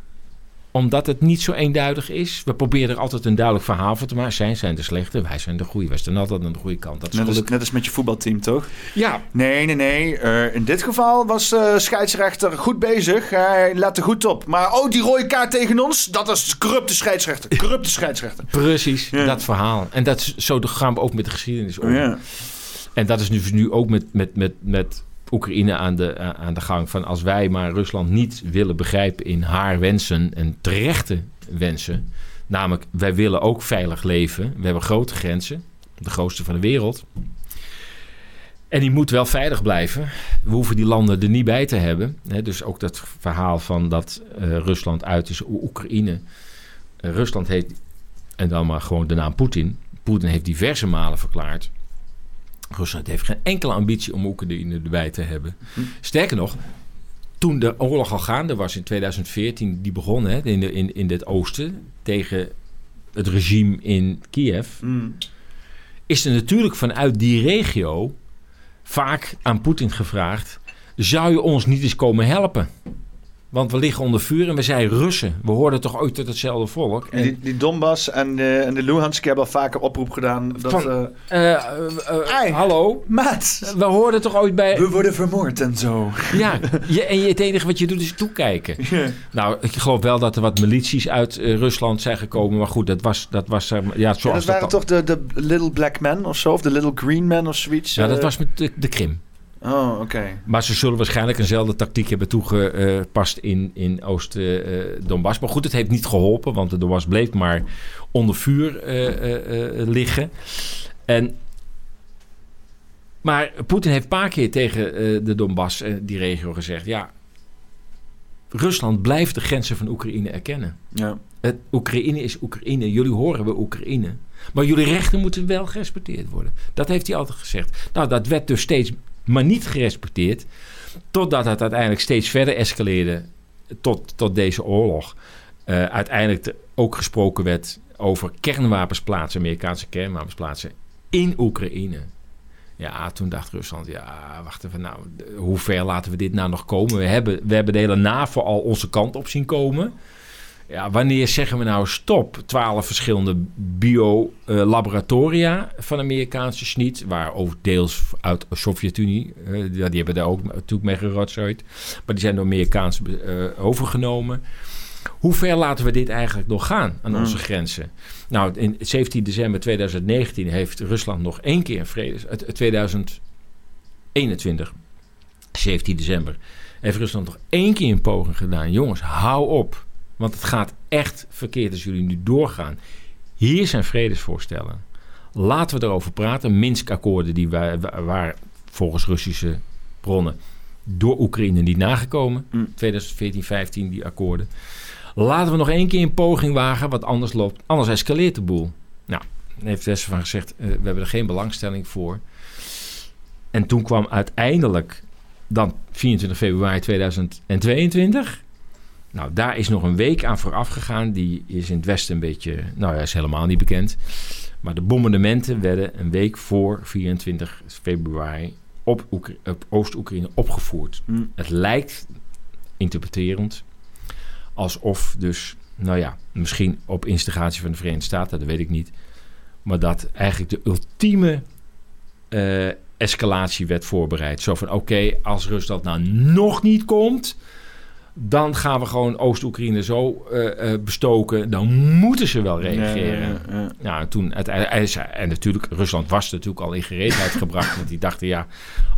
omdat het niet zo eenduidig is. We proberen er altijd een duidelijk verhaal voor te maken. Zij zijn de slechte, wij zijn de goede. Wij staan altijd aan de goede kant. Dat is net, als, net als met je voetbalteam, toch? Ja. Nee, nee, nee. Uh, in dit geval was uh, scheidsrechter goed bezig. Hij lette goed op. Maar oh, die rode kaart tegen ons, dat is corrupte scheidsrechter. Corrupte scheidsrechter. Precies, ja. dat verhaal. En dat, zo gaan we ook met de geschiedenis om. Ja. En dat is nu, nu ook met, met, met, met Oekraïne aan de, aan de gang. Van als wij maar Rusland niet willen begrijpen in haar wensen en terechte wensen. Namelijk, wij willen ook veilig leven. We hebben grote grenzen, de grootste van de wereld. En die moet wel veilig blijven. We hoeven die landen er niet bij te hebben. dus ook dat verhaal van dat uh, Rusland uit is, Oekraïne. Uh, Rusland heeft, en dan maar gewoon de naam Poetin. Poetin heeft diverse malen verklaard Rusland heeft geen enkele ambitie om Oekraïne erbij te hebben. Hm. Sterker nog, toen de oorlog al gaande was in 2014, die begon hè, in, de, in, in het oosten tegen het regime in Kiev, mm. is er natuurlijk vanuit die regio vaak aan Poetin gevraagd: zou je ons niet eens komen helpen? Want we liggen onder vuur en we zijn Russen. We hoorden toch ooit tot hetzelfde volk. En die, die Donbass en de, en de Luhansk hebben al vaker oproep gedaan. Dat, van, uh, uh, uh, hallo? Maat! We hoorden toch ooit bij... We worden vermoord en zo. Ja, je, en je, het enige wat je doet is toekijken. Yeah. Nou, ik geloof wel dat er wat milities uit Rusland zijn gekomen. Maar goed, dat was... Dat, was, ja, ja, zoals dat waren dat toch de, de Little Black Men of zo? Of de Little Green Men of zoiets? Ja, dat was met de, de Krim. Oh, oké. Okay. Maar ze zullen waarschijnlijk eenzelfde tactiek hebben toegepast in, in Oost-Donbass. maar goed, het heeft niet geholpen, want de Donbass bleef maar onder vuur uh, uh, liggen. En, maar Poetin heeft een paar keer tegen de Donbass, die regio, gezegd... ja, Rusland blijft de grenzen van Oekraïne erkennen. Ja. Het, Oekraïne is Oekraïne. Jullie horen bij Oekraïne. Maar jullie rechten moeten wel gerespecteerd worden. Dat heeft hij altijd gezegd. Nou, dat werd dus steeds maar niet gerespecteerd. Totdat het uiteindelijk steeds verder escaleerde tot, tot deze oorlog. Uh, uiteindelijk ook gesproken werd over kernwapensplaatsen, Amerikaanse kernwapensplaatsen in Oekraïne. Ja, toen dacht Rusland, ja, wacht even, nou, hoe ver laten we dit nou nog komen? We hebben, we hebben de hele NAVO al onze kant op zien komen. Ja, wanneer zeggen we nou stop? Twaalf verschillende biolaboratoria van Amerikaanse schniet, waar ook deels uit de Sovjet-Unie, uh, die hebben daar ook natuurlijk mee gerotzooid, maar die zijn door Amerikaans uh, overgenomen. Hoe ver laten we dit eigenlijk nog gaan aan onze mm. grenzen? Nou, in 17 december 2019 heeft Rusland nog één keer een vrede. 2021, 17 december, heeft Rusland nog één keer een poging gedaan. Jongens, hou op. Want het gaat echt verkeerd als jullie nu doorgaan. Hier zijn vredesvoorstellen. Laten we erover praten. Minsk-akkoorden die waar volgens Russische bronnen door Oekraïne niet nagekomen. 2014, mm. 15 die akkoorden. Laten we nog één keer een poging wagen, wat anders loopt. Anders escaleert de boel. Nou, heeft Westen van gezegd, uh, we hebben er geen belangstelling voor. En toen kwam uiteindelijk dan 24 februari 2022. Nou, daar is nog een week aan vooraf gegaan. Die is in het Westen een beetje, nou ja, is helemaal niet bekend. Maar de bombardementen werden een week voor 24 februari op, op Oost-Oekraïne opgevoerd. Mm. Het lijkt, interpreterend, alsof dus, nou ja, misschien op instigatie van de Verenigde Staten, dat weet ik niet. Maar dat eigenlijk de ultieme uh, escalatie werd voorbereid. Zo van, oké, als Rusland nou nog niet komt dan gaan we gewoon Oost-Oekraïne zo uh, bestoken. Dan moeten ze wel reageren. Ja, ja, ja. toen uiteindelijk, en natuurlijk, Rusland was natuurlijk al in gereedheid gebracht. *laughs* Want die dachten, ja,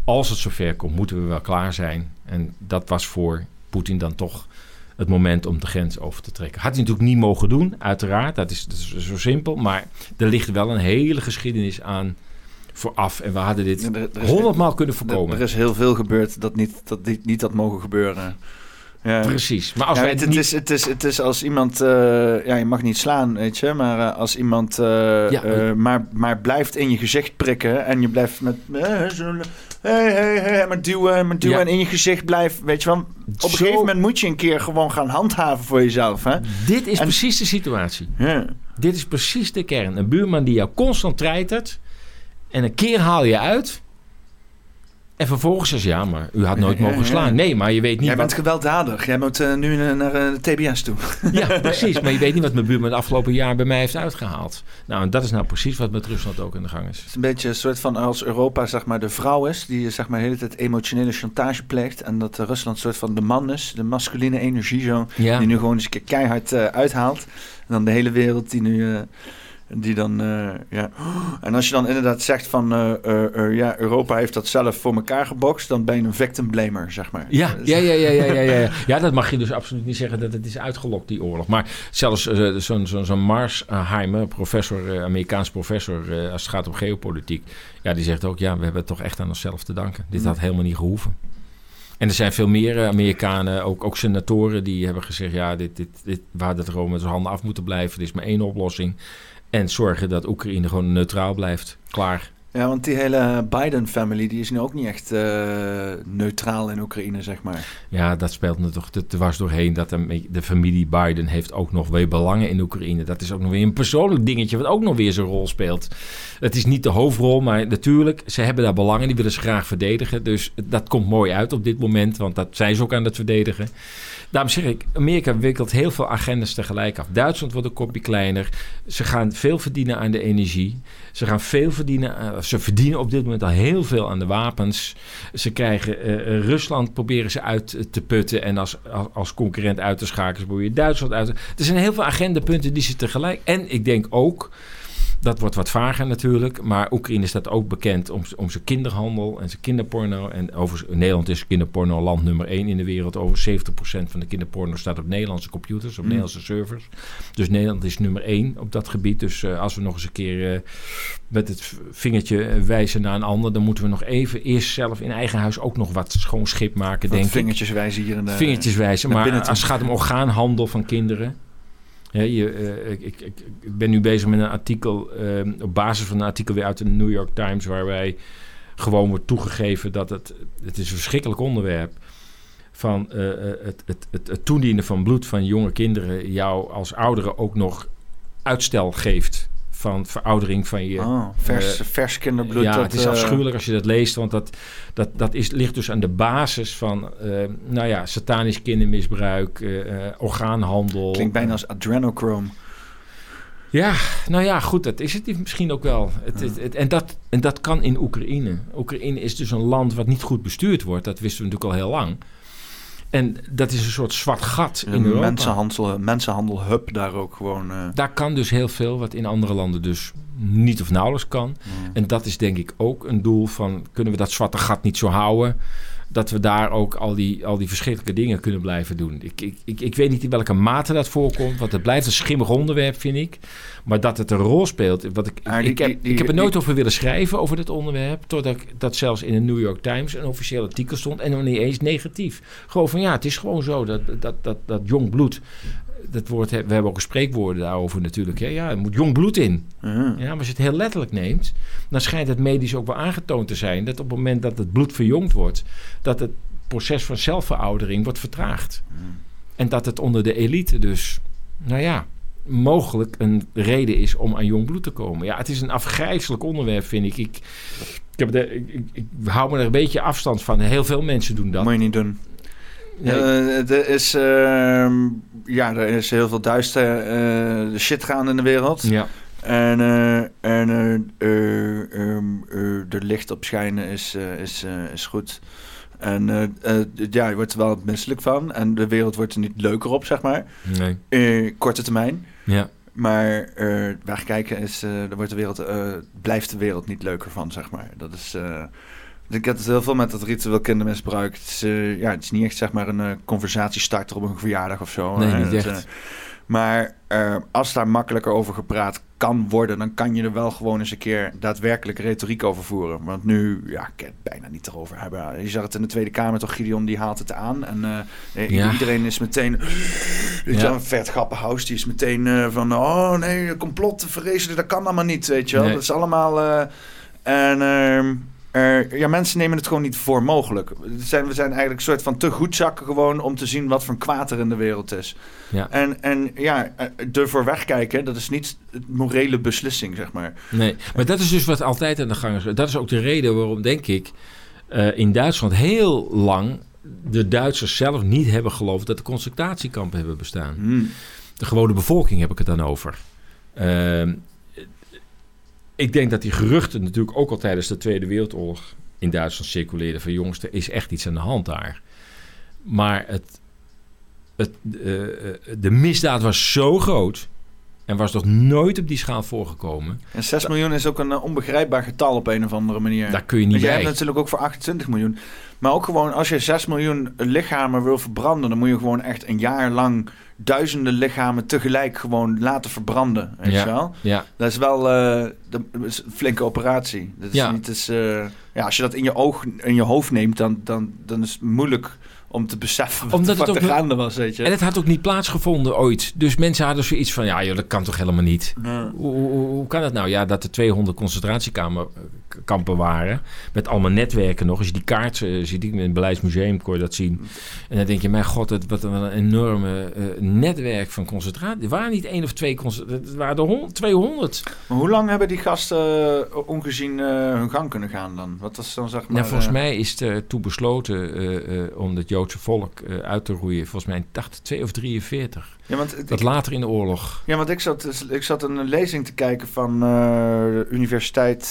als het zover komt, moeten we wel klaar zijn. En dat was voor Poetin dan toch het moment om de grens over te trekken. Had hij natuurlijk niet mogen doen, uiteraard. Dat is, dat is zo simpel. Maar er ligt wel een hele geschiedenis aan vooraf. En we hadden dit honderdmaal kunnen voorkomen. Er, is heel veel gebeurd dat niet, dat niet, niet had mogen gebeuren. Ja. Precies. Maar als ja, wij het, niet... is, het, is, het is als iemand, uh, ja, je mag niet slaan, weet je, maar uh, als iemand uh, ja, maar, maar blijft in je gezicht prikken en je blijft met, hey, hey, hey, maar duwen, maar duwen en in je gezicht blijft, weet je wel. Op een gegeven moment moet je een keer gewoon gaan handhaven voor jezelf, hè. Dit is precies de situatie. Ja. Dit is precies de kern. Een buurman die jou constant treitert en een keer haal je uit en vervolgens zegt ja, maar u had nooit mogen slaan. *laughs* Nee, maar je weet niet... Jij bent gewelddadig. Jij moet uh, nu naar uh, de TBS toe. *laughs* ja, *laughs* precies. Maar je weet niet wat mijn buurman het afgelopen jaar bij mij heeft uitgehaald. Nou, en dat is nou precies wat met Rusland ook in de gang is. Het is een beetje een soort van als Europa zeg maar de vrouw is... die zeg maar de hele tijd emotionele chantage pleegt... en dat Rusland een soort van de man is. De masculine energie zo. Die nu gewoon eens een keer keihard uh, uithaalt. En dan de hele wereld die nu... Die dan, uh, ja. En als je dan inderdaad zegt van, uh, uh, ja, Europa heeft dat zelf voor elkaar gebokst, dan ben je een victim blamer, zeg maar. Ja, ja, ja, ja, ja, ja, ja. *laughs* ja, dat mag je dus absoluut niet zeggen dat het is uitgelokt, die oorlog. Maar zelfs zo'n zo'n zo Marsheimer, professor, Amerikaans professor, als het gaat om geopolitiek, ja, die zegt ook, ja, we hebben het toch echt aan onszelf te danken. Dit had helemaal niet gehoeven. En er zijn veel meer Amerikanen, ook, ook senatoren, die hebben gezegd: ja, dit, dit, dit, we hadden het gewoon met zijn handen af moeten blijven. Er is maar één oplossing. En zorgen dat Oekraïne gewoon neutraal blijft. Klaar. Ja, want die hele Biden-family die is nu ook niet echt uh, neutraal in Oekraïne, zeg maar. Ja, dat speelt me toch te was doorheen. Dat de, de, familie Biden heeft ook nog weer belangen in Oekraïne. Dat is ook nog weer een persoonlijk dingetje wat ook nog weer zijn rol speelt. Het is niet de hoofdrol, maar natuurlijk, ze hebben daar belangen. Die willen ze graag verdedigen. Dus dat komt mooi uit op dit moment, want dat zijn ze ook aan het verdedigen. Daarom zeg ik, Amerika wikkelt heel veel agendas tegelijk af. Duitsland wordt een kopje kleiner. Ze gaan veel verdienen aan de energie. Ze gaan veel verdienen. Uh, ze verdienen op dit moment al heel veel aan de wapens. Ze krijgen uh, Rusland proberen ze uit te putten en als, als, concurrent uit te schakelen. Probeer je Duitsland uit te. Er zijn heel veel agendapunten die ze tegelijk. En ik denk ook Dat wordt wat vager natuurlijk. Maar Oekraïne staat ook bekend om, om zijn kinderhandel en zijn kinderporno. En over, Nederland is kinderporno land nummer 1 in de wereld. Over 70% van de kinderporno staat op Nederlandse computers, op Mm. Nederlandse servers. Dus Nederland is nummer 1 op dat gebied. Dus eh, als we nog eens een keer eh, met het vingertje eh, wijzen naar een ander... dan moeten we nog even eerst zelf in eigen huis ook nog wat schoon schip maken, Wat denk ik. vingertjes wijzen hier in de... Vingertjes wijzen. naar Maar als het gaat om orgaanhandel van kinderen. Eh, ik, ik, ik, ben nu bezig met een artikel, eh, op basis van een artikel weer uit de New York Times, waarbij gewoon wordt toegegeven dat het, het is een verschrikkelijk onderwerp van eh, eh, het, het, het, het toedienen van bloed van jonge kinderen jou als ouderen ook nog uitstel geeft van veroudering van je Oh, vers, vers kinderbloed. ja, dat, het is eh, afschuwelijk als je dat leest, want dat, dat, dat is, ligt dus aan de basis van, eh, nou ja, satanisch kindermisbruik, orgaanhandel. Klinkt bijna als adrenochrome. Ja, nou ja, goed, dat is het misschien ook wel. Het, het, het- en, dat, en dat kan in Oekraïne. Oekraïne is dus een land wat niet goed bestuurd wordt, dat wisten we natuurlijk al heel lang. En dat is een soort zwart gat in Europa. mensenhandel, mensenhandel hub daar ook gewoon. eh, Daar kan dus heel veel wat in andere landen dus niet of nauwelijks kan. mm. En dat is denk ik ook een doel van... kunnen we dat zwarte gat niet zo houden... dat we daar ook al die, al die verschrikkelijke dingen kunnen blijven doen. Ik, ik, ik, ik weet niet in welke mate dat voorkomt... want het blijft een schimmig onderwerp, vind ik. Maar dat het een rol speelt... Wat ik, Ah, die- ik, heb, die- die- ik heb er nooit over willen schrijven, over dit onderwerp... totdat ik, dat zelfs in de New York Times een officieel artikel stond... en nog niet eens negatief. Gewoon van ja, het is gewoon zo dat, dat, dat, dat jong bloed... Dat woord, we hebben ook spreekwoorden daarover natuurlijk. Hè? Ja, er moet jong bloed in. Mhm. Ja, maar als je het heel letterlijk neemt, dan schijnt het medisch ook wel aangetoond te zijn dat op het moment dat het bloed verjongd wordt, dat het proces van zelfveroudering wordt vertraagd. En dat het onder de elite dus, nou ja, mogelijk een reden is om aan jong bloed te komen. Ja, het is een afgrijzelijk onderwerp, vind ik. Ik, ik, heb de, ik hou me er een beetje afstand van. Heel veel mensen doen dat. Moet je niet doen. Nee, Eh, er, is, ehm, ja, er is heel veel duister eh, shit gaande in de wereld. ja, En, en eh, ehm, eh, er licht op schijnen is, is, is goed. En ja, je wordt er wel misselijk van. En de wereld wordt er niet leuker op, zeg maar. nee, korte termijn. ja, Maar eh wegkijken is, er wordt de wereld, blijft de wereld niet leuker van, zeg maar. Dat is, ik heb het heel veel met dat ritueel kindermisbruik. Het is, eh, ja, het is niet echt zeg maar een eh, conversatiestarter op een verjaardag of zo. Nee, niet echt. eh, maar als daar makkelijker over gepraat kan worden, dan kan je er wel gewoon eens een keer daadwerkelijk retoriek over voeren. Want nu, ja, ik kan het bijna niet erover hebben. Je zag het in de Tweede Kamer toch, Gideon die haalt het aan. En Ja. iedereen is meteen, weet Ja. Vert Grappenhaus, die is meteen van, oh nee, complot, vrezen, dat kan allemaal niet, weet je wel. Nee. Dat is allemaal... en ja, mensen nemen het gewoon niet voor mogelijk. We zijn, we zijn eigenlijk een soort van te goed zakken gewoon om te zien wat voor een kwaad er in de wereld is. ja. En, en ja, eh, ervoor wegkijken, dat is niet een morele beslissing, zeg maar. Nee, maar dat is dus wat altijd aan de gang is. Dat is ook de reden waarom, denk ik, eh, in Duitsland heel lang de Duitsers zelf niet hebben geloofd dat de concentratiekampen hebben bestaan. Hmm. De gewone bevolking heb ik het dan over. Ehm, ik denk dat die geruchten natuurlijk ook al tijdens de Tweede Wereldoorlog in Duitsland circuleerden van jongens, er is echt iets aan de hand daar. Maar het, het, eh, eh, de misdaad was zo groot en was nog nooit op die schaal voorgekomen. En 6 miljoen is ook een eh, onbegrijpbaar getal op een of andere manier. Daar kun je niet Want jij bij. hebt natuurlijk ook voor 28 miljoen. Maar ook gewoon, als je 6 miljoen lichamen wil verbranden, dan moet je gewoon echt een jaar lang duizenden lichamen tegelijk gewoon laten verbranden. Weet Ja. je wel? Ja, Dat is wel dat is een flinke operatie. Dat is Ja. niet eens, eh, ja, als je dat in je, oog, in je hoofd neemt, dan, dan, dan is het moeilijk om te beseffen wat Omdat er het ook gaande was, weet je. En het had ook niet plaatsgevonden ooit. Dus mensen hadden zoiets van, ja joh, dat kan toch helemaal niet. Hoe, hoe, hoe kan dat nou? Ja, dat er 200 concentratiekampen waren. Met allemaal netwerken nog. Als je die kaart eh, ziet, in het Beleidsmuseum kon je dat zien. En dan denk je, mijn god, het, wat een enorme eh, netwerk van concentratie. Er waren niet één of twee concentraties. Het waren er hon- 200. Maar hoe lang hebben die gasten eh, ongezien hun gang kunnen gaan dan? Wat was dan zeg maar... nou, volgens mij is het toen besloten om het Joodse volk uit te roeien. Volgens mij in 82 of 43. Ja, want, ik- Dat later in de oorlog. ja, want ik zat, ik zat een lezing te kijken van de Universiteit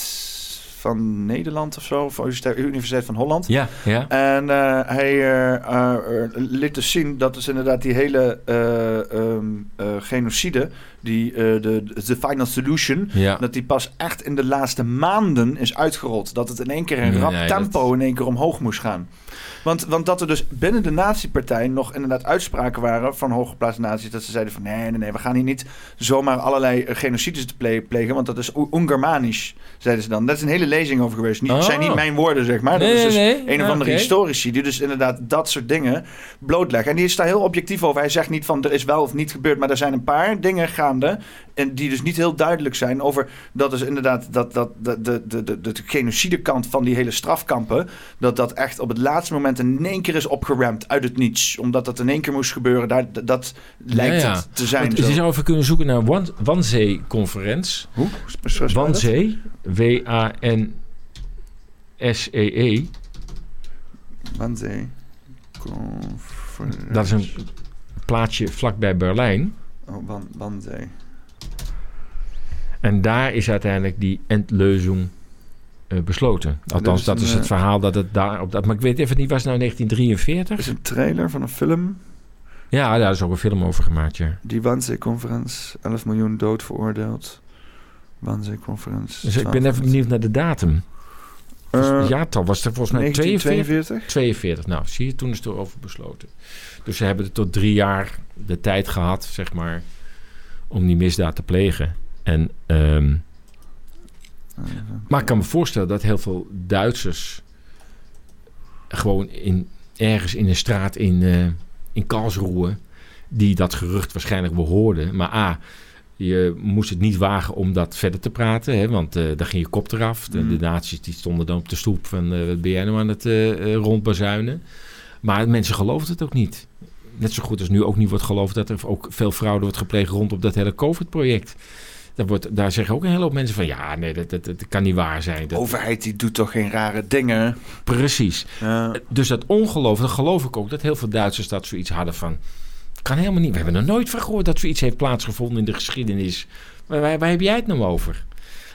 van Nederland of zo. Of Universiteit, Universiteit van Holland. Ja, ja. En eh, hij eh, eh, liet dus zien dat dus inderdaad die hele eh, ehm, eh, genocide die, de, de Final Solution, Ja. dat die pas echt in de laatste maanden is uitgerold. Dat het in één keer in rap Nee, tempo dat- in één keer omhoog moest gaan. Want, want dat er dus binnen de nazi-partij nog inderdaad uitspraken waren van hooggeplaatste nazi's. Dat ze zeiden van nee, nee, nee, we gaan hier niet zomaar allerlei eh, genocides te ple- plegen. Want dat is Ungermanisch, zeiden ze dan. Dat is een hele lezing over geweest. Niet, Oh. zijn niet mijn woorden, zeg maar. Dat Nee, is dus nee, een of andere historici die dus inderdaad dat soort dingen blootleggen. En die is daar heel objectief over. Hij zegt niet van er is wel of niet gebeurd, maar er zijn een paar dingen gaande. En die dus niet heel duidelijk zijn over dat is inderdaad dat, dat, de, de, de, de, de genocidekant van die hele strafkampen. Dat dat echt op het laatste moment in één keer is opgeramd uit het niets. Omdat dat in één keer moest gebeuren. Daar, dat, dat lijkt Ja, ja. het te zijn. Want Je zo. zou even kunnen zoeken naar Wan- Wanzee-conferentie. Hoe? Dat? Wanzee, W-A-N-S-E-E. Wanzee. Conferentie. Dat is een plaatsje vlakbij Berlijn. Oh, Wan, Wanzee. En daar is uiteindelijk die Endleuzing eh, besloten. Althans, is dat is het eh, verhaal dat het daar op dat. Maar ik weet even niet, was het nou 1943? is een trailer van een film. Ja, daar is ook een film over gemaakt, ja. Die Wannsee-conferentie, 11 miljoen dood veroordeeld. Wannsee-conferentie. Dus ik ben even benieuwd naar de datum. Uh, het jaartal was er volgens mij 42. 1942? 42. Nou, zie je, toen is het erover besloten. Dus ze hebben er tot drie jaar de tijd gehad, zeg maar, om die misdaad te plegen. En, ehm, maar ik kan me voorstellen dat heel veel Duitsers gewoon in, ergens in een straat in, eh, in Karlsruhe, die dat gerucht waarschijnlijk wel hoorden. Maar A, je moest het niet wagen om dat verder te praten, hè, want eh daar ging je kop eraf. De, Mm. de nazi's die stonden dan op de stoep van, eh wat ben jij nou aan het eh, rondbazuinen? Maar mensen geloofden het ook niet. Net zo goed als nu ook niet wordt geloofd dat er ook veel fraude wordt gepleegd rondom dat hele COVID-project. Daar, wordt, daar zeggen ook een hele hoop mensen van... ja, nee, dat, dat, dat kan niet waar zijn. De overheid die doet toch geen rare dingen? precies. Ja. Dus dat ongeloof, dat geloof ik ook... dat heel veel Duitsers dat zoiets hadden van... kan helemaal niet. We hebben er nooit van gehoord dat zoiets heeft plaatsgevonden in de geschiedenis. Waar, waar, waar heb jij het nou over?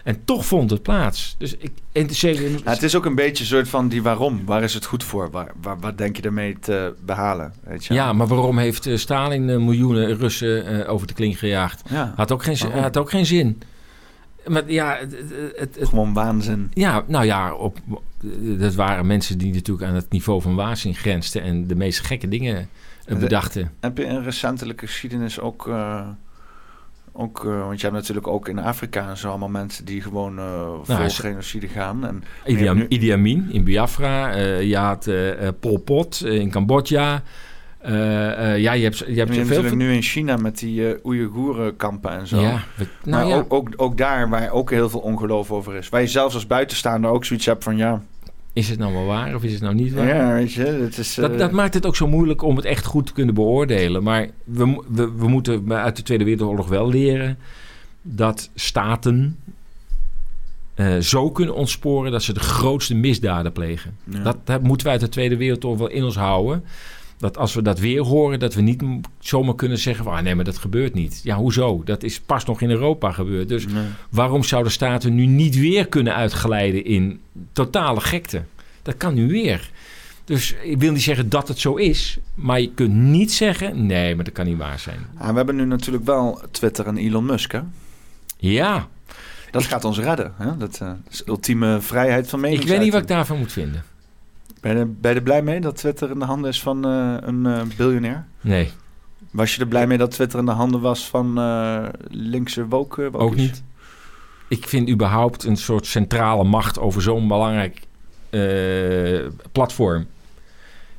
En toch vond het plaats. Dus ik... En zeker, Nou, het is ook een beetje een soort van die waarom. Waar is het goed voor? Waar, waar, wat denk je ermee te behalen? Weet je? ja, maar waarom heeft eh, Stalin eh, miljoenen Russen eh, over de kling gejaagd? ja. Had ook geen, Waarom? had ook geen zin. Maar ja, het, het, Gewoon waanzin. ja, nou ja, op, dat waren mensen die natuurlijk aan het niveau van waanzin grensden en de meest gekke dingen De- bedachten. Heb je in recentelijke geschiedenis ook... ook eh, want je hebt natuurlijk ook in Afrika en zo allemaal mensen die gewoon eh vol is- genocide gaan. En Idi, Ja, nu- Idi Amin in Biafra, eh, je had Pol Pot in Cambodja. Ja, je hebt, je hebt natuurlijk nu in China met die Oeigoerenkampen en zo. Ja, we- nou maar ja, ook, ook, ook daar waar ook heel veel ongeloof over is. Waar je zelfs als buitenstaander ook zoiets hebt van ja, is het nou wel waar of is het nou niet waar? ja weet je, het is... Dat, eh, dat maakt het ook zo moeilijk om het echt goed te kunnen beoordelen. Maar we, we, we moeten uit de Tweede Wereldoorlog wel leren dat staten eh, zo kunnen ontsporen dat ze de grootste misdaden plegen. ja. Dat, dat moeten we uit de Tweede Wereldoorlog wel in ons houden. Dat als we dat weer horen, dat we niet zomaar kunnen zeggen van... Ah, nee, maar dat gebeurt niet. Ja, hoezo? Dat is pas nog in Europa gebeurd. Dus Nee. waarom zouden staten nu niet weer kunnen uitglijden in totale gekte? Dat kan nu weer. Dus ik wil niet zeggen dat het zo is, maar je kunt niet zeggen: nee, maar dat kan niet waar zijn. Ah, we hebben nu natuurlijk wel Twitter en Elon Musk, hè? Ja, Dat gaat ons redden, hè? Dat eh, is ultieme vrijheid van ik mening. weet niet wat ik daarvan moet vinden. Ben je, ben je er blij mee dat Twitter in de handen is van eh, een eh, biljonair? Nee, Was je er blij mee dat Twitter in de handen was van eh, linkse woke? ook niet. Ik vind überhaupt een soort centrale macht over zo'n belangrijk platform.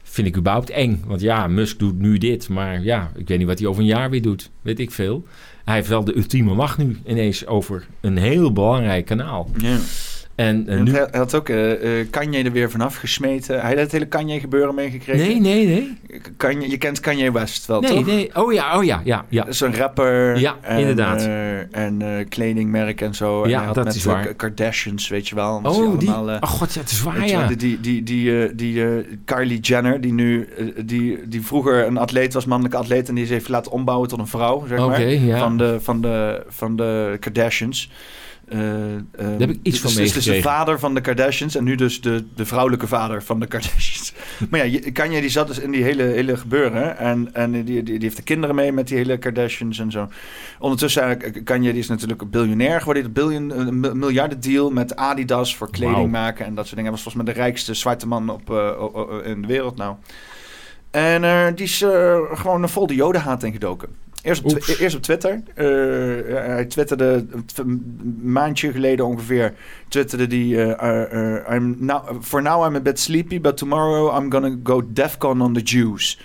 Vind ik überhaupt eng. Want ja, Musk doet nu dit, maar ja, ik weet niet wat hij over een jaar weer doet. Weet ik veel. Hij heeft wel de ultieme macht nu ineens over een heel belangrijk kanaal. Ja. En eh, En nu... Hij had ook eh, Kanye er weer vanaf gesmeten. Hij had het hele Kanye gebeuren meegekregen. Nee, nee, nee. Kanye, je kent Kanye West wel, Nee, toch? nee. Oh ja, oh ja, ja, ja. Dat is een rapper. Ja, en, inderdaad. en kledingmerk en zo. en Ja, had dat met is waar. Kardashians, weet je wel. Oh, die... allemaal, Oh god, ja, het is waar, ja. Die, die, die, die, die Kylie Jenner, die nu, die, die vroeger een atleet was, mannelijke atleet, en die is even laten ombouwen tot een vrouw, zeg maar. ja. Van de, van de, van de Kardashians. Eh, heb ik iets dus, van dus, dus de meegekregen. vader van de Kardashians en nu dus de, de vrouwelijke vader van de Kardashians. *laughs* Maar ja, Kanye die zat dus in die hele, hele gebeuren. En, en die, die, die heeft de kinderen mee met die hele Kardashians en zo. Ondertussen, Kanye die is natuurlijk een biljonair geworden. Een biljoen, een mi- miljardendeal met Adidas voor kleding maken en dat soort dingen. Hij was volgens mij de rijkste zwarte man op, eh, in de wereld nou. En eh, die is gewoon een vol de jodenhaat ingedoken. Eerst op, eerst op Twitter. Eh, hij twitterde een maandje geleden ongeveer. Twitterde die... eh, eh, I'm now, for now I'm a bit sleepy, but tomorrow I'm gonna go defcon on the Jews.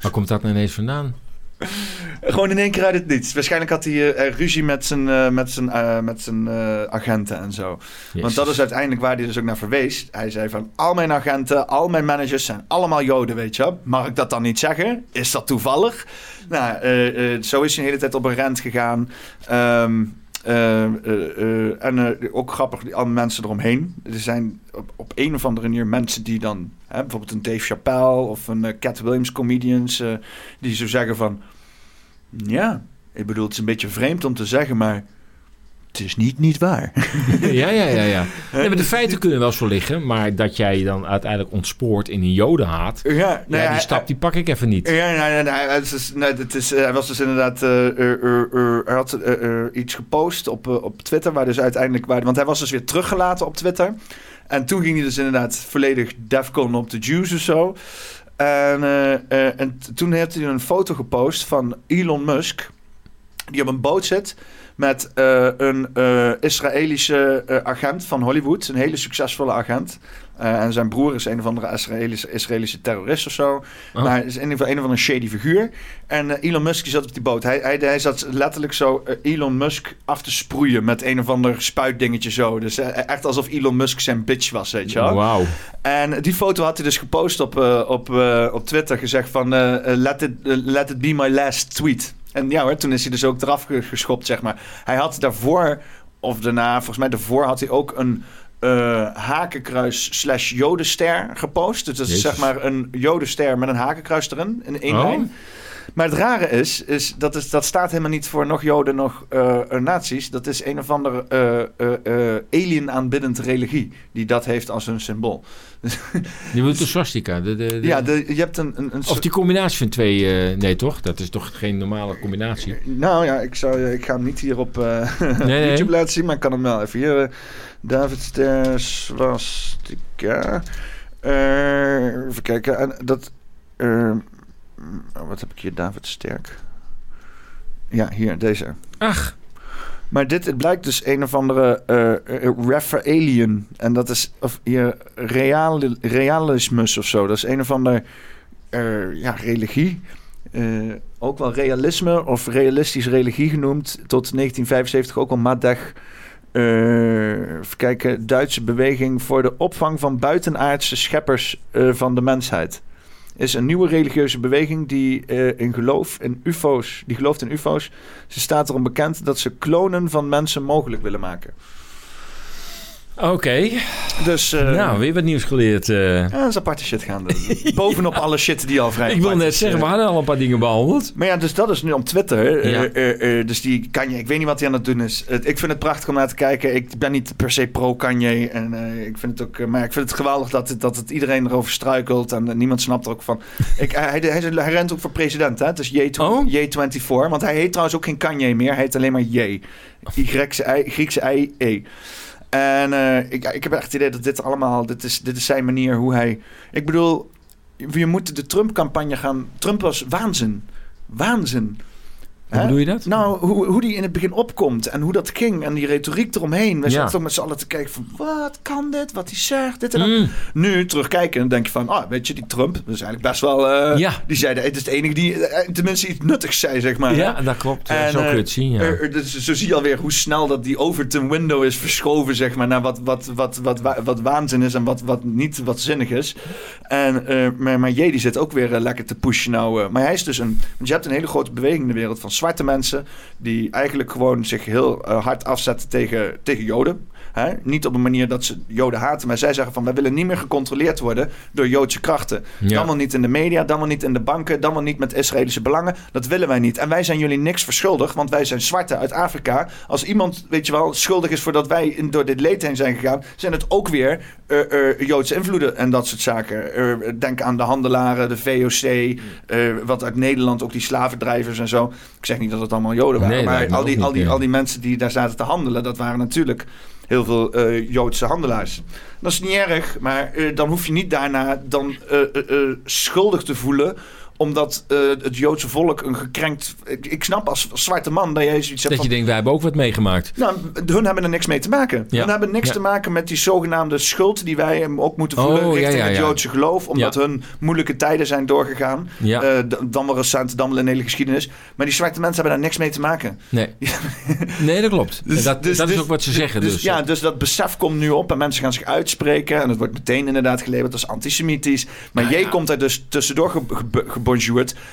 Waar komt dat nou ineens vandaan? *laughs* Gewoon in één keer uit het niets. Waarschijnlijk had hij eh, ruzie met zijn, eh, met zijn, met zijn agenten en zo. Want dat is uiteindelijk waar hij dus ook naar verwees. Hij zei van, al mijn agenten, al mijn managers zijn allemaal joden, weet je. Mag ik dat dan niet zeggen? Is dat toevallig? Nou, zo is hij de hele tijd op een rent gegaan. Ehm, eh, eh, eh, en ook grappig, die alle mensen eromheen. Er zijn op, op een of andere manier mensen die dan... Hè, bijvoorbeeld een Dave Chappelle of een Cat Williams comedians... die zo zeggen van... Ja, ik bedoel, het is een beetje vreemd om te zeggen, maar... Het is niet niet waar. *laughs* ja, ja, ja, ja. *laughs* Nee, maar de feiten kunnen wel zo liggen, maar dat jij je dan uiteindelijk ontspoort in een jodenhaat, Ja, nou ja, ja, die stap die pak ik even niet. Ja, nee, nee, nee, het is, nee, het is, eh, hij was dus inderdaad. eh, eh, eh, eh, hij had eh, eh, iets gepost op, eh, op Twitter, waar dus uiteindelijk. Waar, want hij was dus weer teruggelaten op Twitter. En toen ging hij dus inderdaad volledig Defcon op de Jews of zo. En, eh, eh, en toen heeft hij een foto gepost van Elon Musk. Die op een boot zit met eh, een Israëlische agent van Hollywood. Een hele succesvolle agent. Eh, en zijn broer is een of andere Israëlische, Israëlische terrorist of zo. Oh. Maar hij is in ieder geval een of andere shady figuur. En eh, Elon Musk zat op die boot. Hij, hij, hij zat letterlijk zo eh, Elon Musk af te sproeien met een of ander spuitdingetje zo. Dus echt alsof Elon Musk zijn bitch was, weet je wel. Wauw. En die foto had hij dus gepost op, op, op Twitter. Gezegd van, let, it, let it be my last tweet. En ja hoor, toen is hij dus ook eraf ge- geschopt, zeg maar. Hij had daarvoor, of daarna, volgens mij daarvoor had hij ook een eh, hakenkruis slash jodenster gepost. Dus dat is Jezus. zeg maar een jodenster met een hakenkruis erin, in één Oh. lijn. Maar het rare is, is, dat, is dat staat helemaal niet voor nog joden, nog eh eh, nazi's. Dat is een of andere eh, alien aanbiddend religie die dat heeft als hun symbool. Je bedoelt de swastika. De, de, de- Ja, je hebt een... een, een Of die combinatie van twee... nee, toch? Dat is toch geen normale combinatie? Nou ja, ik, zou, ik ga hem niet hier op *laughs* nee. YouTube laten zien, maar ik kan hem wel even hier. David Ster Swastika. Eh, even kijken. En dat. eh, oh, wat heb ik hier? David Sterk. Ja, hier, deze. Ach, Maar dit het blijkt dus een of andere eh eh, Raphaelian. En dat is of hier real, realismus of zo. Dat is een of ander eh, ja, religie. Ook wel realisme of realistisch religie genoemd. Tot 1975 ook wel Madech. Eh, even kijken, Duitse beweging voor de opvang van buitenaardse scheppers eh, van de mensheid. Is een nieuwe religieuze beweging die eh, in geloof in UFO's, die gelooft in UFO's. Ze staat erom bekend dat ze klonen van mensen mogelijk willen maken. Oké. Dus eh, nou, weer wat nieuws geleerd. eh. ja, dat is aparte shit gaan doen. *laughs* Bovenop alle shit die al vrij ik wil net zeggen, eh. we hadden al een paar dingen behandeld. Maar ja, dus dat is nu op Twitter. Ja. dus die Kanye, ik weet niet wat hij aan het doen is. Ik vind het prachtig om naar te kijken. Ik ben niet per se pro Kanye. En ik vind het ook, maar ik vind het geweldig dat het, dat het iedereen erover struikelt. En niemand snapt er ook van. *laughs* Ik, hij, hij, rent ook voor president, hè? Het is J, Oh. J24. Want hij heet trouwens ook geen Kanye meer. Hij heet alleen maar J. Y-Griekse I, Griekse I, E. En eh, ik, ik heb echt het idee dat dit allemaal... Dit is, dit is zijn manier hoe hij... Ik bedoel, je moet de Trump-campagne gaan... Trump was waanzin. Waanzin. Hoe Hè? bedoel je dat? Nou, hoe, hoe die in het begin opkomt en hoe dat ging en die retoriek eromheen. We Ja. zaten ook met z'n allen te kijken van, wat kan dit, wat hij zegt, dit en dat. Mm. Nu terugkijken en dan denk je van, ah, weet je, die Trump, dat is eigenlijk best wel... eh, Ja. Die zei, het is de enige die eh, tenminste iets nuttigs zei, zeg maar. Ja, hè? dat klopt. En, Zo kun je eh, het zien, ja. er- er- dus zo zie je alweer hoe snel dat die Overton window is verschoven, zeg maar, naar wat, wat, wat, wat, wa- wat waanzin is en wat, wat niet wat zinnig is. En, eh, maar, maar J die zit ook weer eh, lekker te pushen nou. eh. maar hij is dus een, want je hebt een hele grote beweging in de wereld van zwarte mensen die eigenlijk gewoon zich heel eh, hard afzetten tegen, tegen Joden. Hè? Niet op een manier dat ze Joden haten, maar zij zeggen van wij willen niet meer gecontroleerd worden door Joodse krachten. Ja. Dan wel niet in de media, dan wel niet in de banken, dan wel niet met Israëlische belangen. Dat willen wij niet. En wij zijn jullie niks verschuldigd, want wij zijn zwarte uit Afrika. Als iemand, weet je wel, schuldig is voordat wij in, door dit leed heen zijn gegaan, zijn het ook weer eh, eh, Joodse invloeden en dat soort zaken. Eh, denk aan de handelaren, de VOC, wat uit Nederland, ook die slavendrijvers en zo. Ik zeg niet dat het allemaal Joden waren, Nee, maar al die, al, die, al die mensen die daar zaten te handelen, dat waren natuurlijk heel veel eh, Joodse handelaars. Dat is niet erg, maar eh, dan hoef je niet daarna dan eh, schuldig te voelen omdat eh, het Joodse volk een gekrenkt... Ik, ik snap als, als zwarte man dat jij zoiets hebt Dat van... je denkt, wij hebben ook wat meegemaakt. Nou, hun hebben er niks mee te maken. Ja. Hun hebben niks Ja. te maken met die zogenaamde schuld die wij hem ook moeten voelen Oh, ja, richting ja, het. Joodse geloof. Omdat hun moeilijke tijden zijn doorgegaan. Ja. D- dan wel recent, dan wel in de hele geschiedenis. Maar die zwarte mensen hebben daar niks mee te maken. Nee, *laughs* nee dat klopt. Dus- dat dus- dat is dus- ook wat ze zeggen. Dus, ja, dus dat besef komt nu op en mensen gaan zich uitspreken. En het wordt meteen inderdaad gelabeld als antisemitisch. Maar Nou jij komt er dus tussendoor ge, ge,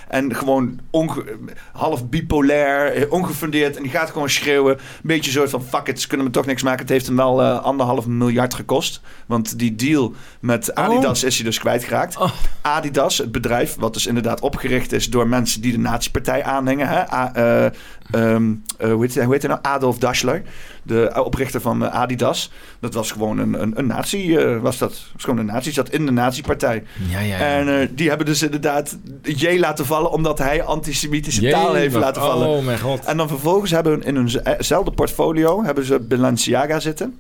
En gewoon onge- half bipolair, eh, ongefundeerd. En die gaat gewoon schreeuwen. Een beetje zo van, fuck it, ze kunnen me toch niks maken. Het heeft hem wel eh, anderhalf miljard gekost. Want die deal met Adidas is hij dus kwijtgeraakt. Oh. Adidas, het bedrijf, wat dus inderdaad opgericht is door mensen die de nazi-partij aanhangen. Hè? A- eh, ehm, eh, hoe, heet, hij- nou? Adolf Dassler, de oprichter van eh, Adidas. Dat was gewoon een, een, een nazi, eh, was dat. was gewoon een nazi, zat in de nazi-partij. ja, ja. ja. En die hebben dus inderdaad J laten vallen omdat hij antisemitische taal heeft laten vallen. Oh mijn god. En dan vervolgens hebben hun in hunzelfde portfolio hebben ze Balenciaga zitten.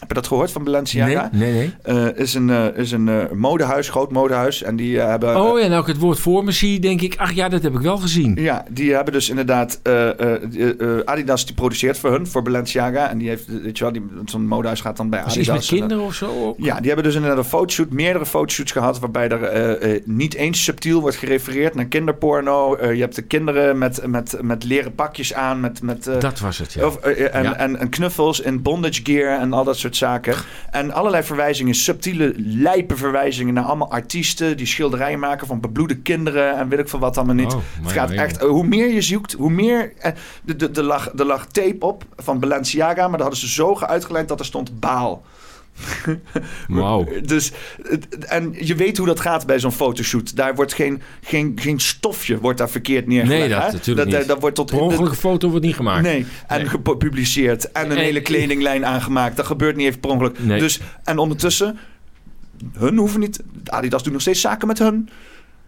Heb je dat gehoord van Balenciaga? Nee, nee, nee. Eh, is een, eh, is een eh, modehuis, groot modehuis. En die hebben. Oh ja, nou ik het woord voor me zie, denk ik, ach ja, dat heb ik wel gezien. Ja, die hebben dus inderdaad. Adidas die produceert voor hun, voor Balenciaga. En die heeft, weet je wel, die- zo'n modehuis gaat dan bij Adidas. iets met kinderen of zo ook? Ja, die hebben dus inderdaad een fotoshoot, meerdere fotoshoots gehad. waarbij er niet eens subtiel wordt gerefereerd naar kinderporno. Je hebt de kinderen met, met, met leren pakjes aan, met. met Dat was het, ja. Of, en, Ja. en, en knuffels in bondage gear en al dat soort zaken. En allerlei verwijzingen, subtiele, lijpe verwijzingen naar allemaal artiesten die schilderijen maken van bebloede kinderen en weet ik veel wat allemaal niet. Oh, het gaat echt, eh, hoe meer je zoekt, hoe meer. eh, de- de- Er lag, er lag tape op van Balenciaga, maar daar hadden ze zo geuitgelijnd dat er stond baal. *laughs* Wauw. Dus, en je weet hoe dat gaat bij zo'n fotoshoot. Daar wordt geen, geen, geen stofje wordt daar verkeerd neergelegd. Nee, dat hè? natuurlijk dat, niet. dat wordt tot Per ongeluk een foto wordt niet gemaakt. Nee, en Nee. gepubliceerd. En een En- hele kledinglijn aangemaakt. Dat gebeurt niet even per ongeluk. Nee. Dus, en ondertussen, hun hoeven niet... Adidas doet nog steeds zaken met hun.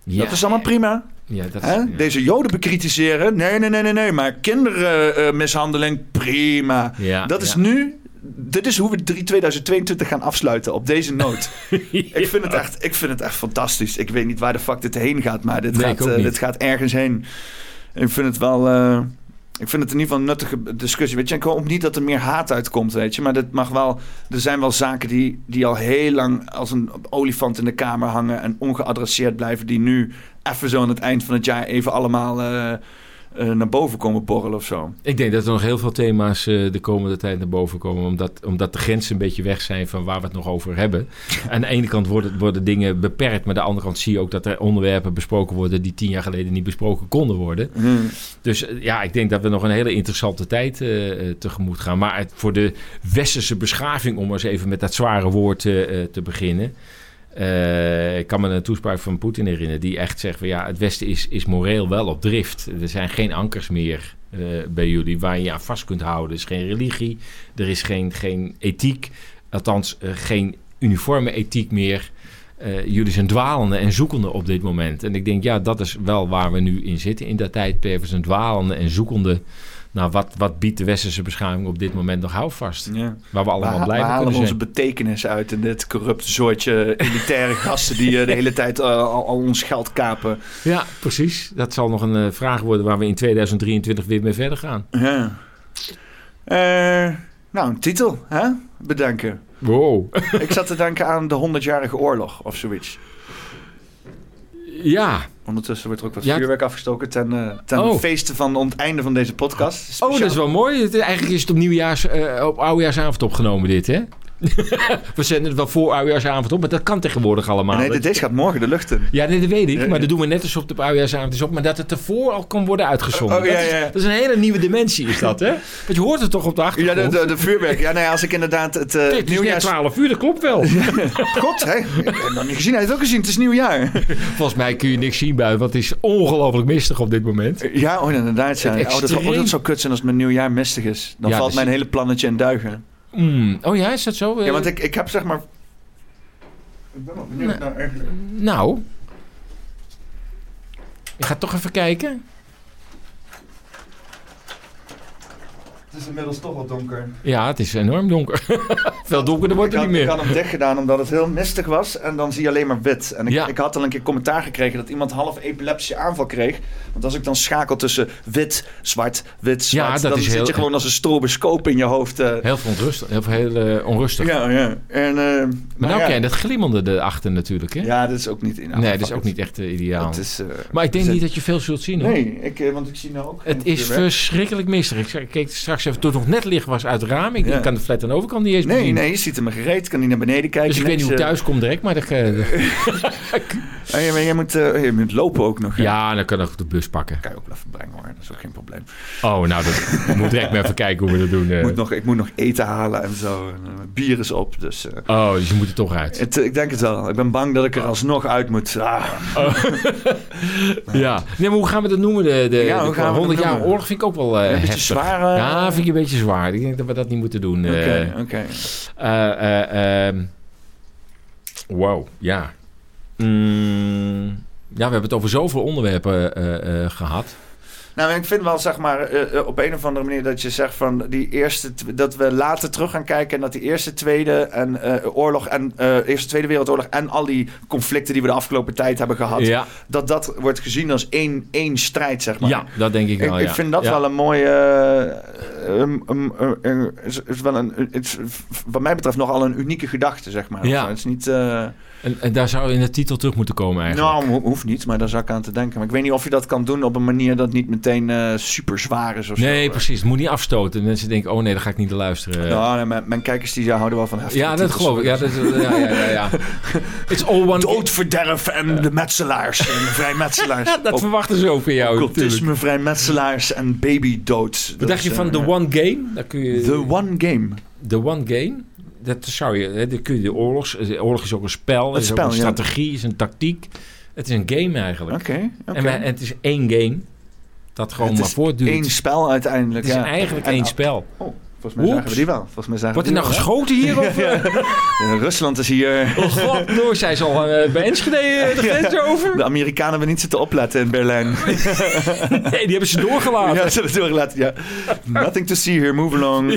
Ja, Dat is allemaal prima. Ja, dat Hè? is, ja. Deze joden bekritiseren. Nee, nee, nee, nee, nee. Maar kindermishandeling, prima. Ja, dat is nu... Dit is hoe we 3 2022 gaan afsluiten. Op deze noot. *laughs* ik, vind het echt, ik vind het echt fantastisch. Ik weet niet waar de fuck dit heen gaat. Maar dit, Nee, gaat, eh, dit gaat ergens heen. Ik vind het wel... eh, ik vind het in ieder geval een nuttige discussie. Weet je, ik hoop niet dat er meer haat uitkomt, weet je. Maar dit mag wel. Er zijn wel zaken die, die al heel lang als een olifant in de kamer hangen en ongeadresseerd blijven. Die nu even zo aan het eind van het jaar even allemaal eh, eh, naar boven komen borrelen of zo. Ik denk dat er nog heel veel thema's eh, de komende tijd naar boven komen. Omdat, omdat de grenzen een beetje weg zijn van waar we het nog over hebben. *laughs* Aan de ene kant worden, worden dingen beperkt. Maar aan de andere kant zie je ook dat er onderwerpen besproken worden die tien jaar geleden niet besproken konden worden. Dus eh, ja, ik denk dat we nog een hele interessante tijd tegemoet gaan. Maar het- voor de westerse beschaving, om eens even met dat zware woord te beginnen. Eh, ik kan me een toespraak van Poetin herinneren, die echt zegt: van ja, het Westen is, is moreel wel op drift. Er zijn geen ankers meer eh, bij jullie waar je aan vast kunt houden. Er is geen religie, er is geen, geen ethiek, althans eh, geen uniforme ethiek meer. Jullie zijn dwalende en zoekende op dit moment. En ik denk, ja, dat is wel waar we nu in zitten in dat tijdperk. We zijn dwalende en zoekende. Nou, wat, wat biedt de westerse beschaving op dit moment nog houvast? Ja. Waar we allemaal we, blij we mee halen kunnen onze zijn. betekenis uit in dit corrupte soortje elitaire *laughs* gasten die eh, de hele tijd eh, al, al ons geld kapen. Ja, precies. Dat zal nog een eh, vraag worden waar we in 2023 weer mee verder gaan. Ja. Nou, een titel, hè? Bedenken. Wow. Ik zat te denken aan de 100-jarige oorlog of zoiets. Ja. Ondertussen wordt er ook wat Ja. vuurwerk afgestoken ten, eh ten Oh. feeste van het einde van deze podcast. Oh, dat is wel mooi. Eigenlijk is het op nieuwjaars, eh op oudejaarsavond opgenomen dit, hè? *laughs* We zenden het wel voor oudejaarsavond op, maar dat kan tegenwoordig allemaal. nee, Dat- deze gaat morgen de lucht in. Ja, nee, dat weet ik. Ja, Maar ja. dat doen we net het op oudejaarsavond is op. Maar dat het ervoor al kan worden uitgezonden. Oh, ja, dat, is, ja. dat is een hele nieuwe dimensie, is dat, hè? Want je hoort het toch op de Ja, achtergrond? de, de, de vuurwerk. Ja, nee, als ik inderdaad het eh Nee, het is net nieuwjaars... 12 uur, dat klopt wel. *laughs* God, hè? Ik heb nog niet gezien. Hij heeft het ook gezien. Het is nieuwjaar. *laughs* Volgens mij kun je niks zien buiten, want het is ongelooflijk mistig op dit moment. Ja, oh, inderdaad. Ja. Het Oh, dat, oh, dat zou kut zijn als met nieuwjaar mistig is. Dan Ja, valt dus- mijn hele plannetje in duigen. Mm. Oh ja, is dat zo? Ja, want ik, ik heb zeg maar... Ik ben wel benieuwd naar eigenlijk... Nou. Ik ga toch even kijken. Is inmiddels toch wel donker. Ja, het is enorm donker. *laughs* Veel donkerder wordt ik het niet ik meer. had hem dicht gedaan omdat het heel mistig was. En dan zie je alleen maar wit. En ik, Ja. ik had al een keer commentaar gekregen dat iemand half epileptische aanval kreeg. Want als ik dan schakel tussen wit, zwart, wit, zwart. Ja, dat dan is zit heel- je gewoon als een stroboscoop in je hoofd. eh. Heel veel onrustig. Heel, veel, heel eh, onrustig. ja, ja. En, eh, maar nou ja. ken je dat glimmende erachter natuurlijk, hè? Ja, dat is ook niet... Nou, nee, dat is ook niet echt ideaal. Het is, eh, maar ik denk niet dat je veel zult zien, hoor. Nee, ik, want ik zie nou ook geen Het is verschrikkelijk mistig. Ik, ik keek straks toen nog net licht was uit het raam. Ik Ja. kan de flat aan de overkant niet eens Nee, nee, je ziet hem gereed. Kan niet naar beneden kijken. Dus ik weet niet hoe ik niks, thuis kom direct, maar dat, eh, eh. Oh, ja, maar jij moet, eh, je moet lopen ook nog. hè? ja, dan kan ik de bus pakken. Kan je ook wel even brengen hoor, dat is ook geen probleem. Oh, nou, dat moet direct maar even *laughs* kijken hoe we dat doen. eh. Ik moet nog, ik moet nog eten halen en zo. En, eh, bier is op, dus... eh, Oh, dus je moet er toch uit. het, ik denk het wel. Ik ben bang dat ik er alsnog uit moet. Ah, *laughs* Ja. Nee, maar hoe gaan we dat noemen? De, de, Ja, hoe de gaan we dat 100 jaar noemen? oorlog vind ik ook wel eh een beetje heftig. zwaar. eh, Ja, vind ik een beetje zwaar. Ik denk dat we dat niet moeten doen. Oké, Eh, oké. eh, eh, ehm, wow, ja. Mm, ja, we hebben het over zoveel onderwerpen eh, eh, gehad. Nou, ik vind wel, zeg maar, eh, eh, op een of andere manier dat je zegt van die eerste, dat we later terug gaan kijken en dat die eerste, tweede en eh, oorlog en eerste, tweede wereldoorlog en al die conflicten die we de afgelopen tijd hebben gehad, Ja, dat dat wordt gezien als één, één strijd, zeg maar. ja, dat denk ik wel. ik ja. vind dat Ja. wel een mooie. um, um, is, is wel een, is, wat mij betreft nogal een unieke gedachte, zeg maar. Ja. Het is niet. Eh, En, en daar zou in de titel terug moeten komen eigenlijk. nou, ho- hoeft niet, maar daar zou ik aan te denken. Maar ik weet niet of je dat kan doen op een manier dat niet meteen eh, super zwaar is of nee, zo. precies. Het moet niet afstoten. Mensen denken, oh nee, daar ga ik niet naar luisteren. Nou, nee, mijn, mijn kijkers die houden wel van heftige ja, dat geloof ik. Ja, dat, ja, ja, ja, ja. *laughs* It's all one... Doodverderf en de metselaars en de vrijmetselaars. *laughs* Dat verwachten ze ook van jou. Occultisme, vrijmetselaars en babydood. Wat dacht je van The One Game? Daar kun je... The One Game. The One Game? Dat zou je... Hè, dan kun je de oorlogs... De oorlog is ook een spel. Het is spel, ook een ja. strategie. is een tactiek. Het is een game eigenlijk. Oké. En, het is één game. Dat gewoon Het maar is voortduurt. Eén spel uiteindelijk. het is ja. eigenlijk En- één spel. Oh, volgens mij zagen Oeps. we die wel. Volgens mij zagen Wordt er nou wel, geschoten hier? *laughs* Of? Ja, Rusland is hier. Oh god, Noor, zij is al eh, bij Enschede eh, de *laughs* grens over. De Amerikanen hebben niet zitten opletten in Berlijn. *laughs* Nee, die hebben ze doorgelaten. ja, ze hebben het doorgelaten. Ja. Nothing to see here, move along.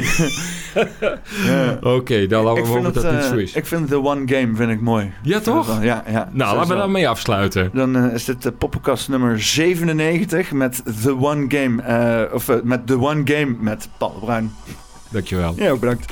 ja. Oké, dan laten Ik we hopen het, dat dit eh, zo is. ik vind The One Game vind ik mooi. Ja, toch? Ja, ja. Nou, laten we daarmee afsluiten. Dan eh, is dit de poppenkast nummer 97 met The One Game. eh, of eh, met The One Game met Paul Bruin. Dankjewel. Ja, ook bedankt.